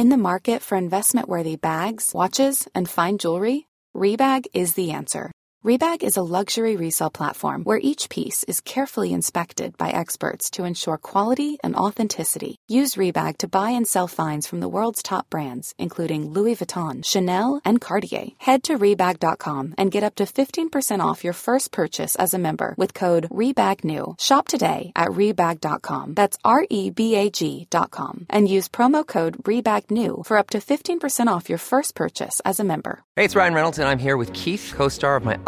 ان د market ف انسمٹ وی ب ب واچز اینڈ ف ف ف ف ف ف ف jewelry bags is dancer Rebag is a luxury resale platform where each piece is carefully inspected by experts Rebag sells the welding get a percent off your first purchase as member with Rebag new shop tie at Rebag dot com R E B dot com and use promo or code Rebag new for a percent off you first purchase as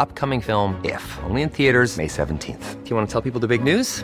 a upcoming film, If, only in theaters, May 17th. Do you want to tell people the big news?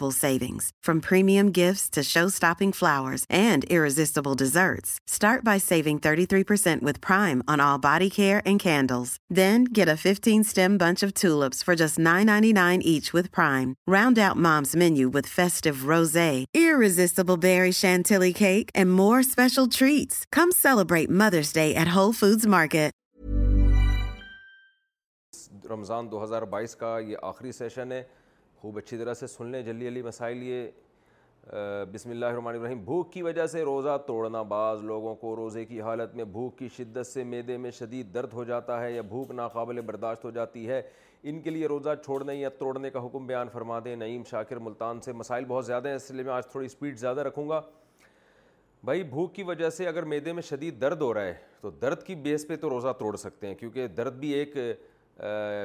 incredible savings from premium gifts to show-stopping flowers and irresistible desserts. Start by saving 33% with Prime on all body care and candles. Then get a 15-stem bunch of tulips for just $9.99 each with Prime. Round out mom's menu with festive rosé, irresistible berry chantilly cake, and more special treats. Come celebrate Mother's Day at Whole Foods Market. Ramzan 2022 کا یہ آخری session ہے خوب اچھی طرح سے سن لیں جلی علی مسائل یہ بسم اللہ الرحمن الرحیم بھوک کی وجہ سے روزہ توڑنا بعض لوگوں کو روزے کی حالت میں بھوک کی شدت سے میدے میں شدید درد ہو جاتا ہے یا بھوک ناقابل برداشت ہو جاتی ہے ان کے لیے روزہ چھوڑنے یا توڑنے کا حکم بیان فرما دیں نعیم شاکر ملتان سے مسائل بہت زیادہ ہیں اس لیے میں آج تھوڑی اسپیڈ زیادہ رکھوں گا بھائی بھوک کی وجہ سے اگر میدے میں شدید درد ہو رہا ہے تو درد کی بیس پہ تو روزہ توڑ سکتے ہیں کیونکہ درد بھی ایک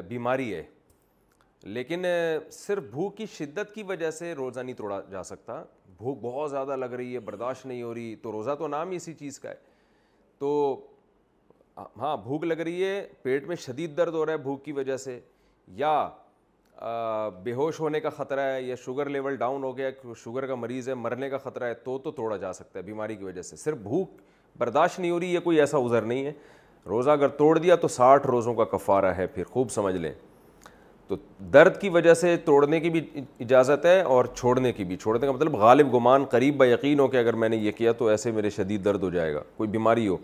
بیماری ہے لیکن صرف بھوک کی شدت کی وجہ سے روزہ نہیں توڑا جا سکتا بھوک بہت زیادہ لگ رہی ہے برداشت نہیں ہو رہی تو روزہ تو نام ہی اسی چیز کا ہے تو ہاں بھوک لگ رہی ہے پیٹ میں شدید درد ہو رہا ہے بھوک کی وجہ سے یا بے ہوش ہونے کا خطرہ ہے یا شوگر لیول ڈاؤن ہو گیا شوگر کا مریض ہے مرنے کا خطرہ ہے تو تو توڑا جا سکتا ہے بیماری کی وجہ سے صرف بھوک برداشت نہیں ہو رہی یہ کوئی ایسا عذر نہیں ہے روزہ اگر توڑ دیا تو ساٹھ روزوں کا کفارہ ہے پھر خوب سمجھ لیں تو درد کی وجہ سے توڑنے کی بھی اجازت ہے اور چھوڑنے کی بھی چھوڑنے کا مطلب غالب گمان قریب با یقین ہو کہ اگر میں نے یہ کیا تو ایسے میرے شدید درد ہو جائے گا کوئی بیماری ہو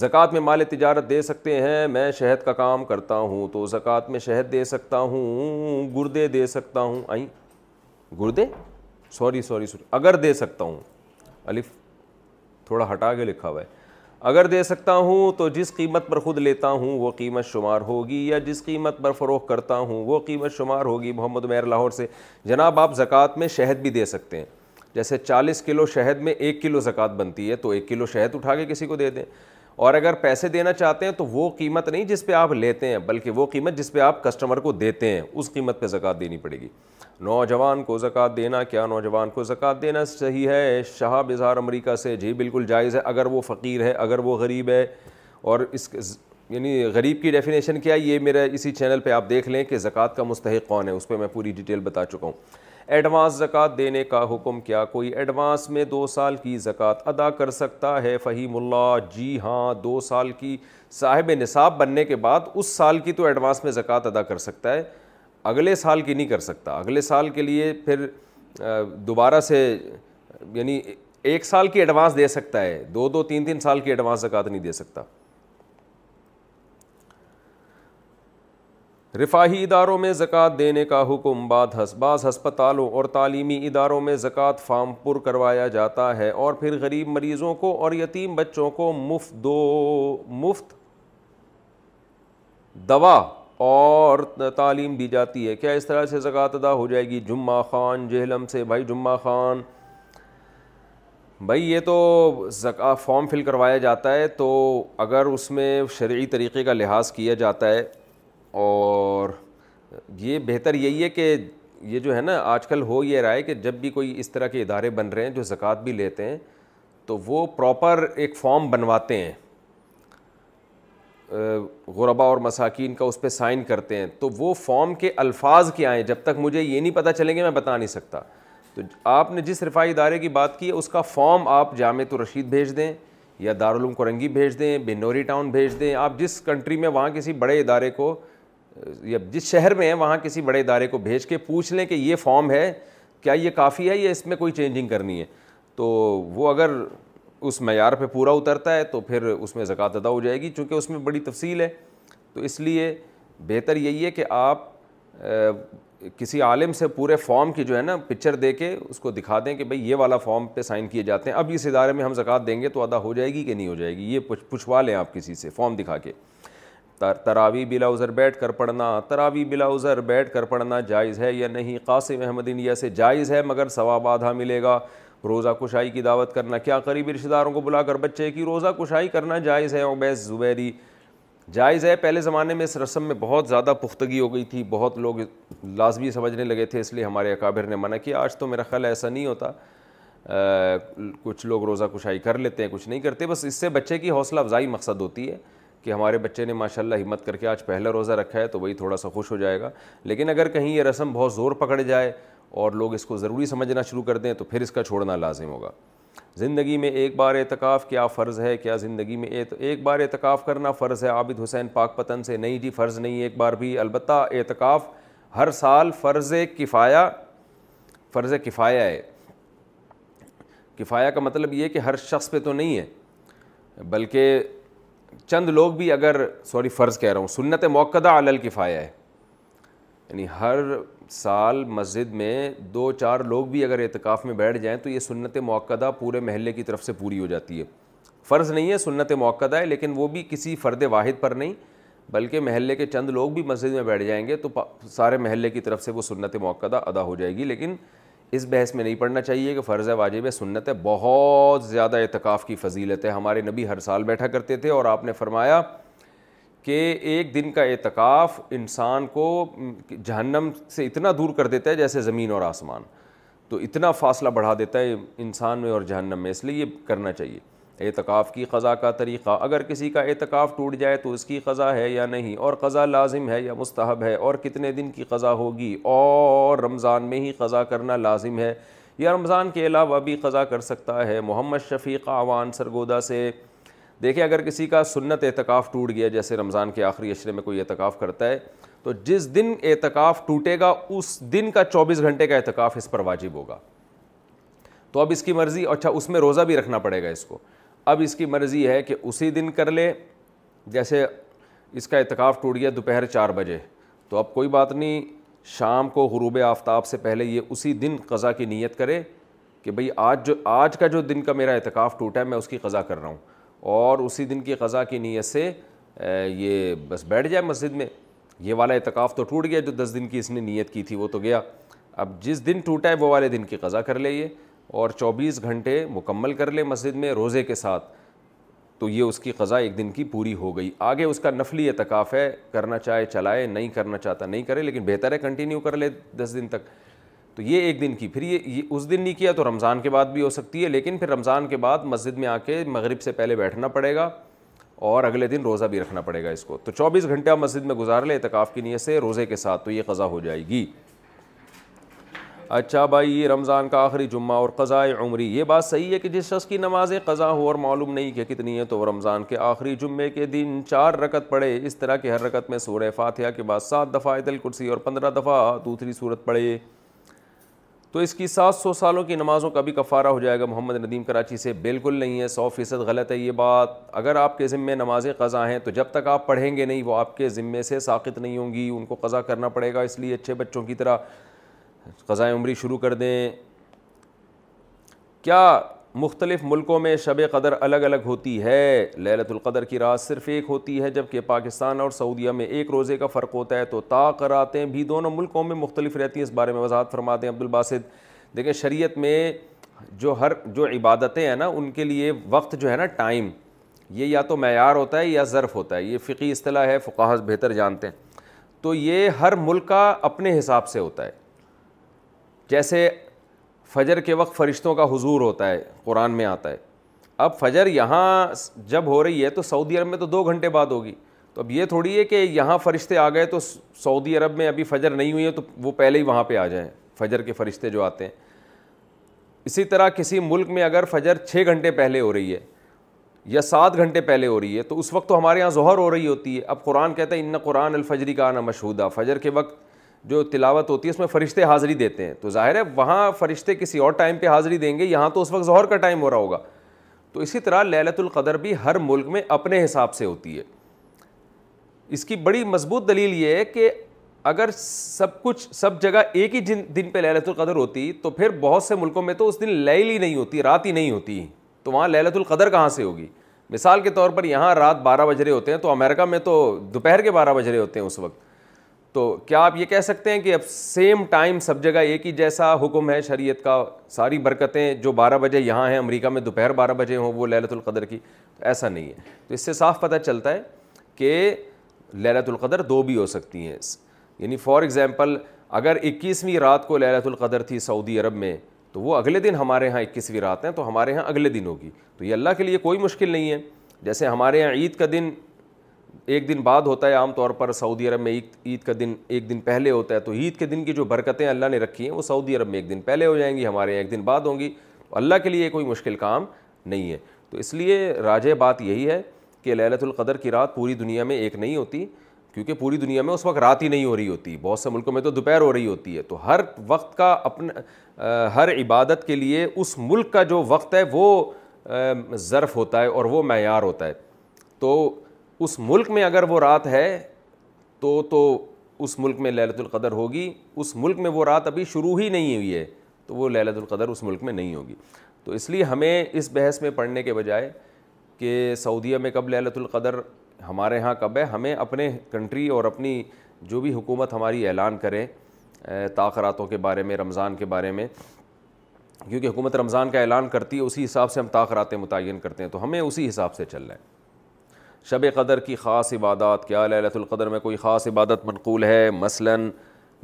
زکوٰۃ میں مال تجارت دے سکتے ہیں میں شہد کا کام کرتا ہوں تو زکوٰۃ میں شہد دے سکتا ہوں گردے دے سکتا ہوں آئی گردے سوری سوری سوری اگر دے سکتا ہوں الف تھوڑا ہٹا کے لکھا ہوا ہے اگر دے سکتا ہوں تو جس قیمت پر خود لیتا ہوں وہ قیمت شمار ہوگی یا جس قیمت پر فروغ کرتا ہوں وہ قیمت شمار ہوگی محمد عمیر لاہور سے جناب آپ زکوٰۃ میں شہد بھی دے سکتے ہیں جیسے چالیس کلو شہد میں ایک کلو زکوٰۃ بنتی ہے تو ایک کلو شہد اٹھا کے کسی کو دے دیں اور اگر پیسے دینا چاہتے ہیں تو وہ قیمت نہیں جس پہ آپ لیتے ہیں بلکہ وہ قیمت جس پہ آپ کسٹمر کو دیتے ہیں اس قیمت پہ زکوٰۃ دینی پڑے گی نوجوان کو زکوٰۃ دینا کیا نوجوان کو زکوٰۃ دینا صحیح ہے شہاب اظہار امریکہ سے جی بالکل جائز ہے اگر وہ فقیر ہے اگر وہ غریب ہے اور اس یعنی غریب کی ڈیفینیشن کیا یہ میرا اسی چینل پہ آپ دیکھ لیں کہ زکوٰۃ کا مستحق کون ہے اس پہ میں پوری ڈیٹیل بتا چکا ہوں ایڈوانس زکوٰۃ دینے کا حکم کیا کوئی ایڈوانس میں دو سال کی زکوٰۃ ادا کر سکتا ہے فہیم اللہ جی ہاں دو سال کی صاحب نصاب بننے کے بعد اس سال کی تو ایڈوانس میں زکوٰۃ ادا کر سکتا ہے اگلے سال کی نہیں کر سکتا اگلے سال کے لیے پھر دوبارہ سے یعنی ایک سال کی ایڈوانس دے سکتا ہے دو دو تین تین سال کی ایڈوانس زکوٰۃ نہیں دے سکتا رفاہی اداروں میں زکوٰۃ دینے کا حکم بعد بعض ہسپتالوں اور تعلیمی اداروں میں زکوٰۃ فام پر کروایا جاتا ہے اور پھر غریب مریضوں کو اور یتیم بچوں کو مفت دو مفت دوا اور تعلیم دی جاتی ہے کیا اس طرح سے زکوٰۃ ادا ہو جائے گی جمعہ خان جہلم سے بھائی جمعہ خان بھائی یہ تو زکا فارم فل کروایا جاتا ہے تو اگر اس میں شرعی طریقے کا لحاظ کیا جاتا ہے اور یہ بہتر یہی ہے کہ یہ جو ہے نا آج کل ہو یہ رہا ہے کہ جب بھی کوئی اس طرح کے ادارے بن رہے ہیں جو زکوٰۃ بھی لیتے ہیں تو وہ پراپر ایک فارم بنواتے ہیں غربا اور مساکین کا اس پہ سائن کرتے ہیں تو وہ فارم کے الفاظ کیا ہیں جب تک مجھے یہ نہیں پتہ چلیں گے میں بتا نہیں سکتا تو آپ نے جس رفاعی ادارے کی بات کی ہے اس کا فارم آپ تو رشید بھیج دیں یا دارالعلوم کرنگی بھیج دیں بنوری ٹاؤن بھیج دیں آپ جس کنٹری میں وہاں کسی بڑے ادارے کو یا جس شہر میں ہیں وہاں کسی بڑے ادارے کو بھیج کے پوچھ لیں کہ یہ فارم ہے کیا یہ کافی ہے یا اس میں کوئی چینجنگ کرنی ہے تو وہ اگر اس معیار پہ پورا اترتا ہے تو پھر اس میں زکوٰۃ ادا ہو جائے گی چونکہ اس میں بڑی تفصیل ہے تو اس لیے بہتر یہی ہے کہ آپ کسی عالم سے پورے فارم کی جو ہے نا پکچر دے کے اس کو دکھا دیں کہ بھائی یہ والا فارم پہ سائن کیے جاتے ہیں اب اس ادارے میں ہم زکوٰۃ دیں گے تو ادا ہو جائے گی کہ نہیں ہو جائے گی یہ پچھوا لیں آپ کسی سے فارم دکھا کے تراوی بلا عذر بیٹھ کر پڑھنا تراوی بلا عذر بیٹھ کر پڑھنا جائز ہے یا نہیں قاسم احمد انڈیا سے جائز ہے مگر ثواب آدھا ملے گا روزہ کشائی کی دعوت کرنا کیا قریبی رشتہ داروں کو بلا کر بچے کی روزہ کشائی کرنا جائز ہے عبیس زبیری جائز ہے پہلے زمانے میں اس رسم میں بہت زیادہ پختگی ہو گئی تھی بہت لوگ لازمی سمجھنے لگے تھے اس لیے ہمارے اکابر نے منع کیا آج تو میرا خیال ایسا نہیں ہوتا کچھ لوگ روزہ کشائی کر لیتے ہیں کچھ نہیں کرتے بس اس سے بچے کی حوصلہ افزائی مقصد ہوتی ہے کہ ہمارے بچے نے ماشاء اللہ ہمت کر کے آج پہلا روزہ رکھا ہے تو وہی تھوڑا سا خوش ہو جائے گا لیکن اگر کہیں یہ رسم بہت زور پکڑ جائے اور لوگ اس کو ضروری سمجھنا شروع کر دیں تو پھر اس کا چھوڑنا لازم ہوگا زندگی میں ایک بار اعتکاف کیا فرض ہے کیا زندگی میں ایک بار اعتکاف کرنا فرض ہے عابد حسین پاک پتن سے نہیں جی فرض نہیں ایک بار بھی البتہ اعتکاف ہر سال فرض کفایا فرض کفایہ ہے کفایہ کا مطلب یہ کہ ہر شخص پہ تو نہیں ہے بلکہ چند لوگ بھی اگر سوری فرض کہہ رہا ہوں سنت موقع علی اللکفایا ہے یعنی ہر سال مسجد میں دو چار لوگ بھی اگر اعتکاف میں بیٹھ جائیں تو یہ سنت موقع پورے محلے کی طرف سے پوری ہو جاتی ہے فرض نہیں ہے سنت موقع ہے لیکن وہ بھی کسی فرد واحد پر نہیں بلکہ محلے کے چند لوگ بھی مسجد میں بیٹھ جائیں گے تو سارے محلے کی طرف سے وہ سنت موقع ادا ہو جائے گی لیکن اس بحث میں نہیں پڑھنا چاہیے کہ فرض واجب ہے سنت ہے بہت زیادہ اعتکاف کی فضیلت ہے ہمارے نبی ہر سال بیٹھا کرتے تھے اور آپ نے فرمایا کہ ایک دن کا اعتکاف انسان کو جہنم سے اتنا دور کر دیتا ہے جیسے زمین اور آسمان تو اتنا فاصلہ بڑھا دیتا ہے انسان میں اور جہنم میں اس لیے یہ کرنا چاہیے اعتکاف کی قضا کا طریقہ اگر کسی کا اعتکاف ٹوٹ جائے تو اس کی قضا ہے یا نہیں اور قضا لازم ہے یا مستحب ہے اور کتنے دن کی قضا ہوگی اور رمضان میں ہی قضا کرنا لازم ہے یا رمضان کے علاوہ بھی قضا کر سکتا ہے محمد شفیق عوان سرگودا سے دیکھیں اگر کسی کا سنت اعتکاف ٹوٹ گیا جیسے رمضان کے آخری عشرے میں کوئی اعتکاف کرتا ہے تو جس دن اعتکاف ٹوٹے گا اس دن کا چوبیس گھنٹے کا اعتکاف اس پر واجب ہوگا تو اب اس کی مرضی اچھا اس میں روزہ بھی رکھنا پڑے گا اس کو اب اس کی مرضی ہے کہ اسی دن کر لے جیسے اس کا اعتکاف ٹوٹ گیا دوپہر چار بجے تو اب کوئی بات نہیں شام کو غروب آفتاب سے پہلے یہ اسی دن قضا کی نیت کرے کہ بھئی آج جو آج کا جو دن کا میرا اعتکاف ٹوٹا ہے میں اس کی قضا کر رہا ہوں اور اسی دن کی قضا کی نیت سے یہ بس بیٹھ جائے مسجد میں یہ والا اعتکاف تو ٹوٹ گیا جو دس دن کی اس نے نیت کی تھی وہ تو گیا اب جس دن ٹوٹا ہے وہ والے دن کی قضا کر لے یہ اور چوبیس گھنٹے مکمل کر لے مسجد میں روزے کے ساتھ تو یہ اس کی قضا ایک دن کی پوری ہو گئی آگے اس کا نفلی اعتکاف ہے کرنا چاہے چلائے نہیں کرنا چاہتا نہیں کرے لیکن بہتر ہے کنٹینیو کر لے دس دن تک تو یہ ایک دن کی پھر یہ اس دن نہیں کیا تو رمضان کے بعد بھی ہو سکتی ہے لیکن پھر رمضان کے بعد مسجد میں آ کے مغرب سے پہلے بیٹھنا پڑے گا اور اگلے دن روزہ بھی رکھنا پڑے گا اس کو تو چوبیس گھنٹے آپ مسجد میں گزار لے اعتکاف کی نیت سے روزے کے ساتھ تو یہ قضا ہو جائے گی اچھا بھائی یہ رمضان کا آخری جمعہ اور قضاء عمری یہ بات صحیح ہے کہ جس شخص کی نمازیں قضا ہو اور معلوم نہیں کہ کتنی ہے تو وہ رمضان کے آخری جمعے کے دن چار رکت پڑے اس طرح کی ہر رکت میں سورہ فاتحہ کے بعد سات دفعہ عید الکرسی اور پندرہ دفعہ دوسری صورت پڑے تو اس کی سات سو سالوں کی نمازوں کا بھی کفارہ ہو جائے گا محمد ندیم کراچی سے بالکل نہیں ہے سو فیصد غلط ہے یہ بات اگر آپ کے ذمے نماز قضا ہیں تو جب تک آپ پڑھیں گے نہیں وہ آپ کے ذمے سے ساقط نہیں ہوں گی ان کو قضا کرنا پڑے گا اس لیے اچھے بچوں کی طرح قضائے عمری شروع کر دیں کیا مختلف ملکوں میں شب قدر الگ الگ ہوتی ہے للت القدر کی رات صرف ایک ہوتی ہے جبکہ پاکستان اور سعودیہ میں ایک روزے کا فرق ہوتا ہے تو طاق راتیں بھی دونوں ملکوں میں مختلف رہتی ہیں اس بارے میں وضاحت فرماتے ہیں عبد دیکھیں شریعت میں جو ہر جو عبادتیں ہیں نا ان کے لیے وقت جو ہے نا ٹائم یہ یا تو معیار ہوتا ہے یا ظرف ہوتا ہے یہ فقی اصطلاح ہے فقاہ بہتر جانتے ہیں تو یہ ہر ملک کا اپنے حساب سے ہوتا ہے جیسے فجر کے وقت فرشتوں کا حضور ہوتا ہے قرآن میں آتا ہے اب فجر یہاں جب ہو رہی ہے تو سعودی عرب میں تو دو گھنٹے بعد ہوگی تو اب یہ تھوڑی ہے کہ یہاں فرشتے آ گئے تو سعودی عرب میں ابھی فجر نہیں ہوئی ہے تو وہ پہلے ہی وہاں پہ آ جائیں فجر کے فرشتے جو آتے ہیں اسی طرح کسی ملک میں اگر فجر چھ گھنٹے پہلے ہو رہی ہے یا سات گھنٹے پہلے ہو رہی ہے تو اس وقت تو ہمارے یہاں ظہر ہو رہی ہوتی ہے اب قرآن کہتا ہے ان قرآن الفجری کا آنا مشہودہ فجر کے وقت جو تلاوت ہوتی ہے اس میں فرشتے حاضری دیتے ہیں تو ظاہر ہے وہاں فرشتے کسی اور ٹائم پہ حاضری دیں گے یہاں تو اس وقت ظہر کا ٹائم ہو رہا ہوگا تو اسی طرح للت القدر بھی ہر ملک میں اپنے حساب سے ہوتی ہے اس کی بڑی مضبوط دلیل یہ ہے کہ اگر سب کچھ سب جگہ ایک ہی جن دن پہ للت القدر ہوتی تو پھر بہت سے ملکوں میں تو اس دن لیل ہی نہیں ہوتی رات ہی نہیں ہوتی تو وہاں للت القدر کہاں سے ہوگی مثال کے طور پر یہاں رات بارہ بج رہے ہوتے ہیں تو امریکہ میں تو دوپہر کے بارہ بج رہے ہوتے ہیں اس وقت تو کیا آپ یہ کہہ سکتے ہیں کہ اب سیم ٹائم سب جگہ ایک ہی جیسا حکم ہے شریعت کا ساری برکتیں جو بارہ بجے یہاں ہیں امریکہ میں دوپہر بارہ بجے ہوں وہ للت القدر کی ایسا نہیں ہے تو اس سے صاف پتہ چلتا ہے کہ للت القدر دو بھی ہو سکتی ہیں یعنی فار ایگزامپل اگر اکیسویں رات کو للت القدر تھی سعودی عرب میں تو وہ اگلے دن ہمارے ہاں اکیسویں رات ہیں تو ہمارے ہاں اگلے دن ہوگی تو یہ اللہ کے لیے کوئی مشکل نہیں ہے جیسے ہمارے ہاں عید کا دن ایک دن بعد ہوتا ہے عام طور پر سعودی عرب میں عید عید کا دن ایک دن پہلے ہوتا ہے تو عید کے دن کی جو برکتیں اللہ نے رکھی ہیں وہ سعودی عرب میں ایک دن پہلے ہو جائیں گی ہمارے ایک دن بعد ہوں گی اللہ کے لیے کوئی مشکل کام نہیں ہے تو اس لیے راج بات یہی ہے کہ للت القدر کی رات پوری دنیا میں ایک نہیں ہوتی کیونکہ پوری دنیا میں اس وقت رات ہی نہیں ہو رہی ہوتی بہت سے ملکوں میں تو دوپہر ہو رہی ہوتی ہے تو ہر وقت کا اپنا ہر عبادت کے لیے اس ملک کا جو وقت ہے وہ ظرف ہوتا ہے اور وہ معیار ہوتا ہے تو اس ملک میں اگر وہ رات ہے تو تو اس ملک میں للت القدر ہوگی اس ملک میں وہ رات ابھی شروع ہی نہیں ہوئی ہے تو وہ للت القدر اس ملک میں نہیں ہوگی تو اس لیے ہمیں اس بحث میں پڑھنے کے بجائے کہ سعودیہ میں کب للت القدر ہمارے ہاں کب ہے ہمیں اپنے کنٹری اور اپنی جو بھی حکومت ہماری اعلان کرے تاخراتوں کے بارے میں رمضان کے بارے میں کیونکہ حکومت رمضان کا اعلان کرتی ہے اسی حساب سے ہم تاخراتیں متعین کرتے ہیں تو ہمیں اسی حساب سے چل رہے ہے شب قدر کی خاص عبادات کیا لیا القدر میں کوئی خاص عبادت منقول ہے مثلا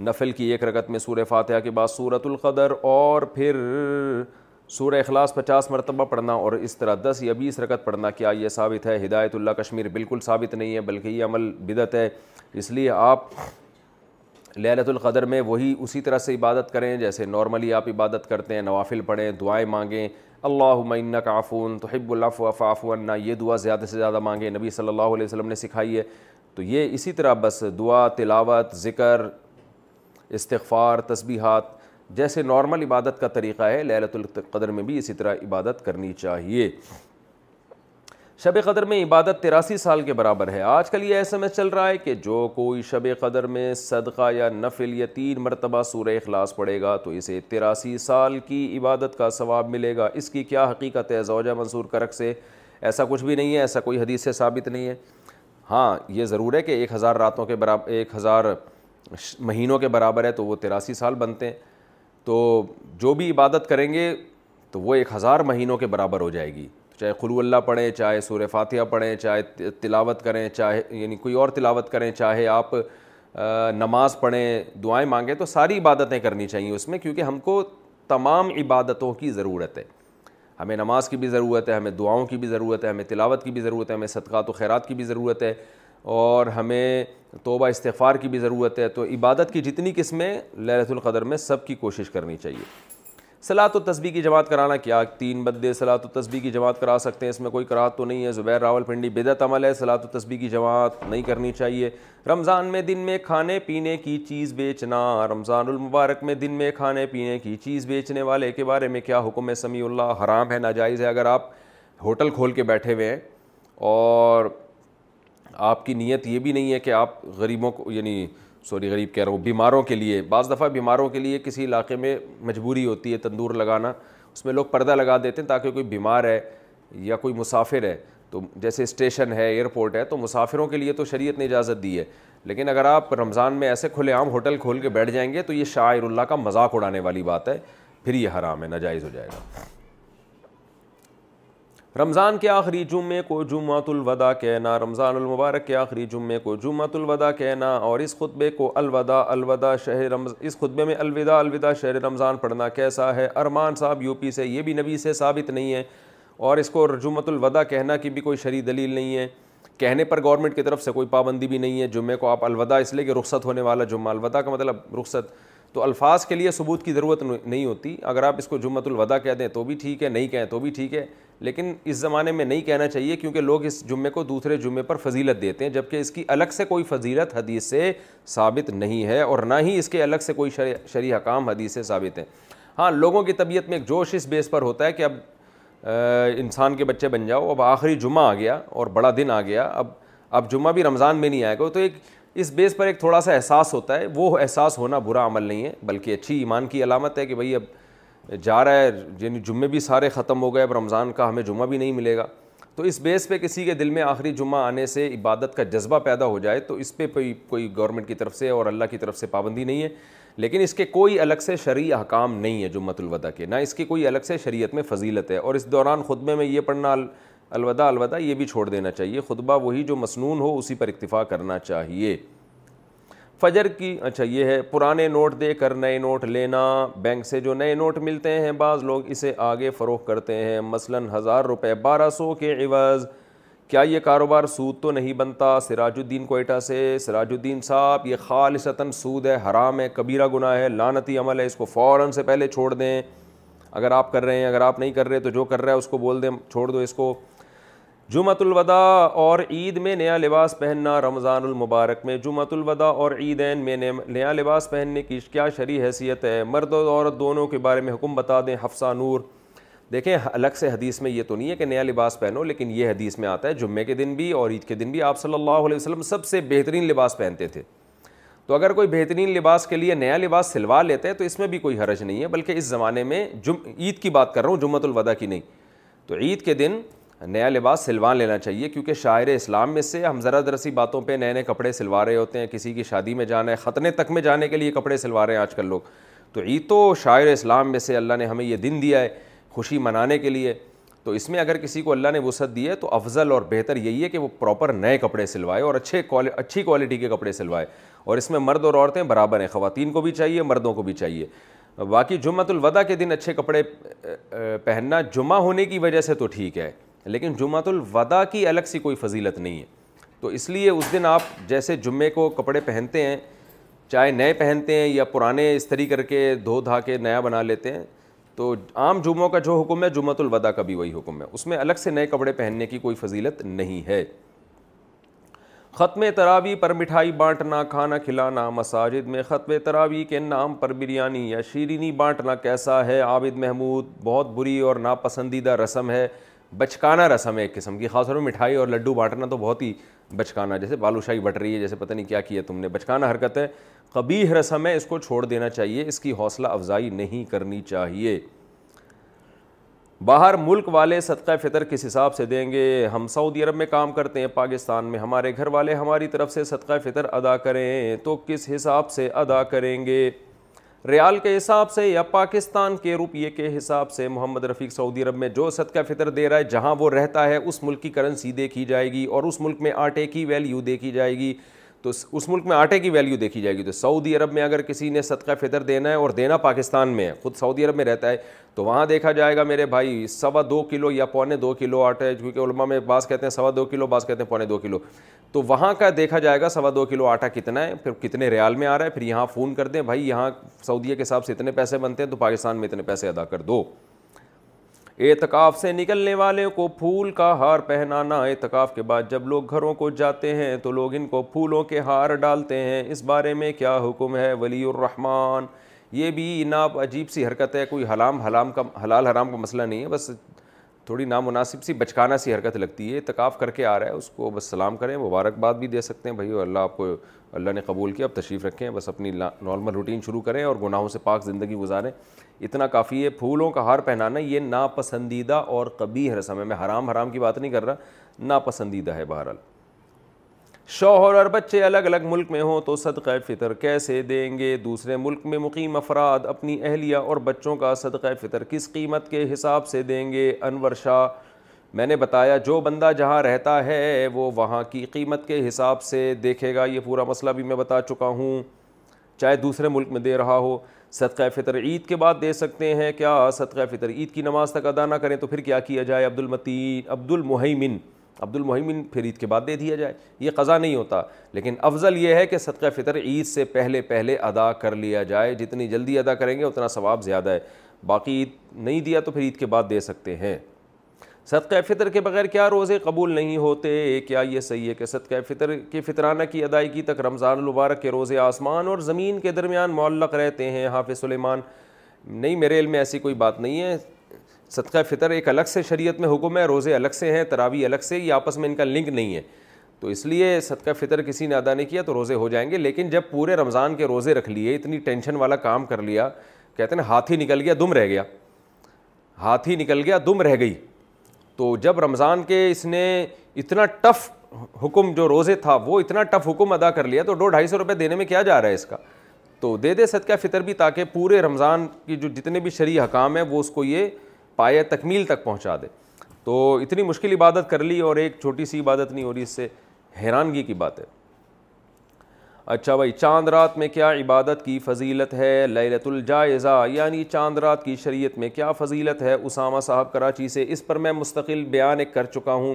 نفل کی ایک رقت میں سورہ فاتحہ کے بعد سورت القدر اور پھر سورہ اخلاص پچاس مرتبہ پڑھنا اور اس طرح دس یا بیس رکت پڑھنا کیا یہ ثابت ہے ہدایت اللہ کشمیر بالکل ثابت نہیں ہے بلکہ یہ عمل بدت ہے اس لیے آپ للت القدر میں وہی اسی طرح سے عبادت کریں جیسے نارملی آپ عبادت کرتے ہیں نوافل پڑھیں دعائیں مانگیں اللہ عمنّّّّہ کا آفون تو ہب اللہ فاف آفون یہ دعا زیادہ سے زیادہ مانگے نبی صلی اللہ علیہ وسلم نے سکھائی ہے تو یہ اسی طرح بس دعا تلاوت ذکر استغفار تسبیحات جیسے نارمل عبادت کا طریقہ ہے لہلۃ القدر میں بھی اسی طرح عبادت کرنی چاہیے شب قدر میں عبادت تراسی سال کے برابر ہے آج کل یہ ایس ایم ایس چل رہا ہے کہ جو کوئی شب قدر میں صدقہ یا نفل یا تین مرتبہ سورہ اخلاص پڑے گا تو اسے تراسی سال کی عبادت کا ثواب ملے گا اس کی کیا حقیقت ہے زوجہ منصور کرک سے ایسا کچھ بھی نہیں ہے ایسا کوئی حدیث سے ثابت نہیں ہے ہاں یہ ضرور ہے کہ ایک ہزار راتوں کے برابر ایک ہزار مہینوں کے برابر ہے تو وہ تراسی سال بنتے ہیں تو جو بھی عبادت کریں گے تو وہ ایک ہزار مہینوں کے برابر ہو جائے گی چاہے خلو اللہ پڑھیں چاہے سور فاتحہ پڑھیں چاہے تلاوت کریں چاہے یعنی کوئی اور تلاوت کریں چاہے آپ نماز پڑھیں دعائیں مانگیں تو ساری عبادتیں کرنی چاہیے اس میں کیونکہ ہم کو تمام عبادتوں کی ضرورت ہے ہمیں نماز کی بھی ضرورت ہے ہمیں دعاؤں کی بھی ضرورت ہے ہمیں تلاوت کی بھی ضرورت ہے ہمیں صدقات و خیرات کی بھی ضرورت ہے اور ہمیں توبہ استغفار کی بھی ضرورت ہے تو عبادت کی جتنی قسمیں لہت القدر میں سب کی کوشش کرنی چاہیے صلاد و تسبیح کی جماعت کرانا کیا تین بدے صلاح و تسبیح کی جماعت کرا سکتے ہیں اس میں کوئی کراہت تو نہیں ہے زبیر راول پنڈی بدعت عمل ہے صلاح و تسبیح کی جماعت نہیں کرنی چاہیے رمضان میں دن میں کھانے پینے کی چیز بیچنا رمضان المبارک میں دن میں کھانے پینے کی چیز بیچنے والے کے بارے میں کیا حکم ہے سمیع اللہ حرام ہے ناجائز ہے اگر آپ ہوٹل کھول کے بیٹھے ہوئے ہیں اور آپ کی نیت یہ بھی نہیں ہے کہ آپ غریبوں کو یعنی سوری غریب کہہ رہا ہوں بیماروں کے لیے بعض دفعہ بیماروں کے لیے کسی علاقے میں مجبوری ہوتی ہے تندور لگانا اس میں لوگ پردہ لگا دیتے ہیں تاکہ کوئی بیمار ہے یا کوئی مسافر ہے تو جیسے اسٹیشن ہے ایئرپورٹ ہے تو مسافروں کے لیے تو شریعت نے اجازت دی ہے لیکن اگر آپ رمضان میں ایسے کھلے عام ہوٹل کھول کے بیٹھ جائیں گے تو یہ شاعر اللہ کا مذاق اڑانے والی بات ہے پھر یہ حرام ہے ناجائز ہو جائے گا رمضان کے آخری جمعے کو جمعۃ الوداع کہنا رمضان المبارک کے آخری جمعے کو جمعۃ الوداع کہنا اور اس خطبے کو الوداع الوداع شہر رمض اس خطبے میں الوداع الوداع شہر رمضان پڑھنا کیسا ہے ارمان صاحب یو پی سے یہ بھی نبی سے ثابت نہیں ہے اور اس کو جمعۃ الوداع کہنا کی بھی کوئی شرعی دلیل نہیں ہے کہنے پر گورنمنٹ کی طرف سے کوئی پابندی بھی نہیں ہے جمعے کو آپ الوداع اس لیے کہ رخصت ہونے والا جمعہ الوداع کا مطلب رخصت تو الفاظ کے لیے ثبوت کی ضرورت نہیں ہوتی اگر آپ اس کو جمعت الوداع کہہ دیں تو بھی ٹھیک ہے نہیں کہیں تو بھی ٹھیک ہے لیکن اس زمانے میں نہیں کہنا چاہیے کیونکہ لوگ اس جمعے کو دوسرے جمعے پر فضیلت دیتے ہیں جبکہ اس کی الگ سے کوئی فضیلت حدیث سے ثابت نہیں ہے اور نہ ہی اس کے الگ سے کوئی شرع حکام حدیث سے ثابت ہیں ہاں لوگوں کی طبیعت میں ایک جوش اس بیس پر ہوتا ہے کہ اب انسان کے بچے بن جاؤ اب آخری جمعہ آ گیا اور بڑا دن آ گیا اب اب جمعہ بھی رمضان میں نہیں آئے گا تو ایک اس بیس پر ایک تھوڑا سا احساس ہوتا ہے وہ احساس ہونا برا عمل نہیں ہے بلکہ اچھی ایمان کی علامت ہے کہ بھائی اب جا رہا ہے یعنی جمعے بھی سارے ختم ہو گئے اب رمضان کا ہمیں جمعہ بھی نہیں ملے گا تو اس بیس پہ کسی کے دل میں آخری جمعہ آنے سے عبادت کا جذبہ پیدا ہو جائے تو اس پہ کوئی گورنمنٹ کی طرف سے اور اللہ کی طرف سے پابندی نہیں ہے لیکن اس کے کوئی الگ سے شرعی احکام نہیں ہے جمعۃ الوداع کے نہ اس کی کوئی الگ سے شریعت میں فضیلت ہے اور اس دوران خطبے میں یہ پڑھنا الوداع الوداع یہ بھی چھوڑ دینا چاہیے خطبہ وہی جو مسنون ہو اسی پر اکتفا کرنا چاہیے فجر کی اچھا یہ ہے پرانے نوٹ دے کر نئے نوٹ لینا بینک سے جو نئے نوٹ ملتے ہیں بعض لوگ اسے آگے فروغ کرتے ہیں مثلا ہزار روپے بارہ سو کے عوض کیا یہ کاروبار سود تو نہیں بنتا سراج الدین کوئٹہ سے سراج الدین صاحب یہ خالصتاً سود ہے حرام ہے کبیرہ گناہ ہے لانتی عمل ہے اس کو فوراً سے پہلے چھوڑ دیں اگر آپ کر رہے ہیں اگر آپ نہیں کر رہے تو جو کر رہا ہے اس کو بول دیں چھوڑ دو اس کو جمعۃ الوداع اور عید میں نیا لباس پہننا رمضان المبارک میں جمعۃ الوداع اور عیدین میں نیا لباس پہننے کی کیا شرع حیثیت ہے مرد اور عورت دونوں کے بارے میں حکم بتا دیں حفصہ نور دیکھیں الگ سے حدیث میں یہ تو نہیں ہے کہ نیا لباس پہنو لیکن یہ حدیث میں آتا ہے جمعے کے دن بھی اور عید کے دن بھی آپ صلی اللہ علیہ وسلم سب سے بہترین لباس پہنتے تھے تو اگر کوئی بہترین لباس کے لیے نیا لباس سلوا لیتے ہیں تو اس میں بھی کوئی حرج نہیں ہے بلکہ اس زمانے میں جم عید کی بات کر رہا ہوں جمعۃ الوداع کی نہیں تو عید کے دن نیا لباس سلوان لینا چاہیے کیونکہ شاعر اسلام میں سے ہم ذرا درسی باتوں پہ نئے نئے کپڑے سلوا رہے ہوتے ہیں کسی کی شادی میں جانا ہے ختنے تک میں جانے کے لیے کپڑے سلوا رہے ہیں آج کل لوگ تو عید تو شاعر اسلام میں سے اللہ نے ہمیں یہ دن دیا ہے خوشی منانے کے لیے تو اس میں اگر کسی کو اللہ نے وسعت دی ہے تو افضل اور بہتر یہی ہے کہ وہ پراپر نئے کپڑے سلوائے اور اچھے اچھی کوالٹی کے کپڑے سلوائے اور اس میں مرد اور عورتیں برابر ہیں خواتین کو بھی چاہیے مردوں کو بھی چاہیے باقی جمعۃ الوداع کے دن اچھے کپڑے پہننا جمعہ ہونے کی وجہ سے تو ٹھیک ہے لیکن جمعہ الوداع کی الگ سی کوئی فضیلت نہیں ہے تو اس لیے اس دن آپ جیسے جمعے کو کپڑے پہنتے ہیں چاہے نئے پہنتے ہیں یا پرانے استری کر کے دھو دھا کے نیا بنا لیتے ہیں تو عام جمعوں کا جو حکم ہے جمعۃ الوداع کا بھی وہی حکم ہے اس میں الگ سے نئے کپڑے پہننے کی کوئی فضیلت نہیں ہے ختم تراوی پر مٹھائی بانٹنا کھانا کھلانا مساجد میں ختم تراوی کے نام پر بریانی یا شیرینی بانٹنا کیسا ہے عابد محمود بہت بری اور ناپسندیدہ رسم ہے بچکانا رسم ہے ایک قسم کی خاص طور پر مٹھائی اور لڈو بانٹنا تو بہت ہی بچکانا جیسے بالوشاہی بٹ رہی ہے جیسے پتہ نہیں کیا کیا تم نے بچکانا حرکت ہے قبیح رسم ہے اس کو چھوڑ دینا چاہیے اس کی حوصلہ افزائی نہیں کرنی چاہیے باہر ملک والے صدقہ فطر کس حساب سے دیں گے ہم سعودی عرب میں کام کرتے ہیں پاکستان میں ہمارے گھر والے ہماری طرف سے صدقہ فطر ادا کریں تو کس حساب سے ادا کریں گے ریال کے حساب سے یا پاکستان کے روپیے کے حساب سے محمد رفیق سعودی عرب میں جو صدقہ فطر دے رہا ہے جہاں وہ رہتا ہے اس ملک کی کرنسی دیکھی جائے گی اور اس ملک میں آٹے کی ویلیو دیکھی جائے گی تو اس ملک میں آٹے کی ویلیو دیکھی جائے گی تو سعودی عرب میں اگر کسی نے صدقہ فطر دینا ہے اور دینا پاکستان میں ہے خود سعودی عرب میں رہتا ہے تو وہاں دیکھا جائے گا میرے بھائی سوا دو کلو یا پونے دو کلو آٹا ہے علماء میں بعض کہتے ہیں سوا دو کلو بعض کہتے ہیں پونے دو کلو تو وہاں کا دیکھا جائے گا سوا دو کلو آٹا کتنا ہے پھر کتنے ریال میں آ رہا ہے پھر یہاں فون کر دیں بھائی یہاں سعودیہ کے حساب سے اتنے پیسے بنتے ہیں تو پاکستان میں اتنے پیسے ادا کر دو اعتکاف سے نکلنے والوں کو پھول کا ہار پہنانا اعتکاف کے بعد جب لوگ گھروں کو جاتے ہیں تو لوگ ان کو پھولوں کے ہار ڈالتے ہیں اس بارے میں کیا حکم ہے ولی الرحمن یہ بھی ناپ عجیب سی حرکت ہے کوئی حلام حلام کا حلال حرام کا مسئلہ نہیں ہے بس تھوڑی نامناسب سی بچکانا سی حرکت لگتی ہے اعتکاف کر کے آ رہا ہے اس کو بس سلام کریں مبارکباد بھی دے سکتے ہیں بھائی اللہ آپ کو اللہ نے قبول کیا اب تشریف رکھیں بس اپنی نارمل روٹین شروع کریں اور گناہوں سے پاک زندگی گزاریں اتنا کافی ہے پھولوں کا ہار پہنانا یہ ناپسندیدہ اور کبھی رسم ہے میں حرام حرام کی بات نہیں کر رہا ناپسندیدہ ہے بہرحال شوہر اور بچے الگ الگ ملک میں ہوں تو صدقہ فطر کیسے دیں گے دوسرے ملک میں مقیم افراد اپنی اہلیہ اور بچوں کا صدقہ فطر کس قیمت کے حساب سے دیں گے انور شاہ میں نے بتایا جو بندہ جہاں رہتا ہے وہ وہاں کی قیمت کے حساب سے دیکھے گا یہ پورا مسئلہ بھی میں بتا چکا ہوں چاہے دوسرے ملک میں دے رہا ہو صدقہ فطر عید کے بعد دے سکتے ہیں کیا صدقہ فطر عید کی نماز تک ادا نہ کریں تو پھر کیا کیا جائے عبد المتین عبد المحیمن عبد المحیمن پھر عید کے بعد دے دیا جائے یہ قضا نہیں ہوتا لیکن افضل یہ ہے کہ صدقہ فطر عید سے پہلے پہلے ادا کر لیا جائے جتنی جلدی ادا کریں گے اتنا ثواب زیادہ ہے باقی عید نہیں دیا تو پھر عید کے بعد دے سکتے ہیں صدقہ فطر کے بغیر کیا روزے قبول نہیں ہوتے کیا یہ صحیح ہے کہ صدقہ فطر کے فطرانہ کی ادائیگی تک رمضان البارک کے روزے آسمان اور زمین کے درمیان معلق رہتے ہیں حافظ سلیمان نہیں میرے علم میں ایسی کوئی بات نہیں ہے صدقہ فطر ایک الگ سے شریعت میں حکم ہے روزے الگ سے ہیں تراوی الگ سے یہ آپس میں ان کا لنک نہیں ہے تو اس لیے صدقہ فطر کسی نے ادا نہیں کیا تو روزے ہو جائیں گے لیکن جب پورے رمضان کے روزے رکھ لیے اتنی ٹینشن والا کام کر لیا کہتے ہیں ہاتھ ہی نکل گیا دم رہ گیا ہاتھ ہی نکل گیا دم رہ گئی تو جب رمضان کے اس نے اتنا ٹف حکم جو روزے تھا وہ اتنا ٹف حکم ادا کر لیا تو دو ڈھائی سو روپے دینے میں کیا جا رہا ہے اس کا تو دے دے صدقہ فطر بھی تاکہ پورے رمضان کی جو جتنے بھی شرعی حکام ہیں وہ اس کو یہ پائے تکمیل تک پہنچا دے تو اتنی مشکل عبادت کر لی اور ایک چھوٹی سی عبادت نہیں ہو رہی اس سے حیرانگی کی بات ہے اچھا بھائی چاند رات میں کیا عبادت کی فضیلت ہے لیلت الجائزہ یعنی چاند رات کی شریعت میں کیا فضیلت ہے اسامہ صاحب کراچی سے اس پر میں مستقل بیان ایک کر چکا ہوں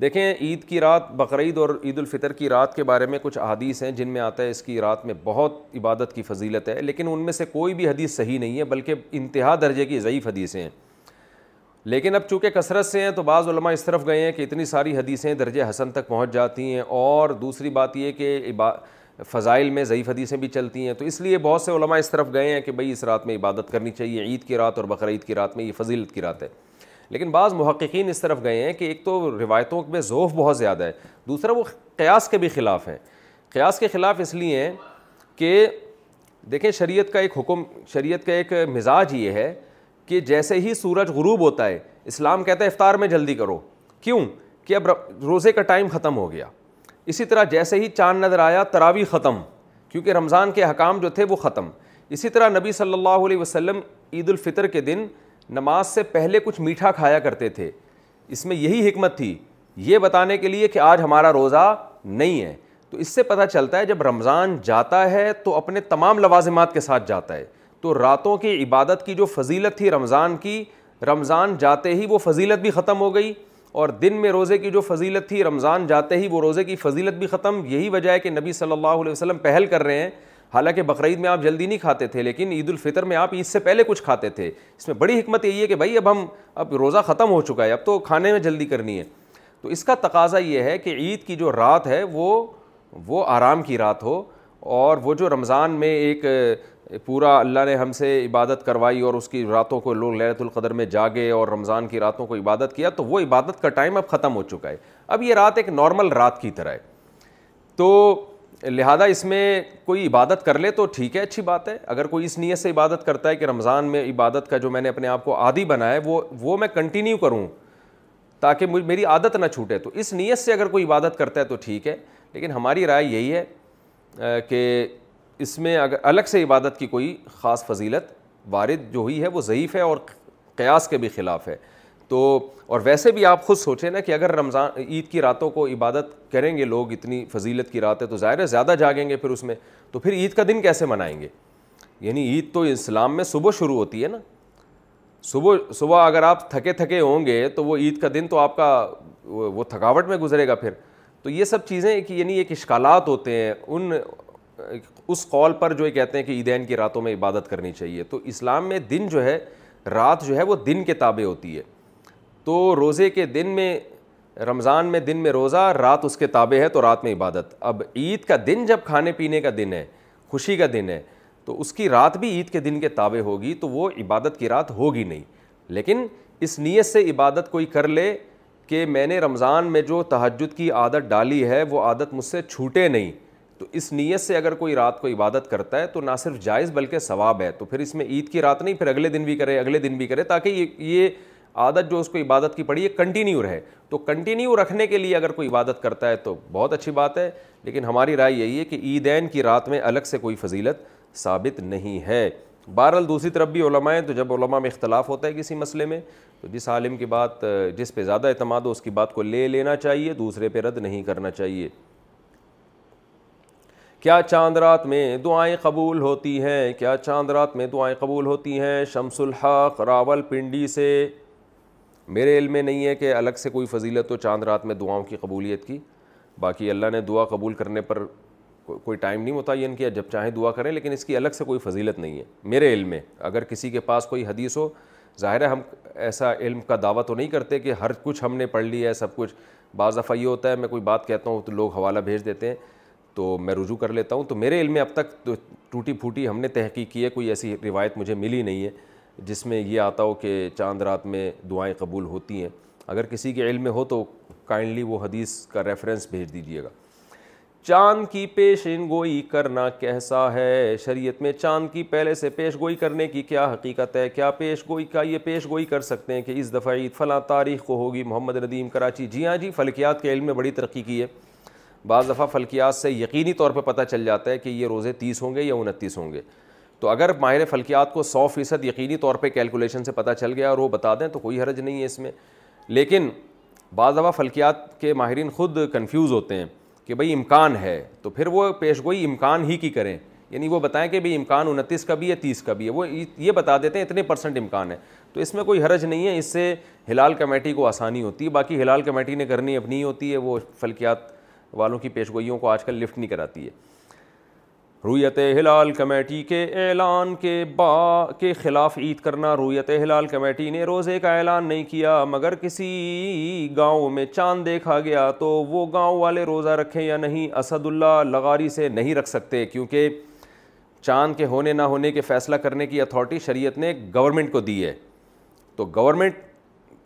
دیکھیں عید کی رات بقرعید اور عید الفطر کی رات کے بارے میں کچھ احادیث ہیں جن میں آتا ہے اس کی رات میں بہت عبادت کی فضیلت ہے لیکن ان میں سے کوئی بھی حدیث صحیح نہیں ہے بلکہ انتہا درجے کی ضعیف حدیثیں ہیں لیکن اب چونکہ کثرت سے ہیں تو بعض علماء اس طرف گئے ہیں کہ اتنی ساری حدیثیں درجہ حسن تک پہنچ جاتی ہیں اور دوسری بات یہ کہ فضائل میں ضعیف حدیثیں بھی چلتی ہیں تو اس لیے بہت سے علماء اس طرف گئے ہیں کہ بھئی اس رات میں عبادت کرنی چاہیے عید کی رات اور بقرعید کی رات میں یہ فضیلت کی رات ہے لیکن بعض محققین اس طرف گئے ہیں کہ ایک تو روایتوں میں ظوف بہت زیادہ ہے دوسرا وہ قیاس کے بھی خلاف ہیں قیاس کے خلاف اس لیے ہیں کہ دیکھیں شریعت کا ایک حکم شریعت کا ایک مزاج یہ ہے کہ جیسے ہی سورج غروب ہوتا ہے اسلام کہتا ہے افطار میں جلدی کرو کیوں کہ اب روزے کا ٹائم ختم ہو گیا اسی طرح جیسے ہی چاند نظر آیا تراوی ختم کیونکہ رمضان کے حکام جو تھے وہ ختم اسی طرح نبی صلی اللہ علیہ وسلم عید الفطر کے دن نماز سے پہلے کچھ میٹھا کھایا کرتے تھے اس میں یہی حکمت تھی یہ بتانے کے لیے کہ آج ہمارا روزہ نہیں ہے تو اس سے پتہ چلتا ہے جب رمضان جاتا ہے تو اپنے تمام لوازمات کے ساتھ جاتا ہے تو راتوں کی عبادت کی جو فضیلت تھی رمضان کی رمضان جاتے ہی وہ فضیلت بھی ختم ہو گئی اور دن میں روزے کی جو فضیلت تھی رمضان جاتے ہی وہ روزے کی فضیلت بھی ختم یہی وجہ ہے کہ نبی صلی اللہ علیہ وسلم پہل کر رہے ہیں حالانکہ بقرعید میں آپ جلدی نہیں کھاتے تھے لیکن عید الفطر میں آپ عید سے پہلے کچھ کھاتے تھے اس میں بڑی حکمت یہی ہے کہ بھائی اب ہم اب روزہ ختم ہو چکا ہے اب تو کھانے میں جلدی کرنی ہے تو اس کا تقاضا یہ ہے کہ عید کی جو رات ہے وہ وہ آرام کی رات ہو اور وہ جو رمضان میں ایک پورا اللہ نے ہم سے عبادت کروائی اور اس کی راتوں کو لوگ لہرت القدر میں جاگے اور رمضان کی راتوں کو عبادت کیا تو وہ عبادت کا ٹائم اب ختم ہو چکا ہے اب یہ رات ایک نارمل رات کی طرح ہے تو لہٰذا اس میں کوئی عبادت کر لے تو ٹھیک ہے اچھی بات ہے اگر کوئی اس نیت سے عبادت کرتا ہے کہ رمضان میں عبادت کا جو میں نے اپنے آپ کو عادی بنا ہے وہ وہ میں کنٹینیو کروں تاکہ میری عادت نہ چھوٹے تو اس نیت سے اگر کوئی عبادت کرتا ہے تو ٹھیک ہے لیکن ہماری رائے یہی ہے کہ اس میں اگر الگ سے عبادت کی کوئی خاص فضیلت وارد جو ہوئی ہے وہ ضعیف ہے اور قیاس کے بھی خلاف ہے تو اور ویسے بھی آپ خود سوچیں نا کہ اگر رمضان عید کی راتوں کو عبادت کریں گے لوگ اتنی فضیلت کی رات ہے تو ظاہر ہے زیادہ جاگیں گے پھر اس میں تو پھر عید کا دن کیسے منائیں گے یعنی عید تو اسلام میں صبح شروع ہوتی ہے نا صبح صبح اگر آپ تھکے تھکے ہوں گے تو وہ عید کا دن تو آپ کا وہ تھکاوٹ میں گزرے گا پھر تو یہ سب چیزیں کہ یعنی ایک اشکالات ہوتے ہیں ان اس قول پر جو یہ کہتے ہیں کہ عیدین کی راتوں میں عبادت کرنی چاہیے تو اسلام میں دن جو ہے رات جو ہے وہ دن کے تابع ہوتی ہے تو روزے کے دن میں رمضان میں دن میں روزہ رات اس کے تابع ہے تو رات میں عبادت اب عید کا دن جب کھانے پینے کا دن ہے خوشی کا دن ہے تو اس کی رات بھی عید کے دن کے تابع ہوگی تو وہ عبادت کی رات ہوگی نہیں لیکن اس نیت سے عبادت کوئی کر لے کہ میں نے رمضان میں جو تہجد کی عادت ڈالی ہے وہ عادت مجھ سے چھوٹے نہیں تو اس نیت سے اگر کوئی رات کو عبادت کرتا ہے تو نہ صرف جائز بلکہ ثواب ہے تو پھر اس میں عید کی رات نہیں پھر اگلے دن بھی کرے اگلے دن بھی کرے تاکہ یہ یہ عادت جو اس کو عبادت کی پڑی ہے کنٹینیو رہے تو کنٹینیو رکھنے کے لیے اگر کوئی عبادت کرتا ہے تو بہت اچھی بات ہے لیکن ہماری رائے یہی ہے کہ عیدین کی رات میں الگ سے کوئی فضیلت ثابت نہیں ہے بہرحال دوسری طرف بھی علماء ہیں تو جب علماء میں اختلاف ہوتا ہے کسی مسئلے میں تو جس عالم کی بات جس پہ زیادہ اعتماد ہو اس کی بات کو لے لینا چاہیے دوسرے پہ رد نہیں کرنا چاہیے کیا چاند رات میں دعائیں قبول ہوتی ہیں کیا چاند رات میں دعائیں قبول ہوتی ہیں شمس الحق راول پنڈی سے میرے علم میں نہیں ہے کہ الگ سے کوئی فضیلت تو چاند رات میں دعاؤں کی قبولیت کی باقی اللہ نے دعا قبول کرنے پر کوئی ٹائم نہیں متعین کیا جب چاہیں دعا کریں لیکن اس کی الگ سے کوئی فضیلت نہیں ہے میرے علم میں اگر کسی کے پاس کوئی حدیث ہو ظاہر ہے ہم ایسا علم کا دعویٰ تو نہیں کرتے کہ ہر کچھ ہم نے پڑھ لی ہے سب کچھ بعض دفعہ یہ ہوتا ہے میں کوئی بات کہتا ہوں تو لوگ حوالہ بھیج دیتے ہیں تو میں رجوع کر لیتا ہوں تو میرے علم میں اب تک ٹوٹی پھوٹی ہم نے تحقیق کی ہے کوئی ایسی روایت مجھے ملی نہیں ہے جس میں یہ آتا ہو کہ چاند رات میں دعائیں قبول ہوتی ہیں اگر کسی کے علم میں ہو تو کائنلی وہ حدیث کا ریفرنس بھیج دیجیے گا چاند کی پیشن گوئی کرنا کیسا ہے شریعت میں چاند کی پہلے سے پیش گوئی کرنے کی کیا حقیقت ہے کیا پیش گوئی کا یہ پیش گوئی کر سکتے ہیں کہ اس دفعہ فلاں تاریخ کو ہوگی محمد ندیم کراچی جی ہاں جی فلکیات کے علم میں بڑی ترقی کی ہے بعض دفعہ فلکیات سے یقینی طور پہ پتہ چل جاتا ہے کہ یہ روزے تیس ہوں گے یا انتیس ہوں گے تو اگر ماہر فلکیات کو سو فیصد یقینی طور پہ کیلکولیشن سے پتہ چل گیا اور وہ بتا دیں تو کوئی حرج نہیں ہے اس میں لیکن بعض دفعہ فلکیات کے ماہرین خود کنفیوز ہوتے ہیں کہ بھائی امکان ہے تو پھر وہ پیش گوئی امکان ہی کی کریں یعنی وہ بتائیں کہ بھائی امکان انتیس کا بھی ہے تیس کا بھی ہے وہ یہ بتا دیتے ہیں اتنے پرسنٹ امکان ہے تو اس میں کوئی حرج نہیں ہے اس سے ہلال کمیٹی کو آسانی ہوتی ہے باقی حلال کمیٹی نے کرنی اپنی ہوتی ہے وہ فلکیات والوں کی پیشگوئیوں کو آج کل لفٹ نہیں کراتی ہے رویت ہلال کمیٹی کے اعلان کے با کے خلاف عید کرنا رویت ہلال کمیٹی نے روزے کا اعلان نہیں کیا مگر کسی گاؤں میں چاند دیکھا گیا تو وہ گاؤں والے روزہ رکھیں یا نہیں اسد اللہ لغاری سے نہیں رکھ سکتے کیونکہ چاند کے ہونے نہ ہونے کے فیصلہ کرنے کی اتھارٹی شریعت نے گورنمنٹ کو دی ہے تو گورنمنٹ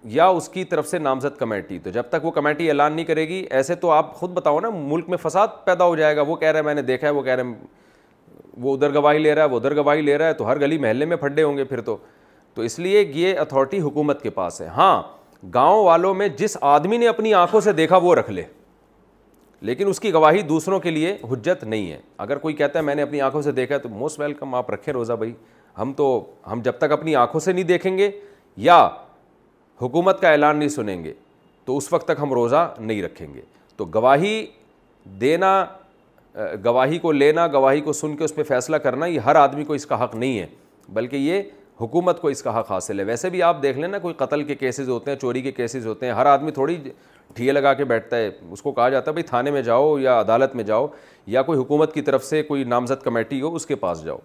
یا اس کی طرف سے نامزد کمیٹی تو جب تک وہ کمیٹی اعلان نہیں کرے گی ایسے تو آپ خود بتاؤ نا ملک میں فساد پیدا ہو جائے گا وہ کہہ رہا ہے میں نے دیکھا ہے وہ کہہ رہے ہیں وہ ادھر گواہی لے رہا ہے وہ ادھر گواہی لے رہا ہے تو ہر گلی محلے میں پھڈے ہوں گے پھر تو تو اس لیے یہ اتھارٹی حکومت کے پاس ہے ہاں گاؤں والوں میں جس آدمی نے اپنی آنکھوں سے دیکھا وہ رکھ لے لیکن اس کی گواہی دوسروں کے لیے حجت نہیں ہے اگر کوئی کہتا ہے میں نے اپنی آنکھوں سے دیکھا ہے تو موسٹ ویلکم آپ رکھیں روزہ بھائی ہم تو ہم جب تک اپنی آنکھوں سے نہیں دیکھیں گے یا حکومت کا اعلان نہیں سنیں گے تو اس وقت تک ہم روزہ نہیں رکھیں گے تو گواہی دینا گواہی کو لینا گواہی کو سن کے اس پہ فیصلہ کرنا یہ ہر آدمی کو اس کا حق نہیں ہے بلکہ یہ حکومت کو اس کا حق حاصل ہے ویسے بھی آپ دیکھ لیں نا کوئی قتل کے کیسز ہوتے ہیں چوری کے کیسز ہوتے ہیں ہر آدمی تھوڑی ٹھیے لگا کے بیٹھتا ہے اس کو کہا جاتا ہے بھائی تھانے میں جاؤ یا عدالت میں جاؤ یا کوئی حکومت کی طرف سے کوئی نامزد کمیٹی ہو اس کے پاس جاؤ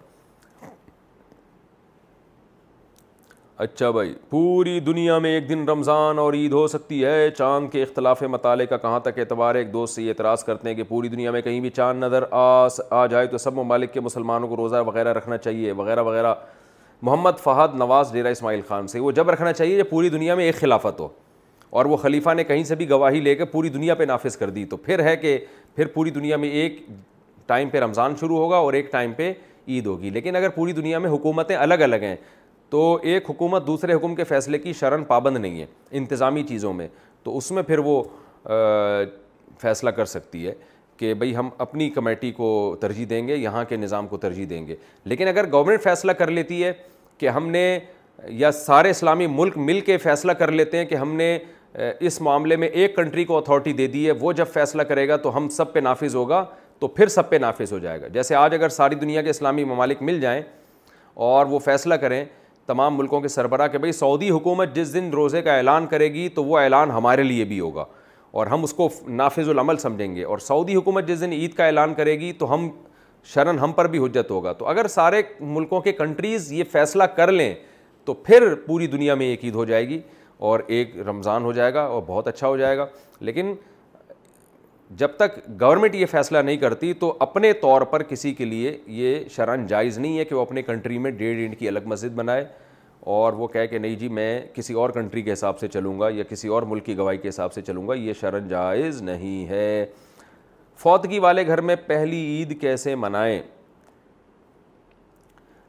اچھا بھائی پوری دنیا میں ایک دن رمضان اور عید ہو سکتی ہے چاند کے اختلاف مطالعے کا کہاں تک اعتبار ہے ایک دوست سے یہ اعتراض کرتے ہیں کہ پوری دنیا میں کہیں بھی چاند نظر آ جائے تو سب ممالک کے مسلمانوں کو روزہ وغیرہ رکھنا چاہیے وغیرہ وغیرہ محمد فہد نواز ڈیرہ اسماعیل خان سے وہ جب رکھنا چاہیے پوری دنیا میں ایک خلافت ہو اور وہ خلیفہ نے کہیں سے بھی گواہی لے کے پوری دنیا پہ نافذ کر دی تو پھر ہے کہ پھر پوری دنیا میں ایک ٹائم پہ رمضان شروع ہوگا اور ایک ٹائم پہ عید ہوگی لیکن اگر پوری دنیا میں حکومتیں الگ الگ ہیں تو ایک حکومت دوسرے حکم کے فیصلے کی شرن پابند نہیں ہے انتظامی چیزوں میں تو اس میں پھر وہ فیصلہ کر سکتی ہے کہ بھئی ہم اپنی کمیٹی کو ترجیح دیں گے یہاں کے نظام کو ترجیح دیں گے لیکن اگر گورنمنٹ فیصلہ کر لیتی ہے کہ ہم نے یا سارے اسلامی ملک مل کے فیصلہ کر لیتے ہیں کہ ہم نے اس معاملے میں ایک کنٹری کو اتھارٹی دے دی ہے وہ جب فیصلہ کرے گا تو ہم سب پہ نافذ ہوگا تو پھر سب پہ نافذ ہو جائے گا جیسے آج اگر ساری دنیا کے اسلامی ممالک مل جائیں اور وہ فیصلہ کریں تمام ملکوں کے سربراہ کہ بھائی سعودی حکومت جس دن روزے کا اعلان کرے گی تو وہ اعلان ہمارے لیے بھی ہوگا اور ہم اس کو نافذ العمل سمجھیں گے اور سعودی حکومت جس دن عید کا اعلان کرے گی تو ہم شرن ہم پر بھی حجت ہوگا تو اگر سارے ملکوں کے کنٹریز یہ فیصلہ کر لیں تو پھر پوری دنیا میں ایک عید ہو جائے گی اور ایک رمضان ہو جائے گا اور بہت اچھا ہو جائے گا لیکن جب تک گورنمنٹ یہ فیصلہ نہیں کرتی تو اپنے طور پر کسی کے لیے یہ جائز نہیں ہے کہ وہ اپنے کنٹری میں ڈیڑھ اینڈ کی الگ مسجد بنائے اور وہ کہہ کہ نہیں جی میں کسی اور کنٹری کے حساب سے چلوں گا یا کسی اور ملک کی گواہی کے حساب سے چلوں گا یہ شرن جائز نہیں ہے فوتگی والے گھر میں پہلی عید کیسے منائیں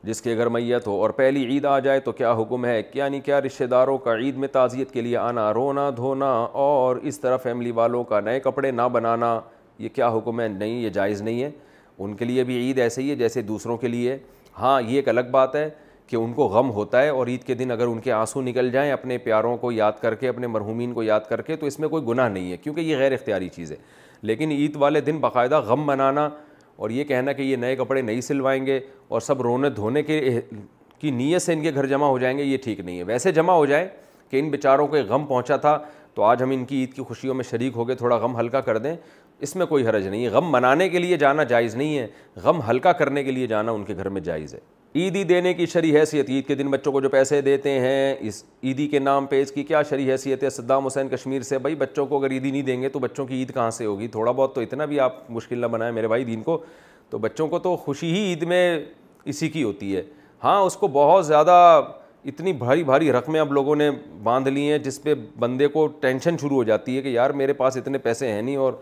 جس کے اگر میت ہو اور پہلی عید آ جائے تو کیا حکم ہے کیا یعنی نہیں کیا رشتہ داروں کا عید میں تعزیت کے لیے آنا رونا دھونا اور اس طرح فیملی والوں کا نئے کپڑے نہ بنانا یہ کیا حکم ہے نہیں یہ جائز نہیں ہے ان کے لیے بھی عید ایسے ہی ہے جیسے دوسروں کے لیے ہاں یہ ایک الگ بات ہے کہ ان کو غم ہوتا ہے اور عید کے دن اگر ان کے آنسو نکل جائیں اپنے پیاروں کو یاد کر کے اپنے مرحومین کو یاد کر کے تو اس میں کوئی گناہ نہیں ہے کیونکہ یہ غیر اختیاری چیز ہے لیکن عید والے دن باقاعدہ غم منانا اور یہ کہنا کہ یہ نئے کپڑے نہیں سلوائیں گے اور سب رونے دھونے کے کی نیت سے ان کے گھر جمع ہو جائیں گے یہ ٹھیک نہیں ہے ویسے جمع ہو جائیں کہ ان بیچاروں کو ایک غم پہنچا تھا تو آج ہم ان کی عید کی خوشیوں میں شریک ہو گئے تھوڑا غم ہلکا کر دیں اس میں کوئی حرج نہیں ہے غم منانے کے لیے جانا جائز نہیں ہے غم ہلکا کرنے کے لیے جانا ان کے گھر میں جائز ہے عیدی دینے کی شرح حیثیت عید کے دن بچوں کو جو پیسے دیتے ہیں اس عیدی کے نام پہ اس کی کیا شرح حیثیت ہے صدام حسین کشمیر سے بھائی بچوں کو اگر عیدی نہیں دیں گے تو بچوں کی عید کہاں سے ہوگی تھوڑا بہت تو اتنا بھی آپ مشکل نہ بنائیں میرے بھائی دین کو تو بچوں کو تو خوشی ہی عید میں اسی کی ہوتی ہے ہاں اس کو بہت زیادہ اتنی بھاری بھاری رقمیں اب لوگوں نے باندھ لی ہیں جس پہ بندے کو ٹینشن شروع ہو جاتی ہے کہ یار میرے پاس اتنے پیسے ہیں نہیں اور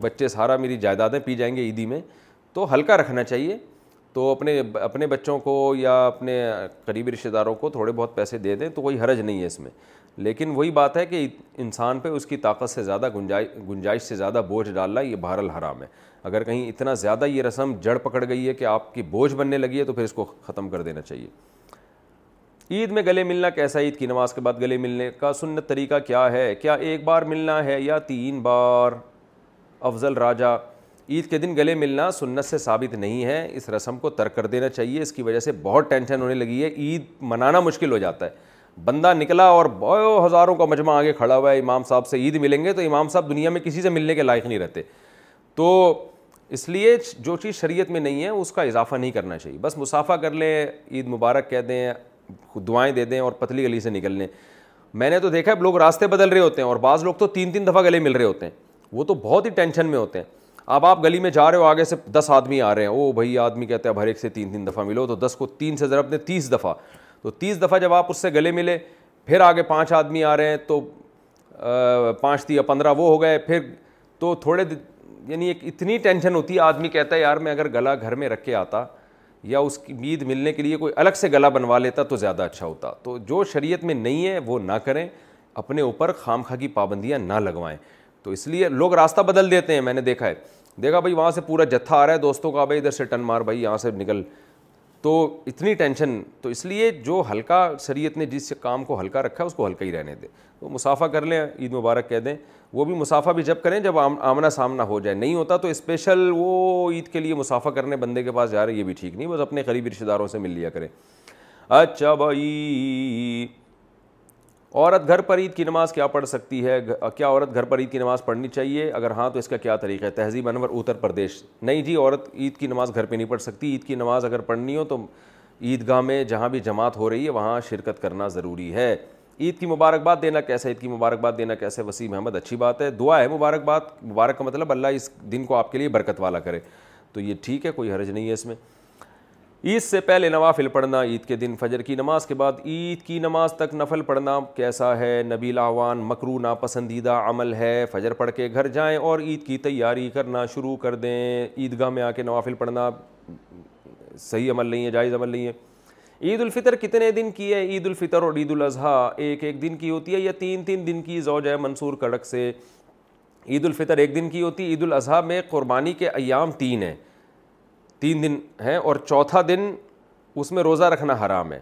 بچے سارا میری جائیدادیں پی جائیں گے عیدی میں تو ہلکا رکھنا چاہیے تو اپنے اپنے بچوں کو یا اپنے قریبی رشتہ داروں کو تھوڑے بہت پیسے دے دیں تو کوئی حرج نہیں ہے اس میں لیکن وہی بات ہے کہ انسان پہ اس کی طاقت سے زیادہ گنجائش سے زیادہ بوجھ ڈالنا یہ بہر الحرام ہے اگر کہیں اتنا زیادہ یہ رسم جڑ پکڑ گئی ہے کہ آپ کی بوجھ بننے لگی ہے تو پھر اس کو ختم کر دینا چاہیے عید میں گلے ملنا کیسا عید کی نماز کے بعد گلے ملنے کا سنت طریقہ کیا ہے کیا ایک بار ملنا ہے یا تین بار افضل راجہ عید کے دن گلے ملنا سنت سے ثابت نہیں ہے اس رسم کو ترک کر دینا چاہیے اس کی وجہ سے بہت ٹینشن ہونے لگی ہے عید منانا مشکل ہو جاتا ہے بندہ نکلا اور بہت ہزاروں کا مجمع آگے کھڑا ہوا ہے امام صاحب سے عید ملیں گے تو امام صاحب دنیا میں کسی سے ملنے کے لائق نہیں رہتے تو اس لیے جو چیز شریعت میں نہیں ہے اس کا اضافہ نہیں کرنا چاہیے بس مسافہ کر لیں عید مبارک کہہ دیں دعائیں دے دیں اور پتلی گلی سے نکل لیں میں نے تو دیکھا ہے لوگ راستے بدل رہے ہوتے ہیں اور بعض لوگ تو تین تین دفعہ گلے مل رہے ہوتے ہیں وہ تو بہت ہی ٹینشن میں ہوتے ہیں اب آپ گلی میں جا رہے ہو آگے سے دس آدمی آ رہے ہیں او بھائی آدمی کہتے ہیں اب ہر ایک سے تین تین دفعہ ملو تو دس کو تین سے ضرب نے تیس دفعہ تو تیس دفعہ جب آپ اس سے گلے ملے پھر آگے پانچ آدمی آ رہے ہیں تو پانچ یا پندرہ وہ ہو گئے پھر تو تھوڑے یعنی ایک اتنی ٹینشن ہوتی ہے آدمی کہتا ہے یار میں اگر گلا گھر میں رکھ کے آتا یا اس کی عید ملنے کے لیے کوئی الگ سے گلا بنوا لیتا تو زیادہ اچھا ہوتا تو جو شریعت میں نہیں ہے وہ نہ کریں اپنے اوپر خام خواہ کی پابندیاں نہ لگوائیں تو اس لیے لوگ راستہ بدل دیتے ہیں میں نے دیکھا ہے دیکھا بھائی وہاں سے پورا جتھا آ رہا ہے دوستوں کا بھائی ادھر سے ٹن مار بھائی یہاں سے نکل تو اتنی ٹینشن تو اس لیے جو ہلکا شریعت نے جس کام کو ہلکا رکھا ہے اس کو ہلکا ہی رہنے دے تو مسافہ کر لیں عید مبارک کہہ دیں وہ بھی مسافہ بھی جب کریں جب آمنا سامنا ہو جائے نہیں ہوتا تو اسپیشل وہ عید کے لیے مسافہ کرنے بندے کے پاس جا رہے یہ بھی ٹھیک نہیں بس اپنے قریبی رشتہ داروں سے مل لیا کریں اچھا بھائی عورت گھر پر عید کی نماز کیا پڑھ سکتی ہے کیا عورت گھر پر عید کی نماز پڑھنی چاہیے اگر ہاں تو اس کا کیا طریقہ ہے تہذیب انور اتر پردیش نہیں جی عورت عید کی نماز گھر پہ نہیں پڑھ سکتی عید کی نماز اگر پڑھنی ہو تو عید گاہ میں جہاں بھی جماعت ہو رہی ہے وہاں شرکت کرنا ضروری ہے عید کی مبارکباد دینا کیسے عید کی مبارکباد دینا کیسے وسیم احمد اچھی بات ہے دعا ہے مبارکباد مبارک کا مطلب اللہ اس دن کو آپ کے لیے برکت والا کرے تو یہ ٹھیک ہے کوئی حرج نہیں ہے اس میں عید سے پہلے نوافل پڑھنا عید کے دن فجر کی نماز کے بعد عید کی نماز تک نفل پڑھنا کیسا ہے نبی لعوان مکرو ناپسندیدہ عمل ہے فجر پڑھ کے گھر جائیں اور عید کی تیاری کرنا شروع کر دیں عید گاہ میں آ کے نوافل پڑھنا صحیح عمل نہیں ہے جائز عمل نہیں ہے عید الفطر کتنے دن کی ہے عید الفطر اور عید الاضحیٰ ایک ایک دن کی ہوتی ہے یا تین تین دن کی زوج ہے منصور کڑک سے عید الفطر ایک دن کی ہوتی ہے عید الاضحیٰ میں قربانی کے ایام تین ہیں تین دن ہیں اور چوتھا دن اس میں روزہ رکھنا حرام ہے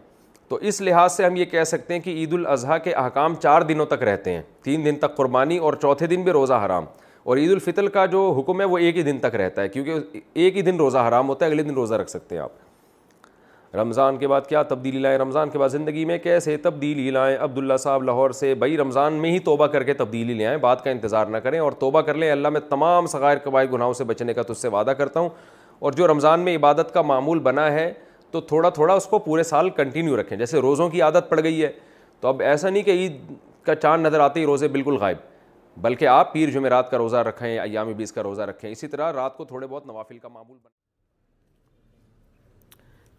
تو اس لحاظ سے ہم یہ کہہ سکتے ہیں کہ عید الاضحیٰ کے احکام چار دنوں تک رہتے ہیں تین دن تک قربانی اور چوتھے دن بھی روزہ حرام اور عید الفطر کا جو حکم ہے وہ ایک ہی دن تک رہتا ہے کیونکہ ایک ہی دن روزہ حرام ہوتا ہے اگلے دن روزہ رکھ سکتے ہیں آپ رمضان کے بعد کیا تبدیلی لائیں رمضان کے بعد زندگی میں کیسے تبدیلی لائیں عبداللہ صاحب لاہور سے بھائی رمضان میں ہی توبہ کر کے تبدیلی لے آئیں بات کا انتظار نہ کریں اور توبہ کر لیں اللہ میں تمام سغائر قبائل گناہوں سے بچنے کا تو اس سے وعدہ کرتا ہوں اور جو رمضان میں عبادت کا معمول بنا ہے تو تھوڑا تھوڑا اس کو پورے سال کنٹینیو رکھیں جیسے روزوں کی عادت پڑ گئی ہے تو اب ایسا نہیں کہ عید کا چاند نظر آتے ہی روزے بالکل غائب بلکہ آپ پیر جمعرات کا روزہ رکھیں بیس کا روزہ رکھیں اسی طرح رات کو تھوڑے بہت نوافل کا معمول بنا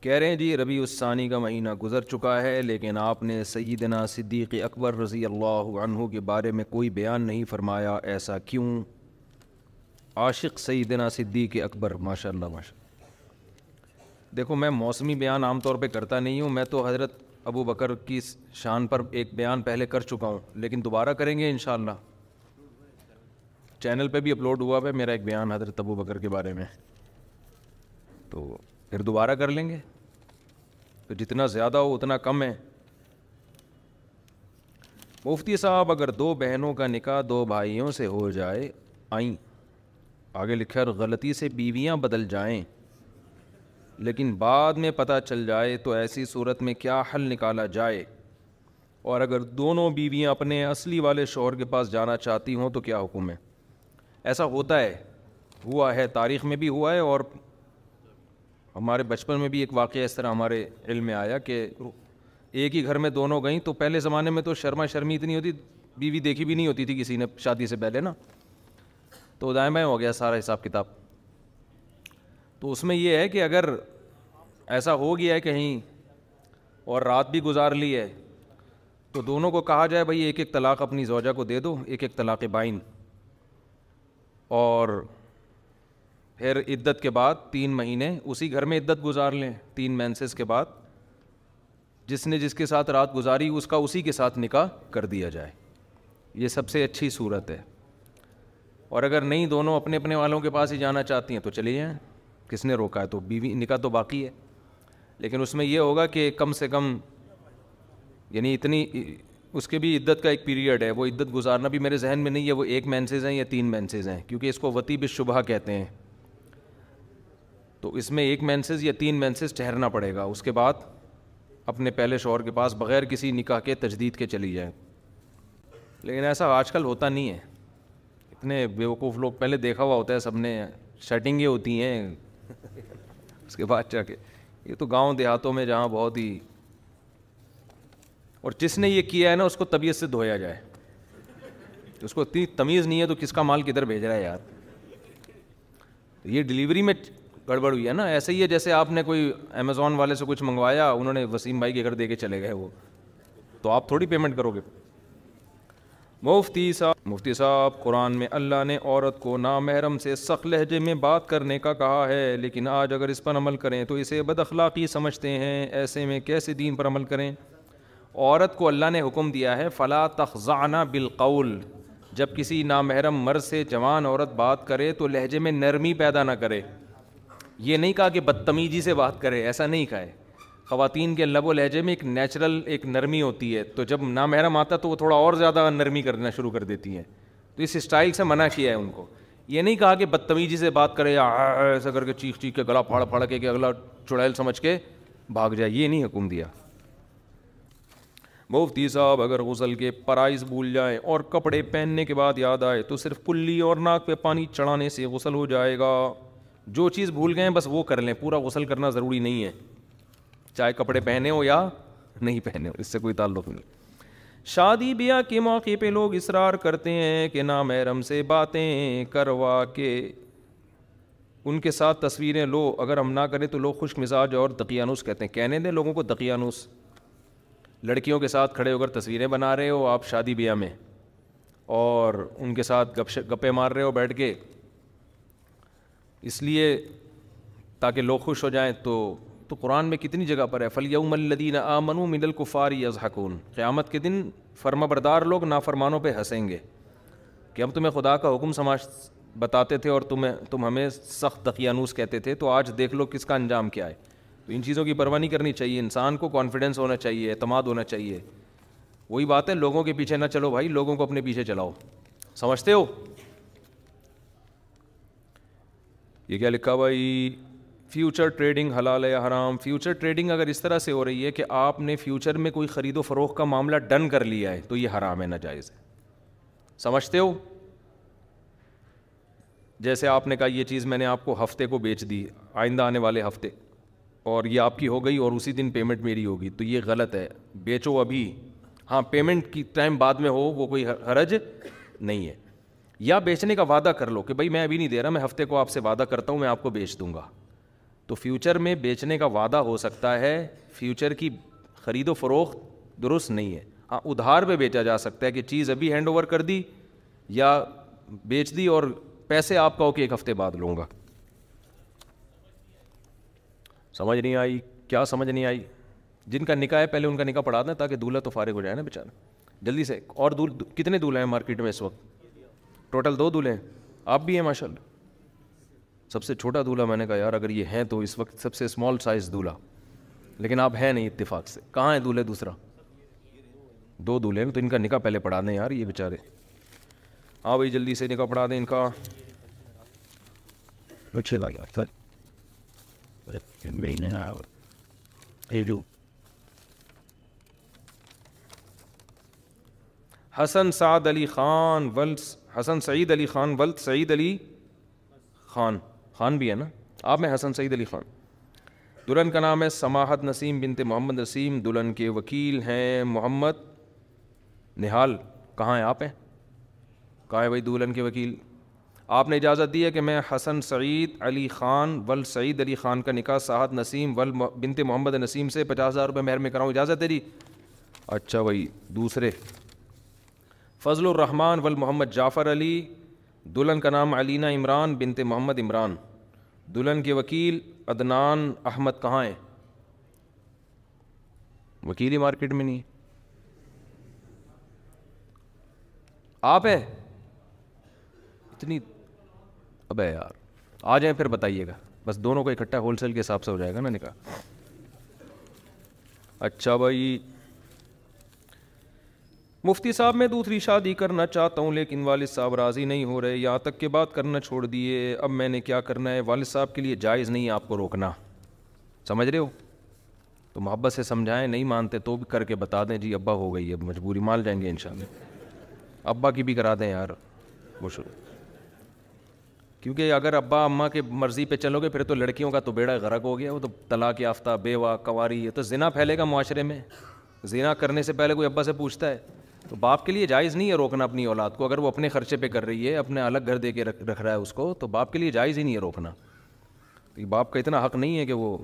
کہہ رہے ہیں جی ربی الثانی کا مہینہ گزر چکا ہے لیکن آپ نے سیدنا صدیق اکبر رضی اللہ عنہ کے بارے میں کوئی بیان نہیں فرمایا ایسا کیوں عاشق سیدنا صدیق اکبر ماشاء اللہ ماشاء اللہ دیکھو میں موسمی بیان عام طور پہ کرتا نہیں ہوں میں تو حضرت ابو بکر کی شان پر ایک بیان پہلے کر چکا ہوں لیکن دوبارہ کریں گے انشاءاللہ چینل پہ بھی اپلوڈ ہوا ہے میرا ایک بیان حضرت ابو بکر کے بارے میں تو پھر دوبارہ کر لیں گے تو جتنا زیادہ ہو اتنا کم ہے مفتی صاحب اگر دو بہنوں کا نکاح دو بھائیوں سے ہو جائے آئیں آگے لکھا ہے غلطی سے بیویاں بدل جائیں لیکن بعد میں پتہ چل جائے تو ایسی صورت میں کیا حل نکالا جائے اور اگر دونوں بیویاں اپنے اصلی والے شوہر کے پاس جانا چاہتی ہوں تو کیا حکم ہے ایسا ہوتا ہے ہوا ہے تاریخ میں بھی ہوا ہے اور ہمارے بچپن میں بھی ایک واقعہ اس طرح ہمارے علم میں آیا کہ ایک ہی گھر میں دونوں گئیں تو پہلے زمانے میں تو شرما شرمی اتنی ہوتی بیوی دیکھی بھی نہیں ہوتی تھی کسی نے شادی سے پہلے نا تو دائیں بائیں ہو گیا سارا حساب کتاب تو اس میں یہ ہے کہ اگر ایسا ہو گیا ہے کہیں اور رات بھی گزار لی ہے تو دونوں کو کہا جائے بھائی ایک ایک طلاق اپنی زوجہ کو دے دو ایک ایک طلاق بائن اور پھر عدت کے بعد تین مہینے اسی گھر میں عدت گزار لیں تین مینسز کے بعد جس نے جس کے ساتھ رات گزاری اس کا اسی کے ساتھ نکاح کر دیا جائے یہ سب سے اچھی صورت ہے اور اگر نہیں دونوں اپنے اپنے والوں کے پاس ہی جانا چاہتی ہیں تو چلی جائیں کس نے روکا ہے تو بیوی نکاح تو باقی ہے لیکن اس میں یہ ہوگا کہ کم سے کم یعنی اتنی اس کے بھی عدت کا ایک پیریڈ ہے وہ عدت گزارنا بھی میرے ذہن میں نہیں ہے وہ ایک مینسز ہیں یا تین مینسیز ہیں کیونکہ اس کو وتیب شبہ کہتے ہیں تو اس میں ایک مینسز یا تین مینسیز ٹھہرنا پڑے گا اس کے بعد اپنے پہلے شوہر کے پاس بغیر کسی نکاح کے تجدید کے چلی جائیں لیکن ایسا آج کل ہوتا نہیں ہے اتنے بیوقوف لوگ پہلے دیکھا ہوا ہوتا ہے سب نے شٹنگیں ہوتی ہیں اس کے بعد جا کے یہ تو گاؤں دیہاتوں میں جہاں بہت ہی اور جس نے یہ کیا ہے نا اس کو طبیعت سے دھویا جائے اس کو اتنی تمیز نہیں ہے تو کس کا مال کدھر بھیج رہا ہے یار یہ ڈلیوری میں گڑبڑ ہوئی ہے نا ایسے ہی ہے جیسے آپ نے کوئی امیزون والے سے کچھ منگوایا انہوں نے وسیم بھائی کے گھر دے کے چلے گئے وہ تو آپ تھوڑی پیمنٹ کرو گے مفتی صاحب مفتی صاحب قرآن میں اللہ نے عورت کو نامحرم سے سخت لہجے میں بات کرنے کا کہا ہے لیکن آج اگر اس پر عمل کریں تو اسے بد اخلاقی سمجھتے ہیں ایسے میں کیسے دین پر عمل کریں عورت کو اللہ نے حکم دیا ہے فلا تخزانہ بالقول جب کسی نامحرم مرض سے جوان عورت بات کرے تو لہجے میں نرمی پیدا نہ کرے یہ نہیں کہا کہ بدتمیزی سے بات کرے ایسا نہیں کہے خواتین کے لب و لہجے میں ایک نیچرل ایک نرمی ہوتی ہے تو جب نامحرم آتا تو وہ تھوڑا اور زیادہ نرمی کرنا شروع کر دیتی ہیں تو اس اسٹائل سے منع کیا ہے ان کو یہ نہیں کہا کہ بدتمیزی سے بات کرے ایسا کر کے چیخ چیخ کے گلا پھاڑ پھاڑ کے کہ اگلا چڑیل سمجھ کے بھاگ جائے یہ نہیں حکم دیا مفتی صاحب اگر غسل کے پرائز بھول جائیں اور کپڑے پہننے کے بعد یاد آئے تو صرف کلی اور ناک پہ پانی چڑھانے سے غسل ہو جائے گا جو چیز بھول گئے ہیں بس وہ کر لیں پورا غسل کرنا ضروری نہیں ہے چاہے کپڑے پہنے ہو یا نہیں پہنے ہو اس سے کوئی تعلق نہیں شادی بیاہ کے موقع پہ لوگ اصرار کرتے ہیں کہ نہ محرم سے باتیں کروا کے ان کے ساتھ تصویریں لو اگر ہم نہ کریں تو لوگ خوش مزاج اور دقیانوس کہتے ہیں کہنے دیں لوگوں کو دقیانوس لڑکیوں کے ساتھ کھڑے ہو کر تصویریں بنا رہے ہو آپ شادی بیاہ میں اور ان کے ساتھ گپ گپے مار رہے ہو بیٹھ کے اس لیے تاکہ لوگ خوش ہو جائیں تو تو قرآن میں کتنی جگہ پر ہے فلی الکفار القفاری قیامت کے دن فرما بردار لوگ نافرمانوں پہ ہنسیں گے کہ ہم تمہیں خدا کا حکم سماج بتاتے تھے اور تمہیں تم ہمیں سخت دقیانوس کہتے تھے تو آج دیکھ لو کس کا انجام کیا ہے تو ان چیزوں کی پرواہ نہیں کرنی چاہیے انسان کو کانفیڈنس ہونا چاہیے اعتماد ہونا چاہیے وہی بات ہے لوگوں کے پیچھے نہ چلو بھائی لوگوں کو اپنے پیچھے چلاؤ سمجھتے ہو یہ کیا لکھا بھائی فیوچر ٹریڈنگ حلال حرام فیوچر ٹریڈنگ اگر اس طرح سے ہو رہی ہے کہ آپ نے فیوچر میں کوئی خرید و فروغ کا معاملہ ڈن کر لیا ہے تو یہ حرام ہے ناجائز ہے سمجھتے ہو جیسے آپ نے کہا یہ چیز میں نے آپ کو ہفتے کو بیچ دی آئندہ آنے والے ہفتے اور یہ آپ کی ہو گئی اور اسی دن پیمنٹ میری ہوگی تو یہ غلط ہے بیچو ابھی ہاں پیمنٹ کی ٹائم بعد میں ہو وہ کوئی حرج نہیں ہے یا بیچنے کا وعدہ کر لو کہ بھائی میں ابھی نہیں دے رہا میں ہفتے کو آپ سے وعدہ کرتا ہوں میں آپ کو بیچ دوں گا تو فیوچر میں بیچنے کا وعدہ ہو سکتا ہے فیوچر کی خرید و فروخت درست نہیں ہے ہاں ادھار پہ بیچا جا سکتا ہے کہ چیز ابھی ہینڈ اوور کر دی یا بیچ دی اور پیسے آپ کہو کہ ایک ہفتے بعد لوں گا سمجھ نہیں آئی کیا سمجھ نہیں آئی جن کا نکاح ہے پہلے ان کا نکاح پڑھا دیں تاکہ دولہا تو فارغ ہو جائے نا بے جلدی سے اور دول کتنے دولہے ہیں مارکیٹ میں اس وقت ٹوٹل دو دولہے ہیں آپ بھی ہیں ماشاء اللہ سب سے چھوٹا دولہا میں نے کہا یار اگر یہ ہیں تو اس وقت سب سے اسمال سائز دولہا لیکن آپ ہیں نہیں اتفاق سے کہاں ہے دولہے دوسرا دو ہیں تو ان کا نکاح پہلے پڑھا دیں یار یہ بیچارے آ بھائی جلدی سے نکاح پڑھا دیں ان کا حسن سعد علی خان ولس حسن سعید علی خان ولت سعید علی خان خان بھی ہے نا آپ میں حسن سعید علی خان دلہن کا نام ہے سماحت نسیم بنت محمد نسیم دلہن کے وکیل ہیں محمد نہال کہاں ہیں آپ ہیں کہاں بھائی دلہن کے وکیل آپ نے اجازت دی ہے کہ میں حسن سعید علی خان ول سعید علی خان کا نکاح ساحت نسیم ول بنت محمد نسیم سے پچاس ہزار روپے مہر میں کراؤں اجازت دے دی اچھا بھائی دوسرے فضل الرحمٰن ول محمد جعفر علی دلہن کا نام علینہ عمران بنت محمد عمران دلہن کے وکیل ادنان احمد کہاں ہیں وکیل ہی مارکیٹ میں نہیں آپ ہیں اتنی اب ہے یار آ جائیں پھر بتائیے گا بس دونوں کو اکٹھا ہول سیل کے حساب سے ہو جائے گا نا نکاح اچھا بھائی مفتی صاحب میں دوسری شادی کرنا چاہتا ہوں لیکن والد صاحب راضی نہیں ہو رہے یہاں تک کہ بات کرنا چھوڑ دیے اب میں نے کیا کرنا ہے والد صاحب کے لیے جائز نہیں ہے آپ کو روکنا سمجھ رہے ہو تو محبت سے سمجھائیں نہیں مانتے تو بھی کر کے بتا دیں جی ابا ہو گئی اب مجبوری مان جائیں گے انشاءاللہ ابا کی بھی کرا دیں یار شروع کیونکہ اگر ابا اماں کے مرضی پہ چلو گے پھر تو لڑکیوں کا تو بیڑا غرق ہو گیا وہ تو طلاق یافتہ بیوہ کواری یہ تو زنا پھیلے گا معاشرے میں زنا کرنے سے پہلے کوئی ابا سے پوچھتا ہے تو باپ کے لیے جائز نہیں ہے روکنا اپنی اولاد کو اگر وہ اپنے خرچے پہ کر رہی ہے اپنے الگ گھر دے کے رکھ رکھ رہا ہے اس کو تو باپ کے لیے جائز ہی نہیں ہے روکنا تو باپ کا اتنا حق نہیں ہے کہ وہ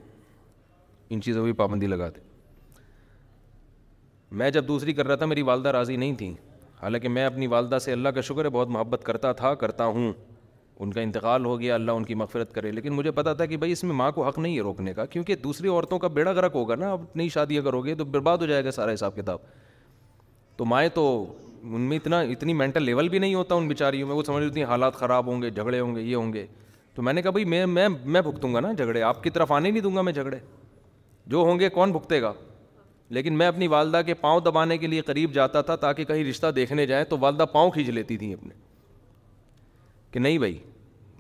ان چیزوں کی پابندی لگا دے میں جب دوسری کر رہا تھا میری والدہ راضی نہیں تھی حالانکہ میں اپنی والدہ سے اللہ کا شکر ہے بہت محبت کرتا تھا کرتا ہوں ان کا انتقال ہو گیا اللہ ان کی مغفرت کرے لیکن مجھے پتا تھا کہ بھائی اس میں ماں کو حق نہیں ہے روکنے کا کیونکہ دوسری عورتوں کا بیڑا گرک ہوگا نا اب نئی شادی اگر ہوگی تو برباد ہو جائے گا سارا حساب کتاب تو مائیں تو ان میں اتنا اتنی مینٹل لیول بھی نہیں ہوتا ان بیچاریوں میں وہ سمجھ لیتی ہیں حالات خراب ہوں گے جھگڑے ہوں گے یہ ہوں گے تو میں نے کہا بھائی میں میں میں بھگتوں گا نا جھگڑے آپ کی طرف آنے نہیں دوں گا میں جھگڑے جو ہوں گے کون بھگتے گا لیکن میں اپنی والدہ کے پاؤں دبانے کے لیے قریب جاتا تھا تاکہ کہیں رشتہ دیکھنے جائیں تو والدہ پاؤں کھینچ لیتی تھیں اپنے کہ نہیں بھائی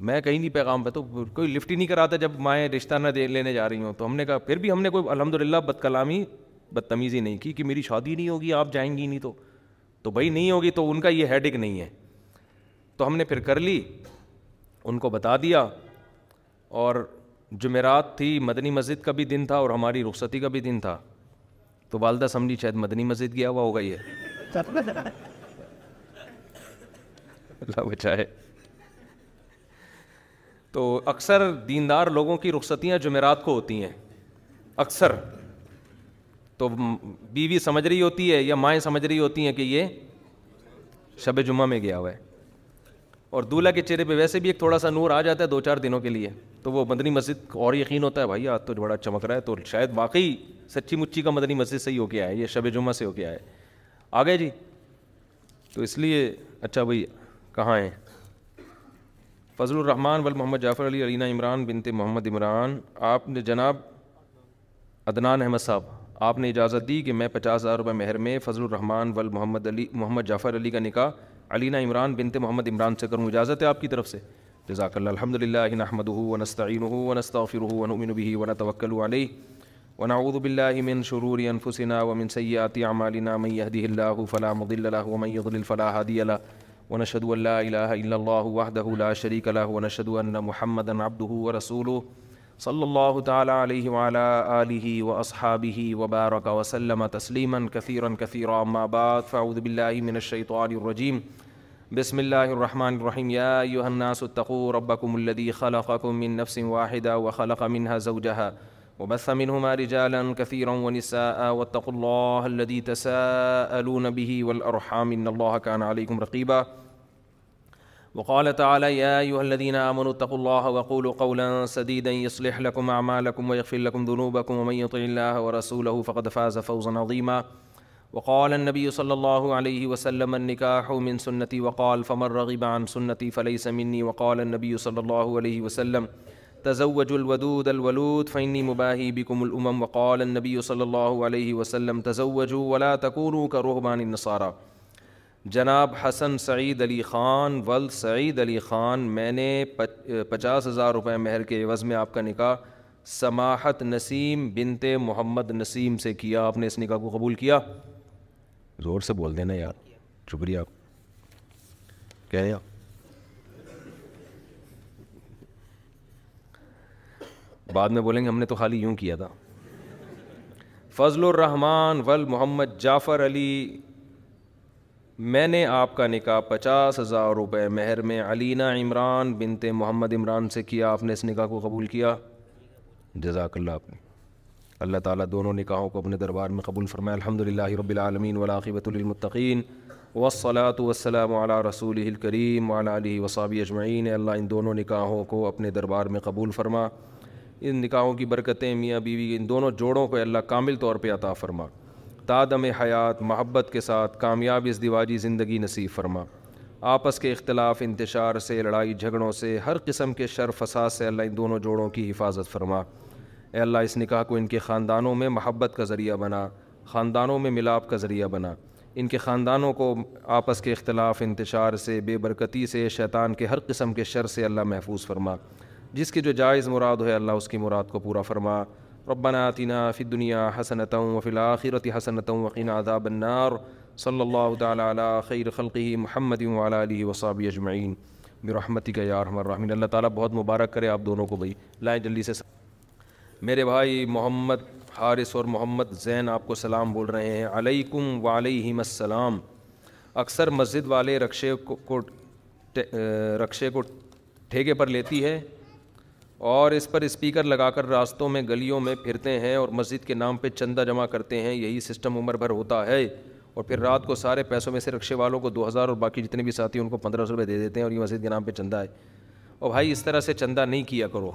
میں کہیں نہیں پیغام پہ تو کوئی لفٹ ہی نہیں کراتا جب مائیں رشتہ نہ لینے جا رہی ہوں تو ہم نے کہا پھر بھی ہم نے کوئی الحمد للہ بدکلامی بدتمیزی نہیں کی کہ میری شادی نہیں ہوگی آپ جائیں گی نہیں تو تو بھائی نہیں ہوگی تو ان کا یہ ہیڈ ایک نہیں ہے تو ہم نے پھر کر لی ان کو بتا دیا اور جمعرات تھی مدنی مسجد کا بھی دن تھا اور ہماری رخصتی کا بھی دن تھا تو والدہ سمجھی شاید مدنی مسجد گیا ہوا ہوگا یہ اللہ بچائے تو اکثر دیندار لوگوں کی رخصتیاں جمعرات کو ہوتی ہیں اکثر تو بیوی سمجھ رہی ہوتی ہے یا مائیں سمجھ رہی ہوتی ہیں کہ یہ شب جمعہ میں گیا ہوا ہے اور دولہا کے چہرے پہ ویسے بھی ایک تھوڑا سا نور آ جاتا ہے دو چار دنوں کے لیے تو وہ مدنی مسجد اور یقین ہوتا ہے بھائی آج تو بڑا چمک رہا ہے تو شاید واقعی سچی مچی کا مدنی مسجد سے ہی ہو گیا ہے یہ شب جمعہ سے ہو گیا ہے آ گئے جی تو اس لیے اچھا بھائی کہاں ہیں فضل الرحمٰن ول محمد جعفر علی علینا عمران بنتے محمد عمران آپ نے جناب عدنان احمد صاحب آپ نے اجازت دی کہ میں پچاس ہزار روپے مہر میں فضل الرحمان ول محمد علی محمد جعفر علی کا نکاح علینا عمران بنت محمد عمران سے کروں اجازت ہے آپ کی طرف سے جزاک اللہ الحمد للہ نحمد ونستعین ونستغفر ونؤمن به ونتوکل علیہ ونعوذ باللہ من شرور انفسنا ومن سیئات اعمالنا من يهده اللہ فلا مضل له ومن يضلل فلا هادی له ونشهد ان لا اله الا الله وحده لا شريك له ونشهد ان محمدا عبده ورسوله صلی اللہ تعالیٰ علیہ وعلا آلہ و اصحابہ و بارک و سلم تسلیما کثیرا کثیرا اما بعد فاعوذ باللہ من الشیطان الرجیم بسم اللہ الرحمن الرحیم یا ایوہ الناس اتقو ربکم الذي خلقکم من نفس واحدا وخلق منها زوجها وبث منهما رجالا كثيرا ونساء واتقوا الله الذي تساءلون به والأرحام إن الله كان عليكم رقيباً وقال تعالى يا أيها الذين آمنوا اتقوا الله وقولوا قولا سديدا يصلح لكم أعمالكم ويغفر لكم ذنوبكم ومن يطع الله ورسوله فقد فاز فوزا عظيما وقال النبي صلى الله عليه وسلم النكاح من سنتي وقال فمن رغب عن سنتي فليس مني وقال النبي صلى الله عليه وسلم تزوج الودود الولود فإني مباهي بكم الأمم وقال النبي صلى الله عليه وسلم تزوجوا ولا تكونوا كرهبان النصارى جناب حسن سعید علی خان ول سعید علی خان میں نے پچاس ہزار روپے مہر کے عوض میں آپ کا نکاح سماحت نسیم بنت محمد نسیم سے کیا آپ نے اس نکاح کو قبول کیا زور سے بول دینا یار شکریہ آپ کہہ رہے ہیں بعد میں بولیں گے ہم نے تو خالی یوں کیا تھا فضل الرّحمان ول محمد جعفر علی میں نے آپ کا نکاح پچاس ہزار روپے مہر میں علینہ عمران بنت محمد عمران سے کیا آپ نے اس نکاح کو قبول کیا جزاک اللہ آپ نے اللہ تعالیٰ دونوں نکاحوں کو اپنے دربار میں قبول فرمائے الحمد للہ رب العالمین ولاقبۃ المطقین وسلاۃ وسلم علیہ رسول الکریم مالا علیہ وسابی اجمعین اللہ ان دونوں نکاحوں کو اپنے دربار میں قبول فرما ان نکاحوں کی برکتیں میاں بیوی ان دونوں جوڑوں کو اللہ کامل طور پہ عطا فرما دادم حیات محبت کے ساتھ کامیاب اس دیواجی زندگی نصیب فرما آپس کے اختلاف انتشار سے لڑائی جھگڑوں سے ہر قسم کے شر فساد سے اللہ ان دونوں جوڑوں کی حفاظت فرما اے اللہ اس نکاح کو ان کے خاندانوں میں محبت کا ذریعہ بنا خاندانوں میں ملاپ کا ذریعہ بنا ان کے خاندانوں کو آپس کے اختلاف انتشار سے بے برکتی سے شیطان کے ہر قسم کے شر سے اللہ محفوظ فرما جس کی جو جائز مراد ہوئے اللہ اس کی مراد کو پورا فرما ربنا آتنا فی الدنیا حسنتا وفی فی حسنتا حسنۃ عذاب النار صلی اللہ علی خیر خلقی محمد ولا علیہ وصاب اجمعین میرمتی کا یارحمن اللہ تعالیٰ بہت مبارک کرے آپ دونوں کو بھائی لائیں جلدی سے میرے بھائی محمد حارث اور محمد زین آپ کو سلام بول رہے ہیں علیکم وعلیہم السلام اکثر مسجد والے رقشے کو رقشے کو ٹھیکے پر لیتی ہے اور اس پر اسپیکر لگا کر راستوں میں گلیوں میں پھرتے ہیں اور مسجد کے نام پہ چندہ جمع کرتے ہیں یہی سسٹم عمر بھر ہوتا ہے اور پھر رات کو سارے پیسوں میں سے رکشے والوں کو دو ہزار اور باقی جتنے بھی ساتھی ان کو پندرہ سو روپئے دے دیتے ہیں اور یہ مسجد کے نام پہ چندہ ہے اور بھائی اس طرح سے چندہ نہیں کیا کرو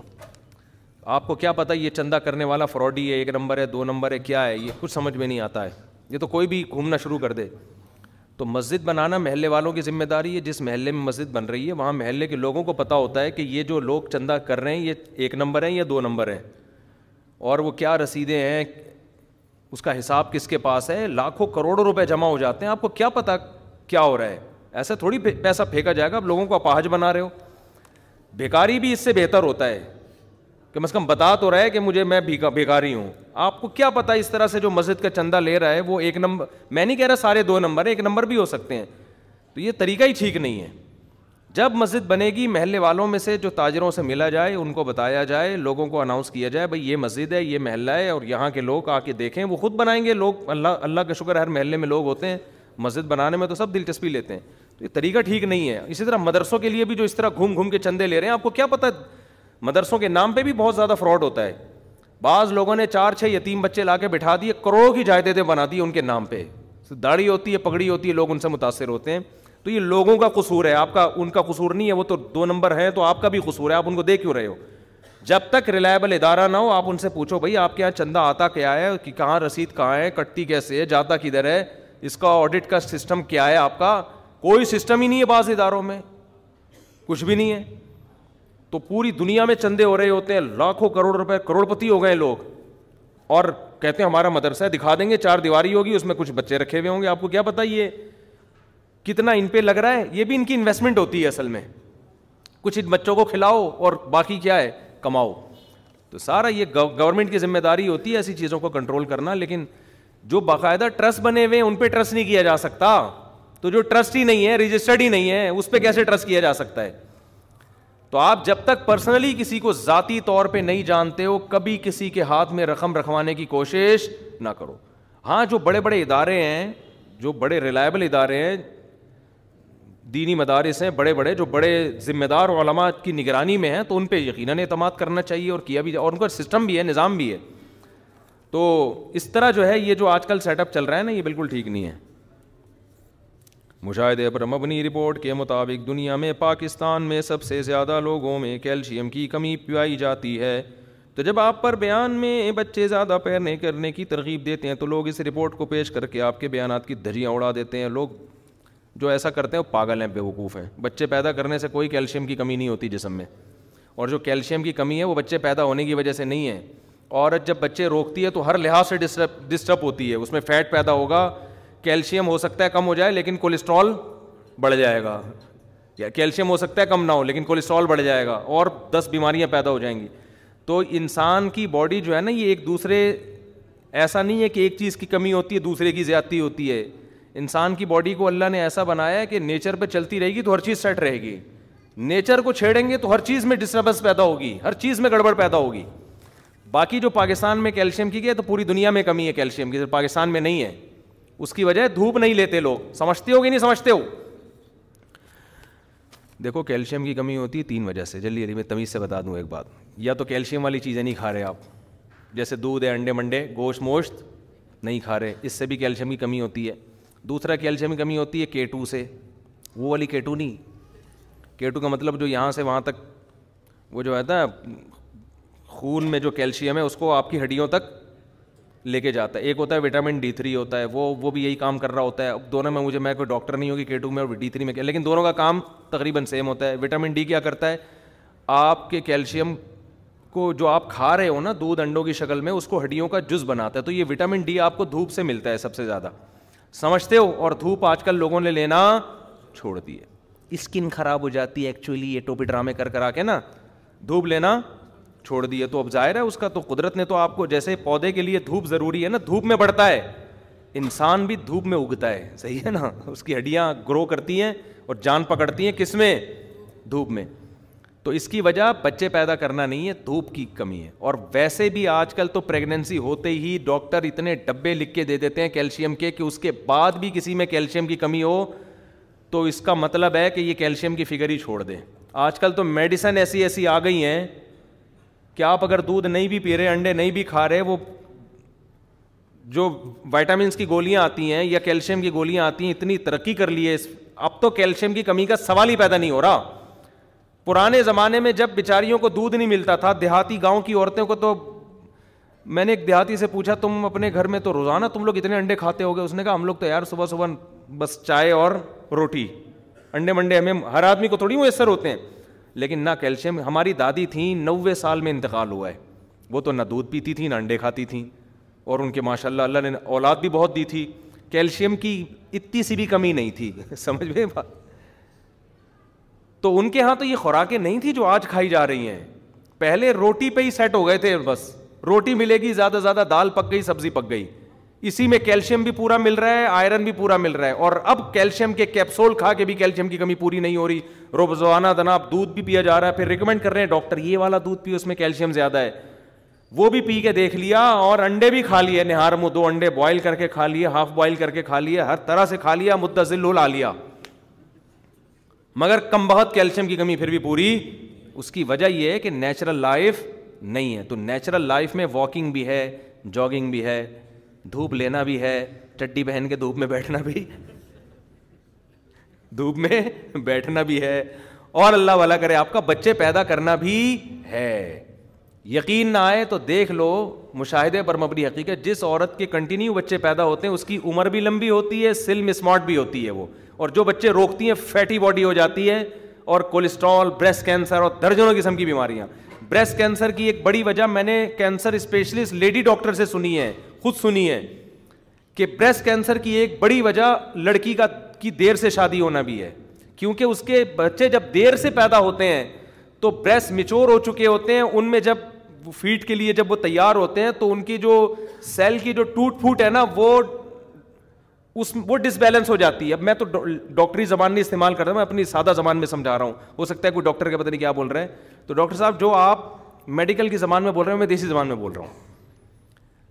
آپ کو کیا پتہ یہ چندہ کرنے والا فراڈی ہے ایک نمبر ہے دو نمبر ہے کیا ہے یہ کچھ سمجھ میں نہیں آتا ہے یہ تو کوئی بھی گھومنا شروع کر دے تو مسجد بنانا محلے والوں کی ذمہ داری ہے جس محلے میں مسجد بن رہی ہے وہاں محلے کے لوگوں کو پتہ ہوتا ہے کہ یہ جو لوگ چندہ کر رہے ہیں یہ ایک نمبر ہیں یا دو نمبر ہیں اور وہ کیا رسیدیں ہیں اس کا حساب کس کے پاس ہے لاکھوں کروڑوں روپے جمع ہو جاتے ہیں آپ کو کیا پتا کیا ہو رہا ہے ایسا تھوڑی پیسہ پھینکا جائے گا آپ لوگوں کو اپاہج بنا رہے ہو بیکاری بھی اس سے بہتر ہوتا ہے کم از کم بتا تو رہا ہے کہ مجھے میں بیکاری ہوں آپ کو کیا پتا اس طرح سے جو مسجد کا چندہ لے رہا ہے وہ ایک نمبر میں نہیں کہہ رہا سارے دو نمبر ہیں ایک نمبر بھی ہو سکتے ہیں تو یہ طریقہ ہی ٹھیک نہیں ہے جب مسجد بنے گی محلے والوں میں سے جو تاجروں سے ملا جائے ان کو بتایا جائے لوگوں کو اناؤنس کیا جائے بھائی یہ مسجد ہے یہ محلہ ہے اور یہاں کے لوگ آ کے دیکھیں وہ خود بنائیں گے لوگ اللہ اللہ کا شکر ہر محلے میں لوگ ہوتے ہیں مسجد بنانے میں تو سب دلچسپی لیتے ہیں تو یہ طریقہ ٹھیک نہیں ہے اسی طرح مدرسوں کے لیے بھی جو اس طرح گھوم گھوم کے چندے لے رہے ہیں آپ کو کیا پتہ مدرسوں کے نام پہ بھی بہت زیادہ فراڈ ہوتا ہے بعض لوگوں نے چار چھ یتیم بچے لا کے بٹھا دیے کروڑوں کی جائیدادیں بنا دی ان کے نام پہ داڑھی ہوتی ہے پگڑی ہوتی ہے لوگ ان سے متاثر ہوتے ہیں تو یہ لوگوں کا قصور ہے آپ کا ان کا قصور نہیں ہے وہ تو دو نمبر ہیں تو آپ کا بھی قصور ہے آپ ان کو دے کیوں رہے ہو جب تک ریلائبل ادارہ نہ ہو آپ ان سے پوچھو بھائی آپ کے یہاں چندہ آتا کیا ہے کہ کہاں رسید کہاں ہے کٹتی کیسے ہے جاتا کدھر ہے اس کا آڈٹ کا سسٹم کیا ہے آپ کا کوئی سسٹم ہی نہیں ہے بعض اداروں میں کچھ بھی نہیں ہے تو پوری دنیا میں چندے ہو رہے ہوتے ہیں لاکھوں کروڑ روپئے کروڑپتی ہو گئے لوگ اور کہتے ہیں ہمارا مدرسہ ہے دکھا دیں گے چار دیواری ہوگی اس میں کچھ بچے رکھے ہوئے ہوں گے آپ کو کیا بتائیے کتنا ان پہ لگ رہا ہے یہ بھی ان کی انویسٹمنٹ ہوتی ہے اصل میں کچھ بچوں کو کھلاؤ اور باقی کیا ہے کماؤ تو سارا یہ گورنمنٹ کی ذمہ داری ہوتی ہے ایسی چیزوں کو کنٹرول کرنا لیکن جو باقاعدہ ٹرسٹ بنے ہوئے ہیں ان پہ ٹرسٹ نہیں کیا جا سکتا تو جو ٹرسٹ ہی نہیں ہے رجسٹرڈ ہی نہیں ہے اس پہ کیسے ٹرسٹ کیا جا سکتا ہے تو آپ جب تک پرسنلی کسی کو ذاتی طور پہ نہیں جانتے ہو کبھی کسی کے ہاتھ میں رقم رکھوانے کی کوشش نہ کرو ہاں جو بڑے بڑے ادارے ہیں جو بڑے ریلائبل ادارے ہیں دینی مدارس ہیں بڑے بڑے جو بڑے ذمہ دار علماء کی نگرانی میں ہیں تو ان پہ یقیناً اعتماد کرنا چاہیے اور کیا بھی اور ان کا سسٹم بھی ہے نظام بھی ہے تو اس طرح جو ہے یہ جو آج کل سیٹ اپ چل رہا ہے نا یہ بالکل ٹھیک نہیں ہے مشاہدے پر مبنی رپورٹ کے مطابق دنیا میں پاکستان میں سب سے زیادہ لوگوں میں کیلشیم کی کمی پائی جاتی ہے تو جب آپ پر بیان میں بچے زیادہ پیرنے کرنے کی ترغیب دیتے ہیں تو لوگ اس رپورٹ کو پیش کر کے آپ کے بیانات کی دھجیاں اڑا دیتے ہیں لوگ جو ایسا کرتے ہیں وہ پاگل ہیں بے وقوف ہیں بچے پیدا کرنے سے کوئی کیلشیم کی کمی نہیں ہوتی جسم میں اور جو کیلشیم کی کمی ہے وہ بچے پیدا ہونے کی وجہ سے نہیں ہے عورت جب بچے روکتی ہے تو ہر لحاظ سے ڈسٹرب ڈسٹرب ہوتی ہے اس میں فیٹ پیدا ہوگا کیلشیم ہو سکتا ہے کم ہو جائے لیکن کولیسٹرول بڑھ جائے گا یا کیلشیم ہو سکتا ہے کم نہ ہو لیکن کولیسٹرول بڑھ جائے گا اور دس بیماریاں پیدا ہو جائیں گی تو انسان کی باڈی جو ہے نا یہ ایک دوسرے ایسا نہیں ہے کہ ایک چیز کی کمی ہوتی ہے دوسرے کی زیادتی ہوتی ہے انسان کی باڈی کو اللہ نے ایسا بنایا ہے کہ نیچر پہ چلتی رہے گی تو ہر چیز سیٹ رہے گی نیچر کو چھیڑیں گے تو ہر چیز میں ڈسٹربنس پیدا ہوگی ہر چیز میں گڑبڑ پیدا ہوگی باقی جو پاکستان میں کیلشیم کی گئی ہے تو پوری دنیا میں کمی ہے کیلشیم کی پاکستان میں نہیں ہے اس کی وجہ دھوپ نہیں لیتے لوگ سمجھتے ہو کہ نہیں سمجھتے ہو دیکھو کیلشیم کی کمی ہوتی ہے تین وجہ سے جلدی جلدی میں تمیز سے بتا دوں ایک بات یا تو کیلشیم والی چیزیں نہیں کھا رہے آپ جیسے دودھ ہے انڈے منڈے گوشت موشت نہیں کھا رہے اس سے بھی کیلشیم کی کمی ہوتی ہے دوسرا کیلشیم کی کمی ہوتی ہے کیٹو سے وہ والی کیٹو نہیں کیٹو کا مطلب جو یہاں سے وہاں تک وہ جو ہے نا خون میں جو کیلشیم ہے اس کو آپ کی ہڈیوں تک لے کے جاتا ہے ایک ہوتا ہے وٹامن ڈی تھری ہوتا ہے وہ وہ بھی یہی کام کر رہا ہوتا ہے دونوں میں مجھے میں کوئی ڈاکٹر نہیں ہوگی ٹو میں اور ڈی تھری میں کیا لیکن دونوں کا کام تقریباً سیم ہوتا ہے وٹامن ڈی کیا کرتا ہے آپ کے کیلشیم کو جو آپ کھا رہے ہو نا دودھ انڈوں کی شکل میں اس کو ہڈیوں کا جز بناتا ہے تو یہ وٹامن ڈی آپ کو دھوپ سے ملتا ہے سب سے زیادہ سمجھتے ہو اور دھوپ آج کل لوگوں نے لینا چھوڑ دی ہے اسکن خراب ہو جاتی ہے ایکچولی یہ ٹوپی ڈرامے کر کر آ کے نا دھوپ لینا چھوڑ دیا تو اب ظاہر ہے اس کا تو قدرت نے تو آپ کو جیسے پودے کے لیے دھوپ ضروری ہے نا دھوپ میں بڑھتا ہے انسان بھی دھوپ میں اگتا ہے صحیح ہے نا اس کی ہڈیاں گرو کرتی ہیں اور جان پکڑتی ہیں کس میں دھوپ میں تو اس کی وجہ بچے پیدا کرنا نہیں ہے دھوپ کی کمی ہے اور ویسے بھی آج کل تو پریگنینسی ہوتے ہی ڈاکٹر اتنے ڈبے لکھ کے دے دیتے ہیں کیلشیم کے کہ اس کے بعد بھی کسی میں کیلشیم کی کمی ہو تو اس کا مطلب ہے کہ یہ کیلشیم کی فگر ہی چھوڑ دیں آج کل تو میڈیسن ایسی ایسی آ گئی ہیں کہ آپ اگر دودھ نہیں بھی پی رہے انڈے نہیں بھی کھا رہے وہ جو وائٹامنس کی گولیاں آتی ہیں یا کیلشیم کی گولیاں آتی ہیں اتنی ترقی کر لی ہے اس اب تو کیلشیم کی کمی کا سوال ہی پیدا نہیں ہو رہا پرانے زمانے میں جب بیچاریوں کو دودھ نہیں ملتا تھا دیہاتی گاؤں کی عورتوں کو تو میں نے ایک دیہاتی سے پوچھا تم اپنے گھر میں تو روزانہ تم لوگ اتنے انڈے کھاتے ہو گئے اس نے کہا ہم لوگ تو یار صبح صبح بس چائے اور روٹی انڈے منڈے ہمیں ہر آدمی کو تھوڑی میسر ہوتے ہیں لیکن نہ کیلشیم ہماری دادی تھیں نوے سال میں انتقال ہوا ہے وہ تو نہ دودھ پیتی تھیں نہ انڈے کھاتی تھیں اور ان کے ماشاء اللہ اللہ نے اولاد بھی بہت دی تھی کیلشیم کی اتنی سی بھی کمی نہیں تھی سمجھ میں بات تو ان کے ہاں تو یہ خوراکیں نہیں تھیں جو آج کھائی جا رہی ہیں پہلے روٹی پہ ہی سیٹ ہو گئے تھے بس روٹی ملے گی زیادہ سے زیادہ دال پک گئی سبزی پک گئی اسی میں کیلشیم بھی پورا مل رہا ہے آئرن بھی پورا مل رہا ہے اور اب کیلشیم کے کیپسول کھا کے بھی کیلشیم کی کمی پوری نہیں ہو رہی رو روزانہ آپ دودھ بھی پیا جا رہا ہے پھر ریکمینڈ کر رہے ہیں ڈاکٹر یہ والا دودھ پی اس میں کیلشیم زیادہ ہے وہ بھی پی کے دیکھ لیا اور انڈے بھی کھا لیے نہار منہ دو انڈے بوائل کر کے کھا لیے ہاف بوائل کر کے کھا لیا ہر طرح سے کھا لیا لا لیا مگر کم بہت کیلشیم کی کمی پھر بھی پوری اس کی وجہ یہ ہے کہ نیچرل لائف نہیں ہے تو نیچرل لائف میں واکنگ بھی ہے جاگنگ بھی ہے دھوپ لینا بھی ہے چڈی بہن کے دھوپ میں بیٹھنا بھی دھوپ میں بیٹھنا بھی ہے اور اللہ والا کرے آپ کا بچے پیدا کرنا بھی ہے یقین نہ آئے تو دیکھ لو مشاہدے پر مبنی حقیقت جس عورت کے کنٹینیو بچے پیدا ہوتے ہیں اس کی عمر بھی لمبی ہوتی ہے سلم اسمارٹ بھی ہوتی ہے وہ اور جو بچے روکتی ہیں فیٹی باڈی ہو جاتی ہے اور کولیسٹرول بریسٹ کینسر اور درجنوں قسم کی بیماریاں بریسٹ کینسر کی ایک بڑی وجہ میں نے کینسر اسپیشلسٹ لیڈی ڈاکٹر سے سنی ہے خود سنی ہے کہ بریسٹ کینسر کی ایک بڑی وجہ لڑکی کا کی دیر سے شادی ہونا بھی ہے کیونکہ اس کے بچے جب دیر سے پیدا ہوتے ہیں تو بریسٹ میچور ہو چکے ہوتے ہیں ان میں جب فیٹ فیڈ کے لیے جب وہ تیار ہوتے ہیں تو ان کی جو سیل کی جو ٹوٹ پھوٹ ہے نا وہ اس وہ ڈس بیلنس ہو جاتی ہے اب میں تو ڈاکٹری زبان نہیں استعمال کر رہا ہوں میں اپنی سادہ زبان میں سمجھا رہا ہوں ہو سکتا ہے کوئی ڈاکٹر کے پتہ نہیں کیا بول رہے ہیں تو ڈاکٹر صاحب جو آپ میڈیکل کی زبان میں بول رہے ہیں میں دیسی زبان میں بول رہا ہوں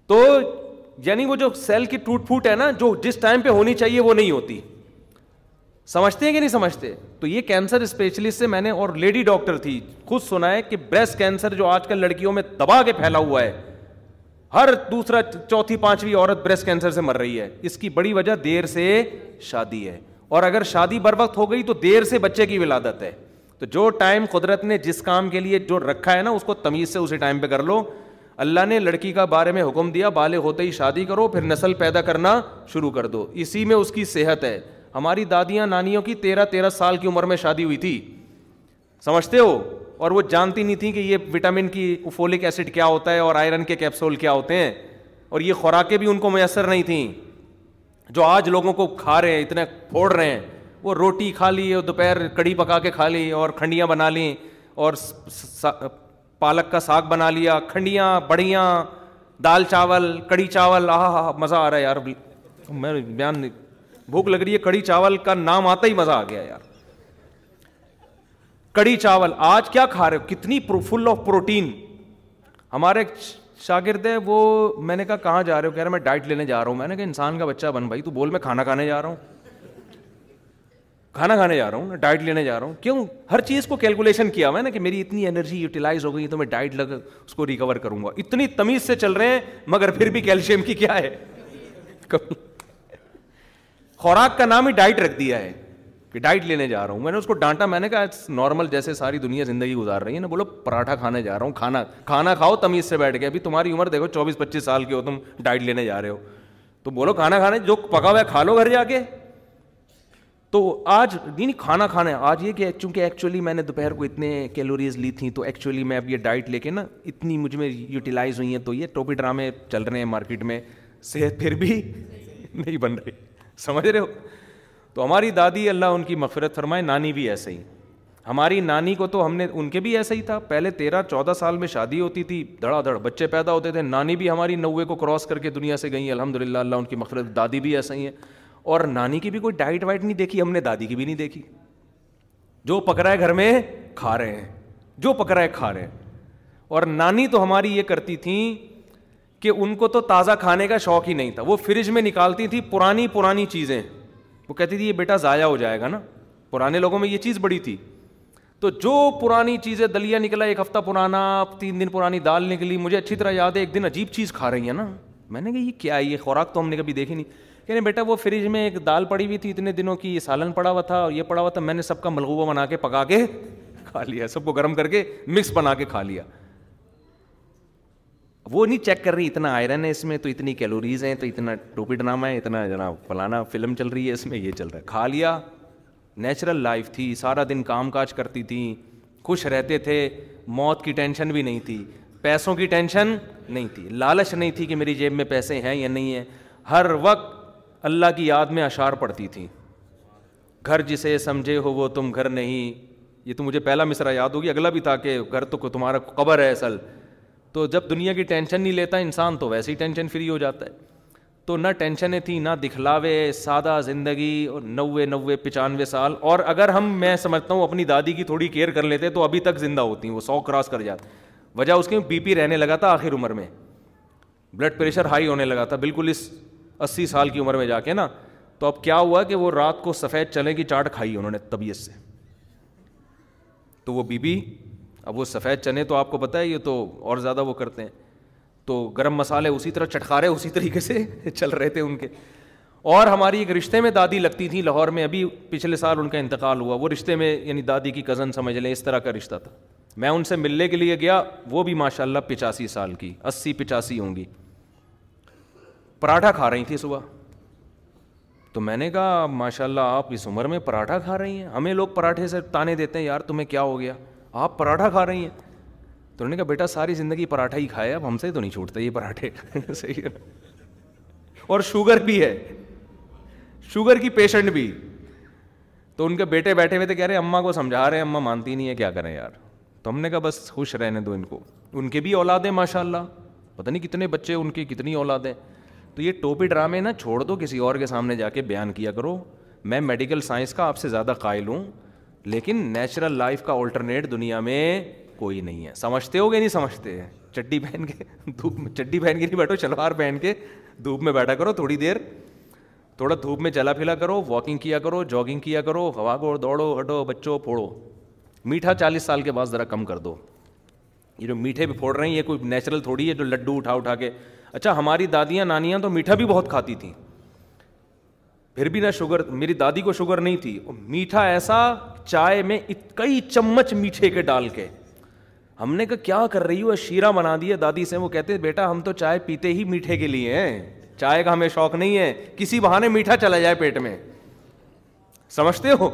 تو یعنی وہ جو سیل کی ٹوٹ پھوٹ ہے نا جو جس ٹائم پہ ہونی چاہیے وہ نہیں ہوتی سمجھتے ہیں کہ نہیں سمجھتے تو یہ کینسر اسپیشلسٹ سے میں نے اور لیڈی ڈاکٹر تھی خود سنا ہے کہ بریسٹ کینسر جو آج کل لڑکیوں میں دبا کے پھیلا ہوا ہے ہر دوسرا چوتھی پانچویں عورت بریسٹ کینسر سے مر رہی ہے اس کی بڑی وجہ دیر سے شادی ہے اور اگر شادی بر وقت ہو گئی تو دیر سے بچے کی ولادت ہے تو جو ٹائم قدرت نے جس کام کے لیے جو رکھا ہے نا اس کو تمیز سے اسی ٹائم پہ کر لو اللہ نے لڑکی کا بارے میں حکم دیا بالے ہوتے ہی شادی کرو پھر نسل پیدا کرنا شروع کر دو اسی میں اس کی صحت ہے ہماری دادیاں نانیوں کی تیرہ تیرہ سال کی عمر میں شادی ہوئی تھی سمجھتے ہو اور وہ جانتی نہیں تھیں کہ یہ وٹامن کی فولک ایسڈ کیا ہوتا ہے اور آئرن کے کیپسول کیا ہوتے ہیں اور یہ خوراکیں بھی ان کو میسر نہیں تھیں جو آج لوگوں کو کھا رہے ہیں اتنے پھوڑ رہے ہیں وہ روٹی کھا لی اور دوپہر کڑی پکا کے کھا لی اور کھنڈیاں بنا لیں اور پالک کا ساگ بنا لیا کھنڈیاں بڑیاں دال چاول کڑی چاول آہا ہا مزہ آ رہا ہے یار میں بیان نہیں بھوک لگ رہی ہے کڑی چاول کا نام آتا ہی مزہ آ گیا یار کڑی چاول آج کیا کھا رہے ہو کتنی فل آف پروٹین ہمارے شاگرد ہے وہ میں نے کہا کہاں جا رہے ہو کہہ میں ڈائٹ لینے جا رہا ہوں میں نے کہا انسان کا بچہ بن بھائی تو بول میں کھانا کھانے جا رہا ہوں کھانا کھانے جا رہا ہوں ڈائٹ لینے جا رہا ہوں کیوں ہر چیز کو کیلکولیشن کیا میں اتنی انرجی یوٹیلائز ہو گئی تو میں ڈائٹ لگ اس کو ریکور کروں گا اتنی تمیز سے چل رہے ہیں مگر پھر بھی کیلشیم کی کیا ہے خوراک کا نام ہی ڈائٹ رکھ دیا ہے کہ ڈائٹ لینے جا رہا ہوں میں نے اس کو ڈانٹا میں نے کہا نارمل جیسے ساری دنیا زندگی گزار رہی ہے نا بولو پراٹھا کھانے جا رہا ہوں کھانا کھانا کھاؤ تمیز سے بیٹھ کے ابھی تمہاری عمر دیکھو چوبیس پچیس سال کی ہو تم ڈائٹ لینے جا رہے ہو تو بولو کھانا کھانے جو پکا ہوا ہے کھا لو گھر جا کے تو آج نہیں یعنی کھانا کھانا ہے آج یہ کہ چونکہ ایکچولی میں نے دوپہر کو اتنے کیلوریز لی تھیں تو ایکچولی میں اب یہ ڈائٹ لے کے نا اتنی مجھ میں یوٹیلائز ہوئی ہیں تو یہ ٹوپی ڈرامے چل رہے ہیں مارکیٹ میں صحت پھر بھی نہیں بن رہی سمجھ رہے ہو تو ہماری دادی اللہ ان کی مغفرت فرمائے نانی بھی ایسے ہی ہماری نانی کو تو ہم نے ان کے بھی ایسا ہی تھا پہلے تیرہ چودہ سال میں شادی ہوتی تھی دھڑا دھڑ بچے پیدا ہوتے تھے نانی بھی ہماری نوے کو کراس کر کے دنیا سے گئی الحمد للہ اللہ ان کی مغفرت دادی بھی ایسا ہی ہے اور نانی کی بھی کوئی ڈائٹ وائٹ نہیں دیکھی ہم نے دادی کی بھی نہیں دیکھی جو پکڑا ہے گھر میں کھا رہے ہیں جو پکڑا ہے کھا رہے ہیں اور نانی تو ہماری یہ کرتی تھیں کہ ان کو تو تازہ کھانے کا شوق ہی نہیں تھا وہ فریج میں نکالتی تھی پرانی پرانی چیزیں وہ کہتی تھی یہ بیٹا ضائع ہو جائے گا نا پرانے لوگوں میں یہ چیز بڑی تھی تو جو پرانی چیزیں دلیا نکلا ایک ہفتہ پرانا تین دن پرانی دال نکلی مجھے اچھی طرح یاد ہے ایک دن عجیب چیز کھا رہی ہیں نا میں نے کہا یہ کیا یہ خوراک تو ہم نے کبھی دیکھی نہیں کہ نہیں بیٹا وہ فریج میں ایک دال پڑی ہوئی تھی اتنے دنوں کی یہ سالن پڑا ہوا تھا اور یہ پڑا ہوا تھا میں نے سب کا ملغوبہ بنا کے پکا کے کھا لیا سب کو گرم کر کے مکس بنا کے کھا لیا وہ نہیں چیک کر رہی اتنا آئرن ہے اس میں تو اتنی کیلوریز ہیں تو اتنا ٹوپی ڈرامہ ہے اتنا جناب فلانا فلم چل رہی ہے اس میں یہ چل رہا ہے کھا لیا نیچرل لائف تھی سارا دن کام کاج کرتی تھیں خوش رہتے تھے موت کی ٹینشن بھی نہیں تھی پیسوں کی ٹینشن نہیں تھی لالچ نہیں تھی کہ میری جیب میں پیسے ہیں یا نہیں ہیں ہر وقت اللہ کی یاد میں اشعار پڑتی تھی گھر جسے سمجھے ہو وہ تم گھر نہیں یہ تو مجھے پہلا مصرا یاد ہوگی اگلا بھی تھا کہ گھر تو تمہارا قبر ہے اصل تو جب دنیا کی ٹینشن نہیں لیتا انسان تو ویسے ہی ٹینشن فری ہو جاتا ہے تو نہ ٹینشنیں تھیں نہ دکھلاوے سادہ زندگی اور نوے نوے پچانوے سال اور اگر ہم میں سمجھتا ہوں اپنی دادی کی تھوڑی کیئر کر لیتے تو ابھی تک زندہ ہوتی ہیں وہ سو کراس کر جاتے وجہ اس کی بی پی رہنے لگا تھا آخر عمر میں بلڈ پریشر ہائی ہونے لگا تھا بالکل اس اسی سال کی عمر میں جا کے نا تو اب کیا ہوا کہ وہ رات کو سفید چلے کی چاٹ کھائی انہوں نے طبیعت سے تو وہ بی پی اب وہ سفید چنے تو آپ کو پتہ ہے یہ تو اور زیادہ وہ کرتے ہیں تو گرم مسالے اسی طرح چٹکارے اسی طریقے سے چل رہے تھے ان کے اور ہماری ایک رشتے میں دادی لگتی تھی لاہور میں ابھی پچھلے سال ان کا انتقال ہوا وہ رشتے میں یعنی دادی کی کزن سمجھ لیں اس طرح کا رشتہ تھا میں ان سے ملنے کے لیے گیا وہ بھی ماشاء اللہ پچاسی سال کی اسی پچاسی ہوں گی پراٹھا کھا رہی تھی صبح تو میں نے کہا ماشاء اللہ آپ اس عمر میں پراٹھا کھا رہی ہیں ہمیں لوگ پراٹھے سے تانے دیتے ہیں یار تمہیں کیا ہو گیا آپ پراٹھا کھا رہی ہیں تو انہوں نے کہا بیٹا ساری زندگی پراٹھا ہی کھایا اب ہم سے تو نہیں چھوٹتا یہ پراٹھے صحیح ہے اور شوگر شوگر بھی بھی ہے کی پیشنٹ تو ان کے بیٹے بیٹھے ہوئے تھے کہہ رہے اما کو سمجھا رہے ہیں اما مانتی نہیں ہے کیا کریں یار تو ہم نے کہا بس خوش رہنے دو ان کو ان کے بھی اولاد ماشاء اللہ پتا نہیں کتنے بچے ان کی کتنی اولاد تو یہ ٹوپی ڈرامے نا چھوڑ دو کسی اور کے سامنے جا کے بیان کیا کرو میں میڈیکل سائنس کا آپ سے زیادہ قائل ہوں لیکن نیچرل لائف کا آلٹرنیٹ دنیا میں کوئی نہیں ہے سمجھتے ہو گے نہیں سمجھتے چڈی پہن کے دھوپ میں چڈی پہن کے نہیں بیٹھو شلوار پہن کے دھوپ میں بیٹھا کرو تھوڑی دیر تھوڑا دھوپ میں چلا پھلا کرو واکنگ کیا کرو جاگنگ کیا کرو ہوا کو دوڑو ہٹو بچو پھوڑو میٹھا چالیس سال کے بعد ذرا کم کر دو یہ جو میٹھے بھی پھوڑ رہے ہیں یہ کوئی نیچرل تھوڑی ہے جو لڈو اٹھا اٹھا کے اچھا ہماری دادیاں نانیاں تو میٹھا بھی بہت کھاتی تھیں پھر بھی نہ شوگر میری دادی کو شوگر نہیں تھی میٹھا ایسا چائے میں کئی چمچ میٹھے کے ڈال کے ہم نے کہا کیا کر رہی ہو شیرا بنا دیا دادی سے وہ کہتے بیٹا ہم تو چائے پیتے ہی میٹھے کے لیے ہیں چائے کا ہمیں شوق نہیں ہے کسی بہانے میٹھا چلا جائے پیٹ میں سمجھتے ہو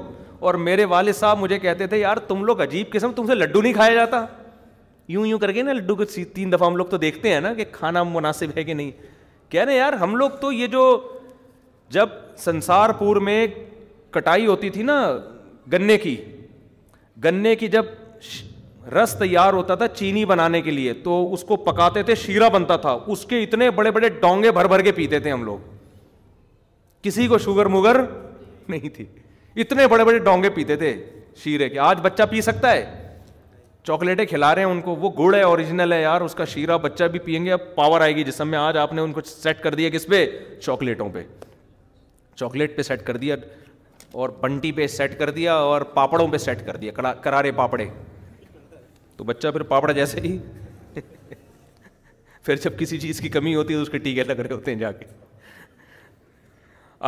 اور میرے والد صاحب مجھے کہتے تھے یار تم لوگ عجیب قسم تم سے لڈو نہیں کھایا جاتا یوں یوں کر کے نا لڈو کو تین دفعہ ہم لوگ تو دیکھتے ہیں نا کہ کھانا مناسب ہے کہ نہیں کہہ رہے یار ہم لوگ تو یہ جو جب سنسار پور میں کٹائی ہوتی تھی نا گنے کی گنے کی جب رس تیار ہوتا تھا چینی بنانے کے لیے تو اس کو پکاتے تھے شیرا بنتا تھا اس کے اتنے بڑے بڑے ڈونگے بھر بھر کے پیتے تھے ہم لوگ کسی کو شوگر موگر نہیں تھی اتنے بڑے بڑے ڈونگے پیتے تھے شیرے کے آج بچہ پی سکتا ہے چاکلیٹیں کھلا رہے ہیں ان کو وہ گڑ ہے اوریجنل ہے یار اس کا شیرا بچہ بھی پئیں گے اب پاور آئے گی جسم میں آج آپ نے ان کو سیٹ کر دیا کس پہ چاکلیٹوں پہ چاکلیٹ پہ سیٹ کر دیا اور بنٹی پہ سیٹ کر دیا اور پاپڑوں پہ سیٹ کر دیا کرارے پاپڑے تو بچہ پھر پاپڑ جیسے ہی پھر جب کسی چیز کی کمی ہوتی ہے تو اس کے ٹیکے لگ رہے ہوتے ہیں جا کے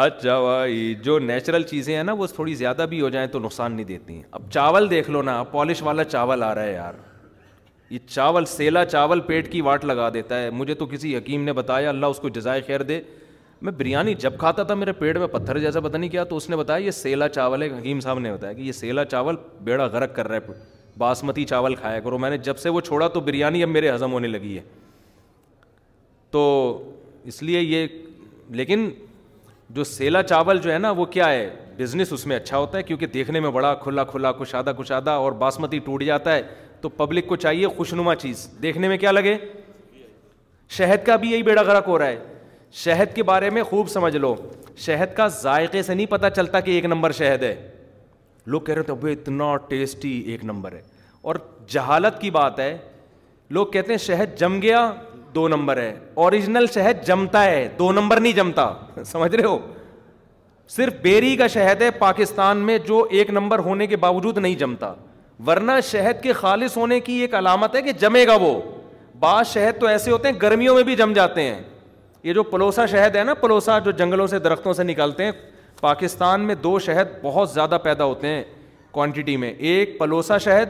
اچھا بھائی جو نیچرل چیزیں ہیں نا وہ تھوڑی زیادہ بھی ہو جائیں تو نقصان نہیں دیتی ہیں اب چاول دیکھ لو نا پالش والا چاول آ رہا ہے یار یہ چاول سیلا چاول پیٹ کی واٹ لگا دیتا ہے مجھے تو کسی حکیم نے بتایا اللہ اس کو جزائے خیر دے میں بریانی جب کھاتا تھا میرے پیٹ میں پتھر جیسا پتہ نہیں کیا تو اس نے بتایا یہ سیلا چاول ہے حکیم صاحب نے بتایا کہ یہ سیلا چاول بیڑا غرق کر رہا ہے باسمتی چاول کھایا کرو میں نے جب سے وہ چھوڑا تو بریانی اب میرے ہضم ہونے لگی ہے تو اس لیے یہ لیکن جو سیلا چاول جو ہے نا وہ کیا ہے بزنس اس میں اچھا ہوتا ہے کیونکہ دیکھنے میں بڑا کھلا کھلا کشادہ کشادہ اور باسمتی ٹوٹ جاتا ہے تو پبلک کو چاہیے خوشنما چیز دیکھنے میں کیا لگے شہد کا بھی یہی بیڑا غرق ہو رہا ہے شہد کے بارے میں خوب سمجھ لو شہد کا ذائقے سے نہیں پتہ چلتا کہ ایک نمبر شہد ہے لوگ کہہ رہے تھے اتنا ٹیسٹی ایک نمبر ہے اور جہالت کی بات ہے لوگ کہتے ہیں شہد جم گیا دو نمبر ہے اوریجنل شہد جمتا ہے دو نمبر نہیں جمتا سمجھ رہے ہو صرف بیری کا شہد ہے پاکستان میں جو ایک نمبر ہونے کے باوجود نہیں جمتا ورنہ شہد کے خالص ہونے کی ایک علامت ہے کہ جمے گا وہ بعض شہد تو ایسے ہوتے ہیں گرمیوں میں بھی جم جاتے ہیں یہ جو پلوسا شہد ہے نا پلوسا جو جنگلوں سے درختوں سے نکالتے ہیں پاکستان میں دو شہد بہت زیادہ پیدا ہوتے ہیں کوانٹٹی میں ایک پلوسا شہد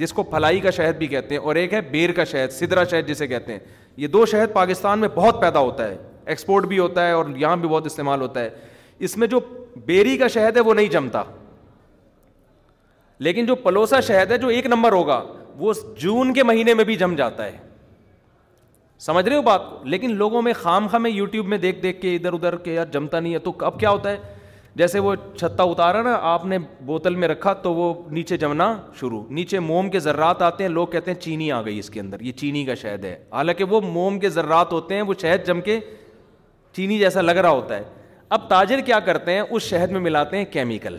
جس کو پھلائی کا شہد بھی کہتے ہیں اور ایک ہے بیر کا شہد سدرا شہد جسے کہتے ہیں یہ دو شہد پاکستان میں بہت پیدا ہوتا ہے ایکسپورٹ بھی ہوتا ہے اور یہاں بھی بہت استعمال ہوتا ہے اس میں جو بیری کا شہد ہے وہ نہیں جمتا لیکن جو پلوسا شہد ہے جو ایک نمبر ہوگا وہ جون کے مہینے میں بھی جم جاتا ہے سمجھ رہے ہو بات کو لیکن لوگوں میں خام خام یوٹیوب میں دیکھ دیکھ کے ادھر ادھر کے یار جمتا نہیں ہے تو اب کیا ہوتا ہے جیسے وہ چھتہ اتارا نا آپ نے بوتل میں رکھا تو وہ نیچے جمنا شروع نیچے موم کے ذرات آتے ہیں لوگ کہتے ہیں چینی آ گئی اس کے اندر یہ چینی کا شہد ہے حالانکہ وہ موم کے ذرات ہوتے ہیں وہ شہد جم کے چینی جیسا لگ رہا ہوتا ہے اب تاجر کیا کرتے ہیں اس شہد میں ملاتے ہیں کیمیکل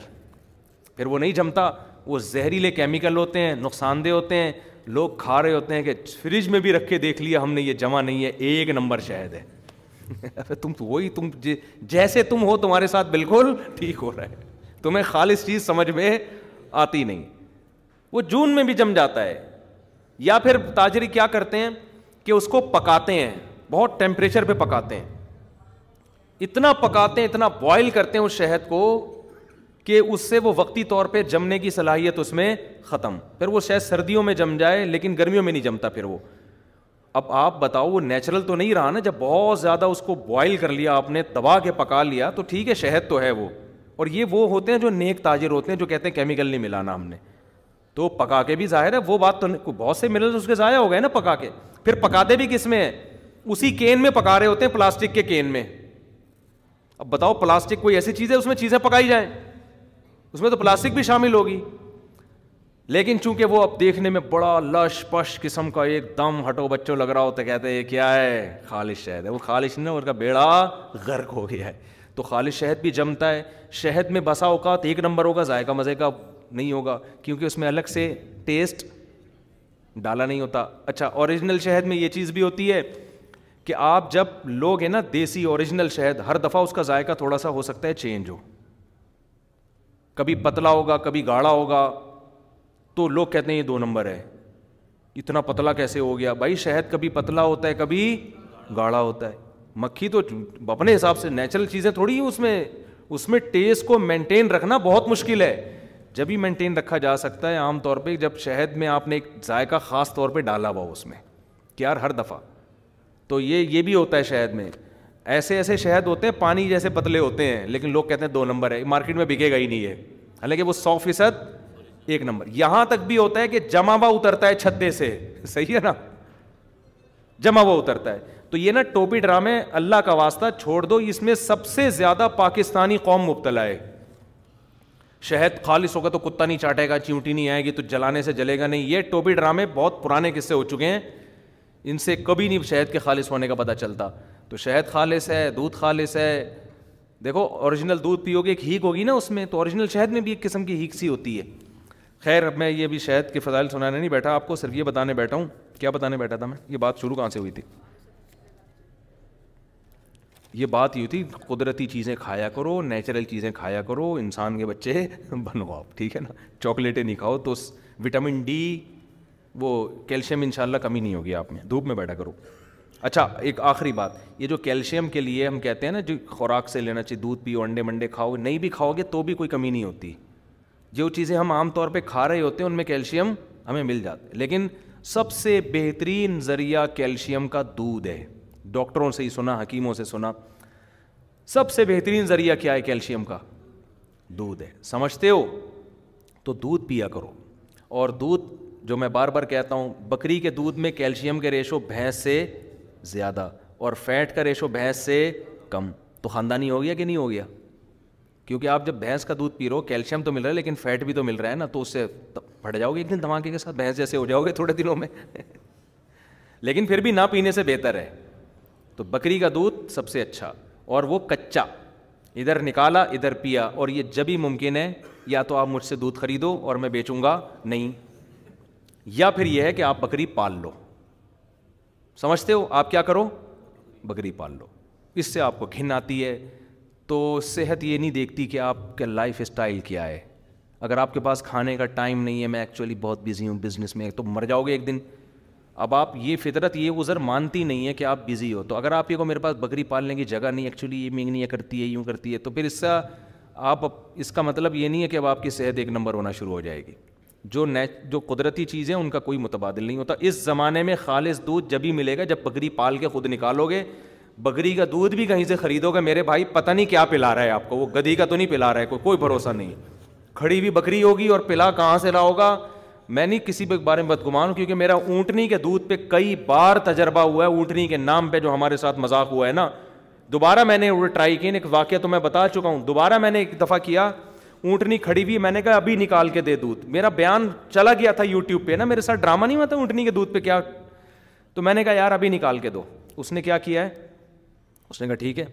پھر وہ نہیں جمتا وہ زہریلے کیمیکل ہوتے ہیں نقصان دہ ہوتے ہیں لوگ کھا رہے ہوتے ہیں کہ فریج میں بھی رکھ کے دیکھ لیا ہم نے یہ جمع نہیں ہے ایک نمبر شہد ہے تم تو وہی تم جی، جیسے تم ہو تمہارے ساتھ بالکل ٹھیک ہو رہا ہے تمہیں خالص چیز سمجھ میں آتی نہیں وہ جون میں بھی جم جاتا ہے یا پھر تاجری کیا کرتے ہیں کہ اس کو پکاتے ہیں بہت ٹیمپریچر پہ پکاتے ہیں اتنا پکاتے ہیں اتنا بوائل کرتے ہیں اس شہد کو کہ اس سے وہ وقتی طور پہ جمنے کی صلاحیت اس میں ختم پھر وہ شاید سردیوں میں جم جائے لیکن گرمیوں میں نہیں جمتا پھر وہ اب آپ بتاؤ وہ نیچرل تو نہیں رہا نا جب بہت زیادہ اس کو بوائل کر لیا آپ نے دبا کے پکا لیا تو ٹھیک ہے شہد تو ہے وہ اور یہ وہ ہوتے ہیں جو نیک تاجر ہوتے ہیں جو کہتے ہیں کیمیکل نہیں ملانا ہم نے تو پکا کے بھی ظاہر ہے وہ بات تو بہت سے مل اس کے ضائع ہو گئے نا پکا کے پھر پکاتے بھی کس میں ہیں اسی کین میں پکا رہے ہوتے ہیں پلاسٹک کے کین میں اب بتاؤ پلاسٹک کوئی ایسی چیز ہے اس میں چیزیں پکائی جائیں اس میں تو پلاسٹک بھی شامل ہوگی لیکن چونکہ وہ اب دیکھنے میں بڑا لش پش قسم کا ایک دم ہٹو بچوں لگ رہا ہوتا کہتے ہیں کیا ہے خالص شہد ہے وہ خالص نہیں اور کا بیڑا غرق ہو گیا ہے تو خالص شہد بھی جمتا ہے شہد میں بسا اوقات ایک نمبر ہوگا ذائقہ مزے کا نہیں ہوگا کیونکہ اس میں الگ سے ٹیسٹ ڈالا نہیں ہوتا اچھا اوریجنل شہد میں یہ چیز بھی ہوتی ہے کہ آپ جب لوگ ہیں نا دیسی اوریجنل شہد ہر دفعہ اس کا ذائقہ تھوڑا سا ہو سکتا ہے چینج ہو کبھی پتلا ہوگا کبھی گاڑھا ہوگا تو لوگ کہتے ہیں یہ دو نمبر ہے اتنا پتلا کیسے ہو گیا بھائی شہد کبھی پتلا ہوتا ہے کبھی گاڑھا ہوتا ہے مکھی تو اپنے حساب سے نیچرل چیزیں تھوڑی ہیں اس میں اس میں ٹیسٹ کو مینٹین رکھنا بہت مشکل ہے جبھی مینٹین رکھا جا سکتا ہے عام طور پہ جب شہد میں آپ نے ایک ذائقہ خاص طور پہ ڈالا ہوا اس میں کہ یار ہر دفعہ تو یہ یہ بھی ہوتا ہے شہد میں ایسے ایسے شہد ہوتے ہیں پانی جیسے پتلے ہوتے ہیں لیکن لوگ کہتے ہیں دو نمبر ہے مارکیٹ میں بکے گا ہی نہیں ہے حالانکہ وہ سو فیصد ایک نمبر یہاں تک بھی ہوتا ہے کہ جمع ہوا اترتا ہے چھتے سے صحیح ہے نا جمع ہوا اترتا ہے تو یہ نا ٹوپی ڈرامے اللہ کا واسطہ چھوڑ دو اس میں سب سے زیادہ پاکستانی قوم مبتلا ہے شہد خالص ہوگا تو کتا نہیں چاٹے گا چیونٹی نہیں آئے گی تو جلانے سے جلے گا نہیں یہ ٹوپی ڈرامے بہت پرانے قصے ہو چکے ہیں ان سے کبھی نہیں شہد کے خالص ہونے کا پتہ چلتا تو شہد خالص ہے دودھ خالص ہے دیکھو اوریجنل دودھ پیو گے ایک ہیک ہوگی نا اس میں تو اوریجنل شہد میں بھی ایک قسم کی ہیک سی ہوتی ہے خیر اب میں یہ بھی شہد کے فضائل سنانے نہیں بیٹھا آپ کو صرف یہ بتانے بیٹھا ہوں کیا بتانے بیٹھا تھا میں یہ بات شروع کہاں سے ہوئی تھی یہ بات یہ تھی قدرتی چیزیں کھایا کرو نیچرل چیزیں کھایا کرو انسان کے بچے بنو آپ ٹھیک ہے نا چاکلیٹیں نہیں کھاؤ تو وٹامن ڈی وہ کیلشیم انشاءاللہ کمی نہیں ہوگی آپ میں دھوپ میں بیٹھا کرو اچھا ایک آخری بات یہ جو کیلشیم کے لیے ہم کہتے ہیں نا جو خوراک سے لینا چاہیے دودھ پیو انڈے منڈے کھاؤ نہیں بھی کھاؤ گے تو بھی کوئی کمی نہیں ہوتی جو چیزیں ہم عام طور پہ کھا رہے ہوتے ہیں ان میں کیلشیم ہمیں مل جاتے لیکن سب سے بہترین ذریعہ کیلشیم کا دودھ ہے ڈاکٹروں سے ہی سنا حکیموں سے سنا سب سے بہترین ذریعہ کیا ہے کیلشیم کا دودھ ہے سمجھتے ہو تو دودھ پیا کرو اور دودھ جو میں بار بار کہتا ہوں بکری کے دودھ میں کیلشیم کے ریشو بھینس سے زیادہ اور فیٹ کا ریشو بھینس سے کم تو خاندانی ہو گیا کہ نہیں ہو گیا کیونکہ آپ جب بھینس کا دودھ پی رہو کیلشیم تو مل رہا ہے لیکن فیٹ بھی تو مل رہا ہے نا تو اس سے پھٹ جاؤ گے ایک دن دھماکے کے ساتھ بھینس جیسے ہو جاؤ گے تھوڑے دنوں میں لیکن پھر بھی نہ پینے سے بہتر ہے تو بکری کا دودھ سب سے اچھا اور وہ کچا ادھر نکالا ادھر پیا اور یہ جب ہی ممکن ہے یا تو آپ مجھ سے دودھ خریدو اور میں بیچوں گا نہیں یا پھر یہ ہے کہ آپ بکری پال لو سمجھتے ہو آپ کیا کرو بکری پال لو اس سے آپ کو گھن آتی ہے تو صحت یہ نہیں دیکھتی کہ آپ کا لائف اسٹائل کیا ہے اگر آپ کے پاس کھانے کا ٹائم نہیں ہے میں ایکچولی بہت بزی ہوں بزنس میں تو مر جاؤ گے ایک دن اب آپ یہ فطرت یہ عذر مانتی نہیں ہے کہ آپ بزی ہو تو اگر آپ یہ کو میرے پاس بکری پالنے کی جگہ نہیں ایکچولی یہ مین کرتی ہے یوں کرتی ہے تو پھر اس سے آپ اس کا مطلب یہ نہیں ہے کہ اب آپ کی صحت ایک نمبر ہونا شروع ہو جائے گی جو نیچ جو قدرتی چیزیں ان کا کوئی متبادل نہیں ہوتا اس زمانے میں خالص دودھ جب ہی ملے گا جب بکری پال کے خود نکالو گے بکری کا دودھ بھی کہیں سے خریدو گے میرے بھائی پتہ نہیں کیا پلا رہا ہے آپ کو وہ گدی کا تو نہیں پلا رہا ہے کوئی کوئی بھروسہ نہیں کھڑی ہوئی بکری ہوگی اور پلا کہاں سے لاؤ گا میں نہیں کسی بھی بارے میں بدگمان ہوں کیونکہ میرا اونٹنی کے دودھ پہ کئی بار تجربہ ہوا ہے اونٹنی کے نام پہ جو ہمارے ساتھ مذاق ہوا ہے نا دوبارہ میں نے ٹرائی کی ایک واقعہ تو میں بتا چکا ہوں دوبارہ میں نے ایک دفعہ کیا اونٹنی کھڑی ہوئی میں نے کہا ابھی نکال کے دے دودھ میرا بیان چلا گیا تھا یو ٹیوب پہ نا میرے ساتھ ڈرامہ نہیں ہوا تھا دودھ پہ کیا تو میں نے کہا یار ابھی نکال کے دو اس نے کیا کیا ہے اس نے کہا ٹھیک ہے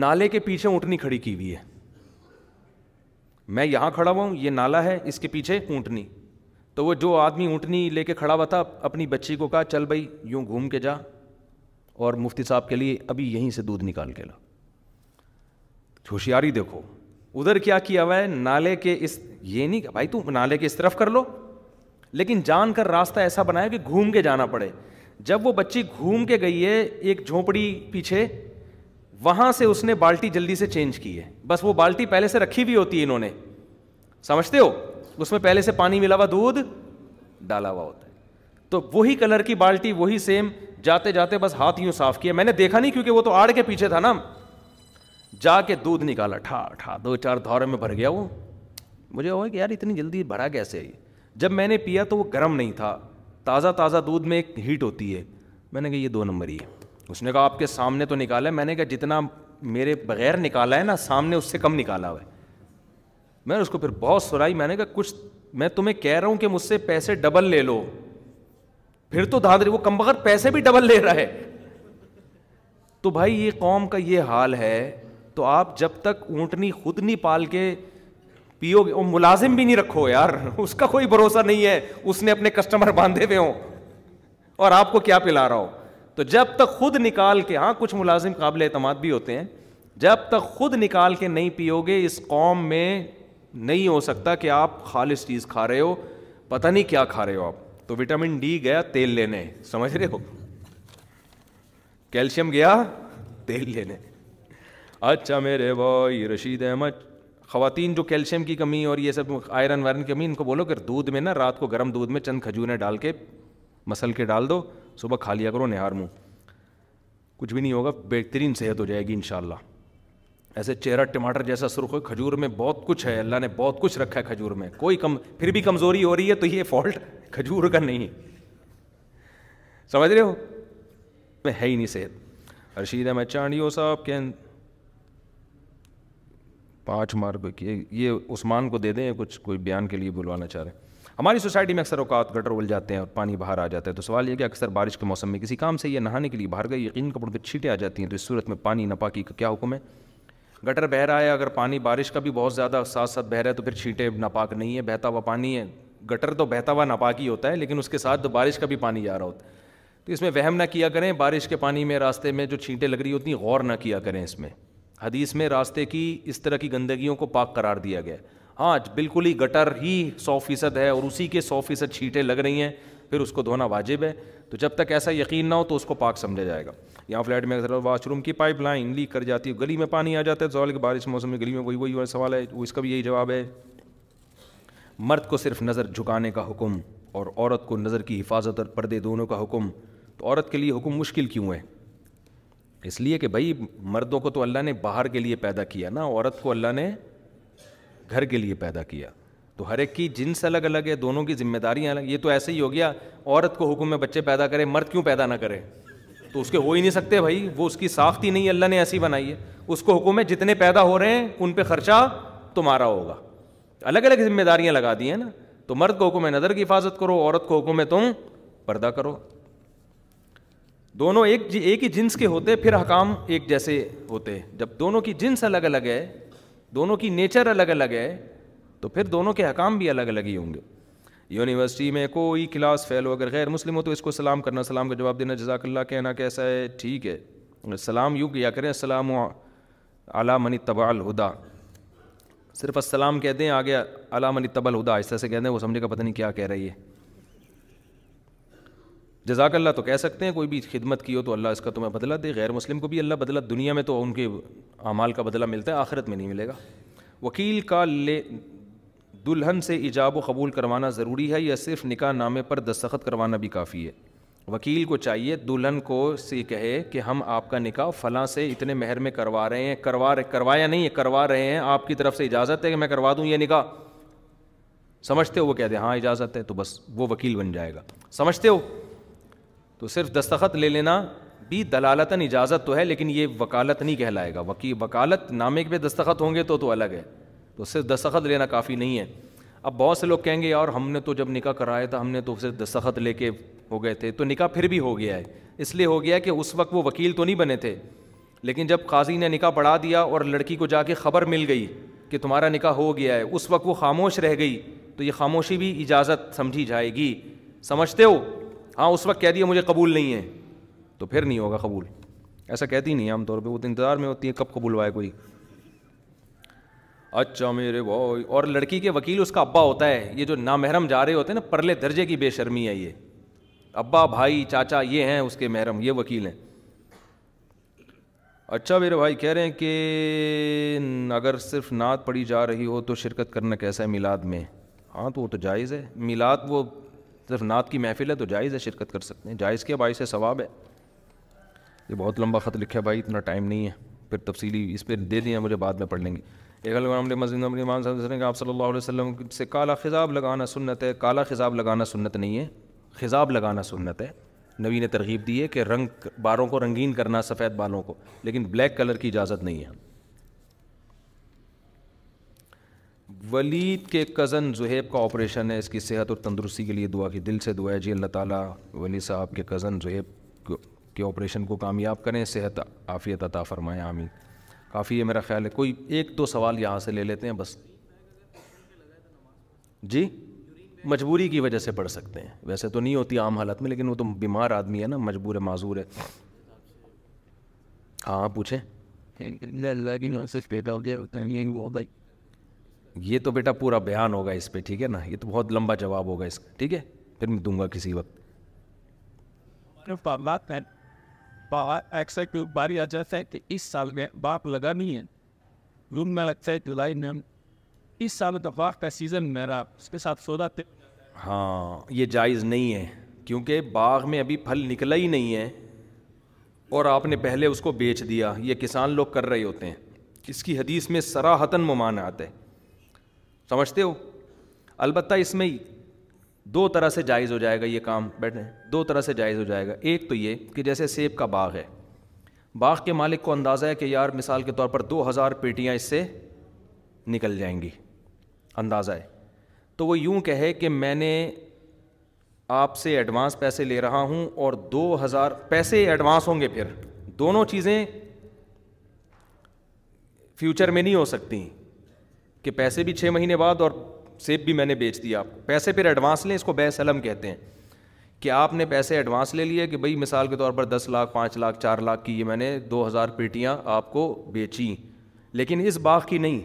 نالے کے پیچھے اونٹنی کھڑی کی ہوئی ہے میں یہاں کھڑا ہوا ہوں یہ نالا ہے اس کے پیچھے اونٹنی تو وہ جو آدمی اونٹنی لے کے کھڑا ہوا تھا اپنی بچی کو کہا چل بھائی یوں گھوم کے جا اور مفتی صاحب کے لیے ابھی یہیں سے دودھ نکال کے لو ہوشیاری دیکھو ادھر کیا کیا ہوا ہے نالے کے اس یہ نہیں کہ بھائی تم نالے کے اس طرف کر لو لیکن جان کر راستہ ایسا بنایا کہ گھوم کے جانا پڑے جب وہ بچی گھوم کے گئی ہے ایک جھونپڑی پیچھے وہاں سے اس نے بالٹی جلدی سے چینج کی ہے بس وہ بالٹی پہلے سے رکھی ہوئی ہوتی ہے انہوں نے سمجھتے ہو اس میں پہلے سے پانی ملا ہوا دودھ ڈالا ہوا ہوتا ہے تو وہی کلر کی بالٹی وہی سیم جاتے جاتے بس ہاتھ یوں صاف کیا میں نے دیکھا نہیں کیونکہ وہ تو آڑ کے پیچھے تھا نا جا کے دودھ نکالا ٹھا ٹھا دو چار دورے میں بھر گیا وہ مجھے ہوا کہ یار اتنی جلدی بھرا کیسے ہے جب میں نے پیا تو وہ گرم نہیں تھا تازہ تازہ دودھ میں ایک ہیٹ ہوتی ہے میں نے کہا یہ دو نمبر ہی ہے اس نے کہا آپ کے سامنے تو نکالا ہے میں نے کہا جتنا میرے بغیر نکالا ہے نا سامنے اس سے کم نکالا ہوا ہے میں نے اس کو پھر بہت سرائی میں نے کہا کچھ میں تمہیں کہہ رہا ہوں کہ مجھ سے پیسے ڈبل لے لو پھر تو دھاندری وہ کم بغیر پیسے بھی ڈبل لے رہا ہے تو بھائی یہ قوم کا یہ حال ہے تو آپ جب تک اونٹنی خود نہیں پال کے پیو گے ملازم بھی نہیں رکھو یار اس کا کوئی بھروسہ نہیں ہے اس نے اپنے کسٹمر باندھے ہوئے ہوں اور آپ کو کیا پلا رہا ہو تو جب تک خود نکال کے ہاں کچھ ملازم قابل اعتماد بھی ہوتے ہیں جب تک خود نکال کے نہیں پیو گے اس قوم میں نہیں ہو سکتا کہ آپ خالص چیز کھا رہے ہو پتہ نہیں کیا کھا رہے ہو آپ تو وٹامن ڈی گیا تیل لینے سمجھ رہے ہو کیلشیم گیا تیل لینے اچھا میرے بھائی رشید احمد خواتین جو کیلشیم کی کمی اور یہ سب آئرن وائرن کی کمی ان کو بولو کہ دودھ میں نا رات کو گرم دودھ میں چند کھجوریں ڈال کے مسل کے ڈال دو صبح کھا لیا کرو نہار منہ کچھ بھی نہیں ہوگا بہترین صحت ہو جائے گی انشاءاللہ ایسے چہرہ ٹماٹر جیسا سرخ ہو کھجور میں بہت کچھ ہے اللہ نے بہت کچھ رکھا ہے کھجور میں کوئی کم پھر بھی کمزوری ہو رہی ہے تو یہ فالٹ کھجور کا نہیں سمجھ رہے ہو میں ہے ہی نہیں صحت رشید احمد چاندیو صاحب کے پانچ مارک یہ عثمان کو دے دیں کچھ کوئی بیان کے لیے بلوانا چاہ رہے ہیں ہماری سوسائٹی میں اکثر اوقات گٹر اول جاتے ہیں اور پانی باہر آ جاتا ہے تو سوال یہ کہ اکثر بارش کے موسم میں کسی کام سے یہ نہانے کے لیے باہر گئی یقین کپڑوں پہ چھینٹیں آ جاتی ہیں تو اس صورت میں پانی ناپاکی کا کیا حکم ہے گٹر بہ رہا ہے اگر پانی بارش کا بھی بہت زیادہ ساتھ ساتھ بہ رہا ہے تو پھر چھینٹیں ناپاک نہیں ہے بہتا ہوا پانی ہے گٹر تو بہتا ہوا ناپاک ہی ہوتا ہے لیکن اس کے ساتھ تو بارش کا بھی پانی جا رہا ہوتا ہے تو اس میں وہم نہ کیا کریں بارش کے پانی میں راستے میں جو چھینٹیں لگ رہی ہوتی ہیں غور نہ کیا کریں اس میں حدیث میں راستے کی اس طرح کی گندگیوں کو پاک قرار دیا گیا ہے ہاں بالکل ہی گٹر ہی سو فیصد ہے اور اسی کے سو فیصد چھیٹیں لگ رہی ہیں پھر اس کو دھونا واجب ہے تو جب تک ایسا یقین نہ ہو تو اس کو پاک سمجھا جائے گا یہاں فلیٹ میں واش روم کی پائپ لائن لیک کر جاتی ہے گلی میں پانی آ جاتا ہے زوال کے بارش موسم میں گلی میں وہی وہی اور سوال ہے وہ اس کا بھی یہی جواب ہے مرد کو صرف نظر جھکانے کا حکم اور عورت کو نظر کی حفاظت اور پردے دونوں کا حکم تو عورت کے لیے حکم مشکل کیوں ہے اس لیے کہ بھائی مردوں کو تو اللہ نے باہر کے لیے پیدا کیا نا عورت کو اللہ نے گھر کے لیے پیدا کیا تو ہر ایک کی جنس الگ الگ ہے دونوں کی ذمہ داریاں الگ یہ تو ایسے ہی ہو گیا عورت کو حکم میں بچے پیدا کرے مرد کیوں پیدا نہ کرے تو اس کے ہو ہی نہیں سکتے بھائی وہ اس کی ساخت ہی نہیں اللہ نے ایسی بنائی ہے اس کو حکم ہے جتنے پیدا ہو رہے ہیں ان پہ خرچہ تمہارا ہوگا الگ الگ ذمہ داریاں لگا دی ہیں نا تو مرد کو حکم ہے نظر کی حفاظت کرو عورت کو حکم ہے تم پردہ کرو دونوں ایک جی- ایک ہی جنس کے ہوتے پھر حکام ایک جیسے ہوتے جب دونوں کی جنس الگ الگ ہے دونوں کی نیچر الگ الگ ہے تو پھر دونوں کے حکام بھی الگ الگ ہی ہوں گے یونیورسٹی میں کوئی کلاس فیل ہو اگر غیر مسلم ہو تو اس کو سلام کرنا سلام کا جواب دینا جزاک اللہ کہنا کیسا ہے ٹھیک ہے سلام یوں کیا کریں السلام علی من منی الہدا صرف السلام کہتے ہیں آگے من طب الہدا اس طرح سے کہتے ہیں وہ سمجھے کا پتہ نہیں کیا کہہ رہی ہے جزاک اللہ تو کہہ سکتے ہیں کوئی بھی خدمت کی ہو تو اللہ اس کا تمہیں بدلہ دے غیر مسلم کو بھی اللہ بدلہ دنیا میں تو ان کے اعمال کا بدلہ ملتا ہے آخرت میں نہیں ملے گا وکیل کا لے دلہن سے ایجاب و قبول کروانا ضروری ہے یا صرف نکاح نامے پر دستخط کروانا بھی کافی ہے وکیل کو چاہیے دلہن کو سے کہے کہ ہم آپ کا نکاح فلاں سے اتنے مہر میں کروا رہے ہیں کروا رہے کروایا نہیں ہے کروا رہے ہیں آپ کی طرف سے اجازت ہے کہ میں کروا دوں یہ نکاح سمجھتے ہو وہ کہہ دیں ہاں اجازت ہے تو بس وہ وکیل بن جائے گا سمجھتے ہو تو صرف دستخط لے لینا بھی دلالتاً اجازت تو ہے لیکن یہ وکالت نہیں کہلائے گا وکی وکالت نامے کے پہ دستخط ہوں گے تو تو الگ ہے تو صرف دستخط لینا کافی نہیں ہے اب بہت سے لوگ کہیں گے یار ہم نے تو جب نکاح کرایا تھا ہم نے تو صرف دستخط لے کے ہو گئے تھے تو نکاح پھر بھی ہو گیا ہے اس لیے ہو گیا ہے کہ اس وقت وہ وکیل تو نہیں بنے تھے لیکن جب قاضی نے نکاح پڑھا دیا اور لڑکی کو جا کے خبر مل گئی کہ تمہارا نکاح ہو گیا ہے اس وقت وہ خاموش رہ گئی تو یہ خاموشی بھی اجازت سمجھی جائے گی سمجھتے ہو ہاں اس وقت کہہ دیا مجھے قبول نہیں ہے تو پھر نہیں ہوگا قبول ایسا کہتی نہیں عام طور پہ وہ تو انتظار میں ہوتی ہے کب قبول ہوا ہے کوئی اچھا میرے بھائی اور لڑکی کے وکیل اس کا ابا ہوتا ہے یہ جو نامحرم جا رہے ہوتے ہیں نا پرلے درجے کی بے شرمی ہے یہ ابا بھائی چاچا یہ ہیں اس کے محرم یہ وکیل ہیں اچھا میرے بھائی کہہ رہے ہیں کہ اگر صرف نعت پڑی جا رہی ہو تو شرکت کرنا کیسا ہے میلاد میں ہاں تو وہ تو جائز ہے میلاد وہ صرف نعت کی محفل ہے تو جائز ہے شرکت کر سکتے ہیں جائز کے باعث ثواب ہے یہ بہت لمبا خط لکھا ہے بھائی اتنا ٹائم نہیں ہے پھر تفصیلی اس پہ دے دیا مجھے بعد میں پڑھ لیں گے ایک مسجد امام صاحب نے کہا آپ صلی اللہ علیہ وسلم سے کالا خزاب لگانا سنت ہے کالا خزاب لگانا سنت نہیں ہے خزاب لگانا سنت ہے نبی نے ترغیب دی ہے کہ رنگ باروں کو رنگین کرنا سفید بالوں کو لیکن بلیک کلر کی اجازت نہیں ہے ولید کے کزن زہیب کا آپریشن ہے اس کی صحت اور تندرستی کے لیے دعا کی دل سے دعا ہے جی اللہ تعالیٰ ولید صاحب کے کزن زہیب کے آپریشن کو کامیاب کریں صحت عافیت عطا فرمائیں آمین کافی ہے میرا خیال ہے کوئی ایک دو سوال یہاں سے لے لیتے ہیں بس جی مجبوری کی وجہ سے پڑھ سکتے ہیں ویسے تو نہیں ہوتی عام حالت میں لیکن وہ تو بیمار آدمی ہے نا مجبور ہے معذور ہے ہاں پوچھیں گیا یہ تو بیٹا پورا بیان ہوگا اس پہ ٹھیک ہے نا یہ تو بہت لمبا جواب ہوگا اس کا ٹھیک ہے پھر میں دوں گا کسی وقت باری آ جاتا ہے کہ اس سال میں باپ لگا نہیں ہے روم میں لگتا ہے جولائی میں اس سال میں تو کا سیزن میرا اس کے ساتھ سوداتے ہاں یہ جائز نہیں ہے کیونکہ باغ میں ابھی پھل نکلا ہی نہیں ہے اور آپ نے پہلے اس کو بیچ دیا یہ کسان لوگ کر رہے ہوتے ہیں اس کی حدیث میں سراہتاً ممانعت ہے سمجھتے ہو البتہ اس میں دو طرح سے جائز ہو جائے گا یہ کام بیٹھے دو طرح سے جائز ہو جائے گا ایک تو یہ کہ جیسے سیب کا باغ ہے باغ کے مالک کو اندازہ ہے کہ یار مثال کے طور پر دو ہزار پیٹیاں اس سے نکل جائیں گی اندازہ ہے تو وہ یوں کہے کہ میں نے آپ سے ایڈوانس پیسے لے رہا ہوں اور دو ہزار پیسے ایڈوانس ہوں گے پھر دونوں چیزیں فیوچر میں نہیں ہو سکتیں کہ پیسے بھی چھ مہینے بعد اور سیب بھی میں نے بیچ دیا آپ پیسے پھر ایڈوانس لیں اس کو بے سلم کہتے ہیں کہ آپ نے پیسے ایڈوانس لے لیے کہ بھائی مثال کے طور پر دس لاکھ پانچ لاکھ چار لاکھ کی یہ میں نے دو ہزار پیٹیاں آپ کو بیچیں لیکن اس باغ کی نہیں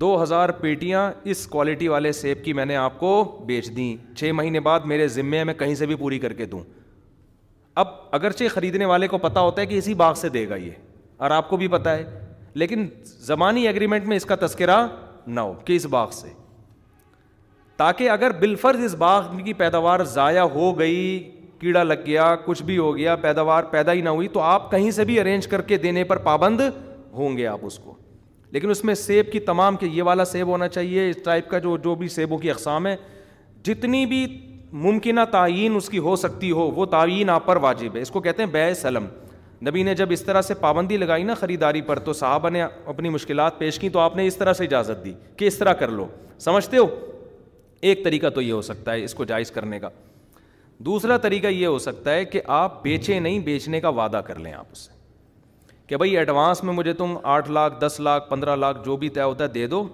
دو ہزار پیٹیاں اس کوالٹی والے سیب کی میں نے آپ کو بیچ دیں چھ مہینے بعد میرے ذمے میں کہیں سے بھی پوری کر کے دوں اب اگرچہ خریدنے والے کو پتا ہوتا ہے کہ اسی باغ سے دے گا یہ اور آپ کو بھی پتا ہے لیکن زبانی اگریمنٹ میں اس کا تذکرہ نہ ہو کہ اس باغ سے تاکہ اگر بالفرض اس باغ کی پیداوار ضائع ہو گئی کیڑا لگ گیا کچھ بھی ہو گیا پیداوار پیدا ہی نہ ہوئی تو آپ کہیں سے بھی ارینج کر کے دینے پر پابند ہوں گے آپ اس کو لیکن اس میں سیب کی تمام کہ یہ والا سیب ہونا چاہیے اس ٹائپ کا جو جو بھی سیبوں کی اقسام ہے جتنی بھی ممکنہ تعین اس کی ہو سکتی ہو وہ تعین آپ پر واجب ہے اس کو کہتے ہیں بے سلم نبی نے جب اس طرح سے پابندی لگائی نا خریداری پر تو صاحبہ نے اپنی مشکلات پیش کی تو آپ نے اس طرح سے اجازت دی کہ اس طرح کر لو سمجھتے ہو ایک طریقہ تو یہ ہو سکتا ہے اس کو جائز کرنے کا دوسرا طریقہ یہ ہو سکتا ہے کہ آپ بیچے نہیں بیچنے کا وعدہ کر لیں آپ اس سے کہ بھائی ایڈوانس میں مجھے تم آٹھ لاکھ دس لاکھ پندرہ لاکھ جو بھی طے ہوتا ہے دے دو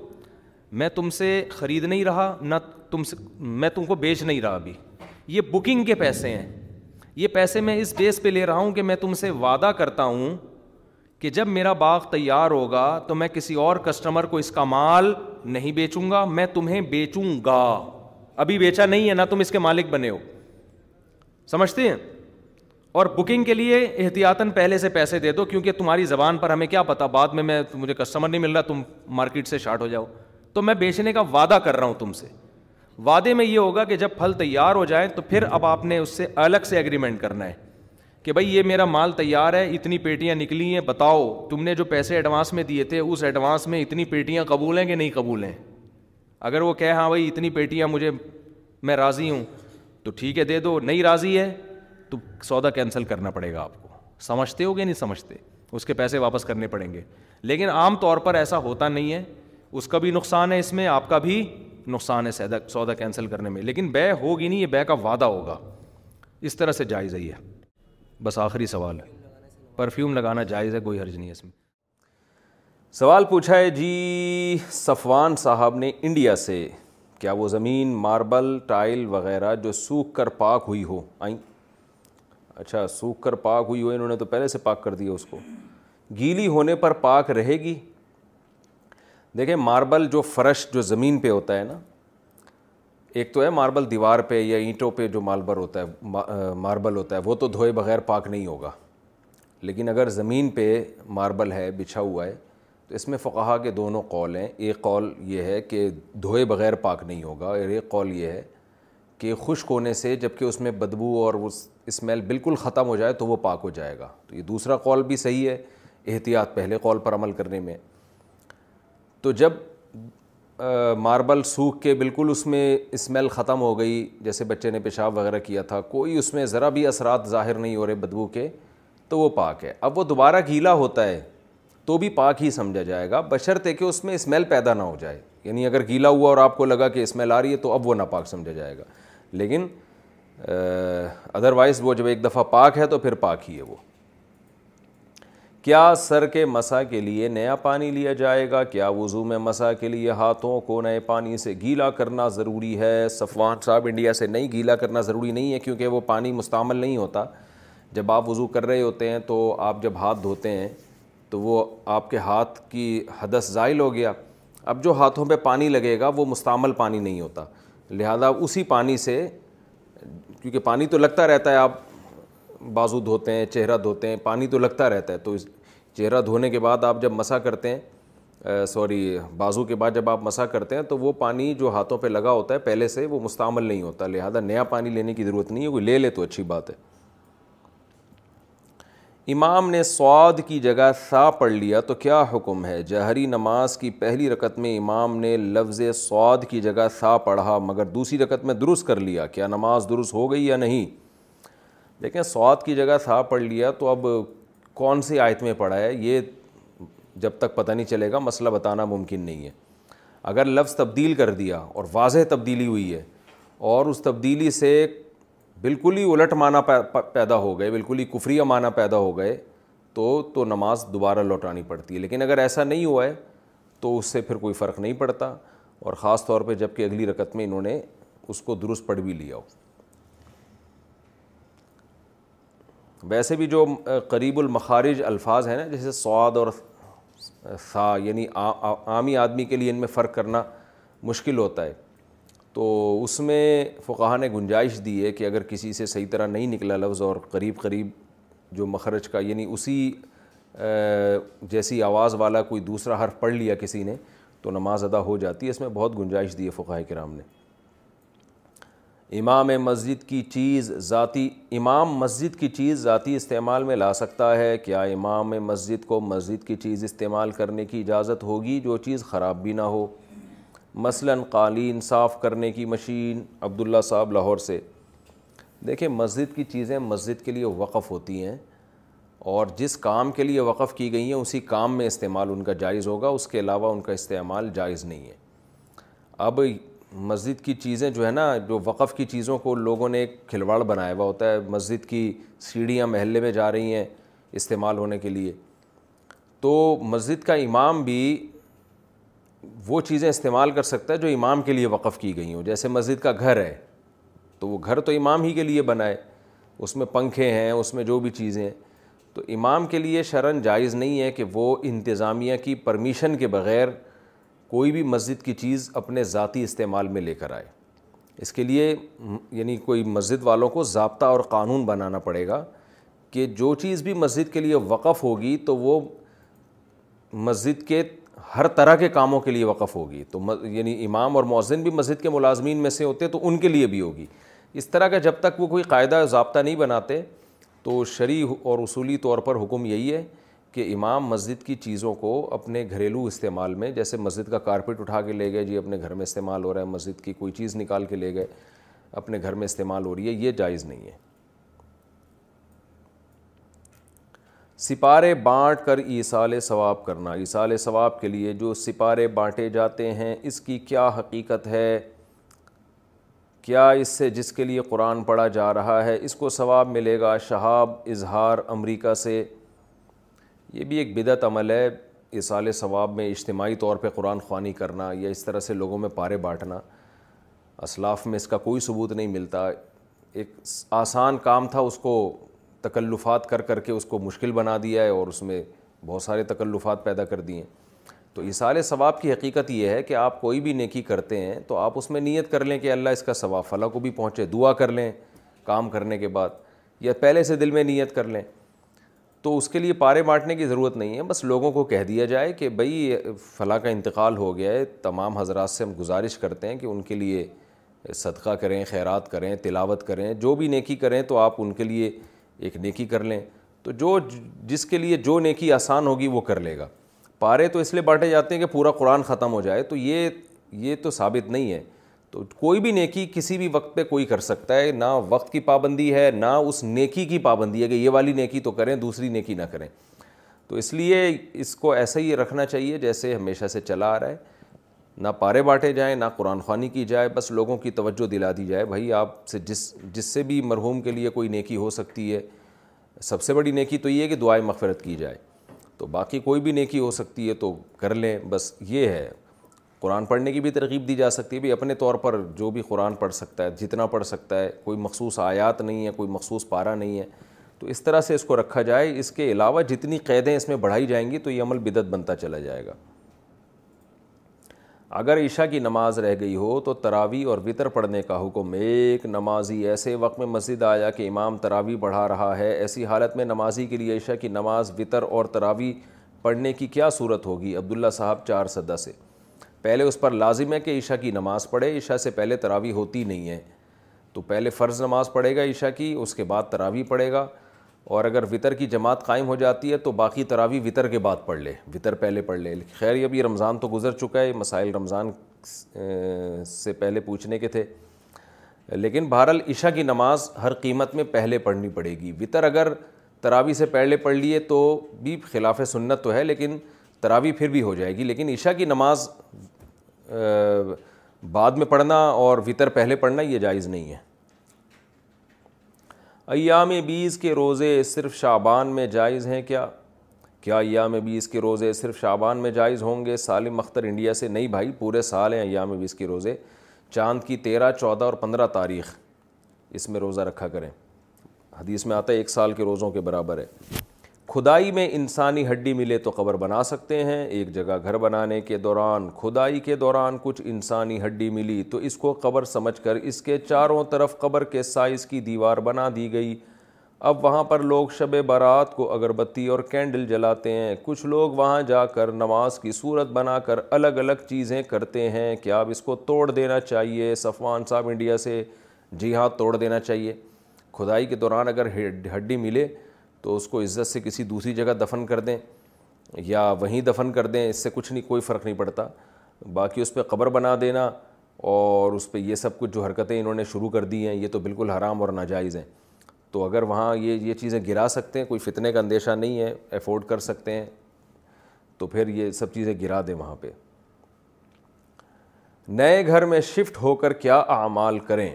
میں تم سے خرید نہیں رہا نہ تم سے میں تم کو بیچ نہیں رہا ابھی یہ بکنگ کے پیسے ہیں یہ پیسے میں اس بیس پہ لے رہا ہوں کہ میں تم سے وعدہ کرتا ہوں کہ جب میرا باغ تیار ہوگا تو میں کسی اور کسٹمر کو اس کا مال نہیں بیچوں گا میں تمہیں بیچوں گا ابھی بیچا نہیں ہے نہ تم اس کے مالک بنے ہو سمجھتے ہیں اور بکنگ کے لیے احتیاطاً پہلے سے پیسے دے دو کیونکہ تمہاری زبان پر ہمیں کیا پتا بعد میں میں مجھے کسٹمر نہیں مل رہا تم مارکیٹ سے شارٹ ہو جاؤ تو میں بیچنے کا وعدہ کر رہا ہوں تم سے وعدے میں یہ ہوگا کہ جب پھل تیار ہو جائیں تو پھر اب آپ نے اس سے الگ سے ایگریمنٹ کرنا ہے کہ بھائی یہ میرا مال تیار ہے اتنی پیٹیاں نکلی ہیں بتاؤ تم نے جو پیسے ایڈوانس میں دیے تھے اس ایڈوانس میں اتنی پیٹیاں قبول ہیں کہ نہیں قبول ہیں اگر وہ کہے ہاں بھائی اتنی پیٹیاں مجھے میں راضی ہوں تو ٹھیک ہے دے دو نہیں راضی ہے تو سودا کینسل کرنا پڑے گا آپ کو سمجھتے ہو گے نہیں سمجھتے اس کے پیسے واپس کرنے پڑیں گے لیکن عام طور پر ایسا ہوتا نہیں ہے اس کا بھی نقصان ہے اس میں آپ کا بھی نقصان ہے سیدا سودا کینسل کرنے میں لیکن بے ہوگی نہیں یہ بے کا وعدہ ہوگا اس طرح سے جائز ہی ہے بس آخری سوال ہے پرفیوم لگانا جائز ہے کوئی حرج نہیں ہے اس میں سوال پوچھا ہے جی صفوان صاحب نے انڈیا سے کیا وہ زمین ماربل ٹائل وغیرہ جو سوکھ کر پاک ہوئی ہو آئیں اچھا سوکھ کر پاک ہوئی ہو انہوں نے تو پہلے سے پاک کر دیا اس کو گیلی ہونے پر پاک رہے گی دیکھیں ماربل جو فرش جو زمین پہ ہوتا ہے نا ایک تو ہے ماربل دیوار پہ یا اینٹوں پہ جو ماربل ہوتا ہے ماربل ہوتا ہے وہ تو دھوئے بغیر پاک نہیں ہوگا لیکن اگر زمین پہ ماربل ہے بچھا ہوا ہے تو اس میں فقہا کے دونوں قول ہیں ایک قول یہ ہے کہ دھوئے بغیر پاک نہیں ہوگا اور ایک قول یہ ہے کہ خشک ہونے سے جب کہ اس میں بدبو اور اسمیل بالکل ختم ہو جائے تو وہ پاک ہو جائے گا تو یہ دوسرا قول بھی صحیح ہے احتیاط پہلے قول پر عمل کرنے میں تو جب ماربل سوکھ کے بالکل اس میں اسمیل ختم ہو گئی جیسے بچے نے پیشاب وغیرہ کیا تھا کوئی اس میں ذرا بھی اثرات ظاہر نہیں ہو رہے بدبو کے تو وہ پاک ہے اب وہ دوبارہ گیلا ہوتا ہے تو بھی پاک ہی سمجھا جائے گا بشرط ہے کہ اس میں اسمیل پیدا نہ ہو جائے یعنی اگر گیلا ہوا اور آپ کو لگا کہ اسمیل آ رہی ہے تو اب وہ ناپاک سمجھا جائے گا لیکن ادروائز وہ جب ایک دفعہ پاک ہے تو پھر پاک ہی ہے وہ کیا سر کے مسا کے لیے نیا پانی لیا جائے گا کیا وضو میں مسا کے لیے ہاتھوں کو نئے پانی سے گیلا کرنا ضروری ہے صفوان صاحب انڈیا سے نئی گیلا کرنا ضروری نہیں ہے کیونکہ وہ پانی مستعمل نہیں ہوتا جب آپ وضو کر رہے ہوتے ہیں تو آپ جب ہاتھ دھوتے ہیں تو وہ آپ کے ہاتھ کی حدث زائل ہو گیا اب جو ہاتھوں پہ پانی لگے گا وہ مستعمل پانی نہیں ہوتا لہذا اسی پانی سے کیونکہ پانی تو لگتا رہتا ہے آپ بازو دھوتے ہیں چہرہ دھوتے ہیں پانی تو لگتا رہتا ہے تو چہرہ دھونے کے بعد آپ جب مسا کرتے ہیں سوری بازو کے بعد جب آپ مسا کرتے ہیں تو وہ پانی جو ہاتھوں پہ لگا ہوتا ہے پہلے سے وہ مستعمل نہیں ہوتا لہذا نیا پانی لینے کی ضرورت نہیں ہے کوئی لے لے تو اچھی بات ہے امام نے سواد کی جگہ سا پڑھ لیا تو کیا حکم ہے جہری نماز کی پہلی رکت میں امام نے لفظ سواد کی جگہ سا پڑھا مگر دوسری رکت میں درست کر لیا کیا نماز درست ہو گئی یا نہیں دیکھیں سوات کی جگہ سا پڑھ لیا تو اب کون سی آیت میں پڑھا ہے یہ جب تک پتہ نہیں چلے گا مسئلہ بتانا ممکن نہیں ہے اگر لفظ تبدیل کر دیا اور واضح تبدیلی ہوئی ہے اور اس تبدیلی سے بالکل ہی الٹ معنی پیدا ہو گئے بالکل ہی کفریہ معنی پیدا ہو گئے تو تو نماز دوبارہ لوٹانی پڑتی ہے لیکن اگر ایسا نہیں ہوا ہے تو اس سے پھر کوئی فرق نہیں پڑتا اور خاص طور پہ جب کہ اگلی رکعت میں انہوں نے اس کو درست پڑھ بھی لیا ہو ویسے بھی جو قریب المخارج الفاظ ہیں نا جیسے سواد اور سا یعنی عامی آدمی کے لیے ان میں فرق کرنا مشکل ہوتا ہے تو اس میں فقہ نے گنجائش دی ہے کہ اگر کسی سے صحیح طرح نہیں نکلا لفظ اور قریب قریب جو مخرج کا یعنی اسی جیسی آواز والا کوئی دوسرا حرف پڑھ لیا کسی نے تو نماز ادا ہو جاتی ہے اس میں بہت گنجائش دی ہے فقہ کرام نے امام مسجد کی چیز ذاتی امام مسجد کی چیز ذاتی استعمال میں لا سکتا ہے کیا امام مسجد کو مسجد کی چیز استعمال کرنے کی اجازت ہوگی جو چیز خراب بھی نہ ہو مثلا قالین صاف کرنے کی مشین عبداللہ صاحب لاہور سے دیکھیں مسجد کی چیزیں مسجد کے لیے وقف ہوتی ہیں اور جس کام کے لیے وقف کی گئی ہیں اسی کام میں استعمال ان کا جائز ہوگا اس کے علاوہ ان کا استعمال جائز نہیں ہے اب مسجد کی چیزیں جو ہے نا جو وقف کی چیزوں کو لوگوں نے ایک کھلواڑ بنایا ہوا ہوتا ہے مسجد کی سیڑھیاں محلے میں جا رہی ہیں استعمال ہونے کے لیے تو مسجد کا امام بھی وہ چیزیں استعمال کر سکتا ہے جو امام کے لیے وقف کی گئی ہوں جیسے مسجد کا گھر ہے تو وہ گھر تو امام ہی کے لیے بنا ہے اس میں پنکھے ہیں اس میں جو بھی چیزیں ہیں تو امام کے لیے شرن جائز نہیں ہے کہ وہ انتظامیہ کی پرمیشن کے بغیر کوئی بھی مسجد کی چیز اپنے ذاتی استعمال میں لے کر آئے اس کے لیے یعنی کوئی مسجد والوں کو ضابطہ اور قانون بنانا پڑے گا کہ جو چیز بھی مسجد کے لیے وقف ہوگی تو وہ مسجد کے ہر طرح کے کاموں کے لیے وقف ہوگی تو یعنی امام اور مؤذن بھی مسجد کے ملازمین میں سے ہوتے تو ان کے لیے بھی ہوگی اس طرح کا جب تک وہ کوئی قاعدہ ضابطہ نہیں بناتے تو شرعی اور اصولی طور پر حکم یہی ہے کہ امام مسجد کی چیزوں کو اپنے گھریلو استعمال میں جیسے مسجد کا کارپیٹ اٹھا کے لے گئے جی اپنے گھر میں استعمال ہو رہا ہے مسجد کی کوئی چیز نکال کے لے گئے اپنے گھر میں استعمال ہو رہی ہے یہ جائز نہیں ہے سپارے بانٹ کر عیسالِ ثواب کرنا عیصالِ ثواب کے لیے جو سپارے بانٹے جاتے ہیں اس کی کیا حقیقت ہے کیا اس سے جس کے لیے قرآن پڑھا جا رہا ہے اس کو ثواب ملے گا شہاب اظہار امریکہ سے یہ بھی ایک بدعت عمل ہے اصال ثواب میں اجتماعی طور پہ قرآن خوانی کرنا یا اس طرح سے لوگوں میں پارے بانٹنا اسلاف میں اس کا کوئی ثبوت نہیں ملتا ایک آسان کام تھا اس کو تکلفات کر کر کے اس کو مشکل بنا دیا ہے اور اس میں بہت سارے تکلفات پیدا کر دیے ہیں تو اصال ثواب کی حقیقت یہ ہے کہ آپ کوئی بھی نیکی کرتے ہیں تو آپ اس میں نیت کر لیں کہ اللہ اس کا ثواب فلاں کو بھی پہنچے دعا کر لیں کام کرنے کے بعد یا پہلے سے دل میں نیت کر لیں تو اس کے لیے پارے بانٹنے کی ضرورت نہیں ہے بس لوگوں کو کہہ دیا جائے کہ بھئی فلاں کا انتقال ہو گیا ہے تمام حضرات سے ہم گزارش کرتے ہیں کہ ان کے لیے صدقہ کریں خیرات کریں تلاوت کریں جو بھی نیکی کریں تو آپ ان کے لیے ایک نیکی کر لیں تو جو جس کے لیے جو نیکی آسان ہوگی وہ کر لے گا پارے تو اس لیے بانٹے جاتے ہیں کہ پورا قرآن ختم ہو جائے تو یہ یہ تو ثابت نہیں ہے تو کوئی بھی نیکی کسی بھی وقت پہ کوئی کر سکتا ہے نہ وقت کی پابندی ہے نہ اس نیکی کی پابندی ہے کہ یہ والی نیکی تو کریں دوسری نیکی نہ کریں تو اس لیے اس کو ایسا ہی رکھنا چاہیے جیسے ہمیشہ سے چلا آ رہا ہے نہ پارے بانٹے جائیں نہ قرآن خوانی کی جائے بس لوگوں کی توجہ دلا دی جائے بھائی آپ سے جس جس سے بھی مرحوم کے لیے کوئی نیکی ہو سکتی ہے سب سے بڑی نیکی تو یہ ہے کہ دعائیں مغفرت کی جائے تو باقی کوئی بھی نیکی ہو سکتی ہے تو کر لیں بس یہ ہے قرآن پڑھنے کی بھی ترغیب دی جا سکتی ہے بھی اپنے طور پر جو بھی قرآن پڑھ سکتا ہے جتنا پڑھ سکتا ہے کوئی مخصوص آیات نہیں ہے کوئی مخصوص پارا نہیں ہے تو اس طرح سے اس کو رکھا جائے اس کے علاوہ جتنی قیدیں اس میں بڑھائی جائیں گی تو یہ عمل بدعت بنتا چلا جائے گا اگر عشاء کی نماز رہ گئی ہو تو تراوی اور وطر پڑھنے کا حکم ایک نمازی ایسے وقت میں مسجد آیا کہ امام تراوی بڑھا رہا ہے ایسی حالت میں نمازی کے لیے عشاء کی نماز وطر اور تراوی پڑھنے کی کیا صورت ہوگی عبداللہ صاحب چار سدہ سے پہلے اس پر لازم ہے کہ عشاء کی نماز پڑھے عشاء سے پہلے تراوی ہوتی نہیں ہے تو پہلے فرض نماز پڑھے گا عشاء کی اس کے بعد تراوی پڑھے گا اور اگر وطر کی جماعت قائم ہو جاتی ہے تو باقی تراوی وطر کے بعد پڑھ لے وطر پہلے پڑھ لے خیر یہ ابھی رمضان تو گزر چکا ہے مسائل رمضان سے پہلے پوچھنے کے تھے لیکن بہرحال عشاء کی نماز ہر قیمت میں پہلے پڑھنی پڑے گی وطر اگر تراوی سے پہلے پڑھ لیے تو بھی خلاف سنت تو ہے لیکن تراوی پھر بھی ہو جائے گی لیکن عشاء کی نماز بعد میں پڑھنا اور وطر پہلے پڑھنا یہ جائز نہیں ہے ایام بیس کے روزے صرف شعبان میں جائز ہیں کیا کیا ایام بیس کے روزے صرف شعبان میں جائز ہوں گے سالم اختر انڈیا سے نہیں بھائی پورے سال ہیں ایام بیس کے روزے چاند کی تیرہ چودہ اور پندرہ تاریخ اس میں روزہ رکھا کریں حدیث میں آتا ہے ایک سال کے روزوں کے برابر ہے کھدائی میں انسانی ہڈی ملے تو قبر بنا سکتے ہیں ایک جگہ گھر بنانے کے دوران کھدائی کے دوران کچھ انسانی ہڈی ملی تو اس کو قبر سمجھ کر اس کے چاروں طرف قبر کے سائز کی دیوار بنا دی گئی اب وہاں پر لوگ شب برات کو اگربتی اور کینڈل جلاتے ہیں کچھ لوگ وہاں جا کر نماز کی صورت بنا کر الگ الگ چیزیں کرتے ہیں کہ آپ اس کو توڑ دینا چاہیے صفوان صاحب انڈیا سے جی ہاں توڑ دینا چاہیے کھدائی کے دوران اگر ہڈی ملے تو اس کو عزت سے کسی دوسری جگہ دفن کر دیں یا وہیں دفن کر دیں اس سے کچھ نہیں کوئی فرق نہیں پڑتا باقی اس پہ قبر بنا دینا اور اس پہ یہ سب کچھ جو حرکتیں انہوں نے شروع کر دی ہیں یہ تو بالکل حرام اور ناجائز ہیں تو اگر وہاں یہ یہ چیزیں گرا سکتے ہیں کوئی فتنے کا اندیشہ نہیں ہے افورڈ کر سکتے ہیں تو پھر یہ سب چیزیں گرا دیں وہاں پہ نئے گھر میں شفٹ ہو کر کیا اعمال کریں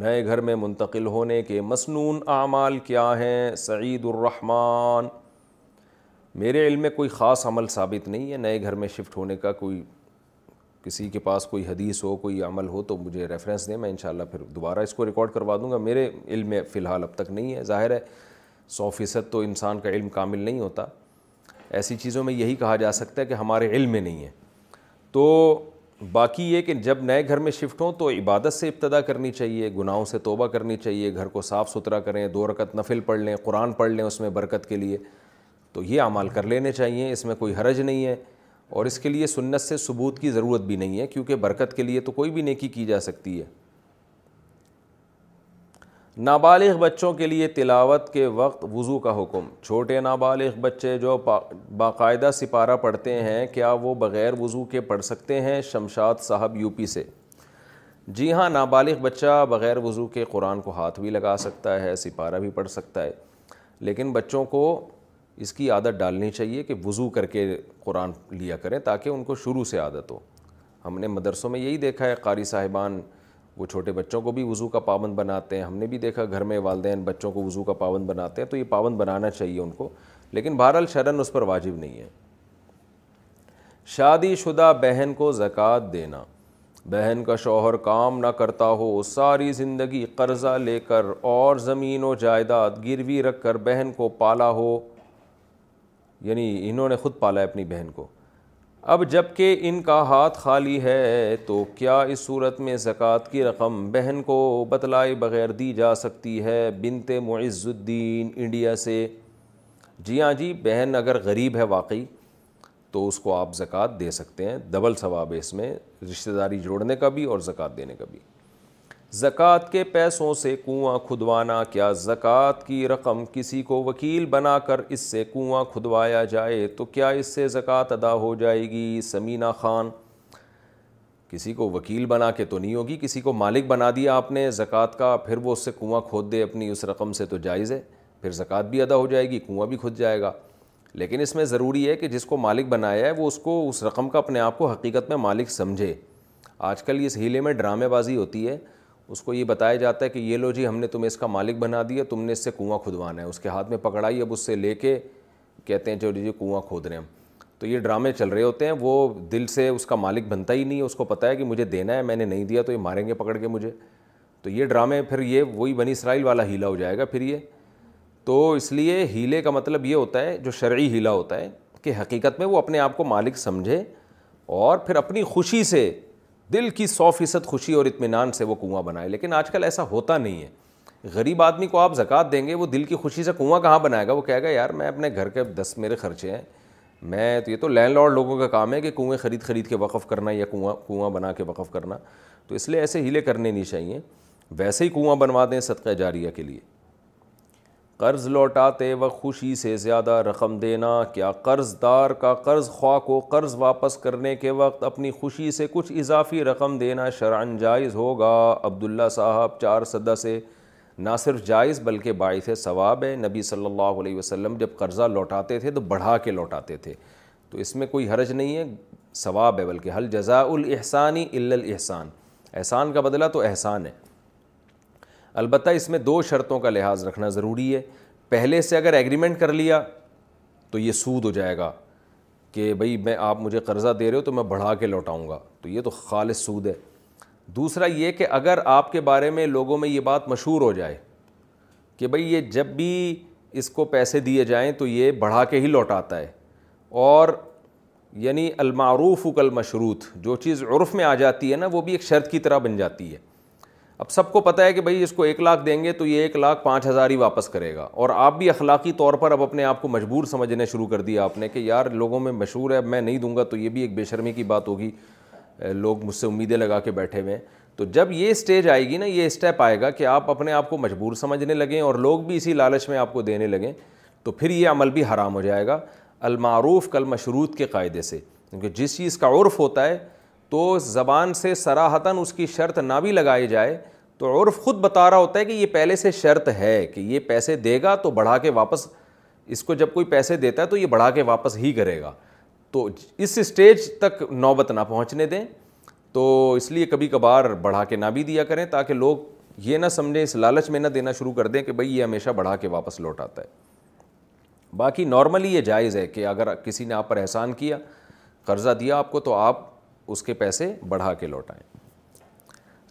نئے گھر میں منتقل ہونے کے مسنون اعمال کیا ہیں سعید الرحمن میرے علم میں کوئی خاص عمل ثابت نہیں ہے نئے گھر میں شفٹ ہونے کا کوئی کسی کے پاس کوئی حدیث ہو کوئی عمل ہو تو مجھے ریفرنس دیں میں انشاءاللہ پھر دوبارہ اس کو ریکارڈ کروا دوں گا میرے علم میں فی الحال اب تک نہیں ہے ظاہر ہے سو فیصد تو انسان کا علم کامل نہیں ہوتا ایسی چیزوں میں یہی کہا جا سکتا ہے کہ ہمارے علم میں نہیں ہے تو باقی یہ کہ جب نئے گھر میں شفٹ ہوں تو عبادت سے ابتدا کرنی چاہیے گناہوں سے توبہ کرنی چاہیے گھر کو صاف ستھرا کریں دو رکت نفل پڑھ لیں قرآن پڑھ لیں اس میں برکت کے لیے تو یہ اعمال کر لینے چاہیے اس میں کوئی حرج نہیں ہے اور اس کے لیے سنت سے ثبوت کی ضرورت بھی نہیں ہے کیونکہ برکت کے لیے تو کوئی بھی نیکی کی جا سکتی ہے نابالغ بچوں کے لیے تلاوت کے وقت وضو کا حکم چھوٹے نابالغ بچے جو باقاعدہ سپارہ پڑھتے ہیں کیا وہ بغیر وضو کے پڑھ سکتے ہیں شمشاد صاحب یو پی سے جی ہاں نابالغ بچہ بغیر وضو کے قرآن کو ہاتھ بھی لگا سکتا ہے سپارہ بھی پڑھ سکتا ہے لیکن بچوں کو اس کی عادت ڈالنی چاہیے کہ وضو کر کے قرآن لیا کریں تاکہ ان کو شروع سے عادت ہو ہم نے مدرسوں میں یہی دیکھا ہے قاری صاحبان وہ چھوٹے بچوں کو بھی وضو کا پابند بناتے ہیں ہم نے بھی دیکھا گھر میں والدین بچوں کو وضو کا پابند بناتے ہیں تو یہ پابند بنانا چاہیے ان کو لیکن بہرحال شرن اس پر واجب نہیں ہے شادی شدہ بہن کو زکوٰۃ دینا بہن کا شوہر کام نہ کرتا ہو ساری زندگی قرضہ لے کر اور زمین و جائیداد گروی رکھ کر بہن کو پالا ہو یعنی انہوں نے خود پالا ہے اپنی بہن کو اب جب کہ ان کا ہاتھ خالی ہے تو کیا اس صورت میں زکوٰۃ کی رقم بہن کو بتلائے بغیر دی جا سکتی ہے بنت معز الدین انڈیا سے جی ہاں جی بہن اگر غریب ہے واقعی تو اس کو آپ زکوٰۃ دے سکتے ہیں دبل ثواب ہے اس میں رشتہ داری جوڑنے کا بھی اور زکوٰۃ دینے کا بھی زکوٰۃ کے پیسوں سے کنواں کھدوانا کیا زکوٰۃ کی رقم کسی کو وکیل بنا کر اس سے کنواں کھدوایا جائے تو کیا اس سے زکوٰۃ ادا ہو جائے گی سمینہ خان کسی کو وکیل بنا کے تو نہیں ہوگی کسی کو مالک بنا دیا آپ نے زکوٰۃ کا پھر وہ اس سے کنواں کھود دے اپنی اس رقم سے تو جائز ہے پھر زکوٰۃ بھی ادا ہو جائے گی کنواں بھی کھد جائے گا لیکن اس میں ضروری ہے کہ جس کو مالک بنایا ہے وہ اس کو اس رقم کا اپنے آپ کو حقیقت میں مالک سمجھے آج کل اس ہیلے میں ڈرامے بازی ہوتی ہے اس کو یہ بتایا جاتا ہے کہ یہ لو جی ہم نے تمہیں اس کا مالک بنا دیا تم نے اس سے کنواں کھدوانا ہے اس کے ہاتھ میں پکڑائی اب اس سے لے کے کہتے ہیں جو جی، کنواں کھود رہے ہیں ہم تو یہ ڈرامے چل رہے ہوتے ہیں وہ دل سے اس کا مالک بنتا ہی نہیں ہے اس کو پتہ ہے کہ مجھے دینا ہے میں نے نہیں دیا تو یہ ماریں گے پکڑ کے مجھے تو یہ ڈرامے پھر یہ وہی بنی اسرائیل والا ہیلا ہو جائے گا پھر یہ تو اس لیے ہیلے کا مطلب یہ ہوتا ہے جو شرعی ہیلا ہوتا ہے کہ حقیقت میں وہ اپنے آپ کو مالک سمجھے اور پھر اپنی خوشی سے دل کی سو فیصد خوشی اور اطمینان سے وہ کنواں بنائے لیکن آج کل ایسا ہوتا نہیں ہے غریب آدمی کو آپ زکوٰۃ دیں گے وہ دل کی خوشی سے کنواں کہاں بنائے گا وہ کہے گا یار میں اپنے گھر کے دس میرے خرچے ہیں میں تو یہ تو لینڈ لاڈ لوگوں کا کام ہے کہ کنویں خرید خرید کے وقف کرنا یا کنواں کنواں بنا کے وقف کرنا تو اس لیے ایسے ہیلے کرنے نہیں چاہیے ویسے ہی کنواں بنوا دیں صدقہ جاریہ کے لیے قرض لوٹاتے وقت خوشی سے زیادہ رقم دینا کیا قرض دار کا قرض خواہ کو قرض واپس کرنے کے وقت اپنی خوشی سے کچھ اضافی رقم دینا شرعن جائز ہوگا عبداللہ صاحب چار صدہ سے نہ صرف جائز بلکہ باعث ثواب ہے نبی صلی اللہ علیہ وسلم جب قرضہ لوٹاتے تھے تو بڑھا کے لوٹاتے تھے تو اس میں کوئی حرج نہیں ہے ثواب ہے بلکہ حل جزاء الاحسانی الا الاحسان احسان کا بدلہ تو احسان ہے البتہ اس میں دو شرطوں کا لحاظ رکھنا ضروری ہے پہلے سے اگر ایگریمنٹ کر لیا تو یہ سود ہو جائے گا کہ بھائی میں آپ مجھے قرضہ دے رہے ہو تو میں بڑھا کے لوٹاؤں گا تو یہ تو خالص سود ہے دوسرا یہ کہ اگر آپ کے بارے میں لوگوں میں یہ بات مشہور ہو جائے کہ بھائی یہ جب بھی اس کو پیسے دیے جائیں تو یہ بڑھا کے ہی لوٹاتا ہے اور یعنی المعروف کل مشروط جو چیز عرف میں آ جاتی ہے نا وہ بھی ایک شرط کی طرح بن جاتی ہے اب سب کو پتہ ہے کہ بھائی اس کو ایک لاکھ دیں گے تو یہ ایک لاکھ پانچ ہزار ہی واپس کرے گا اور آپ بھی اخلاقی طور پر اب اپنے آپ کو مجبور سمجھنے شروع کر دیا آپ نے کہ یار لوگوں میں مشہور ہے اب میں نہیں دوں گا تو یہ بھی ایک بے شرمی کی بات ہوگی لوگ مجھ سے امیدیں لگا کے بیٹھے ہوئے ہیں تو جب یہ اسٹیج آئے گی نا یہ اسٹیپ آئے گا کہ آپ اپنے آپ کو مجبور سمجھنے لگیں اور لوگ بھی اسی لالچ میں آپ کو دینے لگیں تو پھر یہ عمل بھی حرام ہو جائے گا المعروف کل مشروط کے قاعدے سے کیونکہ جس چیز کا عرف ہوتا ہے تو زبان سے سراہتاً اس کی شرط نہ بھی لگائی جائے تو عرف خود بتا رہا ہوتا ہے کہ یہ پہلے سے شرط ہے کہ یہ پیسے دے گا تو بڑھا کے واپس اس کو جب کوئی پیسے دیتا ہے تو یہ بڑھا کے واپس ہی کرے گا تو اس اسٹیج تک نوبت نہ پہنچنے دیں تو اس لیے کبھی کبھار بڑھا کے نہ بھی دیا کریں تاکہ لوگ یہ نہ سمجھیں اس لالچ میں نہ دینا شروع کر دیں کہ بھائی یہ ہمیشہ بڑھا کے واپس لوٹ آتا ہے باقی نارملی یہ جائز ہے کہ اگر کسی نے آپ پر احسان کیا قرضہ دیا آپ کو تو آپ اس کے پیسے بڑھا کے لوٹائیں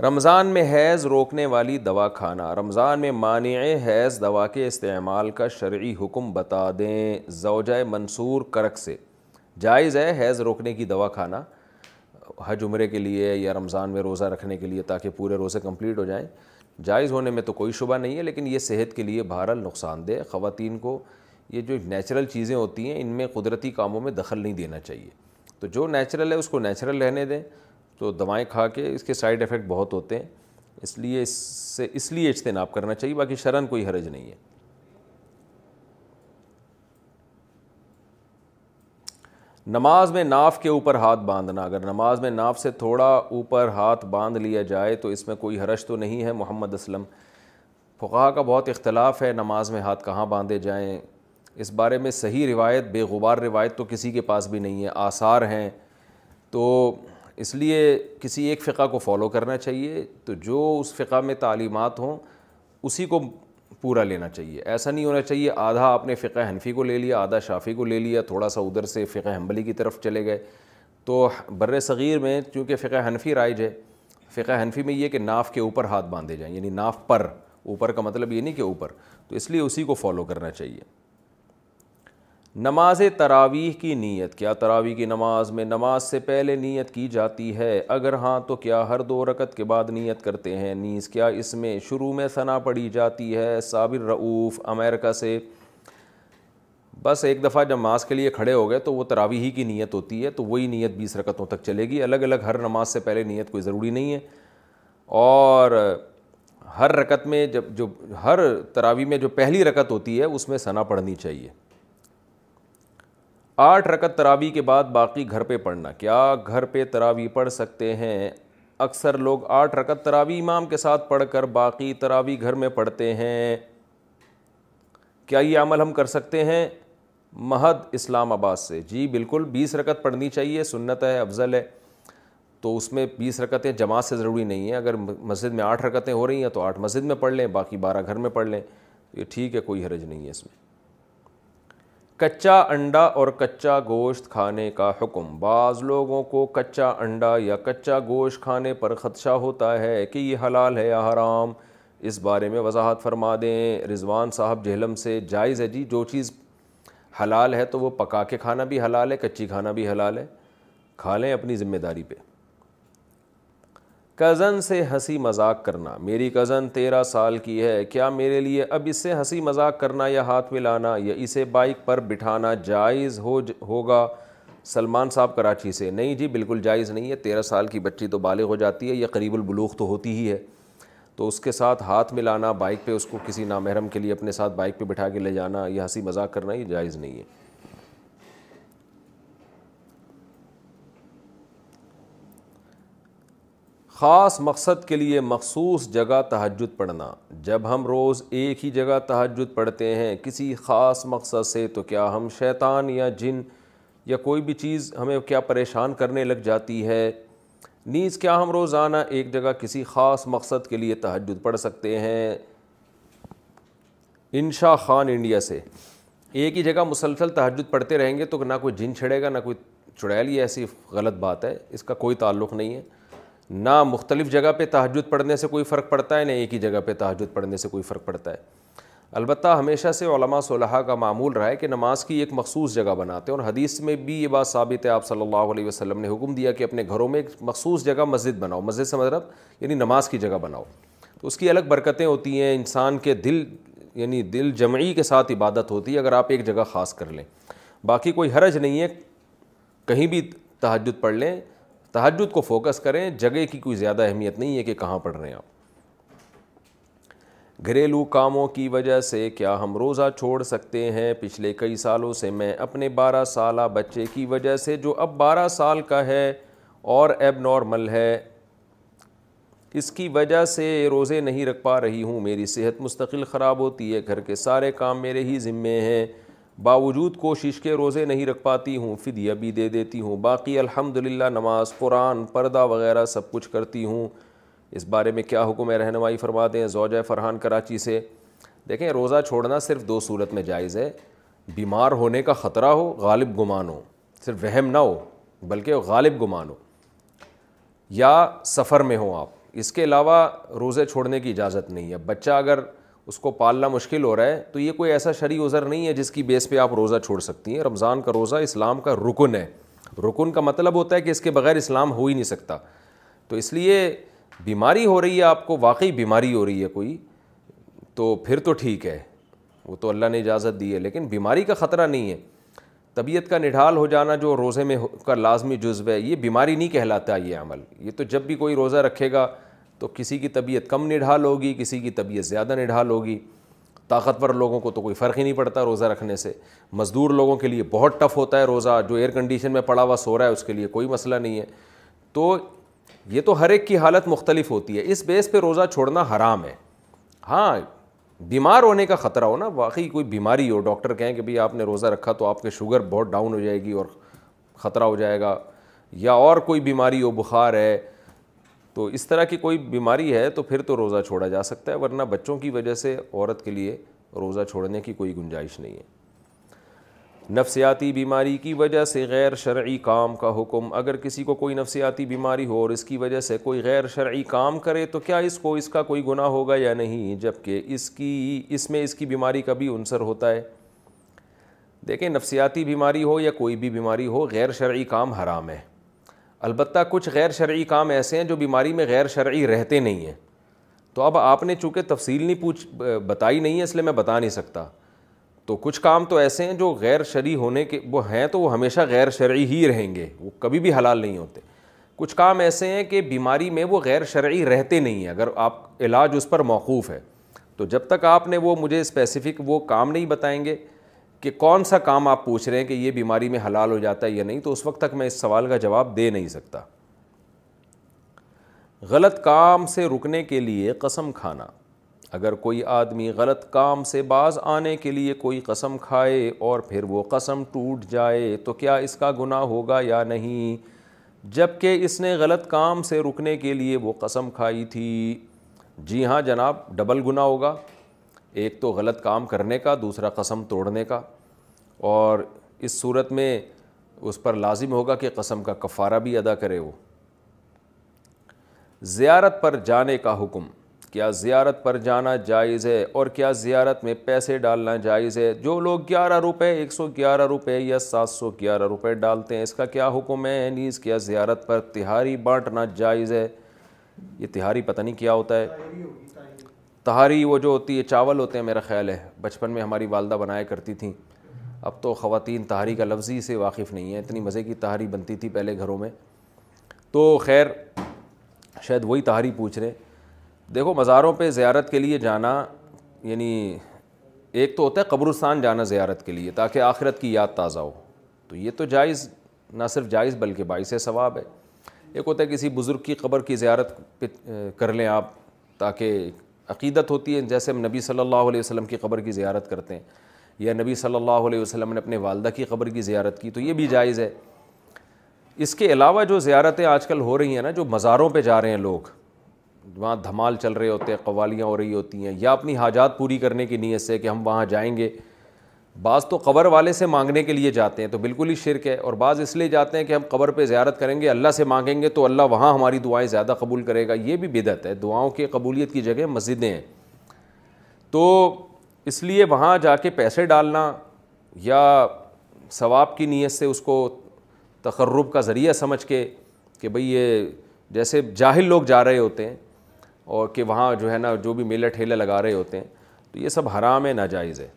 رمضان میں حیض روکنے والی دوا کھانا رمضان میں مانع حیض دوا کے استعمال کا شرعی حکم بتا دیں زوجہ منصور کرک سے جائز ہے حیض روکنے کی دوا کھانا حج عمرے کے لیے یا رمضان میں روزہ رکھنے کے لیے تاکہ پورے روزے کمپلیٹ ہو جائیں جائز ہونے میں تو کوئی شبہ نہیں ہے لیکن یہ صحت کے لیے بہرحال نقصان دہ خواتین کو یہ جو نیچرل چیزیں ہوتی ہیں ان میں قدرتی کاموں میں دخل نہیں دینا چاہیے تو جو نیچرل ہے اس کو نیچرل رہنے دیں تو دوائیں کھا کے اس کے سائڈ افیکٹ بہت ہوتے ہیں اس لیے اس سے اس لیے اجتناب کرنا چاہیے باقی شرن کوئی حرج نہیں ہے نماز میں ناف کے اوپر ہاتھ باندھنا اگر نماز میں ناف سے تھوڑا اوپر ہاتھ باندھ لیا جائے تو اس میں کوئی حرج تو نہیں ہے محمد اسلم فقہ کا بہت اختلاف ہے نماز میں ہاتھ کہاں باندھے جائیں اس بارے میں صحیح روایت بے غبار روایت تو کسی کے پاس بھی نہیں ہے آثار ہیں تو اس لیے کسی ایک فقہ کو فالو کرنا چاہیے تو جو اس فقہ میں تعلیمات ہوں اسی کو پورا لینا چاہیے ایسا نہیں ہونا چاہیے آدھا آپ نے فقہ حنفی کو لے لیا آدھا شافی کو لے لیا تھوڑا سا ادھر سے فقہ حنبلی کی طرف چلے گئے تو بر صغیر میں چونکہ فقہ حنفی رائج ہے فقہ حنفی میں یہ کہ ناف کے اوپر ہاتھ باندھے جائیں یعنی ناف پر اوپر کا مطلب یہ نہیں کہ اوپر تو اس لیے اسی کو فالو کرنا چاہیے نماز تراویح کی نیت کیا تراویح کی نماز میں نماز سے پہلے نیت کی جاتی ہے اگر ہاں تو کیا ہر دو رکت کے بعد نیت کرتے ہیں نیز کیا اس میں شروع میں ثنا پڑھی جاتی ہے صابر رعوف امریکہ سے بس ایک دفعہ جب نماز کے لیے کھڑے ہو گئے تو وہ تراویح کی نیت ہوتی ہے تو وہی نیت بیس رکتوں تک چلے گی الگ الگ ہر نماز سے پہلے نیت کوئی ضروری نہیں ہے اور ہر رکت میں جب جو ہر تراویح میں جو پہلی رکت ہوتی ہے اس میں ثنا پڑھنی چاہیے آٹھ رکت تراوی کے بعد باقی گھر پہ پڑھنا کیا گھر پہ تراوی پڑھ سکتے ہیں اکثر لوگ آٹھ رکت تراوی امام کے ساتھ پڑھ کر باقی تراوی گھر میں پڑھتے ہیں کیا یہ عمل ہم کر سکتے ہیں مہد اسلام آباد سے جی بالکل بیس رکت پڑھنی چاہیے سنت ہے افضل ہے تو اس میں بیس رکتیں جماعت سے ضروری نہیں ہیں اگر مسجد میں آٹھ رکتیں ہو رہی ہیں تو آٹھ مسجد میں پڑھ لیں باقی بارہ گھر میں پڑھ لیں یہ ٹھیک ہے کوئی حرج نہیں ہے اس میں کچا انڈا اور کچا گوشت کھانے کا حکم بعض لوگوں کو کچا انڈا یا کچا گوشت کھانے پر خدشہ ہوتا ہے کہ یہ حلال ہے یا حرام اس بارے میں وضاحت فرما دیں رضوان صاحب جہلم سے جائز ہے جی جو چیز حلال ہے تو وہ پکا کے کھانا بھی حلال ہے کچی کھانا بھی حلال ہے کھا لیں اپنی ذمہ داری پہ کزن سے ہنسی مذاق کرنا میری کزن تیرہ سال کی ہے کیا میرے لیے اب اس سے ہنسی مذاق کرنا یا ہاتھ ملانا یا اسے بائک پر بٹھانا جائز ہو ج... ہوگا سلمان صاحب کراچی سے نہیں جی بالکل جائز نہیں ہے تیرہ سال کی بچی تو بالغ ہو جاتی ہے یہ قریب البلوغ تو ہوتی ہی ہے تو اس کے ساتھ ہاتھ ملانا بائک پہ اس کو کسی نامحرم کے لیے اپنے ساتھ بائک پہ بٹھا کے لے جانا یا ہنسی مذاق کرنا یہ جائز نہیں ہے خاص مقصد کے لیے مخصوص جگہ تحجد پڑھنا جب ہم روز ایک ہی جگہ تحجد پڑھتے ہیں کسی خاص مقصد سے تو کیا ہم شیطان یا جن یا کوئی بھی چیز ہمیں کیا پریشان کرنے لگ جاتی ہے نیز کیا ہم روز آنا ایک جگہ کسی خاص مقصد کے لیے تحجد پڑھ سکتے ہیں انشا خان انڈیا سے ایک ہی جگہ مسلسل تحجد پڑھتے رہیں گے تو نہ کوئی جن چھڑے گا نہ کوئی چڑیل یہ ایسی غلط بات ہے اس کا کوئی تعلق نہیں ہے نہ مختلف جگہ پہ تحجد پڑھنے سے کوئی فرق پڑتا ہے نہ ایک ہی جگہ پہ تحجد پڑھنے سے کوئی فرق پڑتا ہے البتہ ہمیشہ سے علماء صلیحہ کا معمول رہا ہے کہ نماز کی ایک مخصوص جگہ بناتے ہیں اور حدیث میں بھی یہ بات ثابت ہے آپ صلی اللہ علیہ وسلم نے حکم دیا کہ اپنے گھروں میں ایک مخصوص جگہ مسجد بناؤ مسجد سے مطلب یعنی نماز کی جگہ بناؤ تو اس کی الگ برکتیں ہوتی ہیں انسان کے دل یعنی دل جمعی کے ساتھ عبادت ہوتی ہے اگر آپ ایک جگہ خاص کر لیں باقی کوئی حرج نہیں ہے کہیں بھی تحجد پڑھ لیں تحجد کو فوکس کریں جگہ کی کوئی زیادہ اہمیت نہیں ہے کہ کہاں پڑھ رہے ہیں آپ گھریلو کاموں کی وجہ سے کیا ہم روزہ چھوڑ سکتے ہیں پچھلے کئی سالوں سے میں اپنے بارہ سالہ بچے کی وجہ سے جو اب بارہ سال کا ہے اور اب نارمل ہے اس کی وجہ سے روزے نہیں رکھ پا رہی ہوں میری صحت مستقل خراب ہوتی ہے گھر کے سارے کام میرے ہی ذمے ہیں باوجود کوشش کے روزے نہیں رکھ پاتی ہوں فدیہ بھی دے دیتی ہوں باقی الحمدللہ نماز قرآن پردہ وغیرہ سب کچھ کرتی ہوں اس بارے میں کیا حکم ہے رہنمائی فرما دیں زوجہ فرحان کراچی سے دیکھیں روزہ چھوڑنا صرف دو صورت میں جائز ہے بیمار ہونے کا خطرہ ہو غالب گمان ہو صرف وہم نہ ہو بلکہ غالب گمان ہو یا سفر میں ہوں آپ اس کے علاوہ روزے چھوڑنے کی اجازت نہیں ہے بچہ اگر اس کو پالنا مشکل ہو رہا ہے تو یہ کوئی ایسا شرعی عذر نہیں ہے جس کی بیس پہ آپ روزہ چھوڑ سکتی ہیں رمضان کا روزہ اسلام کا رکن ہے رکن کا مطلب ہوتا ہے کہ اس کے بغیر اسلام ہو ہی نہیں سکتا تو اس لیے بیماری ہو رہی ہے آپ کو واقعی بیماری ہو رہی ہے کوئی تو پھر تو ٹھیک ہے وہ تو اللہ نے اجازت دی ہے لیکن بیماری کا خطرہ نہیں ہے طبیعت کا نڈھال ہو جانا جو روزے میں کا لازمی جزو ہے یہ بیماری نہیں کہلاتا یہ عمل یہ تو جب بھی کوئی روزہ رکھے گا تو کسی کی طبیعت کم نڈھال ہوگی کسی کی طبیعت زیادہ نڈھال ہوگی طاقتور لوگوں کو تو کوئی فرق ہی نہیں پڑتا روزہ رکھنے سے مزدور لوگوں کے لیے بہت ٹف ہوتا ہے روزہ جو ایئر کنڈیشن میں پڑا ہوا سو رہا ہے اس کے لیے کوئی مسئلہ نہیں ہے تو یہ تو ہر ایک کی حالت مختلف ہوتی ہے اس بیس پہ روزہ چھوڑنا حرام ہے ہاں بیمار ہونے کا خطرہ ہو نا واقعی کوئی بیماری ہو ڈاکٹر کہیں کہ بھئی آپ نے روزہ رکھا تو آپ کے شوگر بہت ڈاؤن ہو جائے گی اور خطرہ ہو جائے گا یا اور کوئی بیماری ہو بخار ہے تو اس طرح کی کوئی بیماری ہے تو پھر تو روزہ چھوڑا جا سکتا ہے ورنہ بچوں کی وجہ سے عورت کے لیے روزہ چھوڑنے کی کوئی گنجائش نہیں ہے نفسیاتی بیماری کی وجہ سے غیر شرعی کام کا حکم اگر کسی کو کوئی نفسیاتی بیماری ہو اور اس کی وجہ سے کوئی غیر شرعی کام کرے تو کیا اس کو اس کا کوئی گناہ ہوگا یا نہیں جبکہ اس کی اس میں اس کی بیماری کا بھی عنصر ہوتا ہے دیکھیں نفسیاتی بیماری ہو یا کوئی بھی بیماری ہو غیر شرعی کام حرام ہے البتہ کچھ غیر شرعی کام ایسے ہیں جو بیماری میں غیر شرعی رہتے نہیں ہیں تو اب آپ نے چونکہ تفصیل نہیں پوچھ بتائی نہیں ہے اس لیے میں بتا نہیں سکتا تو کچھ کام تو ایسے ہیں جو غیر شرعی ہونے کے وہ ہیں تو وہ ہمیشہ غیر شرعی ہی رہیں گے وہ کبھی بھی حلال نہیں ہوتے کچھ کام ایسے ہیں کہ بیماری میں وہ غیر شرعی رہتے نہیں ہیں اگر آپ علاج اس پر موقوف ہے تو جب تک آپ نے وہ مجھے اسپیسیفک وہ کام نہیں بتائیں گے کہ کون سا کام آپ پوچھ رہے ہیں کہ یہ بیماری میں حلال ہو جاتا ہے یا نہیں تو اس وقت تک میں اس سوال کا جواب دے نہیں سکتا غلط کام سے رکنے کے لیے قسم کھانا اگر کوئی آدمی غلط کام سے باز آنے کے لیے کوئی قسم کھائے اور پھر وہ قسم ٹوٹ جائے تو کیا اس کا گناہ ہوگا یا نہیں جب کہ اس نے غلط کام سے رکنے کے لیے وہ قسم کھائی تھی جی ہاں جناب ڈبل گناہ ہوگا ایک تو غلط کام کرنے کا دوسرا قسم توڑنے کا اور اس صورت میں اس پر لازم ہوگا کہ قسم کا کفارہ بھی ادا کرے وہ زیارت پر جانے کا حکم کیا زیارت پر جانا جائز ہے اور کیا زیارت میں پیسے ڈالنا جائز ہے جو لوگ گیارہ روپے ایک سو گیارہ روپے یا سات سو گیارہ روپے ڈالتے ہیں اس کا کیا حکم ہے نیز کیا زیارت پر تہاری بانٹنا جائز ہے یہ تہاری پتہ نہیں کیا ہوتا ہے تہاری وہ جو ہوتی ہے چاول ہوتے ہیں میرا خیال ہے بچپن میں ہماری والدہ بنایا کرتی تھیں اب تو خواتین تہاری کا لفظ ہی سے واقف نہیں ہے اتنی مزے کی تہاری بنتی تھی پہلے گھروں میں تو خیر شاید وہی تہاری پوچھ رہے دیکھو مزاروں پہ زیارت کے لیے جانا یعنی ایک تو ہوتا ہے قبرستان جانا زیارت کے لیے تاکہ آخرت کی یاد تازہ ہو تو یہ تو جائز نہ صرف جائز بلکہ باعث ثواب ہے ایک ہوتا ہے کسی بزرگ کی قبر کی زیارت کر لیں آپ تاکہ عقیدت ہوتی ہے جیسے ہم نبی صلی اللہ علیہ وسلم کی قبر کی زیارت کرتے ہیں یا نبی صلی اللہ علیہ وسلم نے اپنے والدہ کی قبر کی زیارت کی تو یہ بھی جائز ہے اس کے علاوہ جو زیارتیں آج کل ہو رہی ہیں نا جو مزاروں پہ جا رہے ہیں لوگ وہاں دھمال چل رہے ہوتے ہیں قوالیاں ہو رہی ہوتی ہیں یا اپنی حاجات پوری کرنے کی نیت سے کہ ہم وہاں جائیں گے بعض تو قبر والے سے مانگنے کے لیے جاتے ہیں تو بالکل ہی شرک ہے اور بعض اس لیے جاتے ہیں کہ ہم قبر پہ زیارت کریں گے اللہ سے مانگیں گے تو اللہ وہاں ہماری دعائیں زیادہ قبول کرے گا یہ بھی بدعت ہے دعاؤں کی قبولیت کی جگہ مسجدیں ہیں تو اس لیے وہاں جا کے پیسے ڈالنا یا ثواب کی نیت سے اس کو تقرب کا ذریعہ سمجھ کے کہ بھئی یہ جیسے جاہل لوگ جا رہے ہوتے ہیں اور کہ وہاں جو ہے نا جو بھی میلہ ٹھیلہ لگا رہے ہوتے ہیں تو یہ سب حرام ہے ناجائز ہے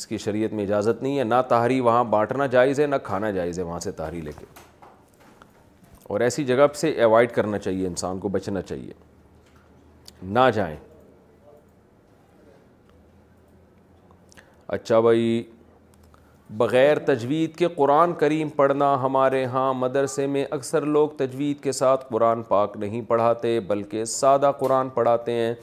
اس کی شریعت میں اجازت نہیں ہے نہ تحری وہاں بانٹنا جائز ہے نہ کھانا جائز ہے وہاں سے تحری لے کے اور ایسی جگہ سے ایوائڈ کرنا چاہیے انسان کو بچنا چاہیے نہ جائیں اچھا بھائی بغیر تجوید کے قرآن کریم پڑھنا ہمارے ہاں مدرسے میں اکثر لوگ تجوید کے ساتھ قرآن پاک نہیں پڑھاتے بلکہ سادہ قرآن پڑھاتے ہیں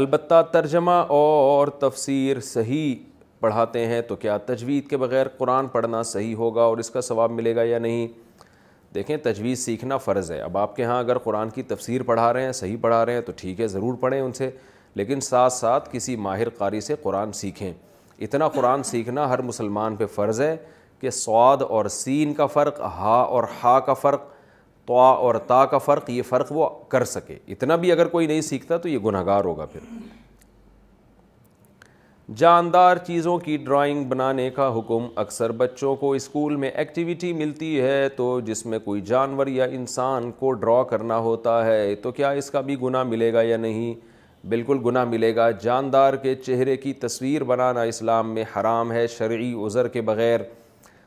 البتہ ترجمہ اور تفسیر صحیح پڑھاتے ہیں تو کیا تجوید کے بغیر قرآن پڑھنا صحیح ہوگا اور اس کا ثواب ملے گا یا نہیں دیکھیں تجوید سیکھنا فرض ہے اب آپ کے ہاں اگر قرآن کی تفسیر پڑھا رہے ہیں صحیح پڑھا رہے ہیں تو ٹھیک ہے ضرور پڑھیں ان سے لیکن ساتھ ساتھ کسی ماہر قاری سے قرآن سیکھیں اتنا قرآن سیکھنا ہر مسلمان پہ فرض ہے کہ سواد اور سین کا فرق ہا اور ہا کا فرق طا اور تا کا فرق یہ فرق وہ کر سکے اتنا بھی اگر کوئی نہیں سیکھتا تو یہ گناہ گار ہوگا پھر جاندار چیزوں کی ڈرائنگ بنانے کا حکم اکثر بچوں کو اسکول میں ایکٹیویٹی ملتی ہے تو جس میں کوئی جانور یا انسان کو ڈرا کرنا ہوتا ہے تو کیا اس کا بھی گناہ ملے گا یا نہیں بالکل گناہ ملے گا جاندار کے چہرے کی تصویر بنانا اسلام میں حرام ہے شرعی عذر کے بغیر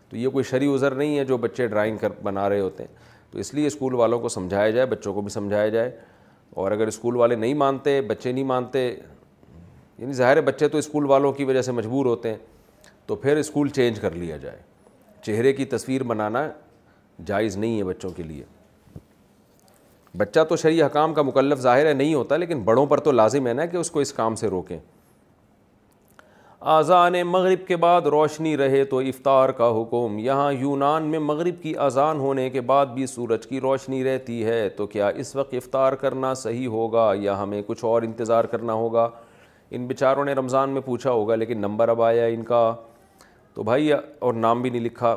تو یہ کوئی شرعی عذر نہیں ہے جو بچے ڈرائنگ کر بنا رہے ہوتے ہیں تو اس لیے اسکول والوں کو سمجھایا جائے بچوں کو بھی سمجھایا جائے اور اگر اسکول والے نہیں مانتے بچے نہیں مانتے یعنی ظاہر بچے تو اسکول والوں کی وجہ سے مجبور ہوتے ہیں تو پھر اسکول چینج کر لیا جائے چہرے کی تصویر بنانا جائز نہیں ہے بچوں کے لیے بچہ تو شرعی حکام کا مکلف ظاہر ہے نہیں ہوتا لیکن بڑوں پر تو لازم ہے نا کہ اس کو اس کام سے روکیں اذان مغرب کے بعد روشنی رہے تو افطار کا حکم یہاں یونان میں مغرب کی اذان ہونے کے بعد بھی سورج کی روشنی رہتی ہے تو کیا اس وقت افطار کرنا صحیح ہوگا یا ہمیں کچھ اور انتظار کرنا ہوگا ان بیچاروں نے رمضان میں پوچھا ہوگا لیکن نمبر اب آیا ان کا تو بھائی اور نام بھی نہیں لکھا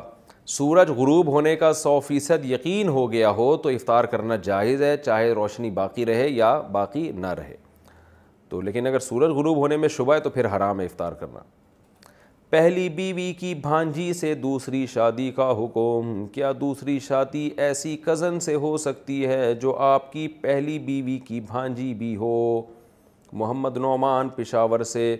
سورج غروب ہونے کا سو فیصد یقین ہو گیا ہو تو افطار کرنا جاہز ہے چاہے روشنی باقی رہے یا باقی نہ رہے تو لیکن اگر سورج غروب ہونے میں شبہ ہے تو پھر حرام ہے افطار کرنا پہلی بیوی کی بھانجی سے دوسری شادی کا حکم کیا دوسری شادی ایسی کزن سے ہو سکتی ہے جو آپ کی پہلی بیوی کی بھانجی بھی ہو محمد نعمان پشاور سے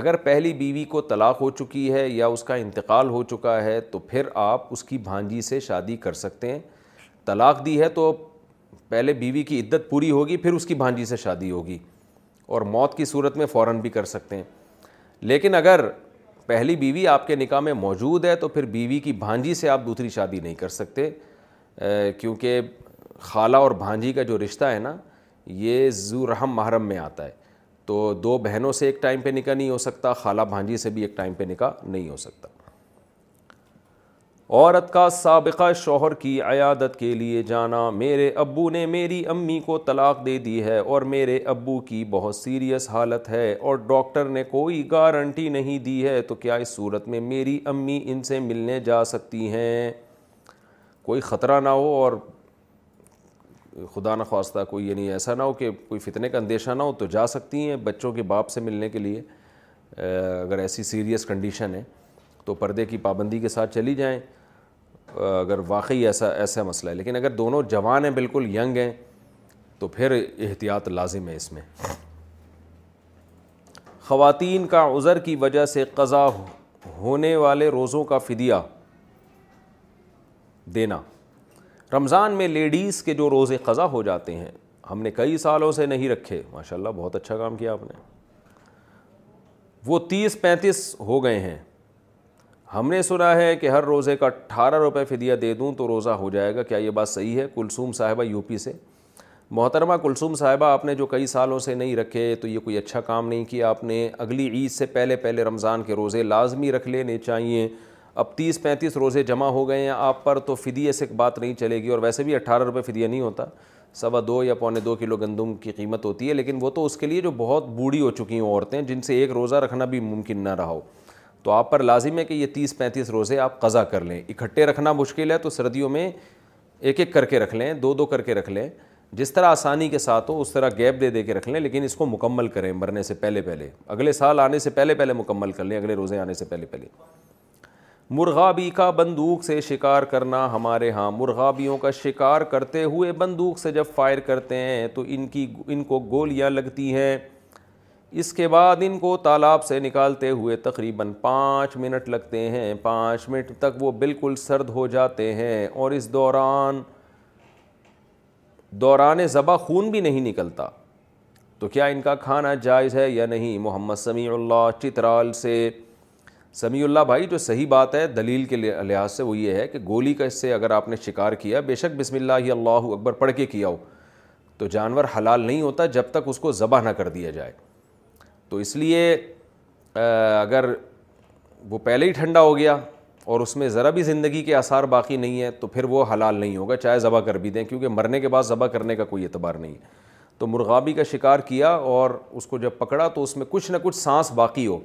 اگر پہلی بیوی کو طلاق ہو چکی ہے یا اس کا انتقال ہو چکا ہے تو پھر آپ اس کی بھانجی سے شادی کر سکتے ہیں طلاق دی ہے تو پہلے بیوی کی عدت پوری ہوگی پھر اس کی بھانجی سے شادی ہوگی اور موت کی صورت میں فوراً بھی کر سکتے ہیں لیکن اگر پہلی بیوی آپ کے نکاح میں موجود ہے تو پھر بیوی کی بھانجی سے آپ دوسری شادی نہیں کر سکتے کیونکہ خالہ اور بھانجی کا جو رشتہ ہے نا یہ زورحم محرم میں آتا ہے تو دو بہنوں سے ایک ٹائم پہ نکاح نہیں ہو سکتا خالہ بھانجی سے بھی ایک ٹائم پہ نکاح نہیں ہو سکتا عورت کا سابقہ شوہر کی عیادت کے لیے جانا میرے ابو نے میری امی کو طلاق دے دی ہے اور میرے ابو کی بہت سیریس حالت ہے اور ڈاکٹر نے کوئی گارنٹی نہیں دی ہے تو کیا اس صورت میں میری امی ان سے ملنے جا سکتی ہیں کوئی خطرہ نہ ہو اور خدا نخواستہ کوئی یعنی ایسا نہ ہو کہ کوئی فتنے کا اندیشہ نہ ہو تو جا سکتی ہیں بچوں کے باپ سے ملنے کے لیے اگر ایسی سیریس کنڈیشن ہے تو پردے کی پابندی کے ساتھ چلی جائیں اگر واقعی ایسا ایسا مسئلہ ہے لیکن اگر دونوں جوان ہیں بالکل ینگ ہیں تو پھر احتیاط لازم ہے اس میں خواتین کا عذر کی وجہ سے قضا ہونے والے روزوں کا فدیہ دینا رمضان میں لیڈیز کے جو روزے قضا ہو جاتے ہیں ہم نے کئی سالوں سے نہیں رکھے ماشاء اللہ بہت اچھا کام کیا آپ نے وہ تیس پینتیس ہو گئے ہیں ہم نے سنا ہے کہ ہر روزے کا اٹھارہ روپے فدیہ دے دوں تو روزہ ہو جائے گا کیا یہ بات صحیح ہے کلثوم صاحبہ یو پی سے محترمہ کلثوم صاحبہ آپ نے جو کئی سالوں سے نہیں رکھے تو یہ کوئی اچھا کام نہیں کیا آپ نے اگلی عید سے پہلے پہلے رمضان کے روزے لازمی رکھ لینے چاہیے اب تیس پینتیس روزے جمع ہو گئے ہیں آپ پر تو فدیے سے بات نہیں چلے گی اور ویسے بھی اٹھارہ روپے فدیہ نہیں ہوتا سوا دو یا پونے دو کلو گندم کی قیمت ہوتی ہے لیکن وہ تو اس کے لیے جو بہت بوڑھی ہو چکی ہیں عورتیں جن سے ایک روزہ رکھنا بھی ممکن نہ رہا ہو تو آپ پر لازم ہے کہ یہ تیس پینتیس روزے آپ قضا کر لیں اکٹھے رکھنا مشکل ہے تو سردیوں میں ایک ایک کر کے رکھ لیں دو دو کر کے رکھ لیں جس طرح آسانی کے ساتھ ہو اس طرح گیپ دے دے کے رکھ لیں لیکن اس کو مکمل کریں مرنے سے پہلے پہلے اگلے سال آنے سے پہلے پہلے مکمل کر لیں اگلے روزے آنے سے پہلے پہلے مرغابی کا بندوق سے شکار کرنا ہمارے ہاں مرغابیوں کا شکار کرتے ہوئے بندوق سے جب فائر کرتے ہیں تو ان کی ان کو گولیاں لگتی ہیں اس کے بعد ان کو تالاب سے نکالتے ہوئے تقریباً پانچ منٹ لگتے ہیں پانچ منٹ تک وہ بالکل سرد ہو جاتے ہیں اور اس دوران دوران ذبح خون بھی نہیں نکلتا تو کیا ان کا کھانا جائز ہے یا نہیں محمد سمیع اللہ چترال سے سمیع اللہ بھائی جو صحیح بات ہے دلیل کے لحاظ سے وہ یہ ہے کہ گولی کا اس سے اگر آپ نے شکار کیا بے شک بسم اللہ ہی اللہ اکبر پڑھ کے کیا ہو تو جانور حلال نہیں ہوتا جب تک اس کو ذبح نہ کر دیا جائے تو اس لیے اگر وہ پہلے ہی ٹھنڈا ہو گیا اور اس میں ذرا بھی زندگی کے آثار باقی نہیں ہے تو پھر وہ حلال نہیں ہوگا چاہے ذبح کر بھی دیں کیونکہ مرنے کے بعد ذبح کرنے کا کوئی اعتبار نہیں ہے تو مرغابی کا شکار کیا اور اس کو جب پکڑا تو اس میں کچھ نہ کچھ سانس باقی ہو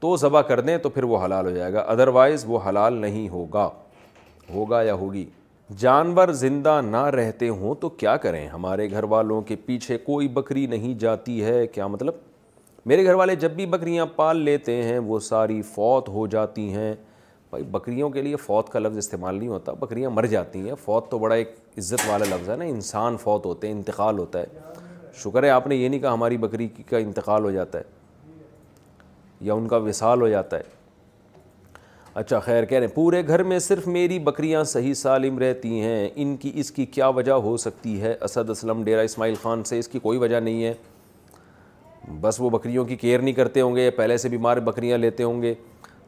تو ذبح کر دیں تو پھر وہ حلال ہو جائے گا ادروائز وہ حلال نہیں ہوگا ہوگا یا ہوگی جانور زندہ نہ رہتے ہوں تو کیا کریں ہمارے گھر والوں کے پیچھے کوئی بکری نہیں جاتی ہے کیا مطلب میرے گھر والے جب بھی بکریاں پال لیتے ہیں وہ ساری فوت ہو جاتی ہیں بھائی بکریوں کے لیے فوت کا لفظ استعمال نہیں ہوتا بکریاں مر جاتی ہیں فوت تو بڑا ایک عزت والا لفظ ہے نا انسان فوت ہوتے ہیں انتقال ہوتا ہے شکر ہے آپ نے یہ نہیں کہا ہماری بکری کا انتقال ہو جاتا ہے یا ان کا وصال ہو جاتا ہے اچھا خیر کہہ رہے ہیں پورے گھر میں صرف میری بکریاں صحیح سالم رہتی ہیں ان کی اس کی کیا وجہ ہو سکتی ہے اسد اسلم ڈیرہ اسماعیل خان سے اس کی کوئی وجہ نہیں ہے بس وہ بکریوں کی کیئر نہیں کرتے ہوں گے پہلے سے بیمار بکریاں لیتے ہوں گے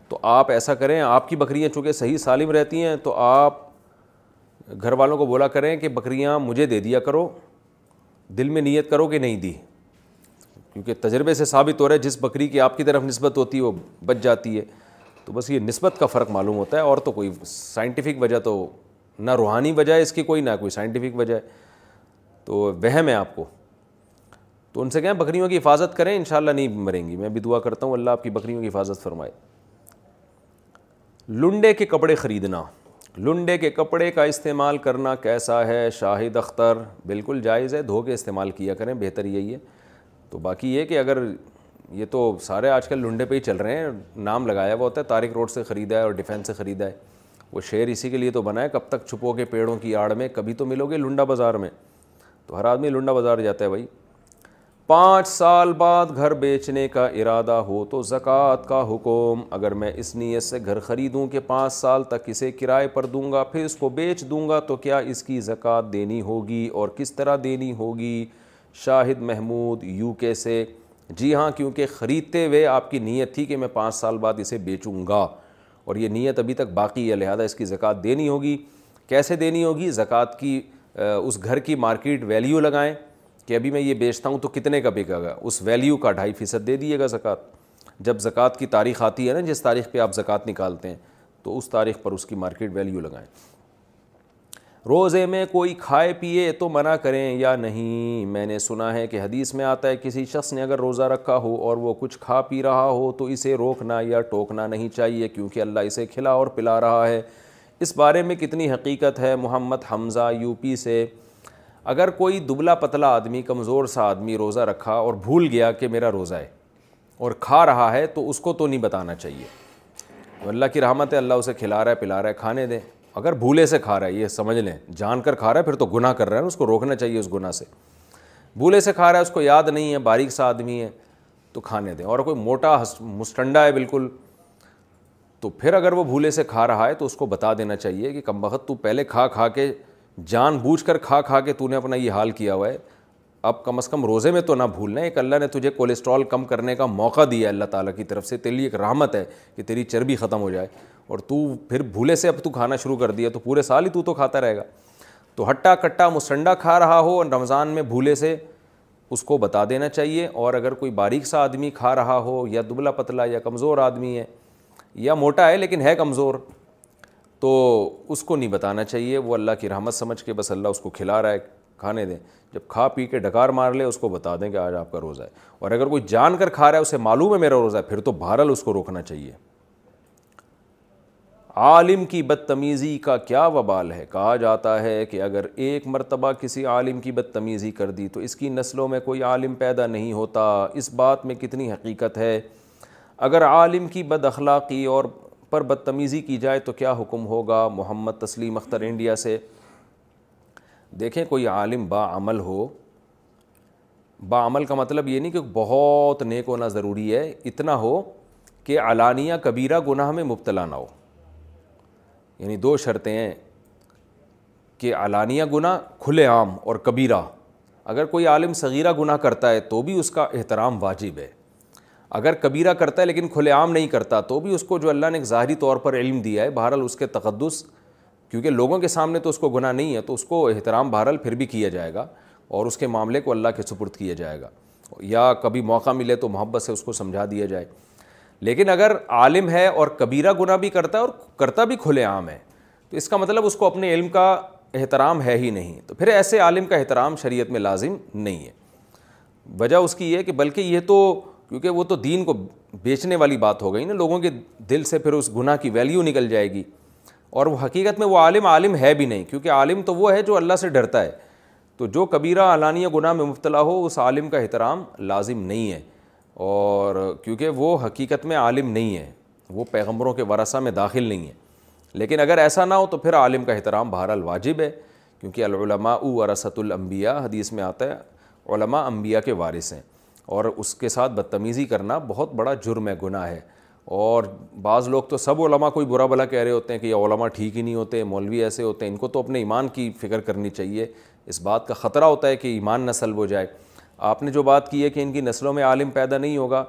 تو آپ ایسا کریں آپ کی بکریاں چونکہ صحیح سالم رہتی ہیں تو آپ گھر والوں کو بولا کریں کہ بکریاں مجھے دے دیا کرو دل میں نیت کرو کہ نہیں دی کیونکہ تجربے سے ثابت ہو رہا ہے جس بکری کی آپ کی طرف نسبت ہوتی ہے وہ بچ جاتی ہے تو بس یہ نسبت کا فرق معلوم ہوتا ہے اور تو کوئی سائنٹیفک وجہ تو نہ روحانی وجہ ہے اس کی کوئی نہ کوئی سائنٹیفک وجہ ہے تو وہم ہے آپ کو تو ان سے کہیں بکریوں کی حفاظت کریں انشاءاللہ نہیں مریں گی میں بھی دعا کرتا ہوں اللہ آپ کی بکریوں کی حفاظت فرمائے لنڈے کے کپڑے خریدنا لنڈے کے کپڑے کا استعمال کرنا کیسا ہے شاہد اختر بالکل جائز ہے دھو کے استعمال کیا کریں بہتر یہی ہے تو باقی یہ کہ اگر یہ تو سارے آج کل لنڈے پہ ہی چل رہے ہیں نام لگایا ہوا ہوتا ہے تارک روڈ سے خریدا ہے اور ڈیفینس سے خریدا ہے وہ شعر اسی کے لیے تو بنا ہے کب تک چھپو گے پیڑوں کی آڑ میں کبھی تو ملو گے لنڈا بازار میں تو ہر آدمی لنڈا بازار جاتا ہے بھائی پانچ سال بعد گھر بیچنے کا ارادہ ہو تو زکوٰۃ کا حکم اگر میں اس نیت سے گھر خریدوں کہ پانچ سال تک کسے کرائے پر دوں گا پھر اس کو بیچ دوں گا تو کیا اس کی زکوٰۃ دینی ہوگی اور کس طرح دینی ہوگی شاہد محمود یو کے سے جی ہاں کیونکہ خریدتے ہوئے آپ کی نیت تھی کہ میں پانچ سال بعد اسے بیچوں گا اور یہ نیت ابھی تک باقی ہے لہٰذا اس کی زکوٰۃ دینی ہوگی کیسے دینی ہوگی زکوٰۃ کی اس گھر کی مارکیٹ ویلیو لگائیں کہ ابھی میں یہ بیچتا ہوں تو کتنے کا گا اس ویلیو کا ڈھائی فیصد دے دیجیے گا زکوٰۃ جب زکوٰۃ کی تاریخ آتی ہے نا جس تاریخ پہ آپ زکوٰۃ نکالتے ہیں تو اس تاریخ پر اس کی مارکیٹ ویلیو لگائیں روزے میں کوئی کھائے پیے تو منع کریں یا نہیں میں نے سنا ہے کہ حدیث میں آتا ہے کسی شخص نے اگر روزہ رکھا ہو اور وہ کچھ کھا پی رہا ہو تو اسے روکنا یا ٹوکنا نہیں چاہیے کیونکہ اللہ اسے کھلا اور پلا رہا ہے اس بارے میں کتنی حقیقت ہے محمد حمزہ یو پی سے اگر کوئی دبلا پتلا آدمی کمزور سا آدمی روزہ رکھا اور بھول گیا کہ میرا روزہ ہے اور کھا رہا ہے تو اس کو تو نہیں بتانا چاہیے اللہ کی رحمت ہے اللہ اسے کھلا رہا ہے پلا رہا ہے کھانے دیں اگر بھولے سے کھا رہا ہے یہ سمجھ لیں جان کر کھا رہا ہے پھر تو گناہ کر رہا ہے اس کو روکنا چاہیے اس گناہ سے بھولے سے کھا رہا ہے اس کو یاد نہیں ہے باریک سا آدمی ہے تو کھانے دیں اور کوئی موٹا مسٹنڈا ہے بالکل تو پھر اگر وہ بھولے سے کھا رہا ہے تو اس کو بتا دینا چاہیے کہ کم بخت تو پہلے کھا کھا کے جان بوجھ کر کھا کھا کے تو نے اپنا یہ حال کیا ہوا ہے اب کم از کم روزے میں تو نہ بھولنا ایک اللہ نے تجھے کولیسٹرول کم کرنے کا موقع دیا ہے اللہ تعالیٰ کی طرف سے لیے ایک رحمت ہے کہ تیری چربی ختم ہو جائے اور تو پھر بھولے سے اب تو کھانا شروع کر دیا تو پورے سال ہی تو تو کھاتا رہے گا تو ہٹا کٹا مسنڈا کھا رہا ہو اور رمضان میں بھولے سے اس کو بتا دینا چاہیے اور اگر کوئی باریک سا آدمی کھا رہا ہو یا دبلا پتلا یا کمزور آدمی ہے یا موٹا ہے لیکن ہے کمزور تو اس کو نہیں بتانا چاہیے وہ اللہ کی رحمت سمجھ کے بس اللہ اس کو کھلا رہا ہے کھانے دیں جب کھا پی کے ڈکار مار لے اس کو بتا دیں کہ آج آپ کا روزہ ہے اور اگر کوئی جان کر کھا رہا ہے اسے معلوم ہے میرا روزہ ہے پھر تو بہرحال اس کو روکنا چاہیے عالم کی بدتمیزی کا کیا وبال ہے کہا جاتا ہے کہ اگر ایک مرتبہ کسی عالم کی بدتمیزی کر دی تو اس کی نسلوں میں کوئی عالم پیدا نہیں ہوتا اس بات میں کتنی حقیقت ہے اگر عالم کی بد اخلاقی اور پر بدتمیزی کی جائے تو کیا حکم ہوگا محمد تسلیم اختر انڈیا سے دیکھیں کوئی عالم با عمل ہو با عمل کا مطلب یہ نہیں کہ بہت نیک ہونا ضروری ہے اتنا ہو کہ علانیہ کبیرہ گناہ میں مبتلا نہ ہو یعنی دو شرطیں ہیں کہ علانیہ گناہ کھلے عام اور کبیرہ اگر کوئی عالم صغیرہ گناہ کرتا ہے تو بھی اس کا احترام واجب ہے اگر کبیرہ کرتا ہے لیکن کھلے عام نہیں کرتا تو بھی اس کو جو اللہ نے ایک ظاہری طور پر علم دیا ہے بہرحال اس کے تقدس کیونکہ لوگوں کے سامنے تو اس کو گناہ نہیں ہے تو اس کو احترام بہرحال پھر بھی کیا جائے گا اور اس کے معاملے کو اللہ کے سپرد کیا جائے گا یا کبھی موقع ملے تو محبت سے اس کو سمجھا دیا جائے لیکن اگر عالم ہے اور کبیرہ گناہ بھی کرتا ہے اور کرتا بھی کھلے عام ہے تو اس کا مطلب اس کو اپنے علم کا احترام ہے ہی نہیں تو پھر ایسے عالم کا احترام شریعت میں لازم نہیں ہے وجہ اس کی یہ کہ بلکہ یہ تو کیونکہ وہ تو دین کو بیچنے والی بات ہو گئی نا لوگوں کے دل سے پھر اس گناہ کی ویلیو نکل جائے گی اور وہ حقیقت میں وہ عالم عالم ہے بھی نہیں کیونکہ عالم تو وہ ہے جو اللہ سے ڈرتا ہے تو جو کبیرہ اعلانیہ گناہ میں مبتلا ہو اس عالم کا احترام لازم نہیں ہے اور کیونکہ وہ حقیقت میں عالم نہیں ہے وہ پیغمبروں کے ورثہ میں داخل نہیں ہے لیکن اگر ایسا نہ ہو تو پھر عالم کا احترام بہر الواجب ہے کیونکہ العلماء ورثۃ الانبیاء حدیث میں آتا ہے علماء انبیاء کے وارث ہیں اور اس کے ساتھ بدتمیزی کرنا بہت بڑا جرم ہے گناہ ہے اور بعض لوگ تو سب علماء کوئی برا بھلا کہہ رہے ہوتے ہیں کہ یہ علماء ٹھیک ہی نہیں ہوتے مولوی ایسے ہوتے ہیں ان کو تو اپنے ایمان کی فکر کرنی چاہیے اس بات کا خطرہ ہوتا ہے کہ ایمان نسل ہو جائے آپ نے جو بات کی ہے کہ ان کی نسلوں میں عالم پیدا نہیں ہوگا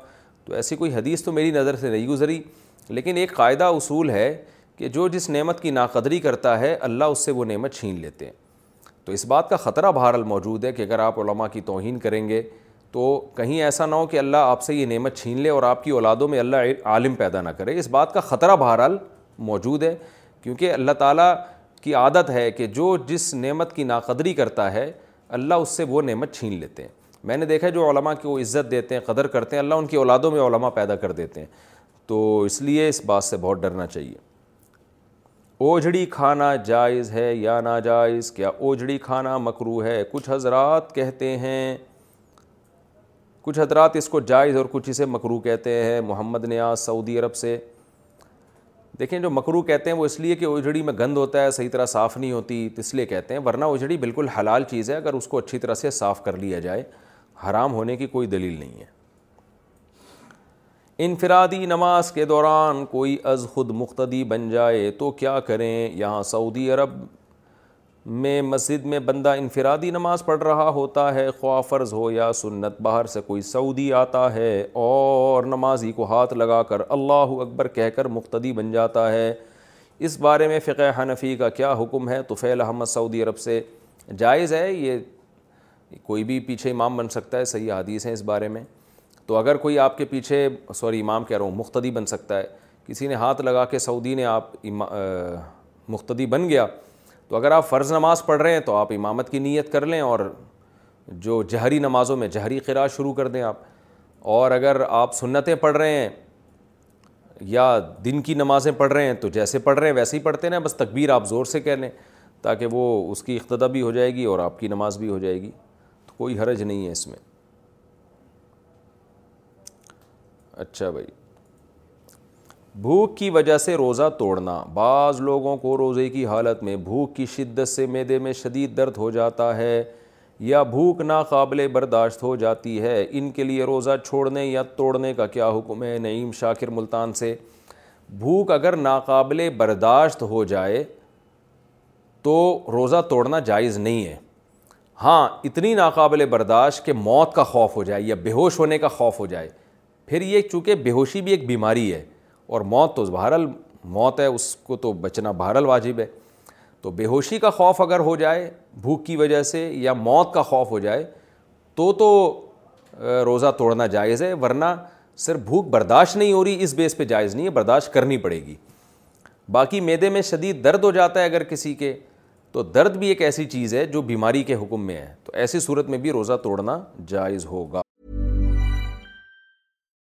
تو ایسی کوئی حدیث تو میری نظر سے نہیں گزری لیکن ایک قاعدہ اصول ہے کہ جو جس نعمت کی ناقدری کرتا ہے اللہ اس سے وہ نعمت چھین لیتے ہیں تو اس بات کا خطرہ بہرحال موجود ہے کہ اگر آپ علماء کی توہین کریں گے تو کہیں ایسا نہ ہو کہ اللہ آپ سے یہ نعمت چھین لے اور آپ کی اولادوں میں اللہ عالم پیدا نہ کرے اس بات کا خطرہ بہرحال موجود ہے کیونکہ اللہ تعالیٰ کی عادت ہے کہ جو جس نعمت کی ناقدری کرتا ہے اللہ اس سے وہ نعمت چھین لیتے ہیں میں نے دیکھا جو علماء کی وہ عزت دیتے ہیں قدر کرتے ہیں اللہ ان کی اولادوں میں علماء پیدا کر دیتے ہیں تو اس لیے اس بات سے بہت ڈرنا چاہیے اوجھڑی کھانا جائز ہے یا ناجائز کیا اوجھڑی کھانا مکرو ہے کچھ حضرات کہتے ہیں کچھ حضرات اس کو جائز اور کچھ اسے مکرو کہتے ہیں محمد نیاز سعودی عرب سے دیکھیں جو مکرو کہتے ہیں وہ اس لیے کہ اجڑی میں گند ہوتا ہے صحیح طرح صاف نہیں ہوتی اس لیے کہتے ہیں ورنہ اجڑی بالکل حلال چیز ہے اگر اس کو اچھی طرح سے صاف کر لیا جائے حرام ہونے کی کوئی دلیل نہیں ہے انفرادی نماز کے دوران کوئی از خود مختدی بن جائے تو کیا کریں یہاں سعودی عرب میں مسجد میں بندہ انفرادی نماز پڑھ رہا ہوتا ہے خواہ فرض ہو یا سنت باہر سے کوئی سعودی آتا ہے اور نمازی کو ہاتھ لگا کر اللہ اکبر کہہ کر مقتدی بن جاتا ہے اس بارے میں فقہ حنفی کا کیا حکم ہے فیل احمد سعودی عرب سے جائز ہے یہ کوئی بھی پیچھے امام بن سکتا ہے صحیح حدیث ہیں اس بارے میں تو اگر کوئی آپ کے پیچھے سوری امام کہہ رہا ہوں مقتدی بن سکتا ہے کسی نے ہاتھ لگا کے سعودی نے آپ مقتدی بن گیا تو اگر آپ فرض نماز پڑھ رہے ہیں تو آپ امامت کی نیت کر لیں اور جو جہری نمازوں میں جہری قرا شروع کر دیں آپ اور اگر آپ سنتیں پڑھ رہے ہیں یا دن کی نمازیں پڑھ رہے ہیں تو جیسے پڑھ رہے ہیں ویسے ہی پڑھتے ہیں بس تکبیر آپ زور سے کہہ لیں تاکہ وہ اس کی اقتدا بھی ہو جائے گی اور آپ کی نماز بھی ہو جائے گی تو کوئی حرج نہیں ہے اس میں اچھا بھائی بھوک کی وجہ سے روزہ توڑنا بعض لوگوں کو روزے کی حالت میں بھوک کی شدت سے میدے میں شدید درد ہو جاتا ہے یا بھوک ناقابل برداشت ہو جاتی ہے ان کے لیے روزہ چھوڑنے یا توڑنے کا کیا حکم ہے نعیم شاکر ملتان سے بھوک اگر ناقابل برداشت ہو جائے تو روزہ توڑنا جائز نہیں ہے ہاں اتنی ناقابل برداشت کہ موت کا خوف ہو جائے یا بے ہوش ہونے کا خوف ہو جائے پھر یہ چونکہ بے ہوشی بھی ایک بیماری ہے اور موت تو بہرحال موت ہے اس کو تو بچنا بہرحال واجب ہے تو بے ہوشی کا خوف اگر ہو جائے بھوک کی وجہ سے یا موت کا خوف ہو جائے تو تو روزہ توڑنا جائز ہے ورنہ صرف بھوک برداشت نہیں ہو رہی اس بیس پہ جائز نہیں ہے برداشت کرنی پڑے گی باقی میدے میں شدید درد ہو جاتا ہے اگر کسی کے تو درد بھی ایک ایسی چیز ہے جو بیماری کے حکم میں ہے تو ایسی صورت میں بھی روزہ توڑنا جائز ہوگا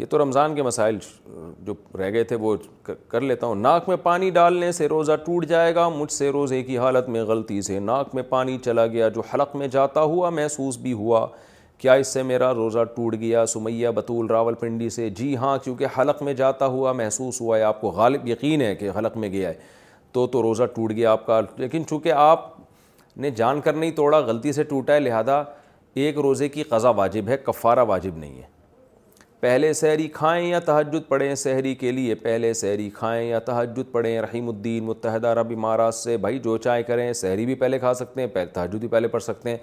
یہ تو رمضان کے مسائل جو رہ گئے تھے وہ کر لیتا ہوں ناک میں پانی ڈالنے سے روزہ ٹوٹ جائے گا مجھ سے روزے کی حالت میں غلطی سے ناک میں پانی چلا گیا جو حلق میں جاتا ہوا محسوس بھی ہوا کیا اس سے میرا روزہ ٹوٹ گیا سمیہ بطول راول پنڈی سے جی ہاں کیونکہ حلق میں جاتا ہوا محسوس ہوا ہے آپ کو غالب یقین ہے کہ حلق میں گیا ہے تو تو روزہ ٹوٹ گیا آپ کا لیکن چونکہ آپ نے جان کر نہیں توڑا غلطی سے ٹوٹا ہے لہٰذا ایک روزے کی قضا واجب ہے کفارہ واجب نہیں ہے پہلے سحری کھائیں یا تحجد پڑھیں سحری کے لیے پہلے سحری کھائیں یا تہجد پڑھیں رحیم الدین متحدہ رب امارات سے بھائی جو چائے کریں سحری بھی پہلے کھا سکتے ہیں تحجد بھی پہلے پڑھ سکتے ہیں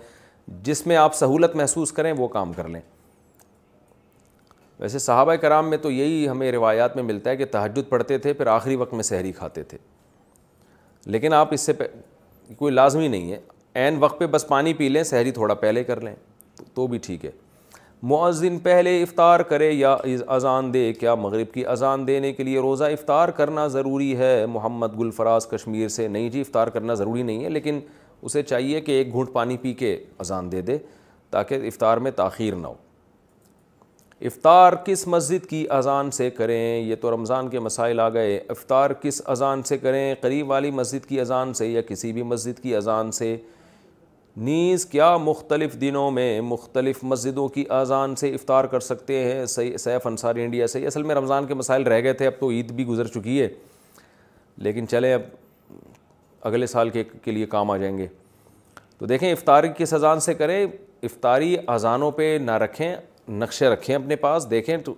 جس میں آپ سہولت محسوس کریں وہ کام کر لیں ویسے صحابہ کرام میں تو یہی ہمیں روایات میں ملتا ہے کہ تحجد پڑھتے تھے پھر آخری وقت میں سحری کھاتے تھے لیکن آپ اس سے پہ کوئی لازمی نہیں ہے عین وقت پہ بس پانی پی لیں سہری تھوڑا پہلے کر لیں تو بھی ٹھیک ہے معذن پہلے افطار کرے یا اذان دے کیا مغرب کی اذان دینے کے لیے روزہ افطار کرنا ضروری ہے محمد گلفراز کشمیر سے نہیں جی افطار کرنا ضروری نہیں ہے لیکن اسے چاہیے کہ ایک گھونٹ پانی پی کے اذان دے دے تاکہ افطار میں تاخیر نہ ہو افطار کس مسجد کی اذان سے کریں یہ تو رمضان کے مسائل آ گئے افطار کس اذان سے کریں قریب والی مسجد کی اذان سے یا کسی بھی مسجد کی اذان سے نیز کیا مختلف دنوں میں مختلف مسجدوں کی اذان سے افطار کر سکتے ہیں سیف انصاری انڈیا سے اصل میں رمضان کے مسائل رہ گئے تھے اب تو عید بھی گزر چکی ہے لیکن چلیں اب اگلے سال کے لیے کام آ جائیں گے تو دیکھیں افطار کس اذان سے کریں افطاری اذانوں پہ نہ رکھیں نقشے رکھیں اپنے پاس دیکھیں تو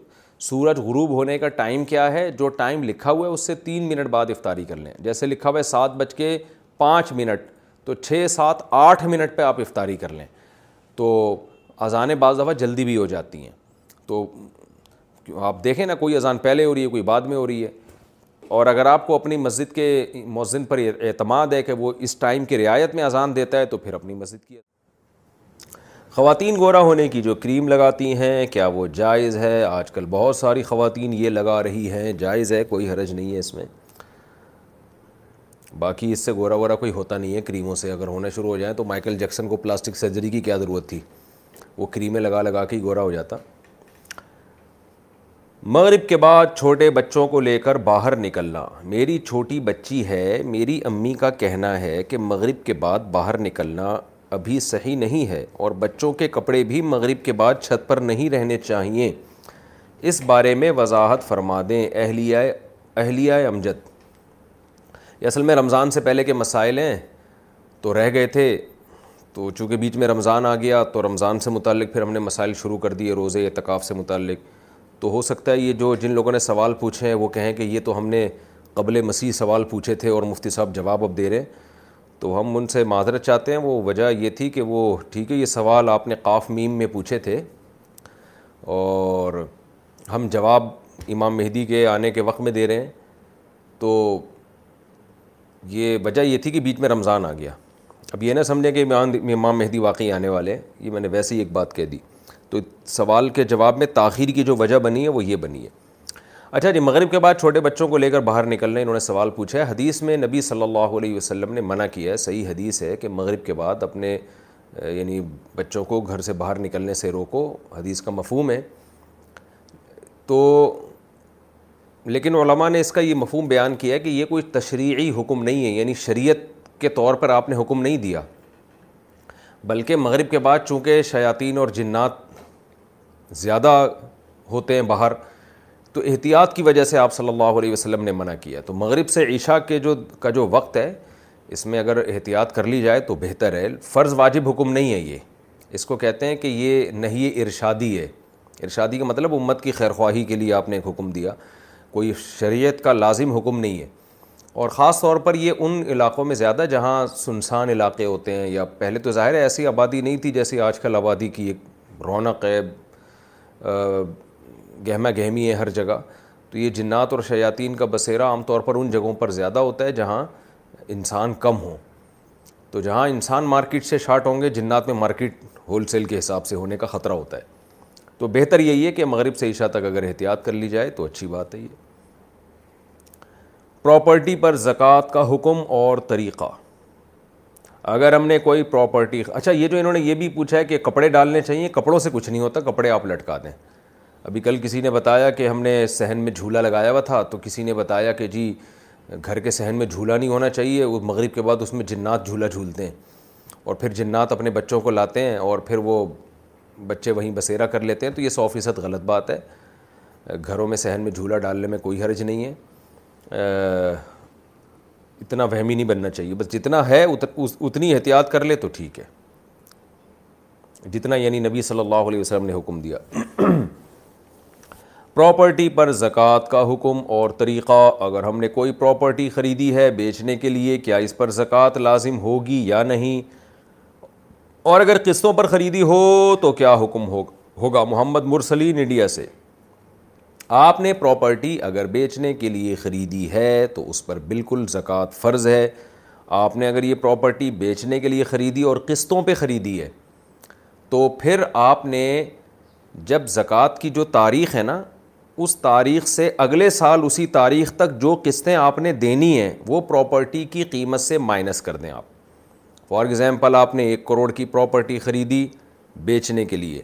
سورج غروب ہونے کا ٹائم کیا ہے جو ٹائم لکھا ہوا ہے اس سے تین منٹ بعد افطاری کر لیں جیسے لکھا ہوا ہے سات بج کے پانچ منٹ تو چھ سات آٹھ منٹ پہ آپ افطاری کر لیں تو اذانیں بعض دفعہ جلدی بھی ہو جاتی ہیں تو آپ دیکھیں نا کوئی اذان پہلے ہو رہی ہے کوئی بعد میں ہو رہی ہے اور اگر آپ کو اپنی مسجد کے مؤذن پر اعتماد ہے کہ وہ اس ٹائم کی رعایت میں اذان دیتا ہے تو پھر اپنی مسجد کی خواتین گورا ہونے کی جو کریم لگاتی ہیں کیا وہ جائز ہے آج کل بہت ساری خواتین یہ لگا رہی ہیں جائز ہے کوئی حرج نہیں ہے اس میں باقی اس سے گورا وورا کوئی ہوتا نہیں ہے کریموں سے اگر ہونا شروع ہو جائیں تو مائیکل جیکسن کو پلاسٹک سرجری کی کیا ضرورت تھی وہ کریمیں لگا لگا کے ہی گورا ہو جاتا مغرب کے بعد چھوٹے بچوں کو لے کر باہر نکلنا میری چھوٹی بچی ہے میری امی کا کہنا ہے کہ مغرب کے بعد باہر نکلنا ابھی صحیح نہیں ہے اور بچوں کے کپڑے بھی مغرب کے بعد چھت پر نہیں رہنے چاہیے اس بارے میں وضاحت فرما دیں اہلیہ اہلیہ امجد یہ اصل میں رمضان سے پہلے کے مسائل ہیں تو رہ گئے تھے تو چونکہ بیچ میں رمضان آ گیا تو رمضان سے متعلق پھر ہم نے مسائل شروع کر دیے روزے اعتکاف سے متعلق تو ہو سکتا ہے یہ جو جن لوگوں نے سوال پوچھے ہیں وہ کہیں کہ یہ تو ہم نے قبل مسیح سوال پوچھے تھے اور مفتی صاحب جواب اب دے رہے ہیں تو ہم ان سے معذرت چاہتے ہیں وہ وجہ یہ تھی کہ وہ ٹھیک ہے یہ سوال آپ نے قاف میم میں پوچھے تھے اور ہم جواب امام مہدی کے آنے کے وقت میں دے رہے ہیں تو یہ وجہ یہ تھی کہ بیچ میں رمضان آ گیا اب یہ نہ سمجھیں کہ امام مہدی واقعی آنے والے ہیں یہ میں نے ویسے ہی ایک بات کہہ دی تو سوال کے جواب میں تاخیر کی جو وجہ بنی ہے وہ یہ بنی ہے اچھا جی مغرب کے بعد چھوٹے بچوں کو لے کر باہر نکلنے انہوں نے سوال پوچھا ہے حدیث میں نبی صلی اللہ علیہ وسلم نے منع کیا ہے صحیح حدیث ہے کہ مغرب کے بعد اپنے یعنی بچوں کو گھر سے باہر نکلنے سے روکو حدیث کا مفہوم ہے تو لیکن علماء نے اس کا یہ مفہوم بیان کیا کہ یہ کوئی تشریعی حکم نہیں ہے یعنی شریعت کے طور پر آپ نے حکم نہیں دیا بلکہ مغرب کے بعد چونکہ شیاطین اور جنات زیادہ ہوتے ہیں باہر تو احتیاط کی وجہ سے آپ صلی اللہ علیہ وسلم نے منع کیا تو مغرب سے عشاء کے جو کا جو وقت ہے اس میں اگر احتیاط کر لی جائے تو بہتر ہے فرض واجب حکم نہیں ہے یہ اس کو کہتے ہیں کہ یہ نہیں ارشادی ہے ارشادی کا مطلب امت کی خیرخواہی کے لیے آپ نے ایک حکم دیا کوئی شریعت کا لازم حکم نہیں ہے اور خاص طور پر یہ ان علاقوں میں زیادہ جہاں سنسان علاقے ہوتے ہیں یا پہلے تو ظاہر ہے ایسی آبادی نہیں تھی جیسی آج کل آبادی کی ایک رونق ہے گہما گہمی ہے ہر جگہ تو یہ جنات اور شیاطین کا بسیرا عام طور پر ان جگہوں پر زیادہ ہوتا ہے جہاں انسان کم ہوں تو جہاں انسان مارکیٹ سے شارٹ ہوں گے جنات میں مارکیٹ ہول سیل کے حساب سے ہونے کا خطرہ ہوتا ہے تو بہتر یہی ہے کہ مغرب سے عشاء تک اگر احتیاط کر لی جائے تو اچھی بات ہے یہ پراپرٹی پر زکوٰۃ کا حکم اور طریقہ اگر ہم نے کوئی پراپرٹی اچھا یہ جو انہوں نے یہ بھی پوچھا ہے کہ کپڑے ڈالنے چاہیے کپڑوں سے کچھ نہیں ہوتا کپڑے آپ لٹکا دیں ابھی کل کسی نے بتایا کہ ہم نے صحن میں جھولا لگایا ہوا تھا تو کسی نے بتایا کہ جی گھر کے صحن میں جھولا نہیں ہونا چاہیے وہ مغرب کے بعد اس میں جنات جھولا جھولتے ہیں اور پھر جنات اپنے بچوں کو لاتے ہیں اور پھر وہ بچے وہیں بسیرا کر لیتے ہیں تو یہ سو فیصد غلط بات ہے گھروں میں صحن میں جھولا ڈالنے میں کوئی حرج نہیں ہے اتنا وہمی نہیں بننا چاہیے بس جتنا ہے اتنی احتیاط کر لے تو ٹھیک ہے جتنا یعنی نبی صلی اللہ علیہ وسلم نے حکم دیا پراپرٹی پر زکوٰۃ کا حکم اور طریقہ اگر ہم نے کوئی پراپرٹی خریدی ہے بیچنے کے لیے کیا اس پر زکوٰۃ لازم ہوگی یا نہیں اور اگر قسطوں پر خریدی ہو تو کیا حکم ہوگا محمد مرسلین انڈیا سے آپ نے پراپرٹی اگر بیچنے کے لیے خریدی ہے تو اس پر بالکل زکوٰۃ فرض ہے آپ نے اگر یہ پراپرٹی بیچنے کے لیے خریدی اور قسطوں پہ خریدی ہے تو پھر آپ نے جب زکوٰۃ کی جو تاریخ ہے نا اس تاریخ سے اگلے سال اسی تاریخ تک جو قسطیں آپ نے دینی ہیں وہ پراپرٹی کی قیمت سے مائنس کر دیں آپ فار ایگزامپل آپ نے ایک کروڑ کی پراپرٹی خریدی بیچنے کے لیے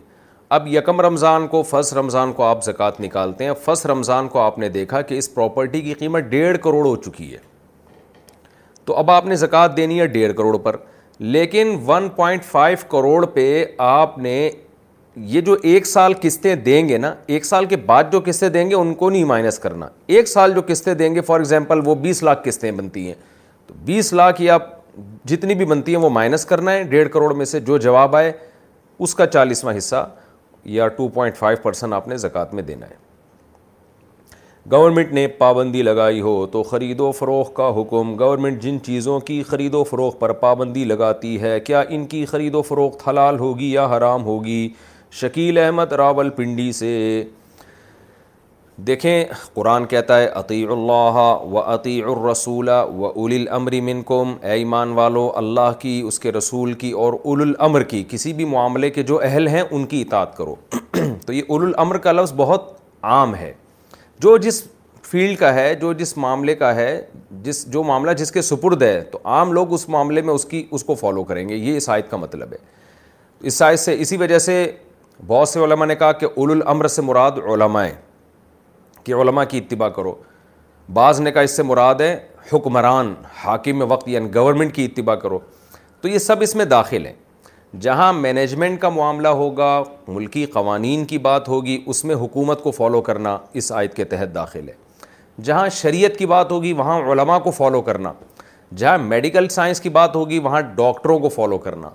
اب یکم رمضان کو فس رمضان کو آپ زکوٰۃ نکالتے ہیں فس رمضان کو آپ نے دیکھا کہ اس پراپرٹی کی قیمت ڈیڑھ کروڑ ہو چکی ہے تو اب آپ نے زکوٰۃ دینی ہے ڈیڑھ کروڑ پر لیکن ون پوائنٹ فائیو کروڑ پہ آپ نے یہ جو ایک سال قسطیں دیں گے نا ایک سال کے بعد جو قسطیں دیں گے ان کو نہیں مائنس کرنا ایک سال جو قسطیں دیں گے فار ایگزامپل وہ بیس لاکھ قسطیں بنتی ہیں تو بیس لاکھ یا جتنی بھی بنتی ہیں وہ مائنس کرنا ہے ڈیڑھ کروڑ میں سے جو جواب آئے اس کا چالیسواں حصہ یا ٹو پوائنٹ فائیو پرسینٹ آپ نے زکوٰۃ میں دینا ہے گورنمنٹ نے پابندی لگائی ہو تو خرید و فروغ کا حکم گورنمنٹ جن چیزوں کی خرید و فروغ پر پابندی لگاتی ہے کیا ان کی خرید و فروخت حلال ہوگی یا حرام ہوگی شکیل احمد راول پنڈی سے دیکھیں قرآن کہتا ہے عطی اللہ و عطی الرسول و اول الامر من اے ایمان والو اللہ کی اس کے رسول کی اور اول الامر کی کسی بھی معاملے کے جو اہل ہیں ان کی اطاعت کرو تو یہ اول الامر کا لفظ بہت عام ہے جو جس فیلڈ کا ہے جو جس معاملے کا ہے جس جو معاملہ جس کے سپرد ہے تو عام لوگ اس معاملے میں اس کی اس کو فالو کریں گے یہ آیت کا مطلب ہے اس سائز سے اسی وجہ سے بہت سے علماء نے کہا کہ اول الامر سے مراد علماء کہ علماء کی اتباع کرو بعض نے کہا اس سے مراد ہے حکمران حاکم وقت یعنی گورنمنٹ کی اتباع کرو تو یہ سب اس میں داخل ہیں جہاں مینجمنٹ کا معاملہ ہوگا ملکی قوانین کی بات ہوگی اس میں حکومت کو فالو کرنا اس آیت کے تحت داخل ہے جہاں شریعت کی بات ہوگی وہاں علماء کو فالو کرنا جہاں میڈیکل سائنس کی بات ہوگی وہاں ڈاکٹروں کو فالو کرنا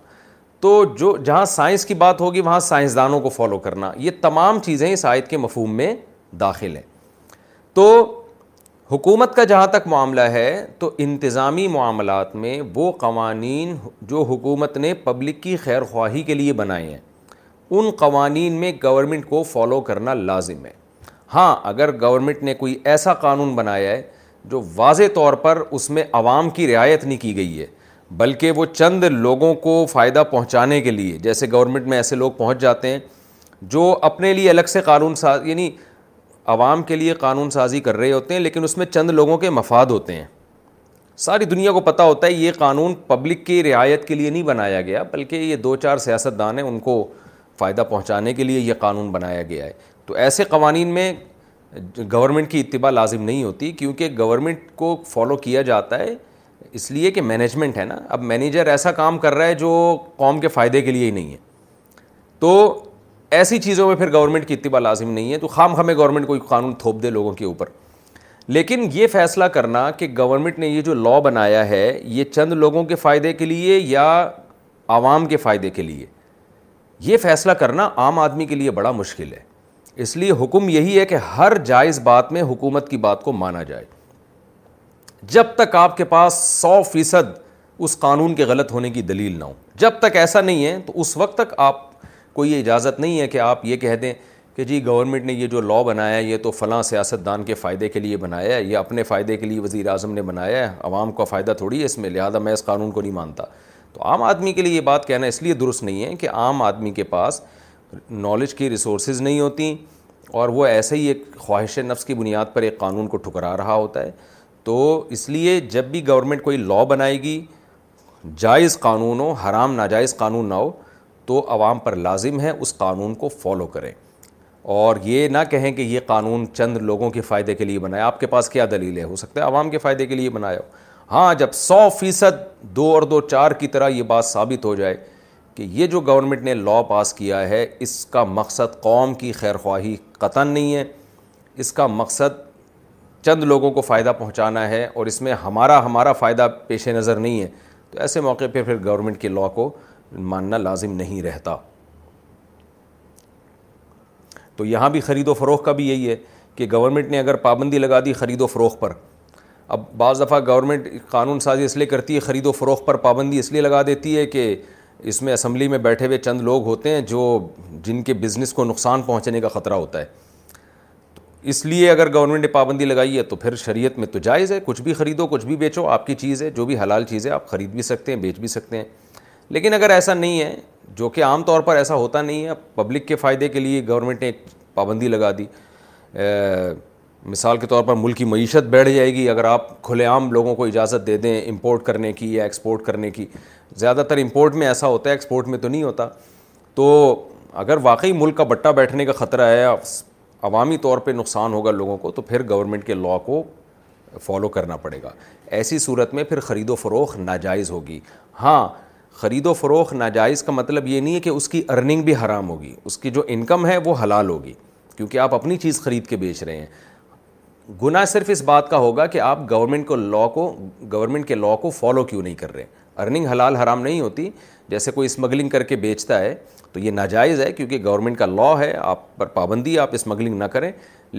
تو جو جہاں سائنس کی بات ہوگی وہاں سائنسدانوں کو فالو کرنا یہ تمام چیزیں اس آیت کے مفہوم میں داخل ہیں تو حکومت کا جہاں تک معاملہ ہے تو انتظامی معاملات میں وہ قوانین جو حکومت نے پبلک کی خیر خواہی کے لیے بنائے ہیں ان قوانین میں گورنمنٹ کو فالو کرنا لازم ہے ہاں اگر گورنمنٹ نے کوئی ایسا قانون بنایا ہے جو واضح طور پر اس میں عوام کی رعایت نہیں کی گئی ہے بلکہ وہ چند لوگوں کو فائدہ پہنچانے کے لیے جیسے گورنمنٹ میں ایسے لوگ پہنچ جاتے ہیں جو اپنے لیے الگ سے قانون یعنی عوام کے لیے قانون سازی کر رہے ہوتے ہیں لیکن اس میں چند لوگوں کے مفاد ہوتے ہیں ساری دنیا کو پتہ ہوتا ہے یہ قانون پبلک کی رعایت کے لیے نہیں بنایا گیا بلکہ یہ دو چار سیاست دان ہیں ان کو فائدہ پہنچانے کے لیے یہ قانون بنایا گیا ہے تو ایسے قوانین میں گورنمنٹ کی اتباع لازم نہیں ہوتی کیونکہ گورنمنٹ کو فالو کیا جاتا ہے اس لیے کہ مینجمنٹ ہے نا اب مینیجر ایسا کام کر رہا ہے جو قوم کے فائدے کے لیے ہی نہیں ہے تو ایسی چیزوں میں پھر گورنمنٹ کی اتباع لازم نہیں ہے تو خام خامے گورنمنٹ کوئی قانون تھوپ دے لوگوں کے اوپر لیکن یہ فیصلہ کرنا کہ گورنمنٹ نے یہ جو لا بنایا ہے یہ چند لوگوں کے فائدے کے لیے یا عوام کے فائدے کے لیے یہ فیصلہ کرنا عام آدمی کے لیے بڑا مشکل ہے اس لیے حکم یہی ہے کہ ہر جائز بات میں حکومت کی بات کو مانا جائے جب تک آپ کے پاس سو فیصد اس قانون کے غلط ہونے کی دلیل نہ ہو جب تک ایسا نہیں ہے تو اس وقت تک آپ کو یہ اجازت نہیں ہے کہ آپ یہ کہہ دیں کہ جی گورنمنٹ نے یہ جو لاء بنایا ہے یہ تو فلاں سیاست دان کے فائدے کے لیے بنایا ہے یہ اپنے فائدے کے لیے وزیر اعظم نے بنایا ہے عوام کو فائدہ تھوڑی ہے اس میں لہٰذا میں اس قانون کو نہیں مانتا تو عام آدمی کے لیے یہ بات کہنا اس لیے درست نہیں ہے کہ عام آدمی کے پاس نالج کی ریسورسز نہیں ہوتیں اور وہ ایسے ہی ایک خواہش نفس کی بنیاد پر ایک قانون کو ٹھکرا رہا ہوتا ہے تو اس لیے جب بھی گورنمنٹ کوئی لا بنائے گی جائز قانون ہو حرام ناجائز قانون نہ ہو تو عوام پر لازم ہے اس قانون کو فالو کریں اور یہ نہ کہیں کہ یہ قانون چند لوگوں کے فائدے کے لیے بنایا آپ کے پاس کیا دلیل ہے ہو سکتا ہے عوام کے فائدے کے لیے بنایا ہو ہاں جب سو فیصد دو اور دو چار کی طرح یہ بات ثابت ہو جائے کہ یہ جو گورنمنٹ نے لاء پاس کیا ہے اس کا مقصد قوم کی خیر خواہی قطن نہیں ہے اس کا مقصد چند لوگوں کو فائدہ پہنچانا ہے اور اس میں ہمارا ہمارا فائدہ پیش نظر نہیں ہے تو ایسے موقع پہ پھر گورنمنٹ کے لاء کو ماننا لازم نہیں رہتا تو یہاں بھی خرید و فروغ کا بھی یہی ہے کہ گورنمنٹ نے اگر پابندی لگا دی خرید و فروغ پر اب بعض دفعہ گورنمنٹ قانون سازی اس لیے کرتی ہے خرید و فروغ پر پابندی اس لیے لگا دیتی ہے کہ اس میں اسمبلی میں بیٹھے ہوئے چند لوگ ہوتے ہیں جو جن کے بزنس کو نقصان پہنچنے کا خطرہ ہوتا ہے اس لیے اگر گورنمنٹ نے پابندی لگائی ہے تو پھر شریعت میں تو جائز ہے کچھ بھی خریدو کچھ بھی بیچو آپ کی چیز ہے جو بھی حلال چیز ہے آپ خرید بھی سکتے ہیں بیچ بھی سکتے ہیں لیکن اگر ایسا نہیں ہے جو کہ عام طور پر ایسا ہوتا نہیں ہے پبلک کے فائدے کے لیے گورنمنٹ نے ایک پابندی لگا دی مثال کے طور پر ملک کی معیشت بیٹھ جائے گی اگر آپ کھلے عام لوگوں کو اجازت دے دیں امپورٹ کرنے کی یا ایکسپورٹ کرنے کی زیادہ تر امپورٹ میں ایسا ہوتا ہے ایکسپورٹ میں تو نہیں ہوتا تو اگر واقعی ملک کا بٹہ بیٹھنے کا خطرہ ہے عوامی طور پہ نقصان ہوگا لوگوں کو تو پھر گورنمنٹ کے لاء کو فالو کرنا پڑے گا ایسی صورت میں پھر خرید و فروخ ناجائز ہوگی ہاں خرید و فروخ ناجائز کا مطلب یہ نہیں ہے کہ اس کی ارننگ بھی حرام ہوگی اس کی جو انکم ہے وہ حلال ہوگی کیونکہ آپ اپنی چیز خرید کے بیچ رہے ہیں گناہ صرف اس بات کا ہوگا کہ آپ گورنمنٹ کو لاء کو گورنمنٹ کے لاء کو فالو کیوں نہیں کر رہے ارننگ حلال حرام نہیں ہوتی جیسے کوئی اسمگلنگ کر کے بیچتا ہے تو یہ ناجائز ہے کیونکہ گورنمنٹ کا لا ہے آپ پر پابندی آپ اسمگلنگ نہ کریں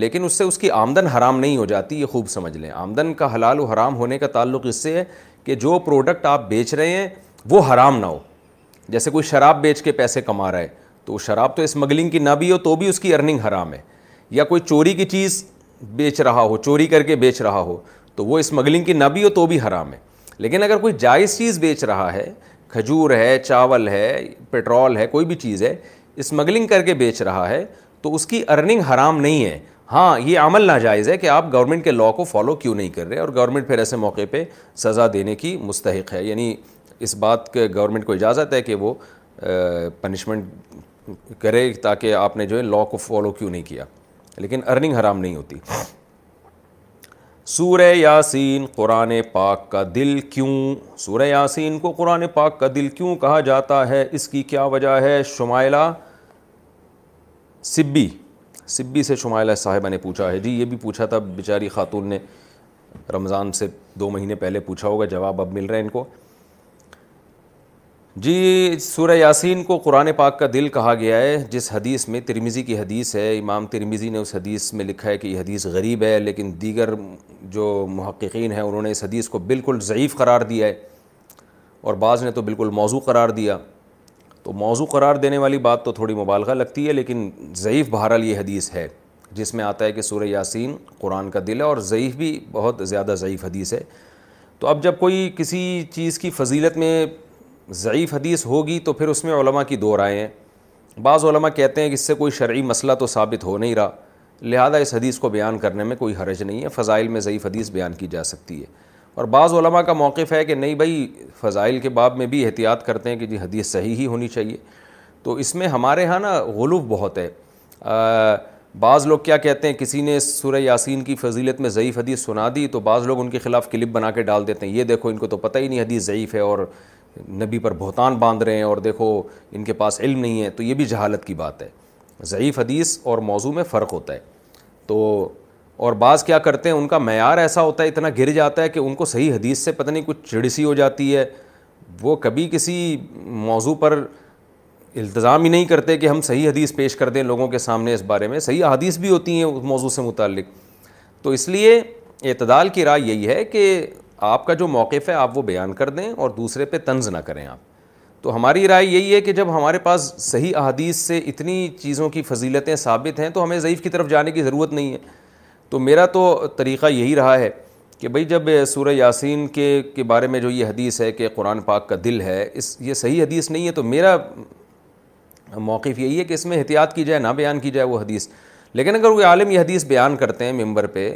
لیکن اس سے اس کی آمدن حرام نہیں ہو جاتی یہ خوب سمجھ لیں آمدن کا حلال و حرام ہونے کا تعلق اس سے ہے کہ جو پروڈکٹ آپ بیچ رہے ہیں وہ حرام نہ ہو جیسے کوئی شراب بیچ کے پیسے کما رہا ہے تو شراب تو اسمگلنگ کی نہ بھی ہو تو بھی اس کی ارننگ حرام ہے یا کوئی چوری کی چیز بیچ رہا ہو چوری کر کے بیچ رہا ہو تو وہ اسمگلنگ کی نہ بھی ہو تو بھی حرام ہے لیکن اگر کوئی جائز چیز بیچ رہا ہے کھجور ہے چاول ہے پیٹرول ہے کوئی بھی چیز ہے اسمگلنگ کر کے بیچ رہا ہے تو اس کی ارننگ حرام نہیں ہے ہاں یہ عمل ناجائز ہے کہ آپ گورنمنٹ کے لاء کو فالو کیوں نہیں کر رہے اور گورنمنٹ پھر ایسے موقع پہ سزا دینے کی مستحق ہے یعنی اس بات کے گورنمنٹ کو اجازت ہے کہ وہ پنشمنٹ کرے تاکہ آپ نے جو ہے لاء کو فالو کیوں نہیں کیا لیکن ارننگ حرام نہیں ہوتی سورہ یاسین قرآن پاک کا دل کیوں سورہ یاسین کو قرآن پاک کا دل کیوں کہا جاتا ہے اس کی کیا وجہ ہے شمائلہ سبی سبی سے شمائلہ صاحبہ نے پوچھا ہے جی یہ بھی پوچھا تھا بچاری خاتون نے رمضان سے دو مہینے پہلے پوچھا ہوگا جواب اب مل رہے ہیں ان کو جی سورہ یاسین کو قرآن پاک کا دل کہا گیا ہے جس حدیث میں ترمیزی کی حدیث ہے امام ترمیزی نے اس حدیث میں لکھا ہے کہ یہ حدیث غریب ہے لیکن دیگر جو محققین ہیں انہوں نے اس حدیث کو بالکل ضعیف قرار دیا ہے اور بعض نے تو بالکل موضوع قرار دیا تو موضوع قرار دینے والی بات تو تھوڑی مبالغہ لگتی ہے لیکن ضعیف بہرحال یہ حدیث ہے جس میں آتا ہے کہ سورہ یاسین قرآن کا دل ہے اور ضعیف بھی بہت زیادہ ضعیف حدیث ہے تو اب جب کوئی کسی چیز کی فضیلت میں ضعیف حدیث ہوگی تو پھر اس میں علماء کی دو رائے ہیں بعض علماء کہتے ہیں کہ اس سے کوئی شرعی مسئلہ تو ثابت ہو نہیں رہا لہذا اس حدیث کو بیان کرنے میں کوئی حرج نہیں ہے فضائل میں ضعیف حدیث بیان کی جا سکتی ہے اور بعض علماء کا موقف ہے کہ نہیں بھائی فضائل کے باب میں بھی احتیاط کرتے ہیں کہ جی حدیث صحیح ہی ہونی چاہیے تو اس میں ہمارے ہاں نا غلوف بہت ہے بعض لوگ کیا کہتے ہیں کسی نے سورہ یاسین کی فضیلت میں ضعیف حدیث سنا دی تو بعض لوگ ان کے خلاف کلپ بنا کے ڈال دیتے ہیں یہ دیکھو ان کو تو پتہ ہی نہیں حدیث ضعیف ہے اور نبی پر بہتان باندھ رہے ہیں اور دیکھو ان کے پاس علم نہیں ہے تو یہ بھی جہالت کی بات ہے ضعیف حدیث اور موضوع میں فرق ہوتا ہے تو اور بعض کیا کرتے ہیں ان کا معیار ایسا ہوتا ہے اتنا گر جاتا ہے کہ ان کو صحیح حدیث سے پتہ نہیں کچھ چڑسی ہو جاتی ہے وہ کبھی کسی موضوع پر التظام ہی نہیں کرتے کہ ہم صحیح حدیث پیش کر دیں لوگوں کے سامنے اس بارے میں صحیح حدیث بھی ہوتی ہیں اس موضوع سے متعلق تو اس لیے اعتدال کی رائے یہی ہے کہ آپ کا جو موقف ہے آپ وہ بیان کر دیں اور دوسرے پہ طنز نہ کریں آپ تو ہماری رائے یہی ہے کہ جب ہمارے پاس صحیح احادیث سے اتنی چیزوں کی فضیلتیں ثابت ہیں تو ہمیں ضعیف کی طرف جانے کی ضرورت نہیں ہے تو میرا تو طریقہ یہی رہا ہے کہ بھئی جب سورہ یاسین کے کے بارے میں جو یہ حدیث ہے کہ قرآن پاک کا دل ہے اس یہ صحیح حدیث نہیں ہے تو میرا موقف یہی ہے کہ اس میں احتیاط کی جائے نہ بیان کی جائے وہ حدیث لیکن اگر وہ عالم یہ حدیث بیان کرتے ہیں ممبر پہ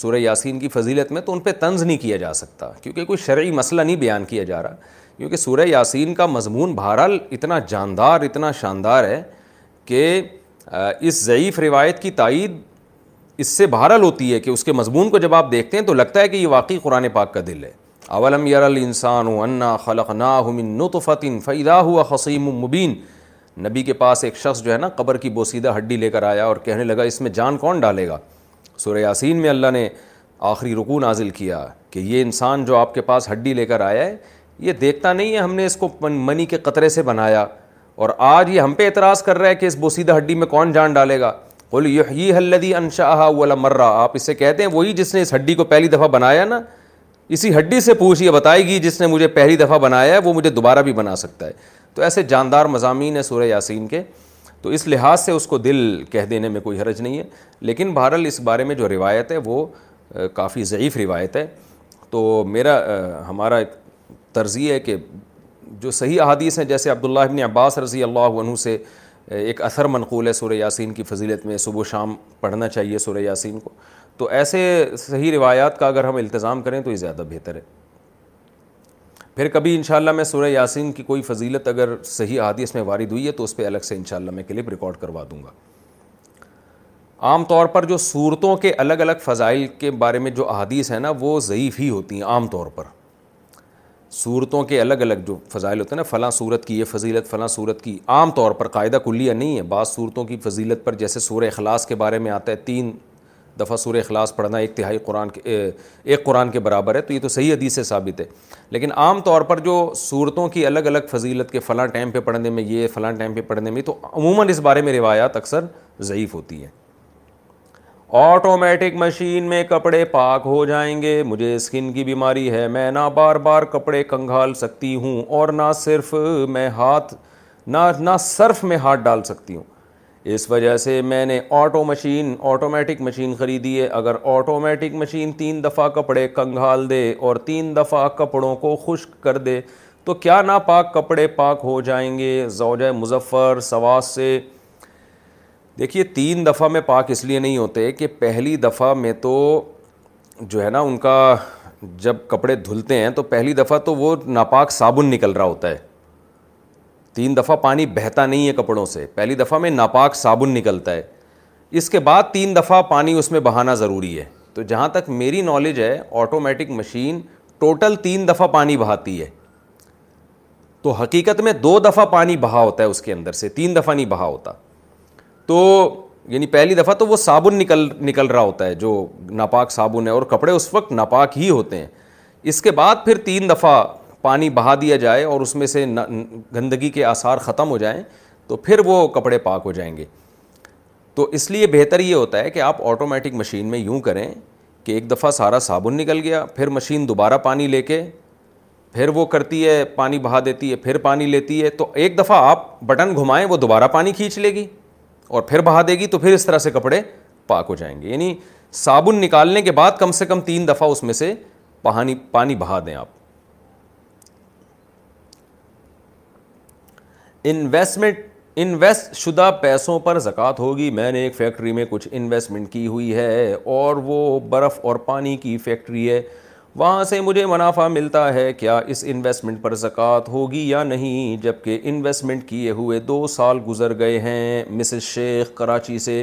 سورہ یاسین کی فضیلت میں تو ان پہ طنز نہیں کیا جا سکتا کیونکہ کوئی شرعی مسئلہ نہیں بیان کیا جا رہا کیونکہ سورہ یاسین کا مضمون بہرحال اتنا جاندار اتنا شاندار ہے کہ اس ضعیف روایت کی تائید اس سے بہرحال ہوتی ہے کہ اس کے مضمون کو جب آپ دیکھتے ہیں تو لگتا ہے کہ یہ واقعی قرآن پاک کا دل ہے اولم یر السان و انا خلق نا و فتن فیدہ ہوا خسیم مبین نبی کے پاس ایک شخص جو ہے نا قبر کی بوسیدہ ہڈی لے کر آیا اور کہنے لگا اس میں جان کون ڈالے گا سورہ یاسین میں اللہ نے آخری رکو نازل کیا کہ یہ انسان جو آپ کے پاس ہڈی لے کر آیا ہے یہ دیکھتا نہیں ہے ہم نے اس کو منی کے قطرے سے بنایا اور آج یہ ہم پہ اعتراض کر رہا ہے کہ اس بوسیدہ ہڈی میں کون جان ڈالے گا قل یحیی الذی انشاہا ولا مرہ آپ اسے کہتے ہیں وہی جس نے اس ہڈی کو پہلی دفعہ بنایا نا اسی ہڈی سے پوچھ یہ بتائے گی جس نے مجھے پہلی دفعہ بنایا ہے وہ مجھے دوبارہ بھی بنا سکتا ہے تو ایسے جاندار مضامین ہیں سورہ یاسین کے تو اس لحاظ سے اس کو دل کہہ دینے میں کوئی حرج نہیں ہے لیکن بہرحال اس بارے میں جو روایت ہے وہ کافی ضعیف روایت ہے تو میرا ہمارا طرز یہ ہے کہ جو صحیح احادیث ہیں جیسے عبداللہ ابن عباس رضی اللہ عنہ سے ایک اثر منقول ہے سورہ یاسین کی فضیلت میں صبح و شام پڑھنا چاہیے سورہ یاسین کو تو ایسے صحیح روایات کا اگر ہم التظام کریں تو یہ زیادہ بہتر ہے پھر کبھی انشاءاللہ میں سورہ یاسین کی کوئی فضیلت اگر صحیح حادیث میں وارد ہوئی ہے تو اس پہ الگ سے انشاءاللہ میں کلپ ریکارڈ کروا دوں گا عام طور پر جو صورتوں کے الگ الگ فضائل کے بارے میں جو احادیث ہیں نا وہ ضعیف ہی ہوتی ہیں عام طور پر صورتوں کے الگ الگ جو فضائل ہوتے ہیں نا فلاں صورت کی یہ فضیلت فلاں صورت کی عام طور پر قاعدہ کلیہ نہیں ہے بعض صورتوں کی فضیلت پر جیسے سورہ اخلاص کے بارے میں آتا ہے تین دفعہ سورہ اخلاص پڑھنا ایک تہائی قرآن کے ایک قرآن کے برابر ہے تو یہ تو صحیح حدیث سے ثابت ہے لیکن عام طور پر جو صورتوں کی الگ الگ فضیلت کے فلاں ٹائم پہ پڑھنے میں یہ فلاں ٹائم پہ پڑھنے میں تو عموماً اس بارے میں روایات اکثر ضعیف ہوتی ہیں آٹومیٹک مشین میں کپڑے پاک ہو جائیں گے مجھے اسکن کی بیماری ہے میں نہ بار بار کپڑے کنگھال سکتی ہوں اور نہ صرف میں ہاتھ نہ نہ صرف میں ہاتھ ڈال سکتی ہوں اس وجہ سے میں نے آٹو مشین آٹومیٹک مشین خریدی ہے اگر آٹومیٹک مشین تین دفعہ کپڑے کنگھال دے اور تین دفعہ کپڑوں کو خشک کر دے تو کیا ناپاک کپڑے پاک ہو جائیں گے زوجہ مظفر سواس سے دیکھیے تین دفعہ میں پاک اس لیے نہیں ہوتے کہ پہلی دفعہ میں تو جو ہے نا ان کا جب کپڑے دھلتے ہیں تو پہلی دفعہ تو وہ ناپاک صابن نکل رہا ہوتا ہے تین دفعہ پانی بہتا نہیں ہے کپڑوں سے پہلی دفعہ میں ناپاک صابن نکلتا ہے اس کے بعد تین دفعہ پانی اس میں بہانا ضروری ہے تو جہاں تک میری نالج ہے آٹومیٹک مشین ٹوٹل تین دفعہ پانی بہاتی ہے تو حقیقت میں دو دفعہ پانی بہا ہوتا ہے اس کے اندر سے تین دفعہ نہیں بہا ہوتا تو یعنی پہلی دفعہ تو وہ صابن نکل نکل رہا ہوتا ہے جو ناپاک صابن ہے اور کپڑے اس وقت ناپاک ہی ہوتے ہیں اس کے بعد پھر تین دفعہ پانی بہا دیا جائے اور اس میں سے گندگی کے آثار ختم ہو جائیں تو پھر وہ کپڑے پاک ہو جائیں گے تو اس لیے بہتر یہ ہوتا ہے کہ آپ آٹومیٹک مشین میں یوں کریں کہ ایک دفعہ سارا صابن نکل گیا پھر مشین دوبارہ پانی لے کے پھر وہ کرتی ہے پانی بہا دیتی ہے پھر پانی لیتی ہے تو ایک دفعہ آپ بٹن گھمائیں وہ دوبارہ پانی کھینچ لے گی اور پھر بہا دے گی تو پھر اس طرح سے کپڑے پاک ہو جائیں گے یعنی صابن نکالنے کے بعد کم سے کم تین دفعہ اس میں سے پانی پانی بہا دیں آپ انویسٹمنٹ انویسٹ شدہ پیسوں پر زکوٰۃ ہوگی میں نے ایک فیکٹری میں کچھ انویسٹمنٹ کی ہوئی ہے اور وہ برف اور پانی کی فیکٹری ہے وہاں سے مجھے منافع ملتا ہے کیا اس انویسٹمنٹ پر زکوٰۃ ہوگی یا نہیں جب کہ کیے ہوئے دو سال گزر گئے ہیں مسز شیخ کراچی سے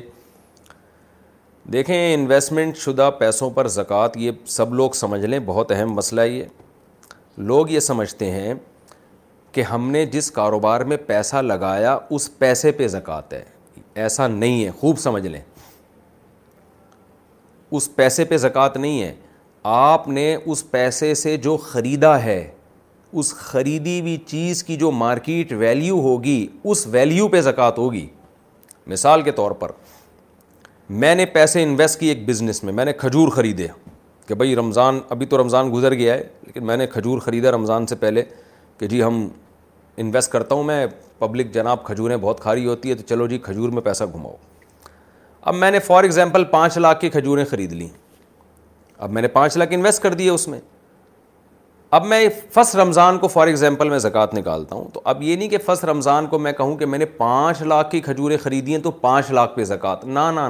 دیکھیں انویسٹمنٹ شدہ پیسوں پر زکوٰۃ یہ سب لوگ سمجھ لیں بہت اہم مسئلہ یہ لوگ یہ سمجھتے ہیں کہ ہم نے جس کاروبار میں پیسہ لگایا اس پیسے پہ زکوٰۃ ہے ایسا نہیں ہے خوب سمجھ لیں اس پیسے پہ زکوٰۃ نہیں ہے آپ نے اس پیسے سے جو خریدا ہے اس خریدی ہوئی چیز کی جو مارکیٹ ویلیو ہوگی اس ویلیو پہ زکوٰۃ ہوگی مثال کے طور پر میں نے پیسے انویسٹ کیے ایک بزنس میں میں نے کھجور خریدے کہ بھائی رمضان ابھی تو رمضان گزر گیا ہے لیکن میں نے کھجور خریدا رمضان سے پہلے کہ جی ہم انویسٹ کرتا ہوں میں پبلک جناب کھجوریں بہت کھاری ہوتی ہے تو چلو جی کھجور میں پیسہ گھماؤ اب میں نے فار ایگزامپل پانچ لاکھ کی کھجوریں خرید لیں اب میں نے پانچ لاکھ انویسٹ کر دیے اس میں اب میں فسٹ رمضان کو فار ایگزامپل میں زکوٰۃ نکالتا ہوں تو اب یہ نہیں کہ فسٹ رمضان کو میں کہوں کہ میں نے پانچ لاکھ کی کھجوریں خریدی ہیں تو پانچ لاکھ پہ زکوٰۃ نہ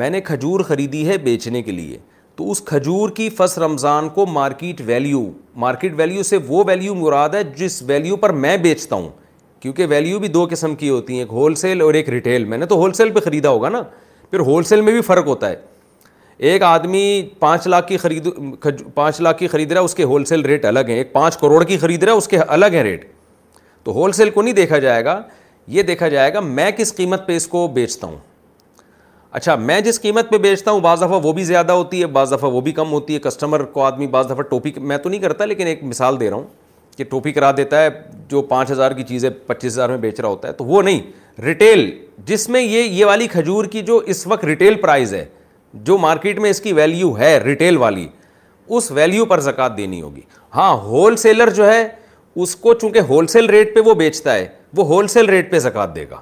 میں نے کھجور خریدی ہے بیچنے کے لیے تو اس کھجور کی فس رمضان کو مارکیٹ ویلیو مارکیٹ ویلیو سے وہ ویلیو مراد ہے جس ویلیو پر میں بیچتا ہوں کیونکہ ویلیو بھی دو قسم کی ہوتی ہیں ایک ہول سیل اور ایک ریٹیل میں نے تو ہول سیل پہ خریدا ہوگا نا پھر ہول سیل میں بھی فرق ہوتا ہے ایک آدمی پانچ لاکھ کی خرید پانچ لاکھ کی خرید رہا ہے اس کے ہول سیل ریٹ الگ ہیں ایک پانچ کروڑ کی خرید رہا ہے اس کے الگ ہیں ریٹ تو ہول سیل کو نہیں دیکھا جائے گا یہ دیکھا جائے گا میں کس قیمت پہ اس کو بیچتا ہوں اچھا میں جس قیمت پہ بیچتا ہوں بعض دفعہ وہ بھی زیادہ ہوتی ہے بعض دفعہ وہ بھی کم ہوتی ہے کسٹمر کو آدمی بعض دفعہ ٹوپی میں تو نہیں کرتا لیکن ایک مثال دے رہا ہوں کہ ٹوپی کرا دیتا ہے جو پانچ ہزار کی چیزیں پچیس ہزار میں بیچ رہا ہوتا ہے تو وہ نہیں ریٹیل جس میں یہ یہ والی کھجور کی جو اس وقت ریٹیل پرائز ہے جو مارکیٹ میں اس کی ویلیو ہے ریٹیل والی اس ویلیو پر زکوٰۃ دینی ہوگی ہاں ہول سیلر جو ہے اس کو چونکہ ہول سیل ریٹ پہ وہ بیچتا ہے وہ ہول سیل ریٹ پہ زکوٰۃ دے گا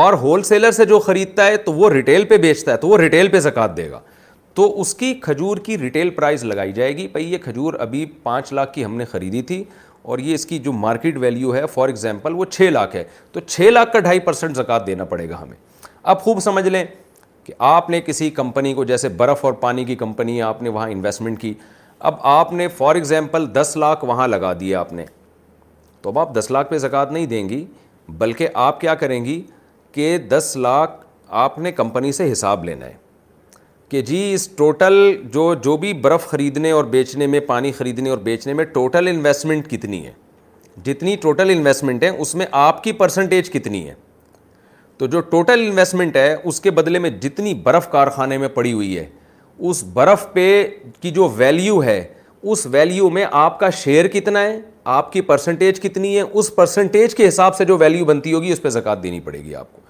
اور ہول سیلر سے جو خریدتا ہے تو وہ ریٹیل پہ بیچتا ہے تو وہ ریٹیل پہ زکوٰۃ دے گا تو اس کی کھجور کی ریٹیل پرائز لگائی جائے گی بھائی یہ کھجور ابھی پانچ لاکھ کی ہم نے خریدی تھی اور یہ اس کی جو مارکیٹ ویلیو ہے فار ایگزامپل وہ چھ لاکھ ہے تو چھ لاکھ کا ڈھائی پرسینٹ زکوٰۃ دینا پڑے گا ہمیں اب خوب سمجھ لیں کہ آپ نے کسی کمپنی کو جیسے برف اور پانی کی کمپنی آپ نے وہاں انویسٹمنٹ کی اب آپ نے فار ایگزامپل دس لاکھ وہاں لگا دیا آپ نے تو اب آپ دس لاکھ پہ زکوٰۃ نہیں دیں گی بلکہ آپ کیا کریں گی کہ دس لاکھ آپ نے کمپنی سے حساب لینا ہے کہ جی اس ٹوٹل جو جو بھی برف خریدنے اور بیچنے میں پانی خریدنے اور بیچنے میں ٹوٹل انویسٹمنٹ کتنی ہے جتنی ٹوٹل انویسٹمنٹ ہے اس میں آپ کی پرسنٹیج کتنی ہے تو جو ٹوٹل انویسٹمنٹ ہے اس کے بدلے میں جتنی برف کارخانے میں پڑی ہوئی ہے اس برف پہ کی جو ویلیو ہے اس ویلیو میں آپ کا شیئر کتنا ہے آپ کی پرسنٹیج کتنی ہے اس پرسنٹیج کے حساب سے جو ویلیو بنتی ہوگی اس پہ زکوٰۃ دینی پڑے گی آپ کو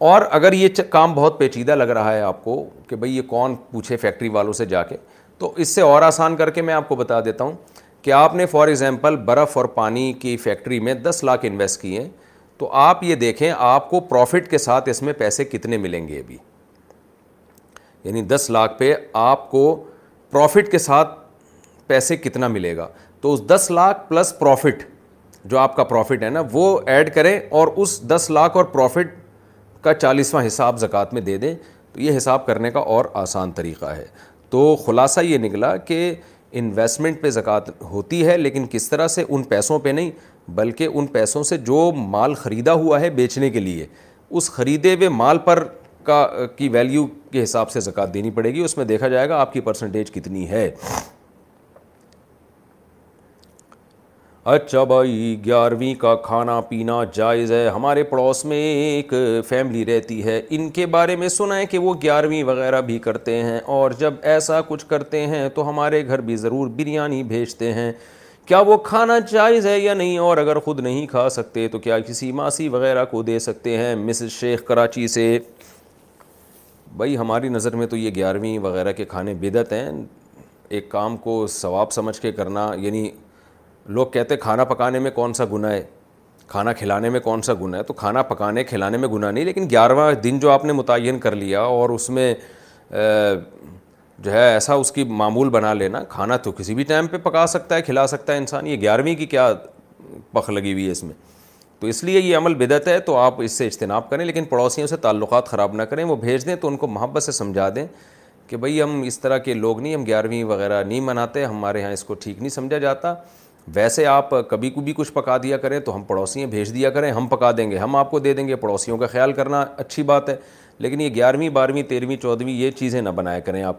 اور اگر یہ کام بہت پیچیدہ لگ رہا ہے آپ کو کہ بھئی یہ کون پوچھے فیکٹری والوں سے جا کے تو اس سے اور آسان کر کے میں آپ کو بتا دیتا ہوں کہ آپ نے فار ایگزامپل برف اور پانی کی فیکٹری میں دس لاکھ انویسٹ کیے ہیں تو آپ یہ دیکھیں آپ کو پروفٹ کے ساتھ اس میں پیسے کتنے ملیں گے ابھی یعنی دس لاکھ پہ آپ کو پروفٹ کے ساتھ پیسے کتنا ملے گا تو اس دس لاکھ پلس پروفٹ جو آپ کا پروفٹ ہے نا وہ ایڈ کریں اور اس دس لاکھ اور پروفٹ کا چالیسواں حساب زکوٰۃ میں دے دیں تو یہ حساب کرنے کا اور آسان طریقہ ہے تو خلاصہ یہ نکلا کہ انویسٹمنٹ پہ زکوٰۃ ہوتی ہے لیکن کس طرح سے ان پیسوں پہ نہیں بلکہ ان پیسوں سے جو مال خریدا ہوا ہے بیچنے کے لیے اس خریدے ہوئے مال پر کا کی ویلیو کے حساب سے زکوٰۃ دینی پڑے گی اس میں دیکھا جائے گا آپ کی پرسنٹیج کتنی ہے اچھا بھائی گیارہویں کا کھانا پینا جائز ہے ہمارے پڑوس میں ایک فیملی رہتی ہے ان کے بارے میں سنا ہے کہ وہ گیارہویں وغیرہ بھی کرتے ہیں اور جب ایسا کچھ کرتے ہیں تو ہمارے گھر بھی ضرور بریانی بھیجتے ہیں کیا وہ کھانا جائز ہے یا نہیں اور اگر خود نہیں کھا سکتے تو کیا کسی ماسی وغیرہ کو دے سکتے ہیں مسز شیخ کراچی سے بھائی ہماری نظر میں تو یہ گیارہویں وغیرہ کے کھانے بدعت ہیں ایک کام کو ثواب سمجھ کے کرنا یعنی لوگ کہتے ہیں کھانا پکانے میں کون سا گناہ ہے کھانا کھلانے میں کون سا گناہ ہے تو کھانا پکانے کھلانے میں گناہ نہیں لیکن گیارہواں دن جو آپ نے متعین کر لیا اور اس میں جو ہے ایسا اس کی معمول بنا لینا کھانا تو کسی بھی ٹائم پہ پکا سکتا ہے کھلا سکتا ہے انسان یہ گیارہویں کی کیا پخ لگی ہوئی ہے اس میں تو اس لیے یہ عمل بدعت ہے تو آپ اس سے اجتناب کریں لیکن پڑوسیوں سے تعلقات خراب نہ کریں وہ بھیج دیں تو ان کو محبت سے سمجھا دیں کہ بھائی ہم اس طرح کے لوگ نہیں ہم گیارہویں وغیرہ نہیں مناتے ہمارے ہاں اس کو ٹھیک نہیں سمجھا جاتا ویسے آپ کبھی کو بھی کچھ پکا دیا کریں تو ہم پڑوسیاں بھیج دیا کریں ہم پکا دیں گے ہم آپ کو دے دیں گے پڑوسیوں کا خیال کرنا اچھی بات ہے لیکن یہ گیارہویں بارہویں تیرہویں چودھویں یہ چیزیں نہ بنایا کریں آپ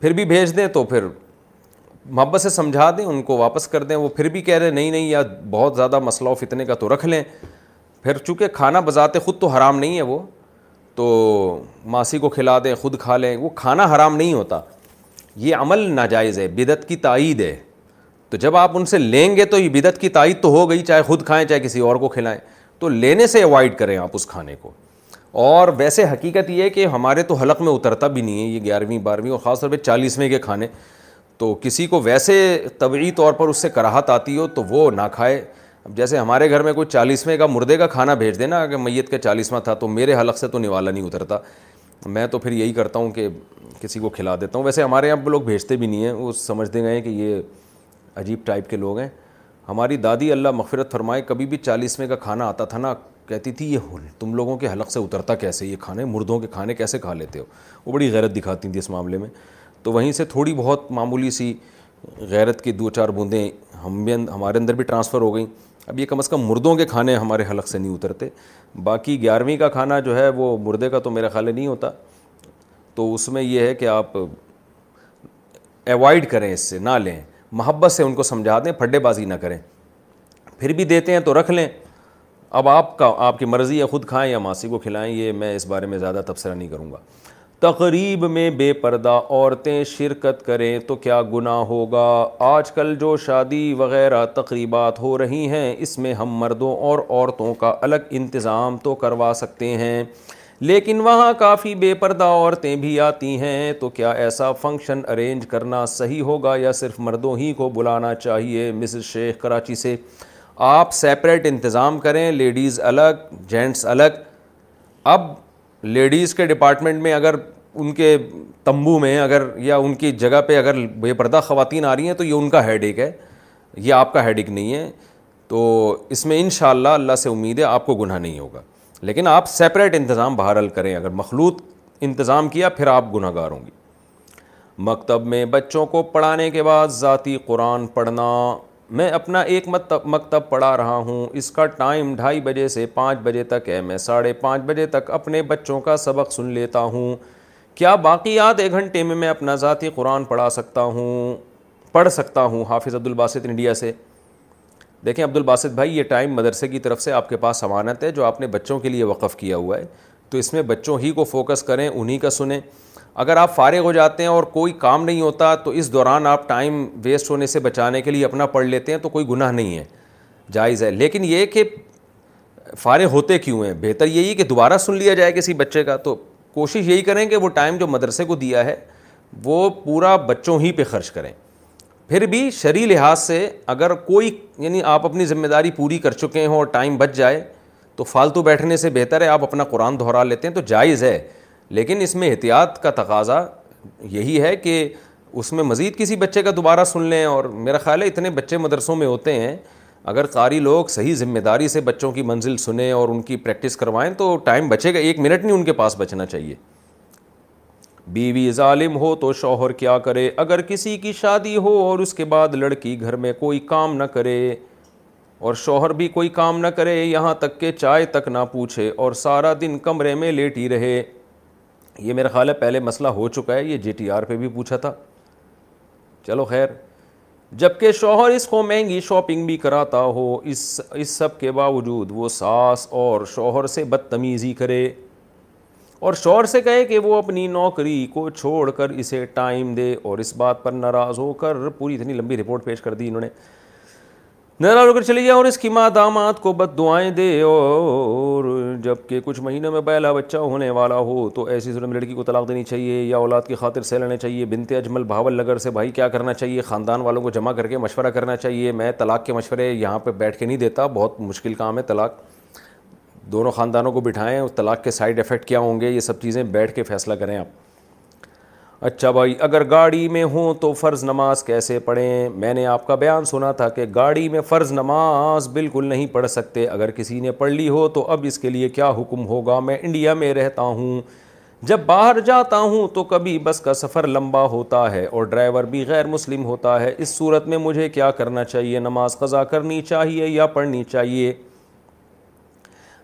پھر بھی بھیج دیں تو پھر محبت سے سمجھا دیں ان کو واپس کر دیں وہ پھر بھی کہہ رہے نہیں نہیں یا بہت زیادہ مسئلہ و فتنے کا تو رکھ لیں پھر چونکہ کھانا بزاتے خود تو حرام نہیں ہے وہ تو ماسی کو کھلا دیں خود کھا لیں وہ کھانا حرام نہیں ہوتا یہ عمل ناجائز ہے بدت کی تائید ہے تو جب آپ ان سے لیں گے تو یہ بدعت کی تائید تو ہو گئی چاہے خود کھائیں چاہے کسی اور کو کھلائیں تو لینے سے اوائڈ کریں آپ اس کھانے کو اور ویسے حقیقت یہ ہے کہ ہمارے تو حلق میں اترتا بھی نہیں ہے یہ گیارہویں بارہویں اور خاص طور پہ چالیسویں کے کھانے تو کسی کو ویسے طبعی طور پر اس سے کراہت آتی ہو تو وہ نہ کھائے اب جیسے ہمارے گھر میں کوئی چالیسویں کا مردے کا کھانا بھیج دینا اگر میت کا چالیسواں تھا تو میرے حلق سے تو نوالا نہیں اترتا میں تو پھر یہی کرتا ہوں کہ کسی کو کھلا دیتا ہوں ویسے ہمارے یہاں لوگ بھیجتے بھی نہیں ہیں وہ سمجھتے گئے کہ یہ عجیب ٹائپ کے لوگ ہیں ہماری دادی اللہ مغفرت فرمائے کبھی بھی چالیسویں کا کھانا آتا تھا نا کہتی تھی یہ تم لوگوں کے حلق سے اترتا کیسے یہ کھانے مردوں کے کھانے کیسے کھا لیتے ہو وہ بڑی غیرت دکھاتی تھیں اس معاملے میں تو وہیں سے تھوڑی بہت معمولی سی غیرت کی دو چار بوندیں ہم بھی ہمارے اندر بھی ٹرانسفر ہو گئیں اب یہ کم از کم مردوں کے کھانے ہمارے حلق سے نہیں اترتے باقی گیارہویں کا کھانا جو ہے وہ مردے کا تو میرا خیال نہیں ہوتا تو اس میں یہ ہے کہ آپ ایوائڈ کریں اس سے نہ لیں محبت سے ان کو سمجھا دیں پھڈے بازی نہ کریں پھر بھی دیتے ہیں تو رکھ لیں اب آپ کا آپ کی مرضی ہے خود کھائیں یا ماسی کو کھلائیں یہ میں اس بارے میں زیادہ تبصرہ نہیں کروں گا تقریب میں بے پردہ عورتیں شرکت کریں تو کیا گناہ ہوگا آج کل جو شادی وغیرہ تقریبات ہو رہی ہیں اس میں ہم مردوں اور عورتوں کا الگ انتظام تو کروا سکتے ہیں لیکن وہاں کافی بے پردہ عورتیں بھی آتی ہیں تو کیا ایسا فنکشن ارینج کرنا صحیح ہوگا یا صرف مردوں ہی کو بلانا چاہیے مسز شیخ کراچی سے آپ سیپریٹ انتظام کریں لیڈیز الگ جینٹس الگ اب لیڈیز کے ڈپارٹمنٹ میں اگر ان کے تمبو میں اگر یا ان کی جگہ پہ اگر بے پردہ خواتین آ رہی ہیں تو یہ ان کا ہیڈ ایک ہے یہ آپ کا ہیڈ ایک نہیں ہے تو اس میں انشاءاللہ اللہ سے امید ہے آپ کو گناہ نہیں ہوگا لیکن آپ سیپریٹ انتظام بہرحال کریں اگر مخلوط انتظام کیا پھر آپ گناہ گار ہوں گی مکتب میں بچوں کو پڑھانے کے بعد ذاتی قرآن پڑھنا میں اپنا ایک مکتب پڑھا رہا ہوں اس کا ٹائم ڈھائی بجے سے پانچ بجے تک ہے میں ساڑھے پانچ بجے تک اپنے بچوں کا سبق سن لیتا ہوں کیا باقیات ایک گھنٹے میں میں اپنا ذاتی قرآن پڑھا سکتا ہوں پڑھ سکتا ہوں حافظ عبدالباسط انڈیا سے دیکھیں عبد الباسط بھائی یہ ٹائم مدرسے کی طرف سے آپ کے پاس ضمانت ہے جو آپ نے بچوں کے لیے وقف کیا ہوا ہے تو اس میں بچوں ہی کو فوکس کریں انہیں کا سنیں اگر آپ فارغ ہو جاتے ہیں اور کوئی کام نہیں ہوتا تو اس دوران آپ ٹائم ویسٹ ہونے سے بچانے کے لیے اپنا پڑھ لیتے ہیں تو کوئی گناہ نہیں ہے جائز ہے لیکن یہ کہ فارغ ہوتے کیوں ہیں بہتر یہی ہے کہ دوبارہ سن لیا جائے کسی بچے کا تو کوشش یہی کریں کہ وہ ٹائم جو مدرسے کو دیا ہے وہ پورا بچوں ہی پہ خرچ کریں پھر بھی شرعی لحاظ سے اگر کوئی یعنی آپ اپنی ذمہ داری پوری کر چکے ہوں اور ٹائم بچ جائے تو فالتو بیٹھنے سے بہتر ہے آپ اپنا قرآن دہرا لیتے ہیں تو جائز ہے لیکن اس میں احتیاط کا تقاضا یہی ہے کہ اس میں مزید کسی بچے کا دوبارہ سن لیں اور میرا خیال ہے اتنے بچے مدرسوں میں ہوتے ہیں اگر قاری لوگ صحیح ذمہ داری سے بچوں کی منزل سنیں اور ان کی پریکٹس کروائیں تو ٹائم بچے گا ایک منٹ نہیں ان کے پاس بچنا چاہیے بیوی ظالم ہو تو شوہر کیا کرے اگر کسی کی شادی ہو اور اس کے بعد لڑکی گھر میں کوئی کام نہ کرے اور شوہر بھی کوئی کام نہ کرے یہاں تک کہ چائے تک نہ پوچھے اور سارا دن کمرے میں لیٹی رہے یہ میرا خیال ہے پہلے مسئلہ ہو چکا ہے یہ جی ٹی آر پہ بھی پوچھا تھا چلو خیر جب کہ شوہر اس کو مہنگی شاپنگ بھی کراتا ہو اس اس سب کے باوجود وہ ساس اور شوہر سے بدتمیزی کرے اور شور سے کہے کہ وہ اپنی نوکری کو چھوڑ کر اسے ٹائم دے اور اس بات پر ناراض ہو کر پوری اتنی لمبی رپورٹ پیش کر دی انہوں نے ناراض ہو کر چلی جائے اور اس کی ماں دامات کو بد دعائیں دے اور جب کہ کچھ مہینوں میں بیلا بچہ ہونے والا ہو تو ایسی لڑکی کو طلاق دینی چاہیے یا اولاد کی خاطر سے لینا چاہیے بنتے اجمل بھاول نگر سے بھائی کیا کرنا چاہیے خاندان والوں کو جمع کر کے مشورہ کرنا چاہیے میں طلاق کے مشورے یہاں پہ بیٹھ کے نہیں دیتا بہت مشکل کام ہے طلاق دونوں خاندانوں کو بٹھائیں اس طلاق کے سائیڈ افیکٹ کیا ہوں گے یہ سب چیزیں بیٹھ کے فیصلہ کریں آپ اچھا بھائی اگر گاڑی میں ہوں تو فرض نماز کیسے پڑھیں میں نے آپ کا بیان سنا تھا کہ گاڑی میں فرض نماز بالکل نہیں پڑھ سکتے اگر کسی نے پڑھ لی ہو تو اب اس کے لیے کیا حکم ہوگا میں انڈیا میں رہتا ہوں جب باہر جاتا ہوں تو کبھی بس کا سفر لمبا ہوتا ہے اور ڈرائیور بھی غیر مسلم ہوتا ہے اس صورت میں مجھے کیا کرنا چاہیے نماز قضا کرنی چاہیے یا پڑھنی چاہیے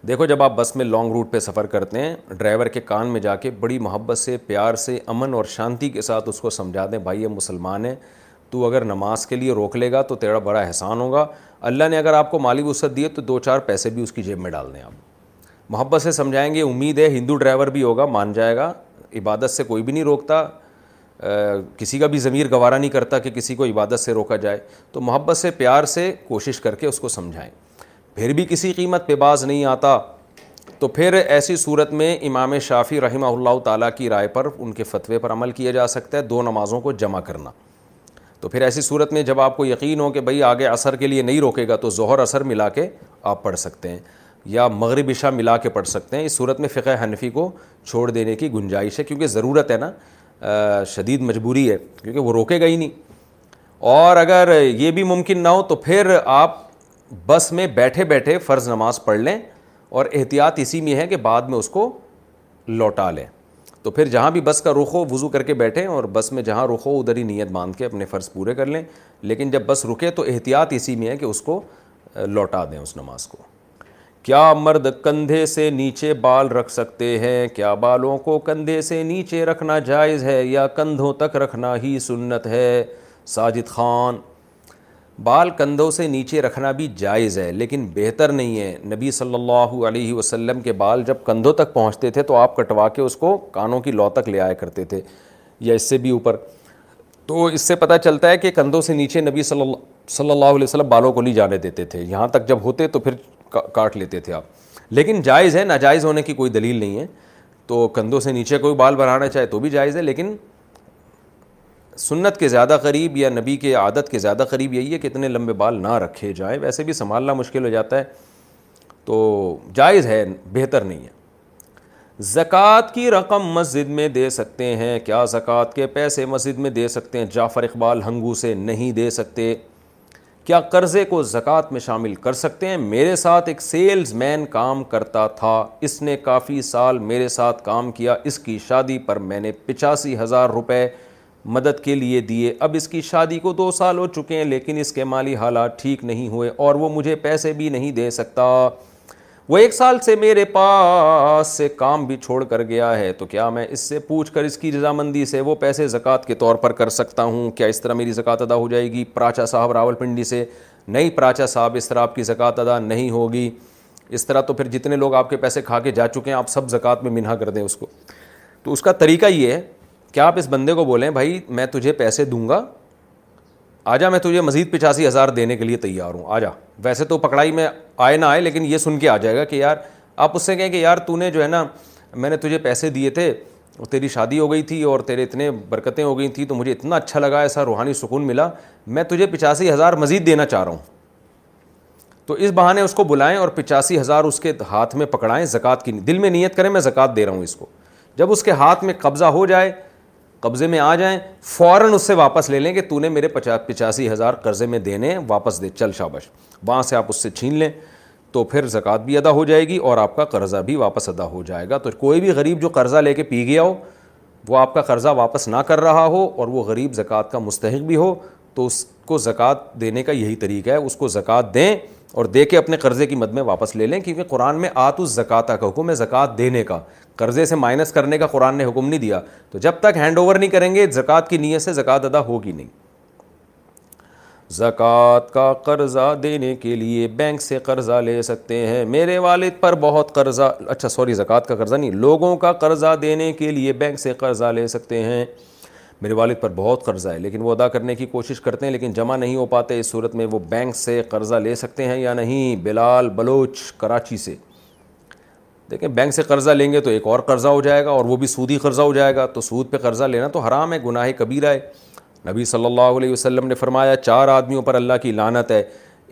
دیکھو جب آپ بس میں لانگ روٹ پہ سفر کرتے ہیں ڈرائیور کے کان میں جا کے بڑی محبت سے پیار سے امن اور شانتی کے ساتھ اس کو سمجھا دیں بھائی یہ مسلمان ہیں تو اگر نماز کے لیے روک لے گا تو تیرا بڑا احسان ہوگا اللہ نے اگر آپ کو مالی وسعت دیے تو دو چار پیسے بھی اس کی جیب میں ڈال دیں آپ محبت سے سمجھائیں گے امید ہے ہندو ڈرائیور بھی ہوگا مان جائے گا عبادت سے کوئی بھی نہیں روکتا کسی کا بھی ضمیر گوارہ نہیں کرتا کہ کسی کو عبادت سے روکا جائے تو محبت سے پیار سے کوشش کر کے اس کو سمجھائیں پھر بھی کسی قیمت پہ باز نہیں آتا تو پھر ایسی صورت میں امام شافی رحمہ اللہ تعالیٰ کی رائے پر ان کے فتوے پر عمل کیا جا سکتا ہے دو نمازوں کو جمع کرنا تو پھر ایسی صورت میں جب آپ کو یقین ہو کہ بھئی آگے اثر کے لیے نہیں روکے گا تو ظہر اثر ملا کے آپ پڑھ سکتے ہیں یا مغرب عشاء ملا کے پڑھ سکتے ہیں اس صورت میں فقہ حنفی کو چھوڑ دینے کی گنجائش ہے کیونکہ ضرورت ہے نا شدید مجبوری ہے کیونکہ وہ روکے گا ہی نہیں اور اگر یہ بھی ممکن نہ ہو تو پھر آپ بس میں بیٹھے بیٹھے فرض نماز پڑھ لیں اور احتیاط اسی میں ہے کہ بعد میں اس کو لوٹا لیں تو پھر جہاں بھی بس کا رخ ہو وضو کر کے بیٹھیں اور بس میں جہاں رخ ہو ادھر ہی نیت باندھ کے اپنے فرض پورے کر لیں لیکن جب بس رکے تو احتیاط اسی میں ہے کہ اس کو لوٹا دیں اس نماز کو کیا مرد کندھے سے نیچے بال رکھ سکتے ہیں کیا بالوں کو کندھے سے نیچے رکھنا جائز ہے یا کندھوں تک رکھنا ہی سنت ہے ساجد خان بال کندھوں سے نیچے رکھنا بھی جائز ہے لیکن بہتر نہیں ہے نبی صلی اللہ علیہ وسلم کے بال جب کندھوں تک پہنچتے تھے تو آپ کٹوا کے اس کو کانوں کی لو تک لے آیا کرتے تھے یا اس سے بھی اوپر تو اس سے پتہ چلتا ہے کہ کندھوں سے نیچے نبی صلی اللہ صلی اللہ علیہ وسلم بالوں کو نہیں جانے دیتے تھے یہاں تک جب ہوتے تو پھر کاٹ لیتے تھے آپ لیکن جائز ہے ناجائز ہونے کی کوئی دلیل نہیں ہے تو کندھوں سے نیچے کوئی بال بنانا چاہے تو بھی جائز ہے لیکن سنت کے زیادہ قریب یا نبی کے عادت کے زیادہ قریب یہی ہے کہ اتنے لمبے بال نہ رکھے جائیں ویسے بھی سنبھالنا مشکل ہو جاتا ہے تو جائز ہے بہتر نہیں ہے زکوٰۃ کی رقم مسجد میں دے سکتے ہیں کیا زکوٰۃ کے پیسے مسجد میں دے سکتے ہیں جعفر اقبال ہنگو سے نہیں دے سکتے کیا قرضے کو زکوٰۃ میں شامل کر سکتے ہیں میرے ساتھ ایک سیلز مین کام کرتا تھا اس نے کافی سال میرے ساتھ کام کیا اس کی شادی پر میں نے پچاسی ہزار روپے مدد کے لیے دیے اب اس کی شادی کو دو سال ہو چکے ہیں لیکن اس کے مالی حالات ٹھیک نہیں ہوئے اور وہ مجھے پیسے بھی نہیں دے سکتا وہ ایک سال سے میرے پاس سے کام بھی چھوڑ کر گیا ہے تو کیا میں اس سے پوچھ کر اس کی رضامندی سے وہ پیسے زکوٰۃ کے طور پر کر سکتا ہوں کیا اس طرح میری زکوٰۃ ادا ہو جائے گی پراچا صاحب راول پنڈی سے نہیں پراچا صاحب اس طرح آپ کی زکوٰۃ ادا نہیں ہوگی اس طرح تو پھر جتنے لوگ آپ کے پیسے کھا کے جا چکے ہیں آپ سب زکوٰۃ میں منہا کر دیں اس کو تو اس کا طریقہ یہ ہے کیا آپ اس بندے کو بولیں بھائی میں تجھے پیسے دوں گا آ جا میں تجھے مزید پچاسی ہزار دینے کے لیے تیار ہوں آ جا ویسے تو پکڑائی میں آئے نہ آئے لیکن یہ سن کے آ جائے گا کہ یار آپ اس سے کہیں کہ یار تو نے جو ہے نا میں نے تجھے پیسے دیے تھے تیری شادی ہو گئی تھی اور تیرے اتنے برکتیں ہو گئی تھیں تو مجھے اتنا اچھا لگا ایسا روحانی سکون ملا میں تجھے پچاسی ہزار مزید دینا چاہ رہا ہوں تو اس بہانے اس کو بلائیں اور پچاسی ہزار اس کے ہاتھ میں پکڑائیں زکوٰۃ کی دل میں نیت کریں میں زکوٰۃ دے رہا ہوں اس کو جب اس کے ہاتھ میں قبضہ ہو جائے قبضے میں آ جائیں فوراً اس سے واپس لے لیں کہ تو نے میرے پچاسی ہزار قرضے میں دینے واپس دے چل شابش وہاں سے آپ اس سے چھین لیں تو پھر زکوٰۃ بھی ادا ہو جائے گی اور آپ کا قرضہ بھی واپس ادا ہو جائے گا تو کوئی بھی غریب جو قرضہ لے کے پی گیا ہو وہ آپ کا قرضہ واپس نہ کر رہا ہو اور وہ غریب زکوٰۃ کا مستحق بھی ہو تو اس کو زکوٰۃ دینے کا یہی طریقہ ہے اس کو زکوٰۃ دیں اور دے کے اپنے قرضے کی مد میں واپس لے لیں کیونکہ قرآن میں آت اس زکاتہ کا حکم ہے زکوٰۃ دینے کا قرضے سے مائنس کرنے کا قرآن نے حکم نہیں دیا تو جب تک ہینڈ اوور نہیں کریں گے زکوٰۃ کی نیت سے زکوٰۃ ادا ہوگی نہیں زکوٰۃ کا قرضہ دینے کے لیے بینک سے قرضہ لے سکتے ہیں میرے والد پر بہت قرضہ اچھا سوری زکوٰۃ کا قرضہ نہیں لوگوں کا قرضہ دینے کے لیے بینک سے قرضہ لے سکتے ہیں میرے والد پر بہت قرضہ ہے لیکن وہ ادا کرنے کی کوشش کرتے ہیں لیکن جمع نہیں ہو پاتے اس صورت میں وہ بینک سے قرضہ لے سکتے ہیں یا نہیں بلال بلوچ کراچی سے دیکھیں بینک سے قرضہ لیں گے تو ایک اور قرضہ ہو جائے گا اور وہ بھی سودی قرضہ ہو جائے گا تو سود پہ قرضہ لینا تو حرام ہے گناہ کبیر ہے نبی صلی اللہ علیہ وسلم نے فرمایا چار آدمیوں پر اللہ کی لانت ہے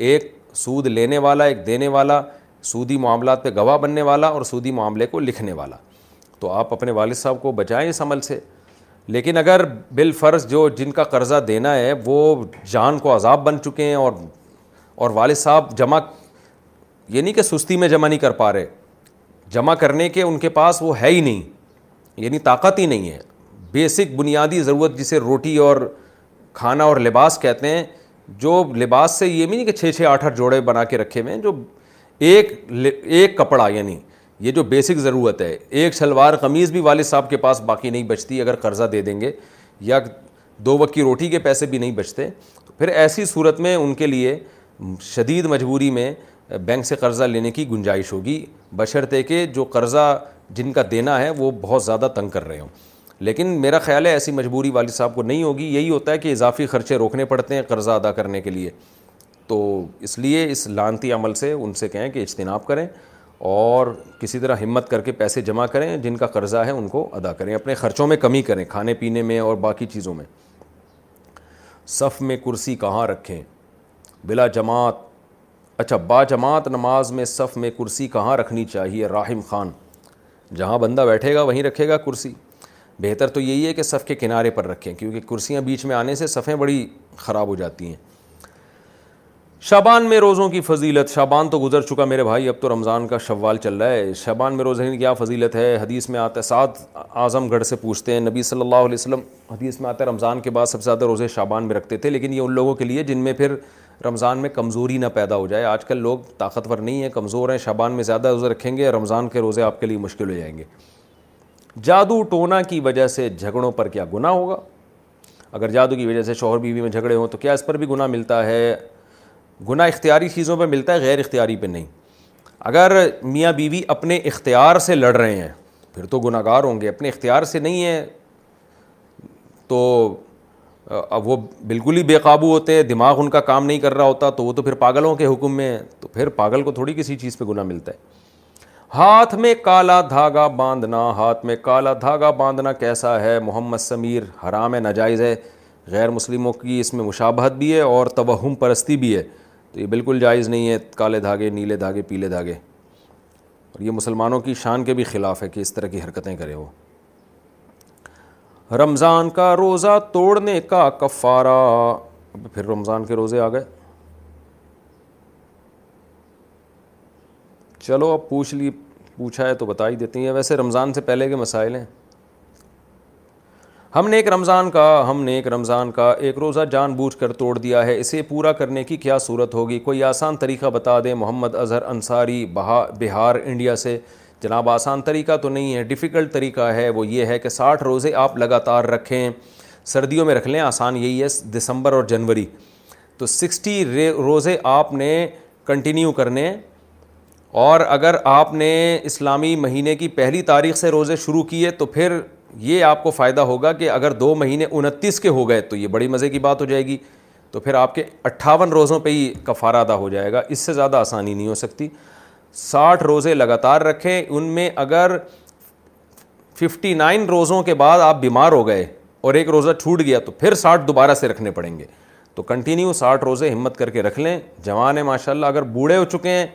ایک سود لینے والا ایک دینے والا سودی معاملات پہ گواہ بننے والا اور سودی معاملے کو لکھنے والا تو آپ اپنے والد صاحب کو بچائیں اس عمل سے لیکن اگر بالفرض فرض جو جن کا قرضہ دینا ہے وہ جان کو عذاب بن چکے ہیں اور اور والد صاحب جمع یہ نہیں کہ سستی میں جمع نہیں کر پا رہے جمع کرنے کے ان کے پاس وہ ہے ہی نہیں یعنی طاقت ہی نہیں ہے بیسک بنیادی ضرورت جسے روٹی اور کھانا اور لباس کہتے ہیں جو لباس سے یہ بھی نہیں کہ چھ چھ آٹھ آٹھ جوڑے بنا کے رکھے ہوئے ہیں جو ایک ایک کپڑا یعنی یہ جو بیسک ضرورت ہے ایک شلوار قمیض بھی والد صاحب کے پاس باقی نہیں بچتی اگر قرضہ دے دیں گے یا دو وقت کی روٹی کے پیسے بھی نہیں بچتے پھر ایسی صورت میں ان کے لیے شدید مجبوری میں بینک سے قرضہ لینے کی گنجائش ہوگی بشرطے کہ جو قرضہ جن کا دینا ہے وہ بہت زیادہ تنگ کر رہے ہوں لیکن میرا خیال ہے ایسی مجبوری والد صاحب کو نہیں ہوگی یہی ہوتا ہے کہ اضافی خرچے روکنے پڑتے ہیں قرضہ ادا کرنے کے لیے تو اس لیے اس لانتی عمل سے ان سے کہیں کہ اجتناب کریں اور کسی طرح ہمت کر کے پیسے جمع کریں جن کا قرضہ ہے ان کو ادا کریں اپنے خرچوں میں کمی کریں کھانے پینے میں اور باقی چیزوں میں صف میں کرسی کہاں رکھیں بلا جماعت اچھا با جماعت نماز میں صف میں کرسی کہاں رکھنی چاہیے راہم خان جہاں بندہ بیٹھے گا وہیں رکھے گا کرسی بہتر تو یہی ہے کہ صف کے کنارے پر رکھیں کیونکہ کرسیاں بیچ میں آنے سے صفیں بڑی خراب ہو جاتی ہیں شابان میں روزوں کی فضیلت شابان تو گزر چکا میرے بھائی اب تو رمضان کا شوال چل رہا ہے شابان میں کی کیا فضیلت ہے حدیث میں آتا ہے سعد اعظم گڑھ سے پوچھتے ہیں نبی صلی اللہ علیہ وسلم حدیث میں آتا ہے رمضان کے بعد سب سے زیادہ روزے شابان میں رکھتے تھے لیکن یہ ان لوگوں کے لیے جن میں پھر رمضان میں کمزوری نہ پیدا ہو جائے آج کل لوگ طاقتور نہیں ہیں کمزور ہیں شابان میں زیادہ روزے رکھیں گے رمضان کے روزے آپ کے لیے مشکل ہو جائیں گے جادو ٹونا کی وجہ سے جھگڑوں پر کیا گناہ ہوگا اگر جادو کی وجہ سے شوہر بیوی میں جھگڑے ہوں تو کیا اس پر بھی گناہ ملتا ہے گناہ اختیاری چیزوں پہ ملتا ہے غیر اختیاری پہ نہیں اگر میاں بیوی بی اپنے اختیار سے لڑ رہے ہیں پھر تو گناہ گار ہوں گے اپنے اختیار سے نہیں ہے تو اب وہ بالکل ہی بے قابو ہوتے ہیں دماغ ان کا کام نہیں کر رہا ہوتا تو وہ تو پھر پاگلوں کے حکم میں ہے تو پھر پاگل کو تھوڑی کسی چیز پہ گناہ ملتا ہے ہاتھ میں کالا دھاگا باندھنا ہاتھ میں کالا دھاگا باندھنا کیسا ہے محمد سمیر حرام ہے ناجائز ہے غیر مسلموں کی اس میں مشابہت بھی ہے اور توہم پرستی بھی ہے تو یہ بالکل جائز نہیں ہے کالے دھاگے نیلے دھاگے پیلے دھاگے اور یہ مسلمانوں کی شان کے بھی خلاف ہے کہ اس طرح کی حرکتیں کرے وہ رمضان کا روزہ توڑنے کا کفارہ پھر رمضان کے روزے آ گئے چلو اب پوچھ لی پوچھا ہے تو بتا ہی دیتی ہیں ویسے رمضان سے پہلے کے مسائل ہیں ہم نے ایک رمضان کا ہم نے ایک رمضان کا ایک روزہ جان بوجھ کر توڑ دیا ہے اسے پورا کرنے کی کیا صورت ہوگی کوئی آسان طریقہ بتا دیں محمد اظہر انصاری بہا بہار انڈیا سے جناب آسان طریقہ تو نہیں ہے ڈیفیکلٹ طریقہ ہے وہ یہ ہے کہ ساٹھ روزے آپ لگاتار رکھیں سردیوں میں رکھ لیں آسان یہی ہے دسمبر اور جنوری تو سکسٹی روزے آپ نے کنٹینیو کرنے اور اگر آپ نے اسلامی مہینے کی پہلی تاریخ سے روزے شروع کیے تو پھر یہ آپ کو فائدہ ہوگا کہ اگر دو مہینے انتیس کے ہو گئے تو یہ بڑی مزے کی بات ہو جائے گی تو پھر آپ کے اٹھاون روزوں پہ ہی کفارہ ادا ہو جائے گا اس سے زیادہ آسانی نہیں ہو سکتی ساٹھ روزے لگاتار رکھیں ان میں اگر ففٹی نائن روزوں کے بعد آپ بیمار ہو گئے اور ایک روزہ چھوٹ گیا تو پھر ساٹھ دوبارہ سے رکھنے پڑیں گے تو کنٹینیو ساٹھ روزے ہمت کر کے رکھ لیں جوان ہیں ماشاء اللہ اگر بوڑھے ہو چکے ہیں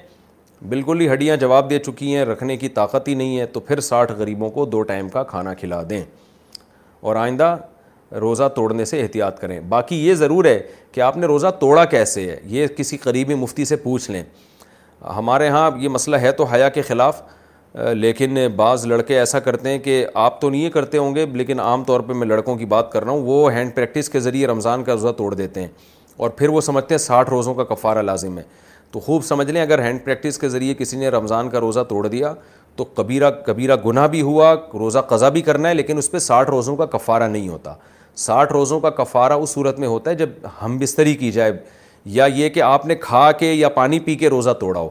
بالکل ہی ہڈیاں جواب دے چکی ہیں رکھنے کی طاقت ہی نہیں ہے تو پھر ساٹھ غریبوں کو دو ٹائم کا کھانا کھلا دیں اور آئندہ روزہ توڑنے سے احتیاط کریں باقی یہ ضرور ہے کہ آپ نے روزہ توڑا کیسے ہے یہ کسی قریبی مفتی سے پوچھ لیں ہمارے ہاں یہ مسئلہ ہے تو حیا کے خلاف لیکن بعض لڑکے ایسا کرتے ہیں کہ آپ تو نہیں کرتے ہوں گے لیکن عام طور پہ میں لڑکوں کی بات کر رہا ہوں وہ ہینڈ پریکٹس کے ذریعے رمضان کا روزہ توڑ دیتے ہیں اور پھر وہ سمجھتے ہیں ساٹھ روزوں کا کفارہ لازم ہے تو خوب سمجھ لیں اگر ہینڈ پریکٹس کے ذریعے کسی نے رمضان کا روزہ توڑ دیا تو کبیرہ کبیرہ گناہ بھی ہوا روزہ قضا بھی کرنا ہے لیکن اس پہ ساٹھ روزوں کا کفارہ نہیں ہوتا ساٹھ روزوں کا کفارہ اس صورت میں ہوتا ہے جب ہم بستری کی جائے یا یہ کہ آپ نے کھا کے یا پانی پی کے روزہ توڑا ہو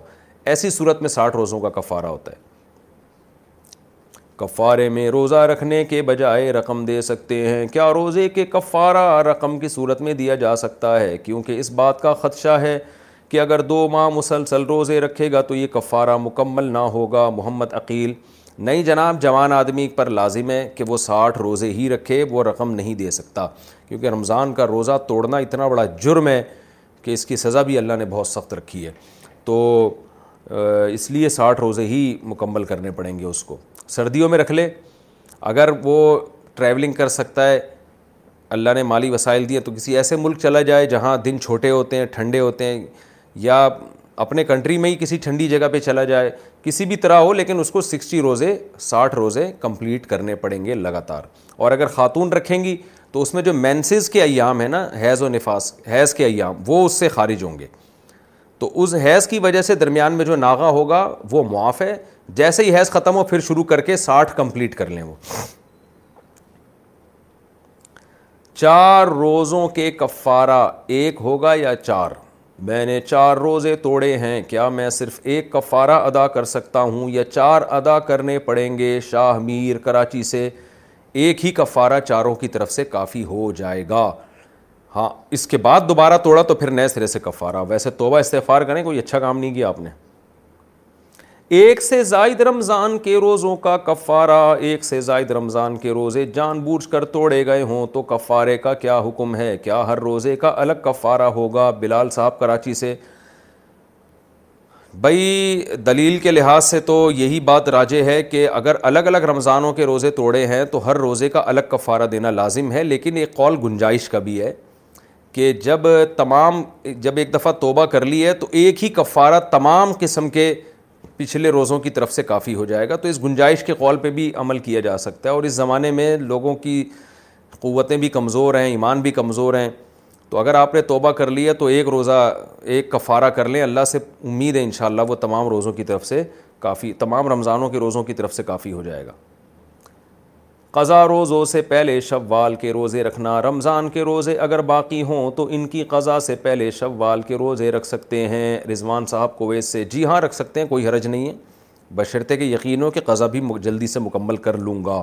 ایسی صورت میں ساٹھ روزوں کا کفارہ ہوتا ہے کفارے میں روزہ رکھنے کے بجائے رقم دے سکتے ہیں کیا روزے کے کفارہ رقم کی صورت میں دیا جا سکتا ہے کیونکہ اس بات کا خدشہ ہے کہ اگر دو ماہ مسلسل روزے رکھے گا تو یہ کفارہ مکمل نہ ہوگا محمد عقیل نہیں جناب جوان آدمی پر لازم ہے کہ وہ ساٹھ روزے ہی رکھے وہ رقم نہیں دے سکتا کیونکہ رمضان کا روزہ توڑنا اتنا بڑا جرم ہے کہ اس کی سزا بھی اللہ نے بہت سخت رکھی ہے تو اس لیے ساٹھ روزے ہی مکمل کرنے پڑیں گے اس کو سردیوں میں رکھ لے اگر وہ ٹریولنگ کر سکتا ہے اللہ نے مالی وسائل دیے تو کسی ایسے ملک چلا جائے جہاں دن چھوٹے ہوتے ہیں ٹھنڈے ہوتے ہیں یا اپنے کنٹری میں ہی کسی ٹھنڈی جگہ پہ چلا جائے کسی بھی طرح ہو لیکن اس کو سکسٹی روزے ساٹھ روزے کمپلیٹ کرنے پڑیں گے لگاتار اور اگر خاتون رکھیں گی تو اس میں جو مینسز کے ایام ہیں نا حیض و نفاس حیض کے ایام وہ اس سے خارج ہوں گے تو اس حیض کی وجہ سے درمیان میں جو ناغہ ہوگا وہ معاف ہے جیسے ہی حیض ختم ہو پھر شروع کر کے ساٹھ کمپلیٹ کر لیں وہ چار روزوں کے کفارہ ایک ہوگا یا چار میں نے چار روزے توڑے ہیں کیا میں صرف ایک کفارہ ادا کر سکتا ہوں یا چار ادا کرنے پڑیں گے شاہ میر کراچی سے ایک ہی کفارہ چاروں کی طرف سے کافی ہو جائے گا ہاں اس کے بعد دوبارہ توڑا تو پھر نئے سرے سے کفارہ ویسے توبہ استعفار کریں کوئی اچھا کام نہیں کیا آپ نے ایک سے زائد رمضان کے روزوں کا کفارہ ایک سے زائد رمضان کے روزے جان بوجھ کر توڑے گئے ہوں تو کفارے کا کیا حکم ہے کیا ہر روزے کا الگ کفارہ ہوگا بلال صاحب کراچی سے بھائی دلیل کے لحاظ سے تو یہی بات راجے ہے کہ اگر الگ الگ رمضانوں کے روزے توڑے ہیں تو ہر روزے کا الگ کفارہ دینا لازم ہے لیکن ایک قول گنجائش کا بھی ہے کہ جب تمام جب ایک دفعہ توبہ کر لی ہے تو ایک ہی کفارہ تمام قسم کے پچھلے روزوں کی طرف سے کافی ہو جائے گا تو اس گنجائش کے قول پہ بھی عمل کیا جا سکتا ہے اور اس زمانے میں لوگوں کی قوتیں بھی کمزور ہیں ایمان بھی کمزور ہیں تو اگر آپ نے توبہ کر لیا تو ایک روزہ ایک کفارہ کر لیں اللہ سے امید ہے انشاءاللہ وہ تمام روزوں کی طرف سے کافی تمام رمضانوں کے روزوں کی طرف سے کافی ہو جائے گا قضا روزوں سے پہلے شوال کے روزے رکھنا رمضان کے روزے اگر باقی ہوں تو ان کی قضا سے پہلے شوال کے روزے رکھ سکتے ہیں رضوان صاحب کویت سے جی ہاں رکھ سکتے ہیں کوئی حرج نہیں ہے بشرتے کے یقینوں کہ قضا بھی جلدی سے مکمل کر لوں گا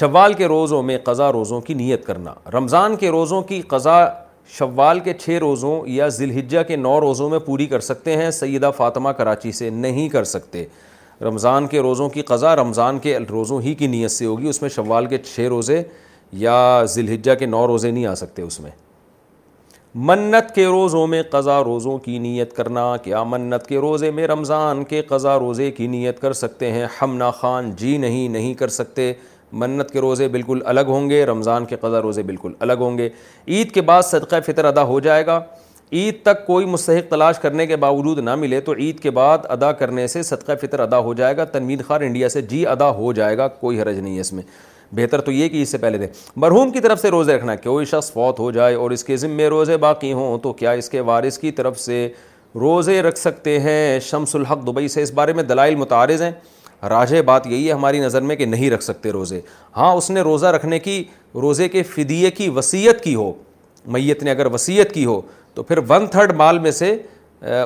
شوال کے روزوں میں قضا روزوں کی نیت کرنا رمضان کے روزوں کی قضا شوال کے چھ روزوں یا الحجہ کے نو روزوں میں پوری کر سکتے ہیں سیدہ فاطمہ کراچی سے نہیں کر سکتے رمضان کے روزوں کی قضا رمضان کے روزوں ہی کی نیت سے ہوگی اس میں شوال کے چھ روزے یا ذیلجا کے نو روزے نہیں آ سکتے اس میں منت کے روزوں میں قضا روزوں کی نیت کرنا کیا منت کے روزے میں رمضان کے قضا روزے کی نیت کر سکتے ہیں ہمنا خان جی جی نہیں کر سکتے منت کے روزے بالکل الگ ہوں گے رمضان کے قضا روزے بالکل الگ ہوں گے عید کے بعد صدقہ فطر ادا ہو جائے گا عید تک کوئی مستحق تلاش کرنے کے باوجود نہ ملے تو عید کے بعد ادا کرنے سے صدقہ فطر ادا ہو جائے گا تنوین خار انڈیا سے جی ادا ہو جائے گا کوئی حرج نہیں ہے اس میں بہتر تو یہ کہ اس سے پہلے دیں مرہوم کی طرف سے روزے رکھنا کوئی شخص فوت ہو جائے اور اس کے ذمے روزے باقی ہوں تو کیا اس کے وارث کی طرف سے روزے رکھ سکتے ہیں شمس الحق دبئی سے اس بارے میں دلائل متعارض ہیں راج بات یہی ہے ہماری نظر میں کہ نہیں رکھ سکتے روزے ہاں اس نے روزہ رکھنے کی روزے کے فدیے کی وصیت کی ہو میت نے اگر وصیت کی ہو تو پھر ون تھرڈ مال میں سے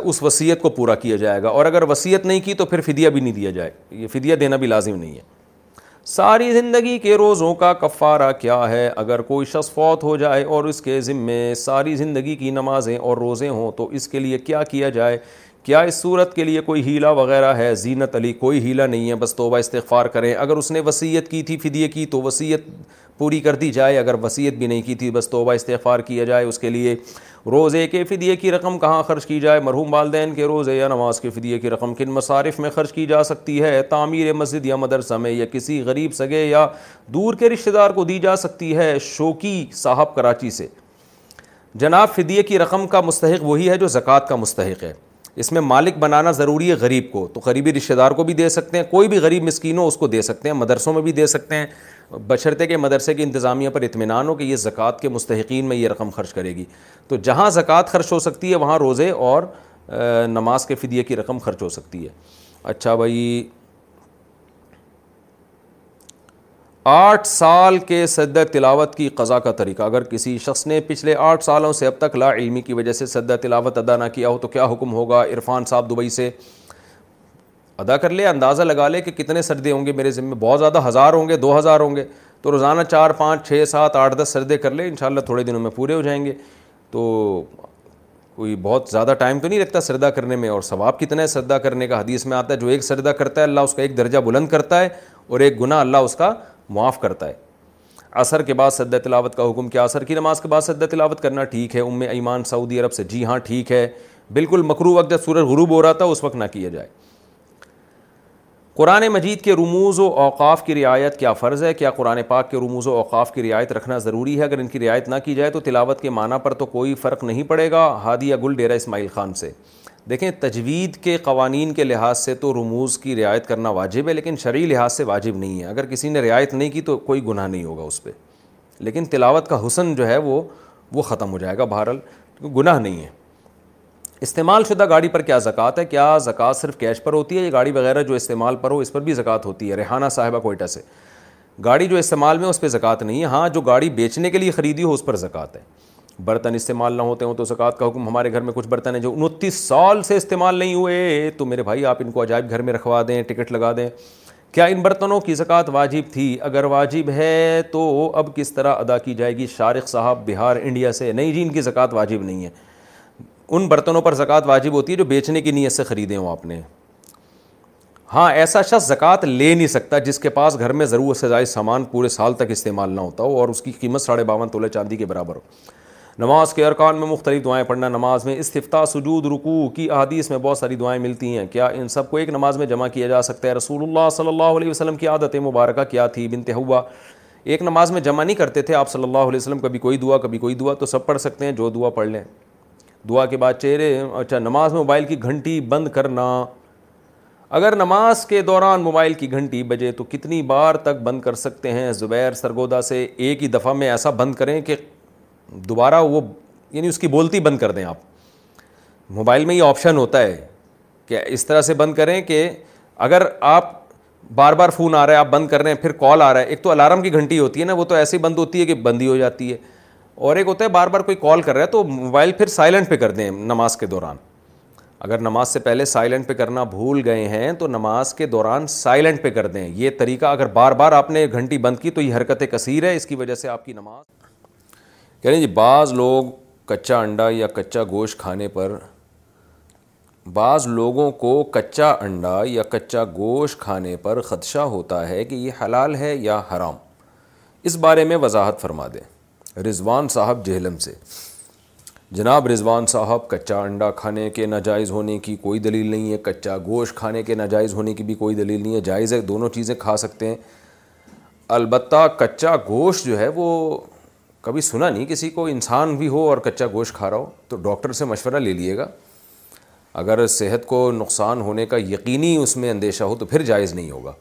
اس وصیت کو پورا کیا جائے گا اور اگر وصیت نہیں کی تو پھر فدیہ بھی نہیں دیا جائے یہ فدیہ دینا بھی لازم نہیں ہے ساری زندگی کے روزوں کا کفارہ کیا ہے اگر کوئی شخص فوت ہو جائے اور اس کے ذمے ساری زندگی کی نمازیں اور روزے ہوں تو اس کے لیے کیا کیا جائے کیا اس صورت کے لیے کوئی ہیلا وغیرہ ہے زینت علی کوئی ہیلا نہیں ہے بس توبہ استغفار کریں اگر اس نے وصیت کی تھی فدیے کی تو وصیت پوری کر دی جائے اگر وصیت بھی نہیں کی تھی بس توبہ استغفار کیا جائے اس کے لیے روزے کے فدیے کی رقم کہاں خرچ کی جائے مرحوم والدین کے روزے یا نماز کے فدیے کی رقم کن مصارف میں خرچ کی جا سکتی ہے تعمیر مسجد یا مدرسہ میں یا کسی غریب سگے یا دور کے رشتہ دار کو دی جا سکتی ہے شوقی صاحب کراچی سے جناب فدیے کی رقم کا مستحق وہی ہے جو زکوٰۃ کا مستحق ہے اس میں مالک بنانا ضروری ہے غریب کو تو قریبی رشتہ دار کو بھی دے سکتے ہیں کوئی بھی غریب مسکین ہو اس کو دے سکتے ہیں مدرسوں میں بھی دے سکتے ہیں بشرطے کے مدرسے کی انتظامیہ پر اطمینان ہو کہ یہ زکوٰۃ کے مستحقین میں یہ رقم خرچ کرے گی تو جہاں زکوٰۃ خرچ ہو سکتی ہے وہاں روزے اور نماز کے فدیے کی رقم خرچ ہو سکتی ہے اچھا بھائی آٹھ سال کے صدر تلاوت کی قضا کا طریقہ اگر کسی شخص نے پچھلے آٹھ سالوں سے اب تک لا علمی کی وجہ سے صدر تلاوت ادا نہ کیا ہو تو کیا حکم ہوگا عرفان صاحب دبئی سے ادا کر لے اندازہ لگا لے کہ کتنے سردے ہوں گے میرے ذمے بہت زیادہ ہزار ہوں گے دو ہزار ہوں گے تو روزانہ چار پانچ چھ سات آٹھ دس سردے کر لے انشاءاللہ تھوڑے دنوں میں پورے ہو جائیں گے تو کوئی بہت زیادہ ٹائم تو نہیں لگتا سردہ کرنے میں اور ثواب کتنا ہے سردہ کرنے کا حدیث میں آتا ہے جو ایک سردہ کرتا ہے اللہ اس کا ایک درجہ بلند کرتا ہے اور ایک گناہ اللہ اس کا معاف کرتا ہے عصر کے بعد صدر تلاوت کا حکم کیا عصر کی نماز کے بعد صدر تلاوت کرنا ٹھیک ہے ام ایمان سعودی عرب سے جی ہاں ٹھیک ہے بالکل مکرو وقت جب سورج غروب ہو رہا تھا اس وقت نہ کیا جائے قرآن مجید کے رموز و اوقاف کی رعایت کیا فرض ہے کیا قرآن پاک کے رموز و اوقاف کی رعایت رکھنا ضروری ہے اگر ان کی رعایت نہ کی جائے تو تلاوت کے معنی پر تو کوئی فرق نہیں پڑے گا ہادی گل ڈیرا اسماعیل خان سے دیکھیں تجوید کے قوانین کے لحاظ سے تو رموز کی رعایت کرنا واجب ہے لیکن شرعی لحاظ سے واجب نہیں ہے اگر کسی نے رعایت نہیں کی تو کوئی گناہ نہیں ہوگا اس پہ لیکن تلاوت کا حسن جو ہے وہ وہ ختم ہو جائے گا بہرحال گناہ نہیں ہے استعمال شدہ گاڑی پر کیا زکوٰۃ ہے کیا زکوٰۃ صرف کیش پر ہوتی ہے یا گاڑی وغیرہ جو استعمال پر ہو اس پر بھی زکوٰۃ ہوتی ہے ریحانہ صاحبہ کوئٹہ سے گاڑی جو استعمال میں اس پہ زکوٰۃ نہیں ہے ہاں جو گاڑی بیچنے کے لیے خریدی ہو اس پر زکوٰۃ ہے برتن استعمال نہ ہوتے ہوں تو زکوٰۃ کا حکم ہمارے گھر میں کچھ برتن ہیں جو انتیس سال سے استعمال نہیں ہوئے تو میرے بھائی آپ ان کو عجائب گھر میں رکھوا دیں ٹکٹ لگا دیں کیا ان برتنوں کی زکوٰۃ واجب تھی اگر واجب ہے تو اب کس طرح ادا کی جائے گی شارق صاحب بہار انڈیا سے نہیں جی ان کی زکوٰۃ واجب نہیں ہے ان برتنوں پر زکوٰۃ واجب ہوتی ہے جو بیچنے کی نیت سے خریدے ہوں آپ نے ہاں ایسا شخص زکوٰۃ لے نہیں سکتا جس کے پاس گھر میں ضرور سے زائد سامان پورے سال تک استعمال نہ ہوتا ہو اور اس کی قیمت ساڑھے باون تولے چاندی کے برابر ہو نماز کے ارکان میں مختلف دعائیں پڑھنا نماز میں استفتہ سجود رکوع کی احادیث میں بہت ساری دعائیں ملتی ہیں کیا ان سب کو ایک نماز میں جمع کیا جا سکتا ہے رسول اللہ صلی اللہ علیہ وسلم کی عادت مبارکہ کیا تھی بنتے ہوا ایک نماز میں جمع نہیں کرتے تھے آپ صلی اللہ علیہ وسلم کبھی کوئی دعا کبھی کوئی دعا تو سب پڑھ سکتے ہیں جو دعا پڑھ لیں دعا کے بعد چہرے اچھا نماز میں موبائل کی گھنٹی بند کرنا اگر نماز کے دوران موبائل کی گھنٹی بجے تو کتنی بار تک بند کر سکتے ہیں زبیر سرگودا سے ایک ہی دفعہ میں ایسا بند کریں کہ دوبارہ وہ یعنی اس کی بولتی بند کر دیں آپ موبائل میں یہ آپشن ہوتا ہے کہ اس طرح سے بند کریں کہ اگر آپ بار بار فون آ رہا ہے آپ بند کر رہے ہیں پھر کال آ رہا ہے ایک تو الارم کی گھنٹی ہوتی ہے نا وہ تو ہی بند ہوتی ہے کہ بند ہی ہو جاتی ہے اور ایک ہوتا ہے بار بار کوئی کال کر رہا ہے تو موبائل پھر سائلنٹ پہ کر دیں نماز کے دوران اگر نماز سے پہلے سائلنٹ پہ کرنا بھول گئے ہیں تو نماز کے دوران سائلنٹ پہ کر دیں یہ طریقہ اگر بار بار آپ نے گھنٹی بند کی تو یہ حرکت کثیر ہے اس کی وجہ سے آپ کی نماز کہہ ہیں جی بعض لوگ کچا انڈا یا کچا گوشت کھانے پر بعض لوگوں کو کچا انڈا یا کچا گوشت کھانے پر خدشہ ہوتا ہے کہ یہ حلال ہے یا حرام اس بارے میں وضاحت فرما دیں رضوان صاحب جہلم سے جناب رضوان صاحب کچا انڈا کھانے کے ناجائز ہونے کی کوئی دلیل نہیں ہے کچا گوشت کھانے کے ناجائز ہونے کی بھی کوئی دلیل نہیں ہے جائز ہے دونوں چیزیں کھا سکتے ہیں البتہ کچا گوشت جو ہے وہ کبھی سنا نہیں کسی کو انسان بھی ہو اور کچا گوشت کھا رہا ہو تو ڈاکٹر سے مشورہ لے لیے گا اگر صحت کو نقصان ہونے کا یقینی اس میں اندیشہ ہو تو پھر جائز نہیں ہوگا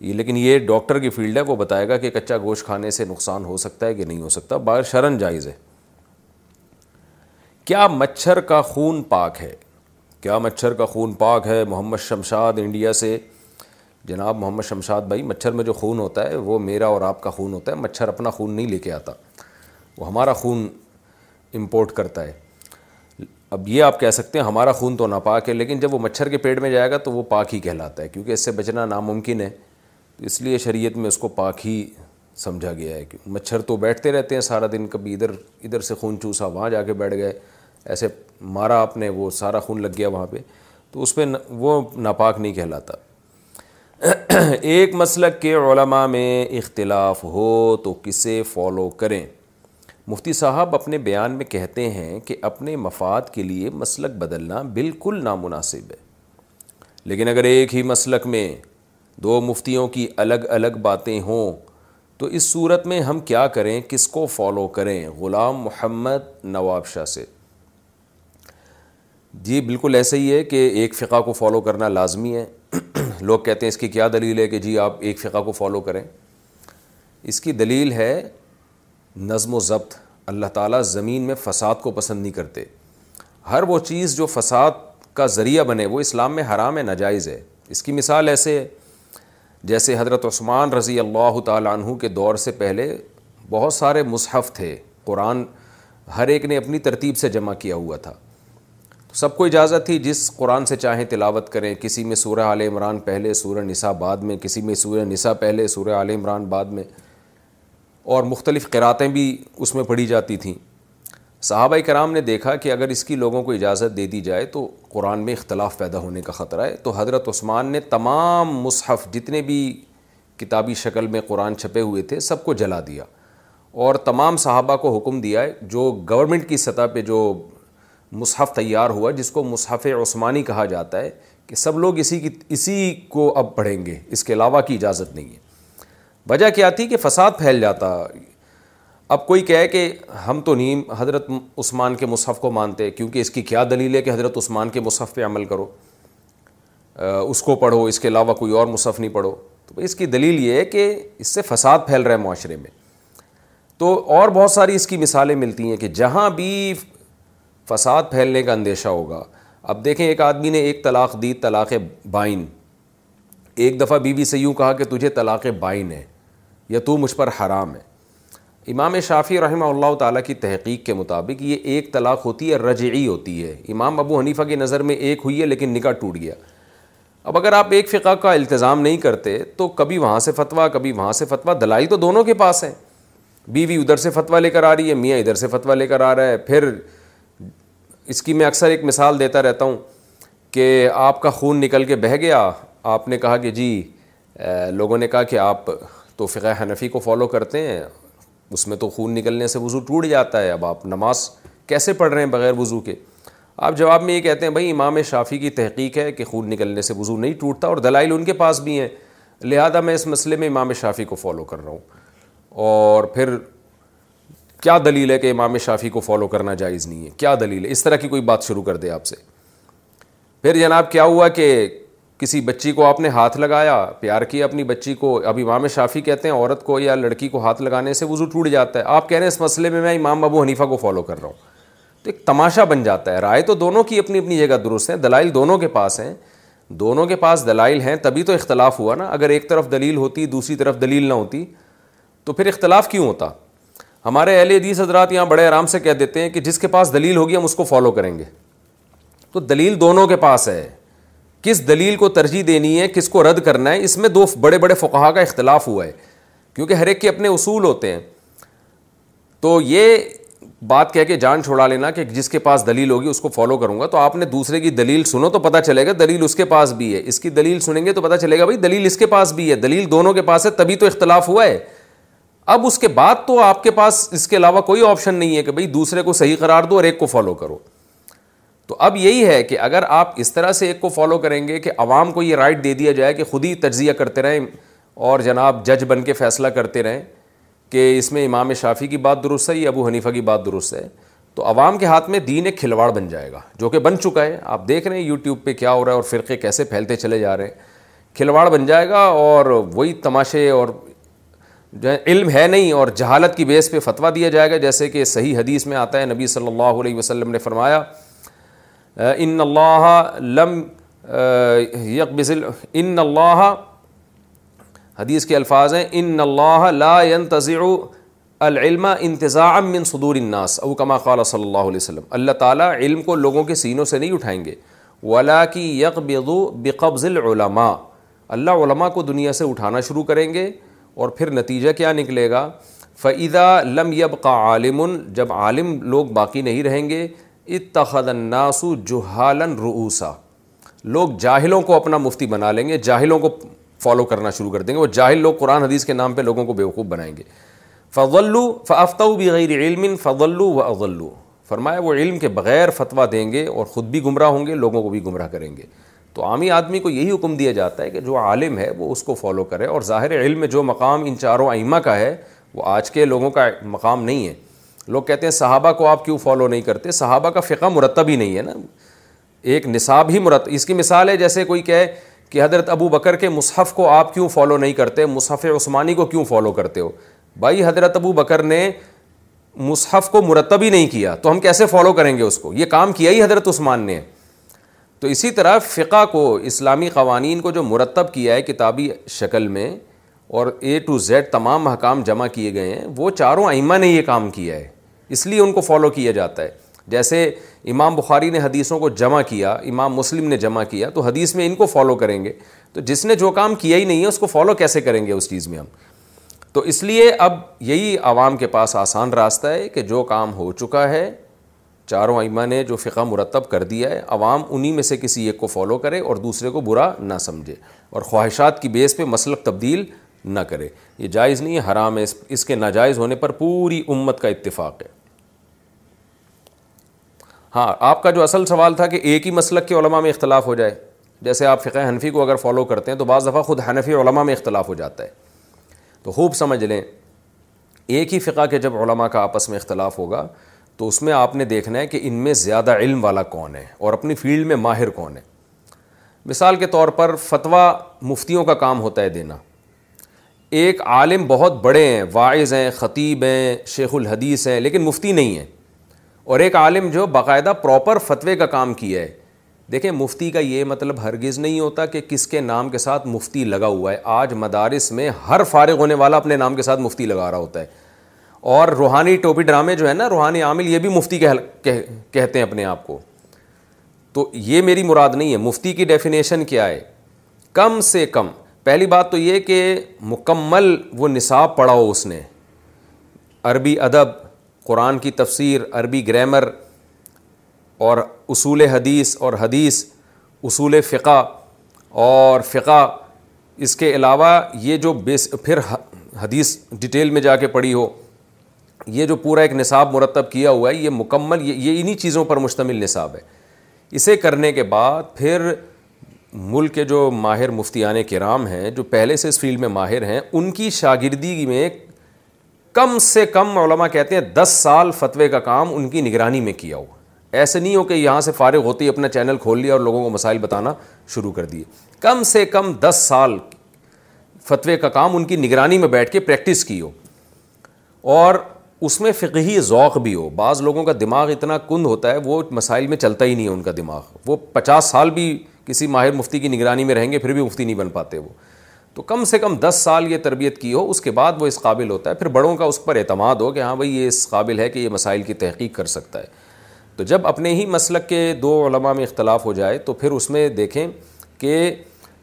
یہ لیکن یہ ڈاکٹر کی فیلڈ ہے وہ بتائے گا کہ کچا گوشت کھانے سے نقصان ہو سکتا ہے کہ نہیں ہو سکتا بار شرن جائز ہے کیا مچھر کا خون پاک ہے کیا مچھر کا خون پاک ہے محمد شمشاد انڈیا سے جناب محمد شمشاد بھائی مچھر میں جو خون ہوتا ہے وہ میرا اور آپ کا خون ہوتا ہے مچھر اپنا خون نہیں لے کے آتا وہ ہمارا خون امپورٹ کرتا ہے اب یہ آپ کہہ سکتے ہیں ہمارا خون تو ناپاک ہے لیکن جب وہ مچھر کے پیٹ میں جائے گا تو وہ پاک ہی کہلاتا ہے کیونکہ اس سے بچنا ناممکن ہے تو اس لیے شریعت میں اس کو پاک ہی سمجھا گیا ہے کہ مچھر تو بیٹھتے رہتے ہیں سارا دن کبھی ادھر ادھر سے خون چوسا وہاں جا کے بیٹھ گئے ایسے مارا آپ نے وہ سارا خون لگ گیا وہاں پہ تو اس میں وہ ناپاک نہیں کہلاتا ایک مسلک کے علماء میں اختلاف ہو تو کسے فالو کریں مفتی صاحب اپنے بیان میں کہتے ہیں کہ اپنے مفاد کے لیے مسلک بدلنا بالکل نامناسب ہے لیکن اگر ایک ہی مسلک میں دو مفتیوں کی الگ الگ باتیں ہوں تو اس صورت میں ہم کیا کریں کس کو فالو کریں غلام محمد نواب شاہ سے جی بالکل ایسا ہی ہے کہ ایک فقہ کو فالو کرنا لازمی ہے لوگ کہتے ہیں اس کی کیا دلیل ہے کہ جی آپ ایک فقہ کو فالو کریں اس کی دلیل ہے نظم و ضبط اللہ تعالیٰ زمین میں فساد کو پسند نہیں کرتے ہر وہ چیز جو فساد کا ذریعہ بنے وہ اسلام میں حرام ہے ناجائز ہے اس کی مثال ایسے ہے جیسے حضرت عثمان رضی اللہ تعالیٰ عنہ کے دور سے پہلے بہت سارے مصحف تھے قرآن ہر ایک نے اپنی ترتیب سے جمع کیا ہوا تھا سب کو اجازت تھی جس قرآن سے چاہیں تلاوت کریں کسی میں سورہ عال عمران پہلے سورہ نساء بعد میں کسی میں سورہ نساء پہلے سورہ عال عمران بعد میں اور مختلف قراتیں بھی اس میں پڑھی جاتی تھیں صحابہ کرام نے دیکھا کہ اگر اس کی لوگوں کو اجازت دے دی جائے تو قرآن میں اختلاف پیدا ہونے کا خطرہ ہے تو حضرت عثمان نے تمام مصحف جتنے بھی کتابی شکل میں قرآن چھپے ہوئے تھے سب کو جلا دیا اور تمام صحابہ کو حکم دیا ہے جو گورنمنٹ کی سطح پہ جو مصحف تیار ہوا جس کو مصحف عثمانی کہا جاتا ہے کہ سب لوگ اسی کی اسی کو اب پڑھیں گے اس کے علاوہ کی اجازت نہیں ہے وجہ کیا تھی کہ فساد پھیل جاتا اب کوئی کہے کہ ہم تو نہیں حضرت عثمان کے مصحف کو مانتے کیونکہ اس کی کیا دلیل ہے کہ حضرت عثمان کے مصحف پہ عمل کرو اس کو پڑھو اس کے علاوہ کوئی اور مصحف نہیں پڑھو تو اس کی دلیل یہ ہے کہ اس سے فساد پھیل رہا ہے معاشرے میں تو اور بہت ساری اس کی مثالیں ملتی ہیں کہ جہاں بھی فساد پھیلنے کا اندیشہ ہوگا اب دیکھیں ایک آدمی نے ایک طلاق دی طلاق بائن ایک دفعہ بی بی سے یوں کہا کہ تجھے طلاق بائن ہے یا تو مجھ پر حرام ہے امام شافی رحمہ اللہ تعالیٰ کی تحقیق کے مطابق یہ ایک طلاق ہوتی ہے رجعی ہوتی ہے امام ابو حنیفہ کی نظر میں ایک ہوئی ہے لیکن نکاح ٹوٹ گیا اب اگر آپ ایک فقہ کا التظام نہیں کرتے تو کبھی وہاں سے فتویٰ کبھی وہاں سے فتویٰ دلائی تو دونوں کے پاس ہیں بیوی ادھر سے فتویٰ لے کر آ رہی ہے میاں ادھر سے فتویٰ لے کر آ رہا ہے پھر اس کی میں اکثر ایک مثال دیتا رہتا ہوں کہ آپ کا خون نکل کے بہہ گیا آپ نے کہا کہ جی لوگوں نے کہا کہ آپ تو فقہ حنفی کو فالو کرتے ہیں اس میں تو خون نکلنے سے وضو ٹوٹ جاتا ہے اب آپ نماز کیسے پڑھ رہے ہیں بغیر وضو کے آپ جواب میں یہ کہتے ہیں بھائی امام شافی کی تحقیق ہے کہ خون نکلنے سے وضو نہیں ٹوٹتا اور دلائل ان کے پاس بھی ہیں لہذا میں اس مسئلے میں امام شافی کو فالو کر رہا ہوں اور پھر کیا دلیل ہے کہ امام شافی کو فالو کرنا جائز نہیں ہے کیا دلیل ہے اس طرح کی کوئی بات شروع کر دے آپ سے پھر جناب کیا ہوا کہ کسی بچی کو آپ نے ہاتھ لگایا پیار کیا اپنی بچی کو اب امام شافی کہتے ہیں عورت کو یا لڑکی کو ہاتھ لگانے سے وضو ٹوٹ جاتا ہے آپ کہہ رہے ہیں اس مسئلے میں میں امام ابو حنیفہ کو فالو کر رہا ہوں تو ایک تماشا بن جاتا ہے رائے تو دونوں کی اپنی اپنی جگہ درست ہیں دلائل دونوں کے پاس ہیں دونوں کے پاس دلائل ہیں تبھی تو اختلاف ہوا نا اگر ایک طرف دلیل ہوتی دوسری طرف دلیل نہ ہوتی تو پھر اختلاف کیوں ہوتا ہمارے اہل عدیث حضرات یہاں بڑے آرام سے کہہ دیتے ہیں کہ جس کے پاس دلیل ہوگی ہم اس کو فالو کریں گے تو دلیل دونوں کے پاس ہے کس دلیل کو ترجیح دینی ہے کس کو رد کرنا ہے اس میں دو بڑے بڑے فقہا کا اختلاف ہوا ہے کیونکہ ہر ایک کے اپنے اصول ہوتے ہیں تو یہ بات کہہ کے جان چھوڑا لینا کہ جس کے پاس دلیل ہوگی اس کو فالو کروں گا تو آپ نے دوسرے کی دلیل سنو تو پتہ چلے گا دلیل اس کے پاس بھی ہے اس کی دلیل سنیں گے تو پتہ چلے گا بھائی دلیل اس کے پاس بھی ہے دلیل دونوں کے پاس ہے تبھی تو اختلاف ہوا ہے اب اس کے بعد تو آپ کے پاس اس کے علاوہ کوئی آپشن نہیں ہے کہ بھائی دوسرے کو صحیح قرار دو اور ایک کو فالو کرو تو اب یہی ہے کہ اگر آپ اس طرح سے ایک کو فالو کریں گے کہ عوام کو یہ رائٹ دے دیا جائے کہ خود ہی تجزیہ کرتے رہیں اور جناب جج بن کے فیصلہ کرتے رہیں کہ اس میں امام شافی کی بات درست ہے یا ابو حنیفہ کی بات درست ہے تو عوام کے ہاتھ میں دین ایک کھلواڑ بن جائے گا جو کہ بن چکا ہے آپ دیکھ رہے ہیں یوٹیوب پہ کیا ہو رہا ہے اور فرقے کیسے پھیلتے چلے جا رہے ہیں کھلواڑ بن جائے گا اور وہی تماشے اور جو ہے علم ہے نہیں اور جہالت کی بیس پہ فتویٰ دیا جائے گا جیسے کہ صحیح حدیث میں آتا ہے نبی صلی اللہ علیہ وسلم نے فرمایا ان اللہ لم ان اللہ حدیث کے الفاظ ہیں ان اللہ لا ينتزع العلم من صدور الناس او کما قال صلی اللہ علیہ وسلم اللہ تعالیٰ علم کو لوگوں کے سینوں سے نہیں اٹھائیں گے ولا کی بقبض العلماء اللہ علماء کو دنیا سے اٹھانا شروع کریں گے اور پھر نتیجہ کیا نکلے گا فعدہ لم یبقا عالم جب عالم لوگ باقی نہیں رہیں گے اتخذ ان ناسو جہالن روسا لوگ جاہلوں کو اپنا مفتی بنا لیں گے جاہلوں کو فالو کرنا شروع کر دیں گے وہ جاہل لوگ قرآن حدیث کے نام پہ لوگوں کو بیوقوف بنائیں گے فضلو فافتو بھی غیر علم فضلو و اضلو فرمایا وہ علم کے بغیر فتویٰ دیں گے اور خود بھی گمراہ ہوں گے لوگوں کو بھی گمراہ کریں گے تو عامی آدمی کو یہی حکم دیا جاتا ہے کہ جو عالم ہے وہ اس کو فالو کرے اور ظاہر علم میں جو مقام ان چاروں ائمہ کا ہے وہ آج کے لوگوں کا مقام نہیں ہے لوگ کہتے ہیں صحابہ کو آپ کیوں فالو نہیں کرتے صحابہ کا فقہ مرتب ہی نہیں ہے نا ایک نصاب ہی مرتب اس کی مثال ہے جیسے کوئی کہے کہ حضرت ابو بکر کے مصحف کو آپ کیوں فالو نہیں کرتے مصحف عثمانی کو کیوں فالو کرتے ہو بھائی حضرت ابو بکر نے مصحف کو مرتب ہی نہیں کیا تو ہم کیسے فالو کریں گے اس کو یہ کام کیا ہی حضرت عثمان نے تو اسی طرح فقہ کو اسلامی قوانین کو جو مرتب کیا ہے کتابی شکل میں اور اے ٹو زیڈ تمام حکام جمع کیے گئے ہیں وہ چاروں ائمہ نے یہ کام کیا ہے اس لیے ان کو فالو کیا جاتا ہے جیسے امام بخاری نے حدیثوں کو جمع کیا امام مسلم نے جمع کیا تو حدیث میں ان کو فالو کریں گے تو جس نے جو کام کیا ہی نہیں ہے اس کو فالو کیسے کریں گے اس چیز میں ہم تو اس لیے اب یہی عوام کے پاس آسان راستہ ہے کہ جو کام ہو چکا ہے چاروں ائمہ نے جو فقہ مرتب کر دیا ہے عوام انہی میں سے کسی ایک کو فالو کرے اور دوسرے کو برا نہ سمجھے اور خواہشات کی بیس پہ مسلک تبدیل نہ کرے یہ جائز نہیں ہے حرام ہے اس کے ناجائز ہونے پر پوری امت کا اتفاق ہے ہاں آپ کا جو اصل سوال تھا کہ ایک ہی مسلک کے علماء میں اختلاف ہو جائے جیسے آپ فقہ حنفی کو اگر فالو کرتے ہیں تو بعض دفعہ خود حنفی علماء میں اختلاف ہو جاتا ہے تو خوب سمجھ لیں ایک ہی فقہ کے جب علماء کا آپس میں اختلاف ہوگا تو اس میں آپ نے دیکھنا ہے کہ ان میں زیادہ علم والا کون ہے اور اپنی فیلڈ میں ماہر کون ہے مثال کے طور پر فتویٰ مفتیوں کا کام ہوتا ہے دینا ایک عالم بہت بڑے ہیں واعظ ہیں خطیب ہیں شیخ الحدیث ہیں لیکن مفتی نہیں ہیں اور ایک عالم جو باقاعدہ پراپر فتوے کا کام کیا ہے دیکھیں مفتی کا یہ مطلب ہرگز نہیں ہوتا کہ کس کے نام کے ساتھ مفتی لگا ہوا ہے آج مدارس میں ہر فارغ ہونے والا اپنے نام کے ساتھ مفتی لگا رہا ہوتا ہے اور روحانی ٹوپی ڈرامے جو ہیں نا روحانی عامل یہ بھی مفتی کہتے ہیں اپنے آپ کو تو یہ میری مراد نہیں ہے مفتی کی ڈیفینیشن کیا ہے کم سے کم پہلی بات تو یہ کہ مکمل وہ نصاب پڑھا ہو اس نے عربی ادب قرآن کی تفسیر عربی گرامر اور اصول حدیث اور حدیث اصول فقہ اور فقہ اس کے علاوہ یہ جو بیس پھر حدیث ڈیٹیل میں جا کے پڑھی ہو یہ جو پورا ایک نصاب مرتب کیا ہوا ہے یہ مکمل یہ انہی چیزوں پر مشتمل نصاب ہے اسے کرنے کے بعد پھر ملک کے جو ماہر مفتیان کرام ہیں جو پہلے سے اس فیلڈ میں ماہر ہیں ان کی شاگردی میں کم سے کم علماء کہتے ہیں دس سال فتوے کا کام ان کی نگرانی میں کیا ہو ایسے نہیں ہو کہ یہاں سے فارغ ہوتی اپنا چینل کھول لیا اور لوگوں کو مسائل بتانا شروع کر دیے کم سے کم دس سال فتوے کا کام ان کی نگرانی میں بیٹھ کے پریکٹس کی ہو اور اس میں فقہی ذوق بھی ہو بعض لوگوں کا دماغ اتنا کند ہوتا ہے وہ مسائل میں چلتا ہی نہیں ہے ان کا دماغ وہ پچاس سال بھی کسی ماہر مفتی کی نگرانی میں رہیں گے پھر بھی مفتی نہیں بن پاتے وہ تو کم سے کم دس سال یہ تربیت کی ہو اس کے بعد وہ اس قابل ہوتا ہے پھر بڑوں کا اس پر اعتماد ہو کہ ہاں بھائی یہ اس قابل ہے کہ یہ مسائل کی تحقیق کر سکتا ہے تو جب اپنے ہی مسلک کے دو علماء میں اختلاف ہو جائے تو پھر اس میں دیکھیں کہ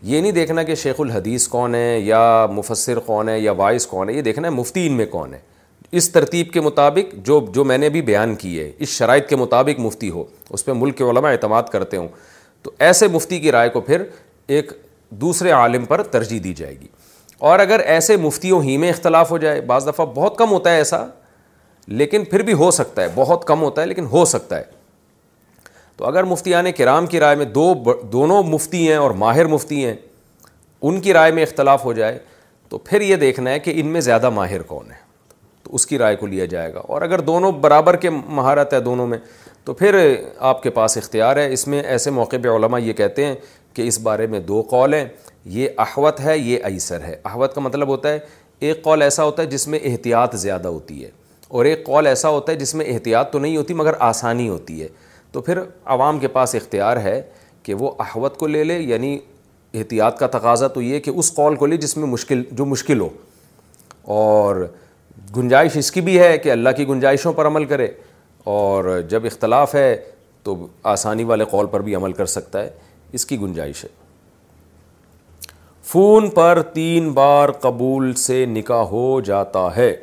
یہ نہیں دیکھنا کہ شیخ الحدیث کون ہے یا مفسر کون ہے یا وائس کون ہے یہ دیکھنا ہے مفتی ان میں کون ہے اس ترتیب کے مطابق جو جو میں نے بھی بیان کی ہے اس شرائط کے مطابق مفتی ہو اس پہ ملک کے علماء اعتماد کرتے ہوں تو ایسے مفتی کی رائے کو پھر ایک دوسرے عالم پر ترجیح دی جائے گی اور اگر ایسے مفتیوں ہی میں اختلاف ہو جائے بعض دفعہ بہت کم ہوتا ہے ایسا لیکن پھر بھی ہو سکتا ہے بہت کم ہوتا ہے لیکن ہو سکتا ہے تو اگر مفتی کرام کی رائے میں دو دونوں مفتی ہیں اور ماہر مفتی ہیں ان کی رائے میں اختلاف ہو جائے تو پھر یہ دیکھنا ہے کہ ان میں زیادہ ماہر کون ہے تو اس کی رائے کو لیا جائے گا اور اگر دونوں برابر کے مہارت ہے دونوں میں تو پھر آپ کے پاس اختیار ہے اس میں ایسے موقع پہ علماء یہ کہتے ہیں کہ اس بارے میں دو قول ہیں یہ احوت ہے یہ ایسر ہے احوت کا مطلب ہوتا ہے ایک قول ایسا ہوتا ہے جس میں احتیاط زیادہ ہوتی ہے اور ایک قول ایسا ہوتا ہے جس میں احتیاط تو نہیں ہوتی مگر آسانی ہوتی ہے تو پھر عوام کے پاس اختیار ہے کہ وہ احوت کو لے لے یعنی احتیاط کا تقاضا تو یہ کہ اس قول کو لے جس میں مشکل جو مشکل ہو اور گنجائش اس کی بھی ہے کہ اللہ کی گنجائشوں پر عمل کرے اور جب اختلاف ہے تو آسانی والے قول پر بھی عمل کر سکتا ہے اس کی گنجائش ہے فون پر تین بار قبول سے نکاح ہو جاتا ہے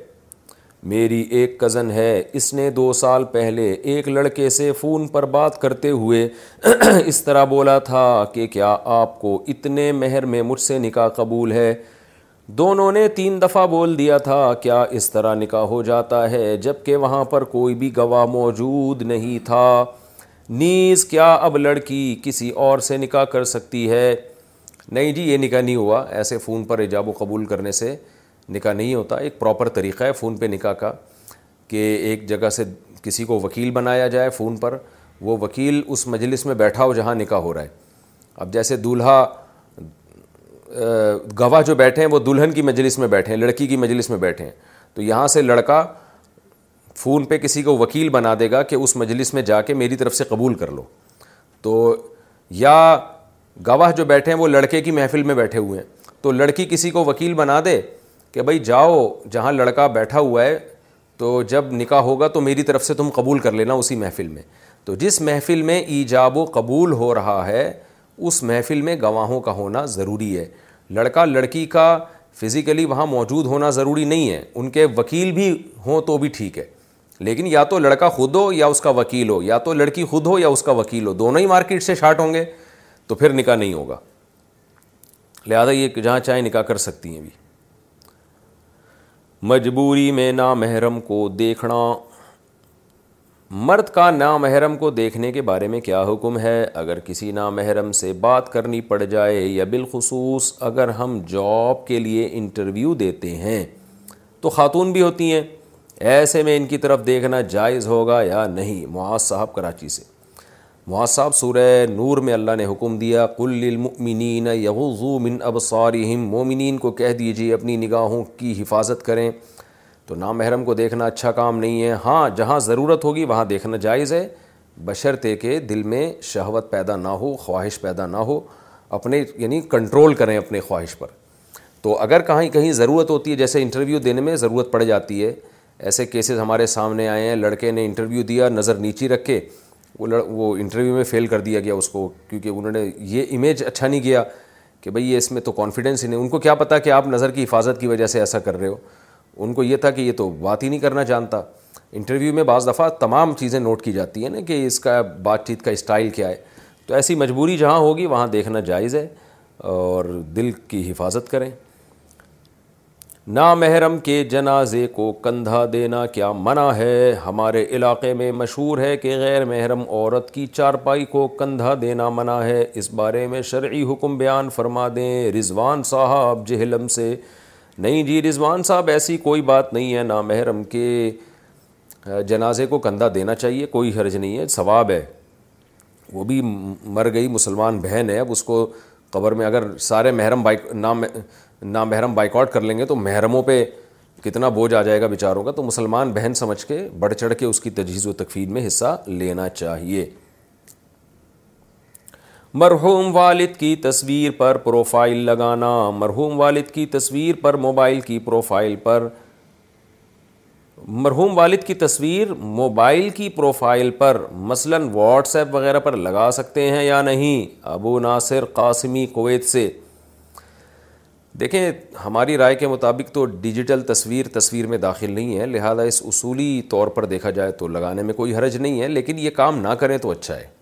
میری ایک کزن ہے اس نے دو سال پہلے ایک لڑکے سے فون پر بات کرتے ہوئے اس طرح بولا تھا کہ کیا آپ کو اتنے مہر میں مجھ سے نکاح قبول ہے دونوں نے تین دفعہ بول دیا تھا کیا اس طرح نکاح ہو جاتا ہے جب کہ وہاں پر کوئی بھی گواہ موجود نہیں تھا نیز کیا اب لڑکی کسی اور سے نکاح کر سکتی ہے نہیں جی یہ نکاح نہیں ہوا ایسے فون پر ایجاب و قبول کرنے سے نکاح نہیں ہوتا ایک پراپر طریقہ ہے فون پہ نکاح کا کہ ایک جگہ سے کسی کو وکیل بنایا جائے فون پر وہ وکیل اس مجلس میں بیٹھا ہو جہاں نکاح ہو رہا ہے اب جیسے دولہا گواہ جو بیٹھے ہیں وہ دلہن کی مجلس میں بیٹھے ہیں لڑکی کی مجلس میں بیٹھے ہیں تو یہاں سے لڑکا فون پہ کسی کو وکیل بنا دے گا کہ اس مجلس میں جا کے میری طرف سے قبول کر لو تو یا گواہ جو بیٹھے ہیں وہ لڑکے کی محفل میں بیٹھے ہوئے ہیں تو لڑکی کسی کو وکیل بنا دے کہ بھائی جاؤ جہاں لڑکا بیٹھا ہوا ہے تو جب نکاح ہوگا تو میری طرف سے تم قبول کر لینا اسی محفل میں تو جس محفل میں ایجاب و قبول ہو رہا ہے اس محفل میں گواہوں کا ہونا ضروری ہے لڑکا لڑکی کا فزیکلی وہاں موجود ہونا ضروری نہیں ہے ان کے وکیل بھی ہوں تو بھی ٹھیک ہے لیکن یا تو لڑکا خود ہو یا اس کا وکیل ہو یا تو لڑکی خود ہو یا اس کا وکیل ہو دونوں ہی مارکیٹ سے شارٹ ہوں گے تو پھر نکاح نہیں ہوگا لہذا یہ جہاں چاہیں نکاح کر سکتی ہیں بھی مجبوری میں نہ محرم کو دیکھنا مرد کا نامحرم کو دیکھنے کے بارے میں کیا حکم ہے اگر کسی نامحرم سے بات کرنی پڑ جائے یا بالخصوص اگر ہم جاب کے لیے انٹرویو دیتے ہیں تو خاتون بھی ہوتی ہیں ایسے میں ان کی طرف دیکھنا جائز ہوگا یا نہیں معاذ صاحب کراچی سے معاذ صاحب سورہ نور میں اللہ نے حکم دیا کل للمؤمنین یغضوا من ابصارہم مومنین کو کہہ دیجیے اپنی نگاہوں کی حفاظت کریں تو نامحرم محرم کو دیکھنا اچھا کام نہیں ہے ہاں جہاں ضرورت ہوگی وہاں دیکھنا جائز ہے بشرطے کہ دل میں شہوت پیدا نہ ہو خواہش پیدا نہ ہو اپنے یعنی کنٹرول کریں اپنے خواہش پر تو اگر کہیں کہیں ضرورت ہوتی ہے جیسے انٹرویو دینے میں ضرورت پڑ جاتی ہے ایسے کیسز ہمارے سامنے آئے ہیں لڑکے نے انٹرویو دیا نظر نیچی رکھ کے وہ لڑ وہ انٹرویو میں فیل کر دیا گیا اس کو کیونکہ انہوں نے یہ امیج اچھا نہیں کیا کہ بھئی یہ اس میں تو کانفیڈنس ہی نہیں ان کو کیا پتا کہ آپ نظر کی حفاظت کی وجہ سے ایسا کر رہے ہو ان کو یہ تھا کہ یہ تو بات ہی نہیں کرنا جانتا انٹرویو میں بعض دفعہ تمام چیزیں نوٹ کی جاتی ہیں نا کہ اس کا بات چیت کا اسٹائل کیا ہے تو ایسی مجبوری جہاں ہوگی وہاں دیکھنا جائز ہے اور دل کی حفاظت کریں نا محرم کے جنازے کو کندھا دینا کیا منع ہے ہمارے علاقے میں مشہور ہے کہ غیر محرم عورت کی چارپائی کو کندھا دینا منع ہے اس بارے میں شرعی حکم بیان فرما دیں رضوان صاحب جہلم سے نہیں جی رضوان صاحب ایسی کوئی بات نہیں ہے نامحرم کے جنازے کو کندھا دینا چاہیے کوئی حرج نہیں ہے ثواب ہے وہ بھی مر گئی مسلمان بہن ہے اب اس کو قبر میں اگر سارے محرم بائک نام نامحرم محرم بائک آؤٹ کر لیں گے تو محرموں پہ کتنا بوجھ آ جائے گا بیچاروں کا تو مسلمان بہن سمجھ کے بڑھ چڑھ کے اس کی تجہیز و تکفین میں حصہ لینا چاہیے مرحوم والد کی تصویر پر پروفائل لگانا مرحوم والد کی تصویر پر موبائل کی پروفائل پر مرحوم والد کی تصویر موبائل کی پروفائل پر مثلا واٹس ایپ وغیرہ پر لگا سکتے ہیں یا نہیں ابو ناصر قاسمی کویت سے دیکھیں ہماری رائے کے مطابق تو ڈیجیٹل تصویر تصویر میں داخل نہیں ہے لہذا اس اصولی طور پر دیکھا جائے تو لگانے میں کوئی حرج نہیں ہے لیکن یہ کام نہ کریں تو اچھا ہے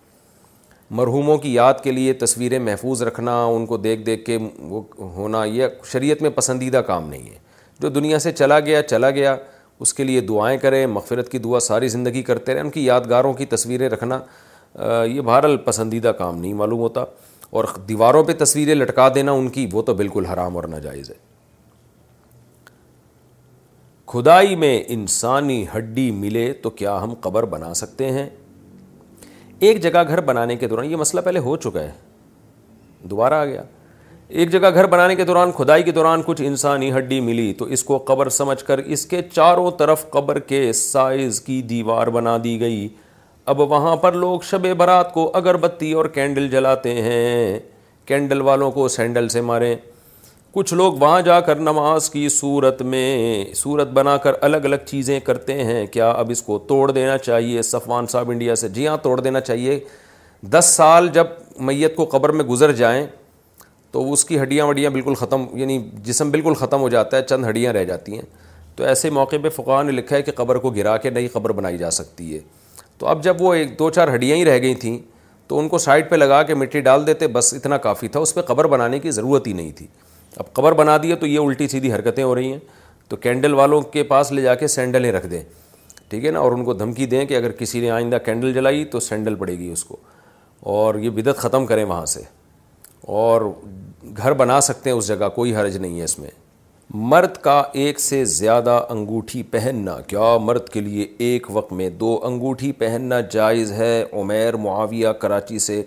مرحوموں کی یاد کے لیے تصویریں محفوظ رکھنا ان کو دیکھ دیکھ کے وہ ہونا یہ شریعت میں پسندیدہ کام نہیں ہے جو دنیا سے چلا گیا چلا گیا اس کے لیے دعائیں کریں مغفرت کی دعا ساری زندگی کرتے رہیں ان کی یادگاروں کی تصویریں رکھنا یہ بہرحال پسندیدہ کام نہیں معلوم ہوتا اور دیواروں پہ تصویریں لٹکا دینا ان کی وہ تو بالکل حرام اور ناجائز ہے کھدائی میں انسانی ہڈی ملے تو کیا ہم قبر بنا سکتے ہیں ایک جگہ گھر بنانے کے دوران یہ مسئلہ پہلے ہو چکا ہے دوبارہ آ گیا ایک جگہ گھر بنانے کے دوران کھدائی کے دوران کچھ انسانی ہڈی ملی تو اس کو قبر سمجھ کر اس کے چاروں طرف قبر کے سائز کی دیوار بنا دی گئی اب وہاں پر لوگ شب برات کو اگر بتی اور کینڈل جلاتے ہیں کینڈل والوں کو سینڈل سے ماریں کچھ لوگ وہاں جا کر نماز کی صورت میں صورت بنا کر الگ الگ چیزیں کرتے ہیں کیا اب اس کو توڑ دینا چاہیے صفوان صاحب انڈیا سے جی ہاں توڑ دینا چاہیے دس سال جب میت کو قبر میں گزر جائیں تو اس کی ہڈیاں وڈیاں بالکل ختم یعنی جسم بالکل ختم ہو جاتا ہے چند ہڈیاں رہ جاتی ہیں تو ایسے موقع پہ فقہ نے لکھا ہے کہ قبر کو گرا کے نئی قبر بنائی جا سکتی ہے تو اب جب وہ ایک دو چار ہڈیاں ہی رہ گئی تھیں تو ان کو سائڈ پہ لگا کے مٹی ڈال دیتے بس اتنا کافی تھا اس پہ قبر بنانے کی ضرورت ہی نہیں تھی اب قبر بنا دیے تو یہ الٹی سیدھی حرکتیں ہو رہی ہیں تو کینڈل والوں کے پاس لے جا کے سینڈلیں رکھ دیں ٹھیک ہے نا اور ان کو دھمکی دیں کہ اگر کسی نے آئندہ کینڈل جلائی تو سینڈل پڑے گی اس کو اور یہ بدعت ختم کریں وہاں سے اور گھر بنا سکتے ہیں اس جگہ کوئی حرج نہیں ہے اس میں مرد کا ایک سے زیادہ انگوٹھی پہننا کیا مرد کے لیے ایک وقت میں دو انگوٹھی پہننا جائز ہے عمیر معاویہ کراچی سے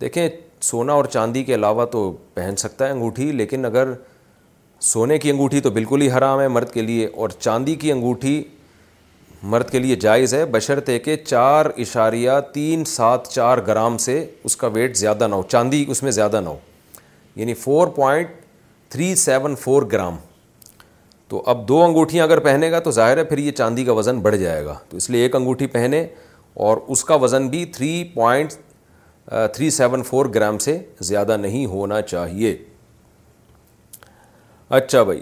دیکھیں سونا اور چاندی کے علاوہ تو پہن سکتا ہے انگوٹھی لیکن اگر سونے کی انگوٹھی تو بالکل ہی حرام ہے مرد کے لیے اور چاندی کی انگوٹھی مرد کے لیے جائز ہے کہ چار اشاریہ تین سات چار گرام سے اس کا ویٹ زیادہ نہ ہو چاندی اس میں زیادہ نہ ہو یعنی four point three seven four gram تو اب دو انگوٹھیاں اگر پہنے گا تو ظاہر ہے پھر یہ چاندی کا وزن بڑھ جائے گا تو اس لیے ایک انگوٹھی پہنے اور اس کا وزن بھی three point three seven four gram سے زیادہ نہیں ہونا چاہیے اچھا بھائی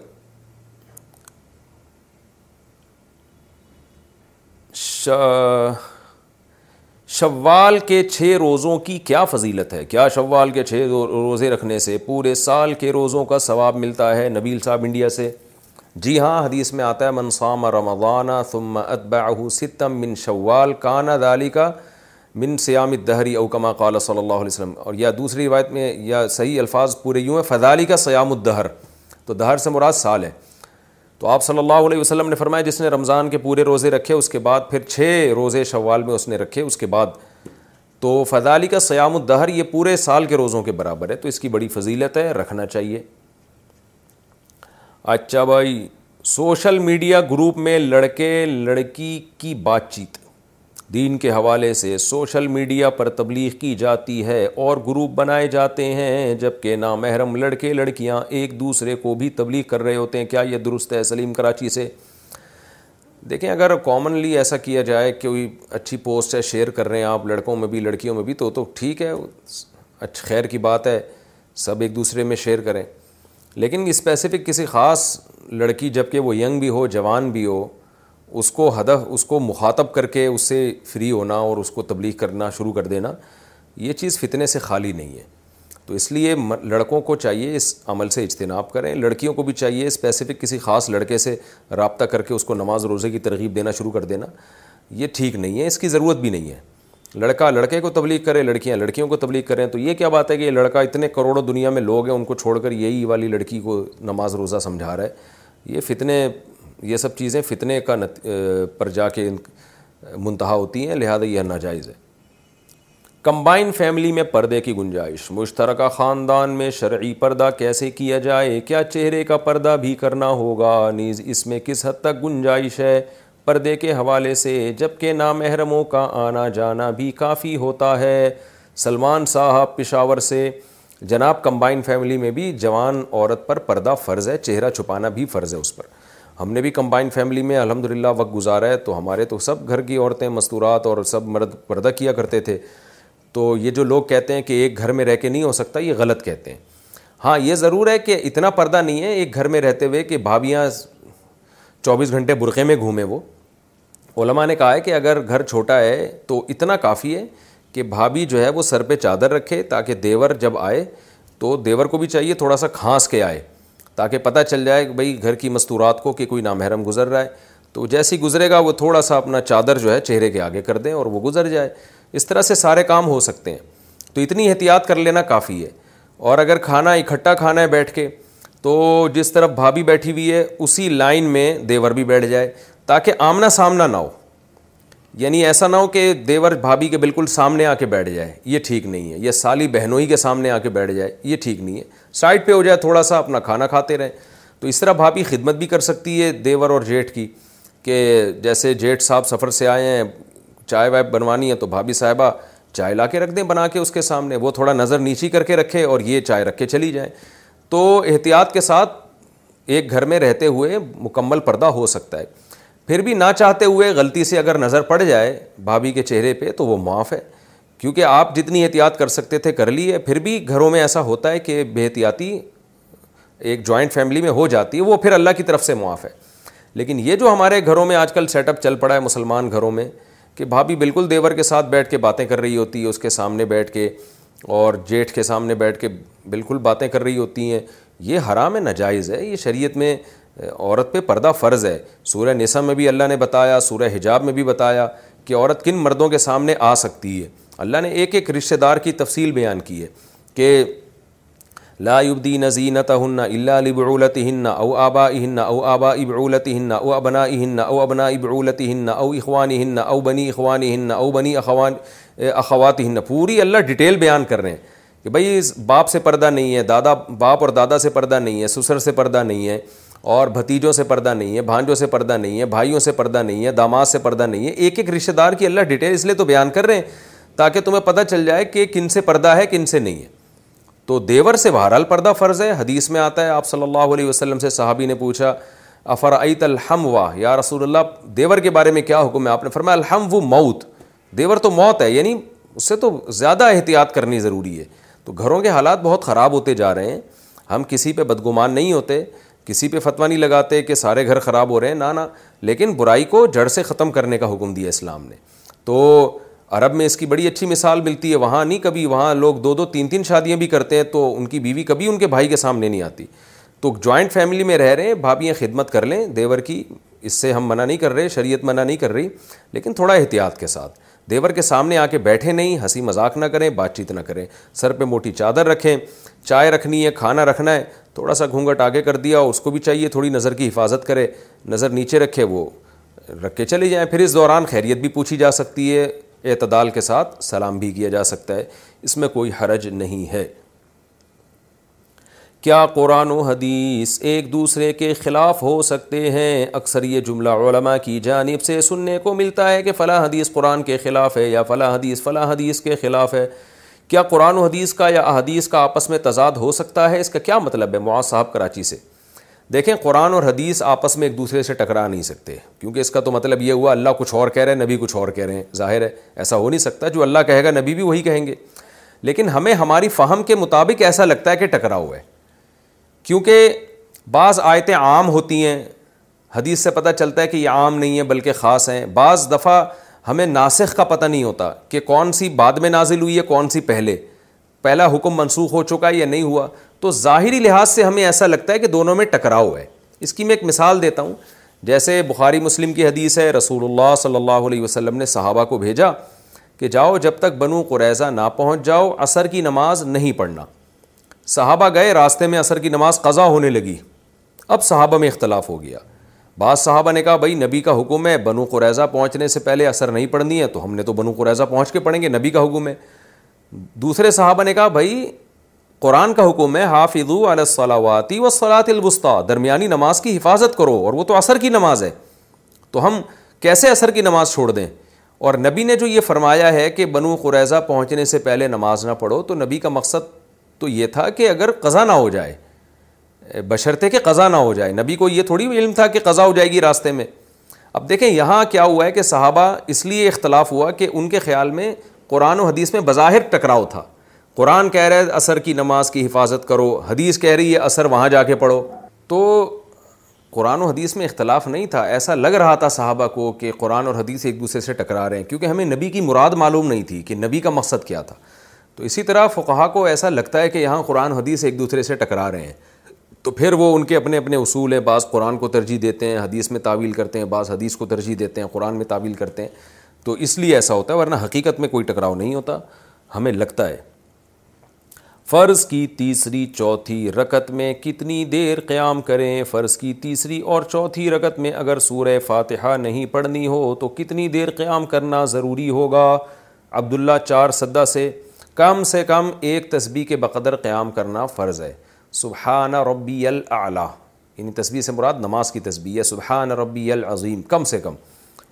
شوال کے چھ روزوں کی کیا فضیلت ہے کیا شوال کے چھ روزے رکھنے سے پورے سال کے روزوں کا ثواب ملتا ہے نبیل صاحب انڈیا سے جی ہاں حدیث میں آتا ہے منصام رمضان ثم اتبعہ ستم من شوال کانا دالی کا من سیام الدہری اوکما کما صلی اللہ علیہ وسلم اور یا دوسری روایت میں یا صحیح الفاظ پورے یوں ہیں فضالی کا سیام الدہر تو دہر سے مراد سال ہے تو آپ صلی اللہ علیہ وسلم نے فرمایا جس نے رمضان کے پورے روزے رکھے اس کے بعد پھر چھ روزے شوال میں اس نے رکھے اس کے بعد تو فضالی کا سیام الدہر یہ پورے سال کے روزوں کے برابر ہے تو اس کی بڑی فضیلت ہے رکھنا چاہیے اچھا بھائی سوشل میڈیا گروپ میں لڑکے لڑکی کی بات چیت دین کے حوالے سے سوشل میڈیا پر تبلیغ کی جاتی ہے اور گروپ بنائے جاتے ہیں جبکہ نامحرم لڑکے لڑکیاں ایک دوسرے کو بھی تبلیغ کر رہے ہوتے ہیں کیا یہ درست ہے سلیم کراچی سے دیکھیں اگر کامنلی ایسا کیا جائے کہ کوئی اچھی پوسٹ ہے شیئر کر رہے ہیں آپ لڑکوں میں بھی لڑکیوں میں بھی تو تو تو ٹھیک ہے اچھ خیر کی بات ہے سب ایک دوسرے میں شیئر کریں لیکن اسپیسیفک کسی خاص لڑکی جبکہ وہ ینگ بھی ہو جوان بھی ہو اس کو ہدف اس کو مخاطب کر کے اس سے فری ہونا اور اس کو تبلیغ کرنا شروع کر دینا یہ چیز فتنے سے خالی نہیں ہے تو اس لیے لڑکوں کو چاہیے اس عمل سے اجتناب کریں لڑکیوں کو بھی چاہیے اسپیسیفک کسی خاص لڑکے سے رابطہ کر کے اس کو نماز روزے کی ترغیب دینا شروع کر دینا یہ ٹھیک نہیں ہے اس کی ضرورت بھی نہیں ہے لڑکا لڑکے کو تبلیغ کرے لڑکیاں لڑکیوں کو تبلیغ کریں تو یہ کیا بات ہے کہ یہ لڑکا اتنے کروڑوں دنیا میں لوگ ہیں ان کو چھوڑ کر یہی والی لڑکی کو نماز روزہ سمجھا رہا ہے یہ فتنے یہ سب چیزیں فتنے کا نت... پر جا کے منتہا ہوتی ہیں لہذا یہ ناجائز ہے کمبائن فیملی میں پردے کی گنجائش مشترکہ خاندان میں شرعی پردہ کیسے کیا جائے کیا چہرے کا پردہ بھی کرنا ہوگا نیز اس میں کس حد تک گنجائش ہے پردے کے حوالے سے جب کہ نامحرموں کا آنا جانا بھی کافی ہوتا ہے سلمان صاحب پشاور سے جناب کمبائن فیملی میں بھی جوان عورت پر پردہ فرض ہے چہرہ چھپانا بھی فرض ہے اس پر ہم نے بھی کمبائن فیملی میں الحمد للہ وقت گزارا ہے تو ہمارے تو سب گھر کی عورتیں مستورات اور سب مرد پردہ کیا کرتے تھے تو یہ جو لوگ کہتے ہیں کہ ایک گھر میں رہ کے نہیں ہو سکتا یہ غلط کہتے ہیں ہاں یہ ضرور ہے کہ اتنا پردہ نہیں ہے ایک گھر میں رہتے ہوئے کہ بھابھیاں چوبیس گھنٹے برقعے میں گھومے وہ علماء نے کہا ہے کہ اگر گھر چھوٹا ہے تو اتنا کافی ہے کہ بھابھی جو ہے وہ سر پہ چادر رکھے تاکہ دیور جب آئے تو دیور کو بھی چاہیے تھوڑا سا کھانس کے آئے تاکہ پتہ چل جائے کہ بھئی گھر کی مستورات کو کہ کوئی نامحرم گزر رہا ہے تو جیسے ہی گزرے گا وہ تھوڑا سا اپنا چادر جو ہے چہرے کے آگے کر دیں اور وہ گزر جائے اس طرح سے سارے کام ہو سکتے ہیں تو اتنی احتیاط کر لینا کافی ہے اور اگر کھانا اکٹھا کھانا ہے بیٹھ کے تو جس طرف بھابھی بیٹھی ہوئی ہے اسی لائن میں دیور بھی بیٹھ جائے تاکہ آمنا سامنا نہ ہو یعنی ایسا نہ ہو کہ دیور بھابھی کے بالکل سامنے آ کے بیٹھ جائے یہ ٹھیک نہیں ہے یا سالی بہنوئی کے سامنے آ کے بیٹھ جائے یہ ٹھیک نہیں ہے سائڈ پہ ہو جائے تھوڑا سا اپنا کھانا کھاتے رہیں تو اس طرح بھابھی خدمت بھی کر سکتی ہے دیور اور جیٹھ کی کہ جیسے جیٹھ صاحب سفر سے آئے ہیں چائے وائے بنوانی ہے تو بھابھی صاحبہ چائے لا کے رکھ دیں بنا کے اس کے سامنے وہ تھوڑا نظر نیچی کر کے رکھے اور یہ چائے رکھ کے چلی جائیں تو احتیاط کے ساتھ ایک گھر میں رہتے ہوئے مکمل پردہ ہو سکتا ہے پھر بھی نہ چاہتے ہوئے غلطی سے اگر نظر پڑ جائے بھابھی کے چہرے پہ تو وہ معاف ہے کیونکہ آپ جتنی احتیاط کر سکتے تھے کر لیے پھر بھی گھروں میں ایسا ہوتا ہے کہ بے احتیاطی ایک جوائنٹ فیملی میں ہو جاتی ہے وہ پھر اللہ کی طرف سے معاف ہے لیکن یہ جو ہمارے گھروں میں آج کل سیٹ اپ چل پڑا ہے مسلمان گھروں میں کہ بھابھی بالکل دیور کے ساتھ بیٹھ کے باتیں کر رہی ہوتی ہے اس کے سامنے بیٹھ کے اور جیٹھ کے سامنے بیٹھ کے بالکل باتیں کر رہی ہوتی ہیں یہ حرام ناجائز ہے یہ شریعت میں عورت پہ پردہ فرض ہے سورہ نسا میں بھی اللہ نے بتایا سورہ حجاب میں بھی بتایا کہ عورت کن مردوں کے سامنے آ سکتی ہے اللہ نے ایک ایک رشتہ دار کی تفصیل بیان کی ہے کہ لا ابدین زینت ہن البرولت او آبا اہن او آبا ابرولت ہن او ابنا اہن او ابنا ابرولت ہن او اخوان ہن او بنی اخوان ہن او بنی اخوان اخوات ہن پوری اللہ ڈیٹیل بیان کر رہے ہیں کہ بھائی باپ سے پردہ نہیں ہے دادا باپ اور دادا سے پردہ نہیں ہے سسر سے پردہ نہیں ہے اور بھتیجوں سے پردہ نہیں ہے بھانجوں سے پردہ نہیں ہے بھائیوں سے پردہ نہیں ہے داماد سے پردہ نہیں ہے ایک ایک رشتہ دار کی اللہ ڈیٹیل اس لیے تو بیان کر رہے ہیں تاکہ تمہیں پتہ چل جائے کہ کن سے پردہ ہے کن سے نہیں ہے تو دیور سے بہرحال پردہ فرض ہے حدیث میں آتا ہے آپ صلی اللہ علیہ وسلم سے صحابی نے پوچھا افرعت الحم واہ یا رسول اللہ دیور کے بارے میں کیا حکم ہے آپ نے فرمایا الحم و موت دیور تو موت ہے یعنی اس سے تو زیادہ احتیاط کرنی ضروری ہے تو گھروں کے حالات بہت خراب ہوتے جا رہے ہیں ہم کسی پہ بدگمان نہیں ہوتے کسی پہ فتویٰ نہیں لگاتے کہ سارے گھر خراب ہو رہے ہیں نہ نہ لیکن برائی کو جڑ سے ختم کرنے کا حکم دیا اسلام نے تو عرب میں اس کی بڑی اچھی مثال ملتی ہے وہاں نہیں کبھی وہاں لوگ دو دو تین تین شادیاں بھی کرتے ہیں تو ان کی بیوی کبھی ان کے بھائی کے سامنے نہیں آتی تو جوائنٹ فیملی میں رہ رہے ہیں بھابیاں خدمت کر لیں دیور کی اس سے ہم منع نہیں کر رہے شریعت منع نہیں کر رہی لیکن تھوڑا احتیاط کے ساتھ دیور کے سامنے آ کے بیٹھے نہیں ہنسی مذاق نہ کریں بات چیت نہ کریں سر پہ موٹی چادر رکھیں چائے رکھنی ہے کھانا رکھنا ہے تھوڑا سا گھونگٹ آگے کر دیا اس کو بھی چاہیے تھوڑی نظر کی حفاظت کرے نظر نیچے رکھے وہ رکھ کے چلے جائیں پھر اس دوران خیریت بھی پوچھی جا سکتی ہے اعتدال کے ساتھ سلام بھی کیا جا سکتا ہے اس میں کوئی حرج نہیں ہے کیا قرآن و حدیث ایک دوسرے کے خلاف ہو سکتے ہیں اکثر یہ جملہ علماء کی جانب سے سننے کو ملتا ہے کہ فلاں حدیث قرآن کے خلاف ہے یا فلاں حدیث فلاں حدیث کے خلاف ہے کیا قرآن و حدیث کا یا احادیث کا آپس میں تضاد ہو سکتا ہے اس کا کیا مطلب ہے معاذ صاحب کراچی سے دیکھیں قرآن اور حدیث آپس میں ایک دوسرے سے ٹکرا نہیں سکتے کیونکہ اس کا تو مطلب یہ ہوا اللہ کچھ اور کہہ رہے ہیں نبی کچھ اور کہہ رہے ہیں ظاہر ہے ایسا ہو نہیں سکتا جو اللہ کہے گا نبی بھی وہی کہیں گے لیکن ہمیں ہماری فہم کے مطابق ایسا لگتا ہے کہ ٹکرا ہوا ہے کیونکہ بعض آیتیں عام ہوتی ہیں حدیث سے پتہ چلتا ہے کہ یہ عام نہیں ہیں بلکہ خاص ہیں بعض دفعہ ہمیں ناسخ کا پتہ نہیں ہوتا کہ کون سی بعد میں نازل ہوئی ہے کون سی پہلے پہلا حکم منسوخ ہو چکا ہے یا نہیں ہوا تو ظاہری لحاظ سے ہمیں ایسا لگتا ہے کہ دونوں میں ٹکراؤ ہے اس کی میں ایک مثال دیتا ہوں جیسے بخاری مسلم کی حدیث ہے رسول اللہ صلی اللہ علیہ وسلم نے صحابہ کو بھیجا کہ جاؤ جب تک بنو قریضہ نہ پہنچ جاؤ عصر کی نماز نہیں پڑھنا صحابہ گئے راستے میں عصر کی نماز قضا ہونے لگی اب صحابہ میں اختلاف ہو گیا بعض صحابہ نے کہا بھائی نبی کا حکم ہے بنو قریضہ پہنچنے سے پہلے اثر نہیں پڑنی ہے تو ہم نے تو بنو قریضہ پہنچ کے پڑھیں گے نبی کا حکم ہے دوسرے صحابہ نے کہا بھائی قرآن کا حکم ہے حافظ عدو علیہ صلاواتی و صلاۃ البسطیٰ درمیانی نماز کی حفاظت کرو اور وہ تو عصر کی نماز ہے تو ہم کیسے اثر کی نماز چھوڑ دیں اور نبی نے جو یہ فرمایا ہے کہ بنو قریضہ پہنچنے سے پہلے نماز نہ پڑھو تو نبی کا مقصد تو یہ تھا کہ اگر قضا نہ ہو جائے بشرتھے کہ قضا نہ ہو جائے نبی کو یہ تھوڑی علم تھا کہ قضا ہو جائے گی راستے میں اب دیکھیں یہاں کیا ہوا ہے کہ صحابہ اس لیے اختلاف ہوا کہ ان کے خیال میں قرآن و حدیث میں بظاہر ٹکراؤ تھا قرآن کہہ رہے اثر کی نماز کی حفاظت کرو حدیث کہہ رہی ہے اثر وہاں جا کے پڑھو تو قرآن و حدیث میں اختلاف نہیں تھا ایسا لگ رہا تھا صحابہ کو کہ قرآن اور حدیث ایک دوسرے سے ٹکرا رہے ہیں کیونکہ ہمیں نبی کی مراد معلوم نہیں تھی کہ نبی کا مقصد کیا تھا تو اسی طرح فقہا کو ایسا لگتا ہے کہ یہاں قرآن حدیث ایک دوسرے سے ٹکرا رہے ہیں تو پھر وہ ان کے اپنے اپنے اصول ہیں بعض قرآن کو ترجیح دیتے ہیں حدیث میں تعویل کرتے ہیں بعض حدیث کو ترجیح دیتے ہیں قرآن میں تعویل کرتے ہیں تو اس لیے ایسا ہوتا ہے ورنہ حقیقت میں کوئی ٹکراؤ نہیں ہوتا ہمیں لگتا ہے فرض کی تیسری چوتھی رکت میں کتنی دیر قیام کریں فرض کی تیسری اور چوتھی رکت میں اگر سورہ فاتحہ نہیں پڑھنی ہو تو کتنی دیر قیام کرنا ضروری ہوگا عبداللہ چار سدہ سے کم سے کم ایک تسبیح کے بقدر قیام کرنا فرض ہے سبحانہ ربی العلیٰ یعنی تصویر سے مراد نماز کی تصویر ہے سبحان ربی العظیم کم سے کم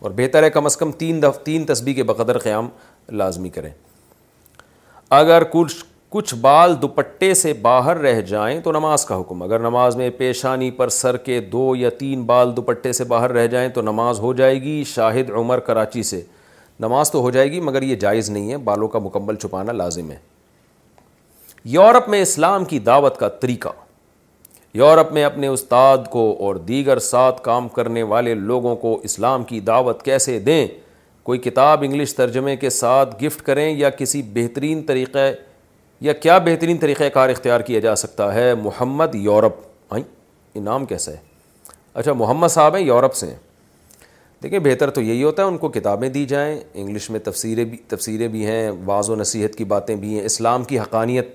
اور بہتر ہے کم از کم تین دف تین تسبیح کے بقدر قیام لازمی کریں اگر کچھ کچھ بال دوپٹے سے باہر رہ جائیں تو نماز کا حکم اگر نماز میں پیشانی پر سر کے دو یا تین بال دوپٹے سے باہر رہ جائیں تو نماز ہو جائے گی شاہد عمر کراچی سے نماز تو ہو جائے گی مگر یہ جائز نہیں ہے بالوں کا مکمل چھپانا لازم ہے یورپ میں اسلام کی دعوت کا طریقہ یورپ میں اپنے استاد کو اور دیگر ساتھ کام کرنے والے لوگوں کو اسلام کی دعوت کیسے دیں کوئی کتاب انگلش ترجمے کے ساتھ گفٹ کریں یا کسی بہترین طریقہ یا کیا بہترین طریقہ کار اختیار کیا جا سکتا ہے محمد یورپ انعام کیسا ہے اچھا محمد صاحب ہیں یورپ سے ہیں دیکھیں بہتر تو یہی ہوتا ہے ان کو کتابیں دی جائیں انگلش میں تفسیریں بھی تفسیریں بھی ہیں بعض و نصیحت کی باتیں بھی ہیں اسلام کی حقانیت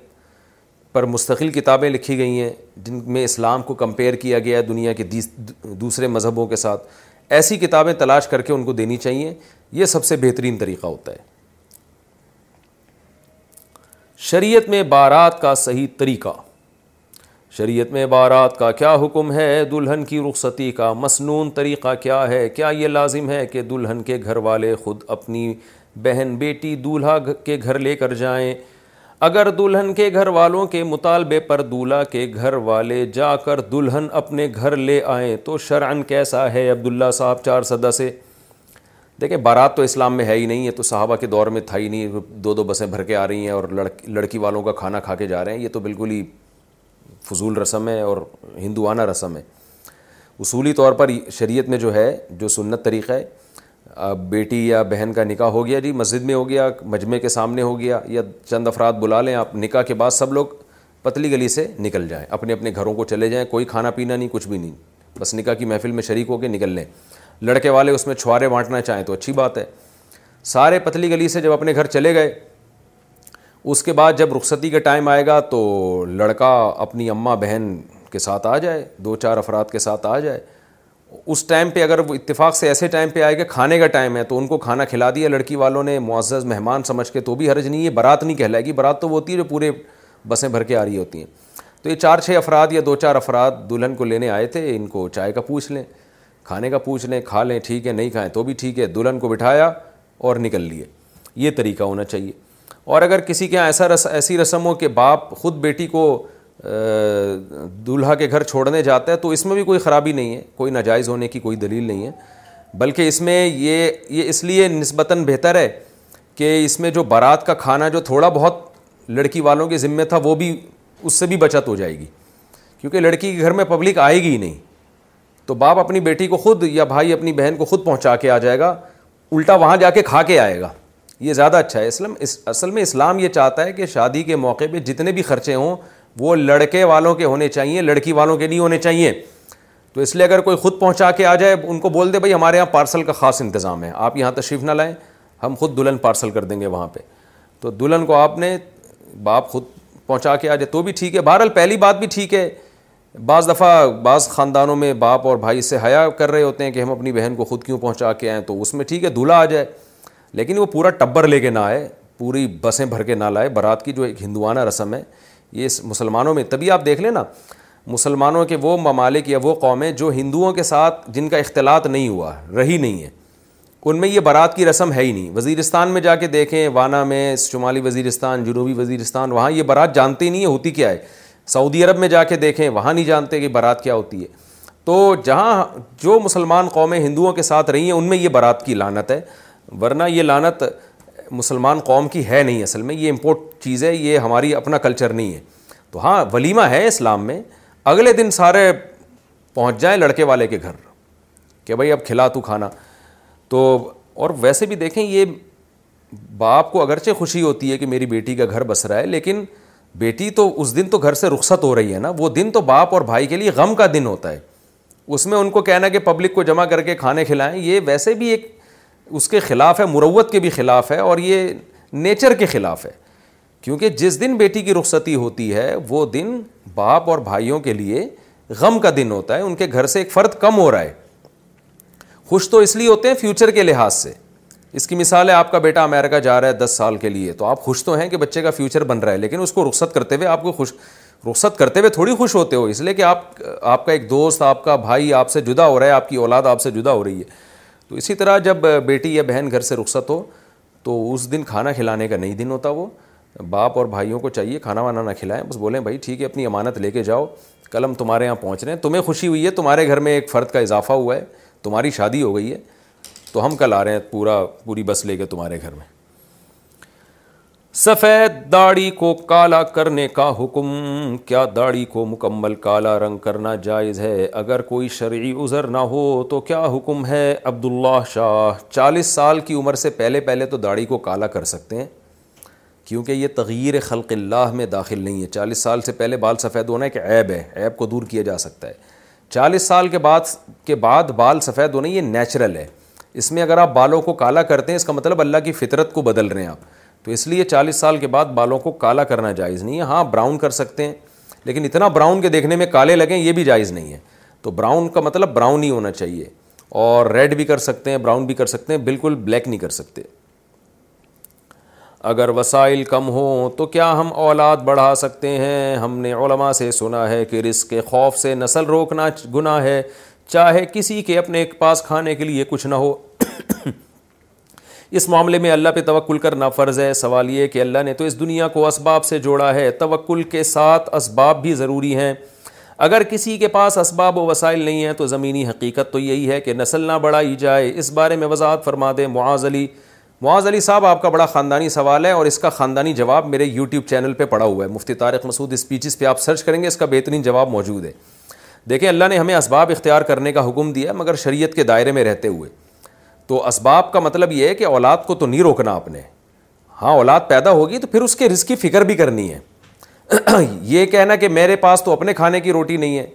پر مستقل کتابیں لکھی گئی ہیں جن میں اسلام کو کمپیئر کیا گیا ہے دنیا کے دوسرے مذہبوں کے ساتھ ایسی کتابیں تلاش کر کے ان کو دینی چاہیے یہ سب سے بہترین طریقہ ہوتا ہے شریعت میں بارات کا صحیح طریقہ شریعت میں بارات کا کیا حکم ہے دلہن کی رخصتی کا مصنون طریقہ کیا ہے کیا یہ لازم ہے کہ دلہن کے گھر والے خود اپنی بہن بیٹی دولہا کے گھر لے کر جائیں اگر دلہن کے گھر والوں کے مطالبے پر دولہا کے گھر والے جا کر دلہن اپنے گھر لے آئیں تو شرعن کیسا ہے عبداللہ صاحب چار سدا سے دیکھیں بارات تو اسلام میں ہے ہی نہیں یہ تو صحابہ کے دور میں تھا ہی نہیں دو دو بسیں بھر کے آ رہی ہیں اور لڑکی لڑکی والوں کا کھانا کھا کے جا رہے ہیں یہ تو بالکل ہی فضول رسم ہے اور ہندوانہ رسم ہے اصولی طور پر شریعت میں جو ہے جو سنت طریقہ ہے بیٹی یا بہن کا نکاح ہو گیا جی مسجد میں ہو گیا مجمع کے سامنے ہو گیا یا چند افراد بلا لیں آپ نکاح کے بعد سب لوگ پتلی گلی سے نکل جائیں اپنے اپنے گھروں کو چلے جائیں کوئی کھانا پینا نہیں کچھ بھی نہیں بس نکاح کی محفل میں شریک ہو کے نکل لیں لڑکے والے اس میں چھوارے بانٹنا چاہیں تو اچھی بات ہے سارے پتلی گلی سے جب اپنے گھر چلے گئے اس کے بعد جب رخصتی کا ٹائم آئے گا تو لڑکا اپنی اماں بہن کے ساتھ آ جائے دو چار افراد کے ساتھ آ جائے اس ٹائم پہ اگر وہ اتفاق سے ایسے ٹائم پہ آئے کہ کھانے کا ٹائم ہے تو ان کو کھانا کھلا دیا لڑکی والوں نے معزز مہمان سمجھ کے تو بھی حرج نہیں ہے برات نہیں کہلائے گی برات تو وہ ہوتی ہے جو پورے بسیں بھر کے آ رہی ہوتی ہیں تو یہ چار چھ افراد یا دو چار افراد دلہن کو لینے آئے تھے ان کو چائے کا پوچھ لیں کھانے کا پوچھ لیں کھا لیں ٹھیک ہے نہیں کھائیں تو بھی ٹھیک ہے دلہن کو بٹھایا اور نکل لیے یہ طریقہ ہونا چاہیے اور اگر کسی کے یہاں ایسا ایسی رسم ہو کہ باپ خود بیٹی کو دولہا کے گھر چھوڑنے جاتا ہے تو اس میں بھی کوئی خرابی نہیں ہے کوئی ناجائز ہونے کی کوئی دلیل نہیں ہے بلکہ اس میں یہ یہ اس لیے نسبتاً بہتر ہے کہ اس میں جو بارات کا کھانا جو تھوڑا بہت لڑکی والوں کے ذمہ تھا وہ بھی اس سے بھی بچت ہو جائے گی کیونکہ لڑکی کے گھر میں پبلک آئے گی ہی نہیں تو باپ اپنی بیٹی کو خود یا بھائی اپنی بہن کو خود پہنچا کے آ جائے گا الٹا وہاں جا کے کھا کے آئے گا یہ زیادہ اچھا ہے اسلم اس اصل میں اسلام یہ چاہتا ہے کہ شادی کے موقع پہ جتنے بھی خرچے ہوں وہ لڑکے والوں کے ہونے چاہیے لڑکی والوں کے نہیں ہونے چاہیے تو اس لیے اگر کوئی خود پہنچا کے آ جائے ان کو بول دے بھائی ہمارے یہاں پارسل کا خاص انتظام ہے آپ یہاں تشریف نہ لائیں ہم خود دلہن پارسل کر دیں گے وہاں پہ تو دلہن کو آپ نے باپ خود پہنچا کے آ جائے تو بھی ٹھیک ہے بہرحال پہلی بات بھی ٹھیک ہے بعض دفعہ بعض خاندانوں میں باپ اور بھائی سے حیا کر رہے ہوتے ہیں کہ ہم اپنی بہن کو خود کیوں پہنچا کے آئیں تو اس میں ٹھیک ہے دلہا آ جائے لیکن وہ پورا ٹبر لے کے نہ آئے پوری بسیں بھر کے نہ لائے برات کی جو ایک ہندوانہ رسم ہے یہ مسلمانوں میں تبھی آپ دیکھ لیں نا مسلمانوں کے وہ ممالک یا وہ قومیں جو ہندوؤں کے ساتھ جن کا اختلاط نہیں ہوا رہی نہیں ہے ان میں یہ برات کی رسم ہے ہی نہیں وزیرستان میں جا کے دیکھیں وانا میں شمالی وزیرستان جنوبی وزیرستان وہاں یہ برات جانتے نہیں ہے ہوتی کیا ہے سعودی عرب میں جا کے دیکھیں وہاں نہیں جانتے کہ برات کیا ہوتی ہے تو جہاں جو مسلمان قومیں ہندوؤں کے ساتھ رہی ہیں ان میں یہ برات کی لانت ہے ورنہ یہ لانت مسلمان قوم کی ہے نہیں اصل میں یہ امپورٹ چیز ہے یہ ہماری اپنا کلچر نہیں ہے تو ہاں ولیمہ ہے اسلام میں اگلے دن سارے پہنچ جائیں لڑکے والے کے گھر کہ بھائی اب کھلا تو کھانا تو اور ویسے بھی دیکھیں یہ باپ کو اگرچہ خوشی ہوتی ہے کہ میری بیٹی کا گھر بس رہا ہے لیکن بیٹی تو اس دن تو گھر سے رخصت ہو رہی ہے نا وہ دن تو باپ اور بھائی کے لیے غم کا دن ہوتا ہے اس میں ان کو کہنا کہ پبلک کو جمع کر کے کھانے کھلائیں یہ ویسے بھی ایک اس کے خلاف ہے مروت کے بھی خلاف ہے اور یہ نیچر کے خلاف ہے کیونکہ جس دن بیٹی کی رخصتی ہوتی ہے وہ دن باپ اور بھائیوں کے لیے غم کا دن ہوتا ہے ان کے گھر سے ایک فرد کم ہو رہا ہے خوش تو اس لیے ہوتے ہیں فیوچر کے لحاظ سے اس کی مثال ہے آپ کا بیٹا امیرکا جا رہا ہے دس سال کے لیے تو آپ خوش تو ہیں کہ بچے کا فیوچر بن رہا ہے لیکن اس کو رخصت کرتے ہوئے آپ کو خوش رخصت کرتے ہوئے تھوڑی خوش ہوتے ہو اس لیے کہ آپ آپ کا ایک دوست آپ کا بھائی آپ سے جدا ہو رہا ہے آپ کی اولاد آپ سے جدا ہو رہی ہے تو اسی طرح جب بیٹی یا بہن گھر سے رخصت ہو تو اس دن کھانا کھلانے کا نہیں دن ہوتا وہ باپ اور بھائیوں کو چاہیے کھانا وانا نہ کھلائیں بس بولیں بھائی ٹھیک ہے اپنی امانت لے کے جاؤ کل ہم تمہارے یہاں پہنچ رہے ہیں تمہیں خوشی ہوئی ہے تمہارے گھر میں ایک فرد کا اضافہ ہوا ہے تمہاری شادی ہو گئی ہے تو ہم کل آ رہے ہیں پورا پوری بس لے کے تمہارے گھر میں سفید داڑھی کو کالا کرنے کا حکم کیا داڑھی کو مکمل کالا رنگ کرنا جائز ہے اگر کوئی شرعی عذر نہ ہو تو کیا حکم ہے عبداللہ شاہ چالیس سال کی عمر سے پہلے پہلے تو داڑھی کو کالا کر سکتے ہیں کیونکہ یہ تغیر خلق اللہ میں داخل نہیں ہے چالیس سال سے پہلے بال سفید ہونا ایک عیب ہے عیب کو دور کیا جا سکتا ہے چالیس سال کے بعد کے بعد بال سفید ہونا یہ نیچرل ہے اس میں اگر آپ بالوں کو کالا کرتے ہیں اس کا مطلب اللہ کی فطرت کو بدل رہے ہیں آپ تو اس لیے چالیس سال کے بعد بالوں کو کالا کرنا جائز نہیں ہے ہاں براؤن کر سکتے ہیں لیکن اتنا براؤن کے دیکھنے میں کالے لگیں یہ بھی جائز نہیں ہے تو براؤن کا مطلب براؤن ہی ہونا چاہیے اور ریڈ بھی کر سکتے ہیں براؤن بھی کر سکتے ہیں بالکل بلیک نہیں کر سکتے اگر وسائل کم ہوں تو کیا ہم اولاد بڑھا سکتے ہیں ہم نے علماء سے سنا ہے کہ رزق کے خوف سے نسل روکنا گناہ ہے چاہے کسی کے اپنے پاس کھانے کے لیے کچھ نہ ہو اس معاملے میں اللہ پہ توقل کرنا فرض ہے سوال یہ کہ اللہ نے تو اس دنیا کو اسباب سے جوڑا ہے توقل کے ساتھ اسباب بھی ضروری ہیں اگر کسی کے پاس اسباب و وسائل نہیں ہیں تو زمینی حقیقت تو یہی ہے کہ نسل نہ بڑھائی جائے اس بارے میں وضاحت فرما دیں معاذ علی معاذ علی صاحب آپ کا بڑا خاندانی سوال ہے اور اس کا خاندانی جواب میرے یوٹیوب چینل پہ پڑا ہوا ہے مفتی طارق مسعود اسپیچز پہ آپ سرچ کریں گے اس کا بہترین جواب موجود ہے دیکھیں اللہ نے ہمیں اسباب اختیار کرنے کا حکم دیا مگر شریعت کے دائرے میں رہتے ہوئے تو اسباب کا مطلب یہ ہے کہ اولاد کو تو نہیں روکنا آپ نے ہاں اولاد پیدا ہوگی تو پھر اس کے رزق کی فکر بھی کرنی ہے یہ کہنا کہ میرے پاس تو اپنے کھانے کی روٹی نہیں ہے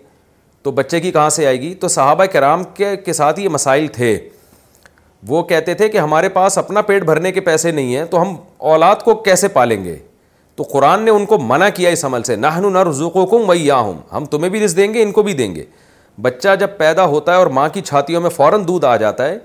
تو بچے کی کہاں سے آئے گی تو صحابہ کرام کے کے ساتھ یہ مسائل تھے وہ کہتے تھے کہ ہمارے پاس اپنا پیٹ بھرنے کے پیسے نہیں ہیں تو ہم اولاد کو کیسے پالیں گے تو قرآن نے ان کو منع کیا اس عمل سے نہ نہ رزوق کم ہوں ہم تمہیں بھی رزق دیں گے ان کو بھی دیں گے بچہ جب پیدا ہوتا ہے اور ماں کی چھاتیوں میں فوراً دودھ آ جاتا ہے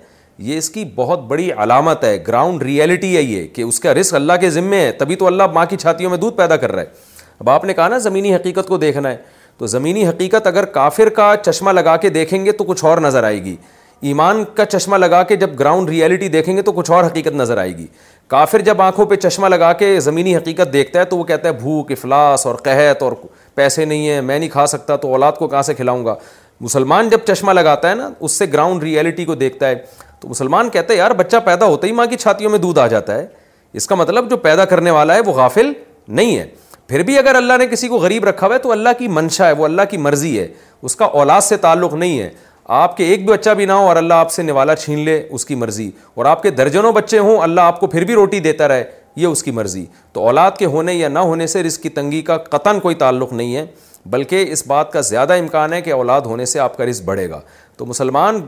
یہ اس کی بہت بڑی علامت ہے گراؤنڈ ریئلٹی ہے یہ کہ اس کا رسک اللہ کے ذمے ہے تبھی تو اللہ ماں کی چھاتیوں میں دودھ پیدا کر رہا ہے اب آپ نے کہا نا زمینی حقیقت کو دیکھنا ہے تو زمینی حقیقت اگر کافر کا چشمہ لگا کے دیکھیں گے تو کچھ اور نظر آئے گی ایمان کا چشمہ لگا کے جب گراؤنڈ ریئلٹی دیکھیں گے تو کچھ اور حقیقت نظر آئے گی کافر جب آنکھوں پہ چشمہ لگا کے زمینی حقیقت دیکھتا ہے تو وہ کہتا ہے بھوک افلاس اور قحط اور پیسے نہیں ہیں میں نہیں کھا سکتا تو اولاد کو کہاں سے کھلاؤں گا مسلمان جب چشمہ لگاتا ہے نا اس سے گراؤنڈ ریئلٹی کو دیکھتا ہے تو مسلمان کہتے ہیں یار بچہ پیدا ہوتا ہی ماں کی چھاتیوں میں دودھ آ جاتا ہے اس کا مطلب جو پیدا کرنے والا ہے وہ غافل نہیں ہے پھر بھی اگر اللہ نے کسی کو غریب رکھا ہوا ہے تو اللہ کی منشا ہے وہ اللہ کی مرضی ہے اس کا اولاد سے تعلق نہیں ہے آپ کے ایک بھی بچہ بھی نہ ہو اور اللہ آپ سے نوالا چھین لے اس کی مرضی اور آپ کے درجنوں بچے ہوں اللہ آپ کو پھر بھی روٹی دیتا رہے یہ اس کی مرضی تو اولاد کے ہونے یا نہ ہونے سے رزق کی تنگی کا قطن کوئی تعلق نہیں ہے بلکہ اس بات کا زیادہ امکان ہے کہ اولاد ہونے سے آپ کا رزق بڑھے گا تو مسلمان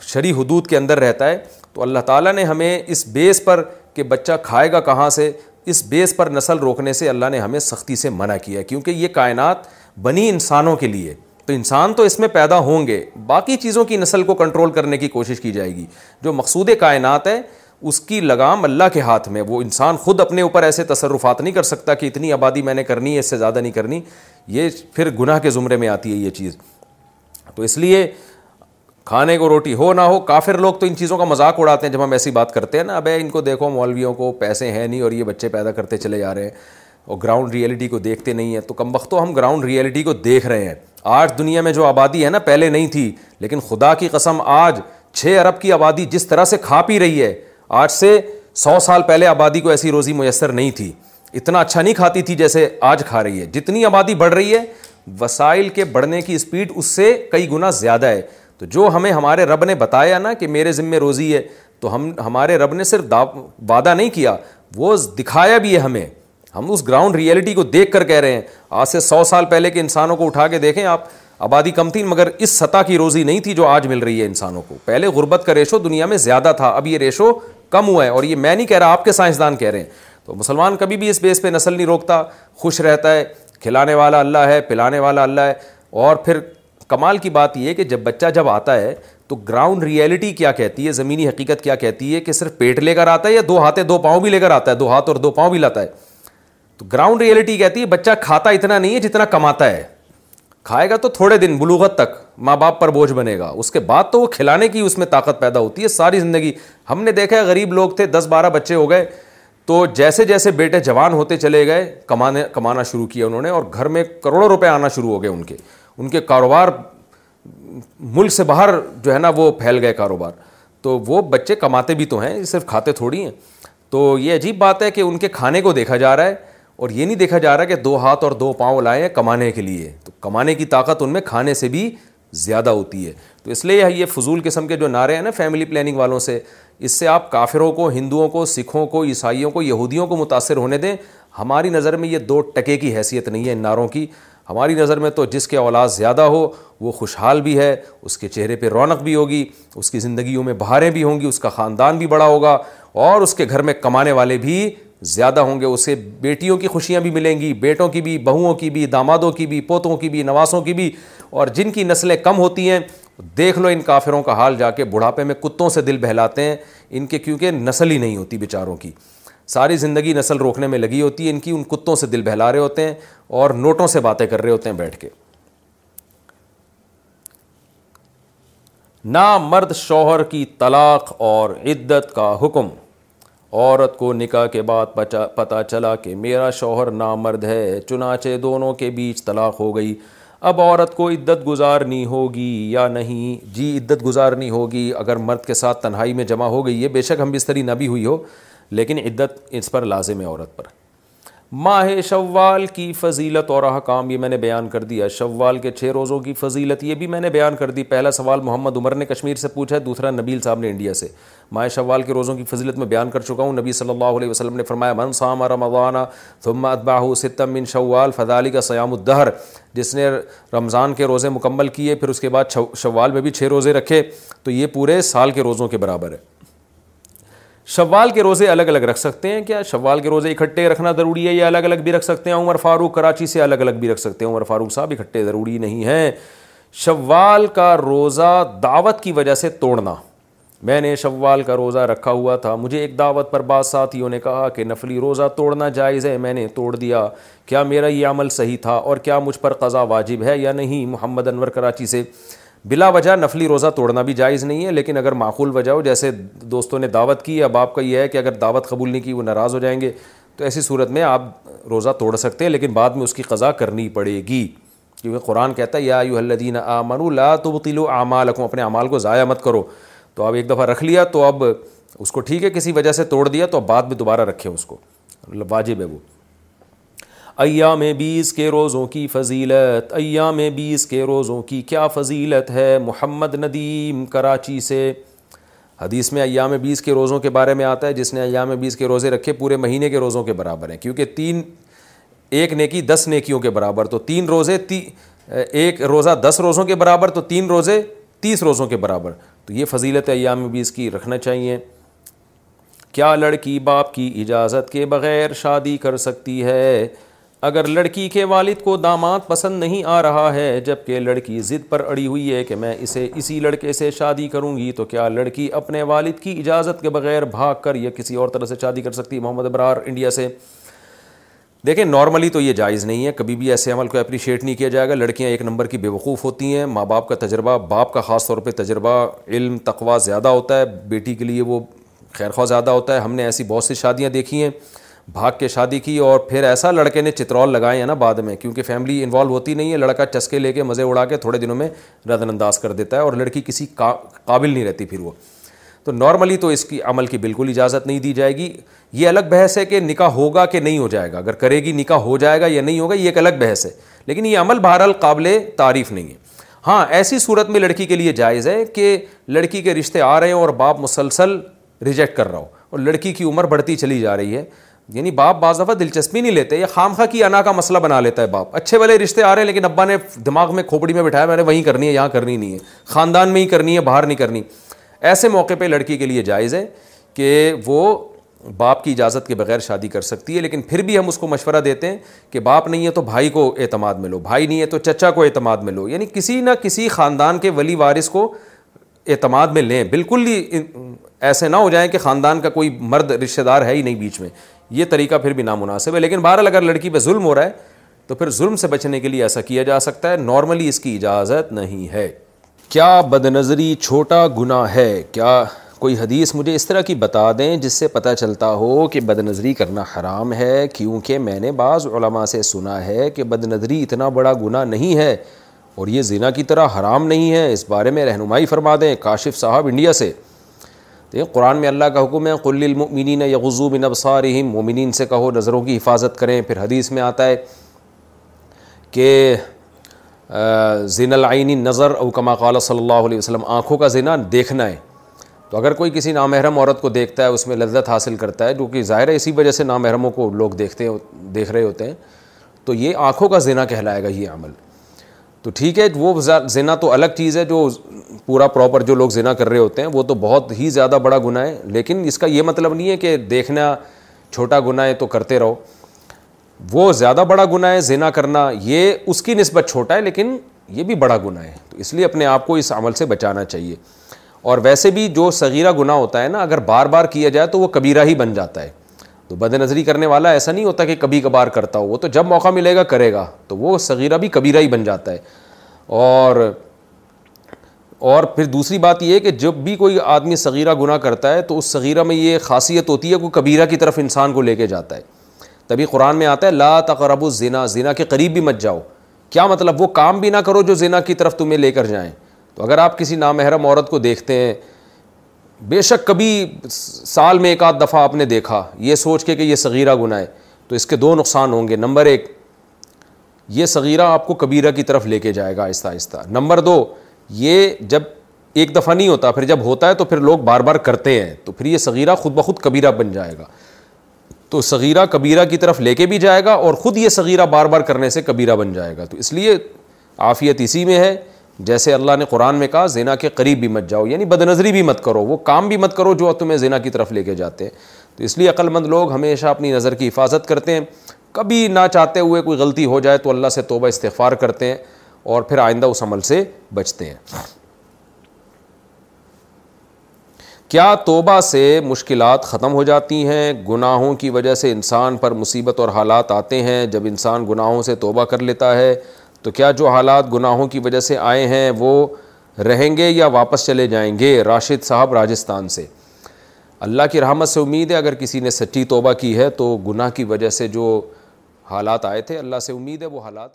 شرع حدود کے اندر رہتا ہے تو اللہ تعالیٰ نے ہمیں اس بیس پر کہ بچہ کھائے گا کہاں سے اس بیس پر نسل روکنے سے اللہ نے ہمیں سختی سے منع کیا ہے کیونکہ یہ کائنات بنی انسانوں کے لیے تو انسان تو اس میں پیدا ہوں گے باقی چیزوں کی نسل کو کنٹرول کرنے کی کوشش کی جائے گی جو مقصود کائنات ہے اس کی لگام اللہ کے ہاتھ میں وہ انسان خود اپنے اوپر ایسے تصرفات نہیں کر سکتا کہ اتنی آبادی میں نے کرنی ہے اس سے زیادہ نہیں کرنی یہ پھر گناہ کے زمرے میں آتی ہے یہ چیز تو اس لیے کھانے کو روٹی ہو نہ ہو کافر لوگ تو ان چیزوں کا مذاق اڑاتے ہیں جب ہم ایسی بات کرتے ہیں نا ابے ان کو دیکھو مولویوں کو پیسے ہیں نہیں اور یہ بچے پیدا کرتے چلے جا رہے ہیں اور گراؤنڈ ریئلٹی کو دیکھتے نہیں ہیں تو کم وقت تو ہم گراؤنڈ ریئلٹی کو دیکھ رہے ہیں آج دنیا میں جو آبادی ہے نا پہلے نہیں تھی لیکن خدا کی قسم آج چھ ارب کی آبادی جس طرح سے کھا پی رہی ہے آج سے سو سال پہلے آبادی کو ایسی روزی میسر نہیں تھی اتنا اچھا نہیں کھاتی تھی جیسے آج کھا رہی ہے جتنی آبادی بڑھ رہی ہے وسائل کے بڑھنے کی اسپیڈ اس سے کئی گنا زیادہ ہے تو جو ہمیں ہمارے رب نے بتایا نا کہ میرے ذمے روزی ہے تو ہم ہمارے رب نے صرف وعدہ نہیں کیا وہ دکھایا بھی ہے ہمیں ہم اس گراؤنڈ ریئلٹی کو دیکھ کر کہہ رہے ہیں آج سے سو سال پہلے کے انسانوں کو اٹھا کے دیکھیں آپ آبادی کم تھی مگر اس سطح کی روزی نہیں تھی جو آج مل رہی ہے انسانوں کو پہلے غربت کا ریشو دنیا میں زیادہ تھا اب یہ ریشو کم ہوا ہے اور یہ میں نہیں کہہ رہا آپ کے سائنسدان کہہ رہے ہیں تو مسلمان کبھی بھی اس بیس پہ نسل نہیں روکتا خوش رہتا ہے کھلانے والا اللہ ہے پلانے والا اللہ ہے اور پھر کمال کی بات یہ ہے کہ جب بچہ جب آتا ہے تو گراؤنڈ ریئلٹی کیا کہتی ہے زمینی حقیقت کیا کہتی ہے کہ صرف پیٹ لے کر آتا ہے یا دو ہاتھیں دو پاؤں بھی لے کر آتا ہے دو ہاتھ اور دو پاؤں بھی لاتا ہے تو گراؤنڈ ریئلٹی کہتی ہے بچہ کھاتا اتنا نہیں ہے جتنا کماتا ہے کھائے گا تو تھوڑے دن بلوغت تک ماں باپ پر بوجھ بنے گا اس کے بعد تو وہ کھلانے کی اس میں طاقت پیدا ہوتی ہے ساری زندگی ہم نے دیکھا ہے غریب لوگ تھے دس بارہ بچے ہو گئے تو جیسے جیسے بیٹے جوان ہوتے چلے گئے کمانے کمانا شروع کیا انہوں نے اور گھر میں کروڑوں روپے آنا شروع ہو گئے ان کے ان کے کاروبار ملک سے باہر جو ہے نا وہ پھیل گئے کاروبار تو وہ بچے کماتے بھی تو ہیں یہ صرف کھاتے تھوڑی ہیں تو یہ عجیب بات ہے کہ ان کے کھانے کو دیکھا جا رہا ہے اور یہ نہیں دیکھا جا رہا کہ دو ہاتھ اور دو پاؤں لائے ہیں کمانے کے لیے تو کمانے کی طاقت ان میں کھانے سے بھی زیادہ ہوتی ہے تو اس لیے یہ فضول قسم کے جو نعرے ہیں نا فیملی پلاننگ والوں سے اس سے آپ کافروں کو ہندوؤں کو سکھوں کو عیسائیوں کو یہودیوں کو متاثر ہونے دیں ہماری نظر میں یہ دو ٹکے کی حیثیت نہیں ہے ان نعروں کی ہماری نظر میں تو جس کے اولاد زیادہ ہو وہ خوشحال بھی ہے اس کے چہرے پہ رونق بھی ہوگی اس کی زندگیوں میں بہاریں بھی ہوں گی اس کا خاندان بھی بڑا ہوگا اور اس کے گھر میں کمانے والے بھی زیادہ ہوں گے اسے بیٹیوں کی خوشیاں بھی ملیں گی بیٹوں کی بھی بہوؤں کی بھی دامادوں کی بھی پوتوں کی بھی نواسوں کی بھی اور جن کی نسلیں کم ہوتی ہیں دیکھ لو ان کافروں کا حال جا کے بڑھاپے میں کتوں سے دل بہلاتے ہیں ان کے کیونکہ نسل ہی نہیں ہوتی بیچاروں کی ساری زندگی نسل روکنے میں لگی ہوتی ہے ان کی ان کتوں سے دل بہلا رہے ہوتے ہیں اور نوٹوں سے باتیں کر رہے ہوتے ہیں بیٹھ کے نہ مرد شوہر کی طلاق اور عدت کا حکم عورت کو نکاح کے بعد پتہ چلا کہ میرا شوہر نامرد مرد ہے چنانچہ دونوں کے بیچ طلاق ہو گئی اب عورت کو عدت گزارنی ہوگی یا نہیں جی عدت گزارنی ہوگی اگر مرد کے ساتھ تنہائی میں جمع ہو گئی ہے بے شک ہم بستری نہ بھی ہوئی ہو لیکن عدت اس پر لازم ہے عورت پر ماہ شوال کی فضیلت اور احکام یہ میں نے بیان کر دیا شوال کے چھ روزوں کی فضیلت یہ بھی میں نے بیان کر دی پہلا سوال محمد عمر نے کشمیر سے پوچھا ہے دوسرا نبیل صاحب نے انڈیا سے ماہ شوال کے روزوں کی فضیلت میں بیان کر چکا ہوں نبی صلی اللہ علیہ وسلم نے فرمایا من سام رمضان ثم اتباہ ستم من شوال فضالی کا سیام الدہر جس نے رمضان کے روزے مکمل کیے پھر اس کے بعد شوال میں بھی چھ روزے رکھے تو یہ پورے سال کے روزوں کے برابر ہے شوال کے روزے الگ الگ رکھ سکتے ہیں کیا شوال کے روزے اکٹھے رکھنا ضروری ہے یا الگ الگ بھی رکھ سکتے ہیں عمر فاروق کراچی سے الگ الگ بھی رکھ سکتے ہیں عمر فاروق صاحب اکٹھے ضروری نہیں ہیں شوال کا روزہ دعوت کی وجہ سے توڑنا میں نے شوال کا روزہ رکھا ہوا تھا مجھے ایک دعوت پر بعض ساتھیوں نے کہا کہ نفلی روزہ توڑنا جائز ہے میں نے توڑ دیا کیا میرا یہ عمل صحیح تھا اور کیا مجھ پر قضا واجب ہے یا نہیں محمد انور کراچی سے بلا وجہ نفلی روزہ توڑنا بھی جائز نہیں ہے لیکن اگر معقول وجہ ہو جیسے دوستوں نے دعوت کی اب آپ کا یہ ہے کہ اگر دعوت قبول نہیں کی وہ ناراض ہو جائیں گے تو ایسی صورت میں آپ روزہ توڑ سکتے ہیں لیکن بعد میں اس کی قضا کرنی پڑے گی کیونکہ قرآن کہتا ہے یا یو الدین آ من اللہ تو وکیل و آما اپنے اعمال کو ضائع مت کرو تو اب ایک دفعہ رکھ لیا تو اب اس کو ٹھیک ہے کسی وجہ سے توڑ دیا تو اب بعد میں دوبارہ رکھیں اس کو مطلب واجب ہے وہ ایام بیس کے روزوں کی فضیلت ایام بیس کے روزوں کی کیا فضیلت ہے محمد ندیم کراچی سے حدیث میں ایام بیس کے روزوں کے بارے میں آتا ہے جس نے ایام بیس کے روزے رکھے پورے مہینے کے روزوں کے برابر ہیں کیونکہ تین ایک نیکی دس نیکیوں کے برابر تو تین روزے تی ایک روزہ دس روزوں کے برابر تو تین روزے تیس روزوں کے برابر تو یہ فضیلت ایام بیس کی رکھنا چاہیے کیا لڑکی باپ کی اجازت کے بغیر شادی کر سکتی ہے اگر لڑکی کے والد کو داماد پسند نہیں آ رہا ہے جبکہ لڑکی ضد پر اڑی ہوئی ہے کہ میں اسے اسی لڑکے سے شادی کروں گی تو کیا لڑکی اپنے والد کی اجازت کے بغیر بھاگ کر یا کسی اور طرح سے شادی کر سکتی محمد ابرار انڈیا سے دیکھیں نارملی تو یہ جائز نہیں ہے کبھی بھی ایسے عمل کو اپریشیٹ نہیں کیا جائے گا لڑکیاں ایک نمبر کی بے وقوف ہوتی ہیں ماں باپ کا تجربہ باپ کا خاص طور پہ تجربہ علم تقوا زیادہ ہوتا ہے بیٹی کے لیے وہ خیر خواہ زیادہ ہوتا ہے ہم نے ایسی بہت سی شادیاں دیکھی ہیں بھاگ کے شادی کی اور پھر ایسا لڑکے نے چترول لگائے ہیں نا بعد میں کیونکہ فیملی انوالو ہوتی نہیں ہے لڑکا چسکے لے کے مزے اڑا کے تھوڑے دنوں میں ردن انداز کر دیتا ہے اور لڑکی کسی قابل نہیں رہتی پھر وہ تو نارملی تو اس کی عمل کی بالکل اجازت نہیں دی جائے گی یہ الگ بحث ہے کہ نکاح ہوگا کہ نہیں ہو جائے گا اگر کرے گی نکاح ہو جائے گا یا نہیں ہوگا یہ ایک الگ بحث ہے لیکن یہ عمل بہرحال قابل تعریف نہیں ہے ہاں ایسی صورت میں لڑکی کے لیے جائز ہے کہ لڑکی کے رشتے آ رہے ہیں اور باپ مسلسل ریجیکٹ کر رہا ہو اور لڑکی کی عمر بڑھتی چلی جا رہی ہے یعنی باپ بعض دفعہ دلچسپی نہیں لیتے یا خام خواہ کی انا کا مسئلہ بنا لیتا ہے باپ اچھے والے رشتے آ رہے ہیں لیکن ابا نے دماغ میں کھوپڑی میں بٹھایا میں نے وہیں کرنی ہے یہاں کرنی نہیں ہے خاندان میں ہی کرنی ہے باہر نہیں کرنی ایسے موقع پہ لڑکی کے لیے جائز ہے کہ وہ باپ کی اجازت کے بغیر شادی کر سکتی ہے لیکن پھر بھی ہم اس کو مشورہ دیتے ہیں کہ باپ نہیں ہے تو بھائی کو اعتماد میں لو بھائی نہیں ہے تو چچا کو اعتماد میں لو یعنی کسی نہ کسی خاندان کے ولی وارث کو اعتماد میں لیں بالکل ہی ایسے نہ ہو جائیں کہ خاندان کا کوئی مرد رشتے دار ہے ہی نہیں بیچ میں یہ طریقہ پھر بھی نامناسب ہے لیکن بہرحال اگر لڑکی پہ ظلم ہو رہا ہے تو پھر ظلم سے بچنے کے لیے ایسا کیا جا سکتا ہے نارملی اس کی اجازت نہیں ہے کیا بد نظری چھوٹا گناہ ہے کیا کوئی حدیث مجھے اس طرح کی بتا دیں جس سے پتہ چلتا ہو کہ بد نظری کرنا حرام ہے کیونکہ میں نے بعض علماء سے سنا ہے کہ بد نظری اتنا بڑا گناہ نہیں ہے اور یہ زنا کی طرح حرام نہیں ہے اس بارے میں رہنمائی فرما دیں کاشف صاحب انڈیا سے یہ قرآن میں اللہ کا حکم ہے قل المؤمنین یغزو من ابصارہم مومنین سے کہو نظروں کی حفاظت کریں پھر حدیث میں آتا ہے کہ زین العینی نظر او کما قال صلی اللہ علیہ وسلم آنکھوں کا زنا دیکھنا ہے تو اگر کوئی کسی نامحرم عورت کو دیکھتا ہے اس میں لذت حاصل کرتا ہے جو کہ ظاہر ہے اسی وجہ سے نامحرموں کو لوگ دیکھتے دیکھ رہے ہوتے ہیں تو یہ آنکھوں کا زنا کہلائے گا یہ عمل تو ٹھیک ہے وہ زنا تو الگ چیز ہے جو پورا پراپر جو لوگ زنا کر رہے ہوتے ہیں وہ تو بہت ہی زیادہ بڑا گناہ ہے لیکن اس کا یہ مطلب نہیں ہے کہ دیکھنا چھوٹا گناہ ہے تو کرتے رہو وہ زیادہ بڑا گناہ ہے زنا کرنا یہ اس کی نسبت چھوٹا ہے لیکن یہ بھی بڑا گناہ ہے تو اس لیے اپنے آپ کو اس عمل سے بچانا چاہیے اور ویسے بھی جو صغیرہ گناہ ہوتا ہے نا اگر بار بار کیا جائے تو وہ کبیرہ ہی بن جاتا ہے تو بد نظری کرنے والا ایسا نہیں ہوتا کہ کبھی کبھار کرتا ہو وہ تو جب موقع ملے گا کرے گا تو وہ صغیرہ بھی کبیرہ ہی بن جاتا ہے اور اور پھر دوسری بات یہ کہ جب بھی کوئی آدمی صغیرہ گناہ کرتا ہے تو اس صغیرہ میں یہ خاصیت ہوتی ہے کہ کبیرہ کی طرف انسان کو لے کے جاتا ہے تبھی قرآن میں آتا ہے لا تقرب الزنا زنا کے قریب بھی مت جاؤ کیا مطلب وہ کام بھی نہ کرو جو زنا کی طرف تمہیں لے کر جائیں تو اگر آپ کسی نامحرم عورت کو دیکھتے ہیں بے شک کبھی سال میں ایک آدھ دفعہ آپ نے دیکھا یہ سوچ کے کہ یہ صغیرہ گناہ ہے تو اس کے دو نقصان ہوں گے نمبر ایک یہ صغیرہ آپ کو کبیرہ کی طرف لے کے جائے گا آہستہ آہستہ نمبر دو یہ جب ایک دفعہ نہیں ہوتا پھر جب ہوتا ہے تو پھر لوگ بار بار کرتے ہیں تو پھر یہ صغیرہ خود بخود کبیرہ بن جائے گا تو صغیرہ کبیرہ کی طرف لے کے بھی جائے گا اور خود یہ صغیرہ بار بار کرنے سے کبیرہ بن جائے گا تو اس لیے عافیت اسی میں ہے جیسے اللہ نے قرآن میں کہا زینا کے قریب بھی مت جاؤ یعنی بد نظری بھی مت کرو وہ کام بھی مت کرو جو تمہیں زینا کی طرف لے کے جاتے ہیں تو اس لیے مند لوگ ہمیشہ اپنی نظر کی حفاظت کرتے ہیں کبھی نہ چاہتے ہوئے کوئی غلطی ہو جائے تو اللہ سے توبہ استغفار کرتے ہیں اور پھر آئندہ اس عمل سے بچتے ہیں کیا توبہ سے مشکلات ختم ہو جاتی ہیں گناہوں کی وجہ سے انسان پر مصیبت اور حالات آتے ہیں جب انسان گناہوں سے توبہ کر لیتا ہے تو کیا جو حالات گناہوں کی وجہ سے آئے ہیں وہ رہیں گے یا واپس چلے جائیں گے راشد صاحب راجستھان سے اللہ کی رحمت سے امید ہے اگر کسی نے سچی توبہ کی ہے تو گناہ کی وجہ سے جو حالات آئے تھے اللہ سے امید ہے وہ حالات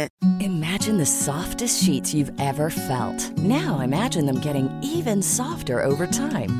Imagine the softest sheets you've ever felt. Now imagine them getting even softer over time.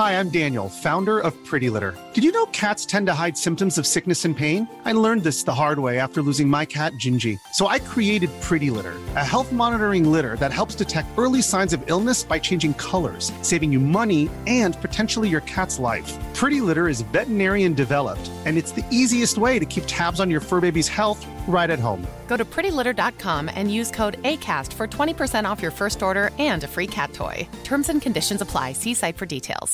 Hi, I'm Daniel, founder of Pretty Litter. Did you know cats tend to hide symptoms of sickness and pain? I learned this the hard way after losing my cat, Gingy. So I created Pretty Litter, a health monitoring litter that helps detect early signs of illness by changing colors, saving you money and potentially your cat's life. Pretty Litter is veterinarian developed, and it's the easiest way to keep tabs on your fur baby's health right at home. Go to prettylitter.com and use code ACAST for 20% off your first order and a free cat toy. Terms and conditions apply. See site for details.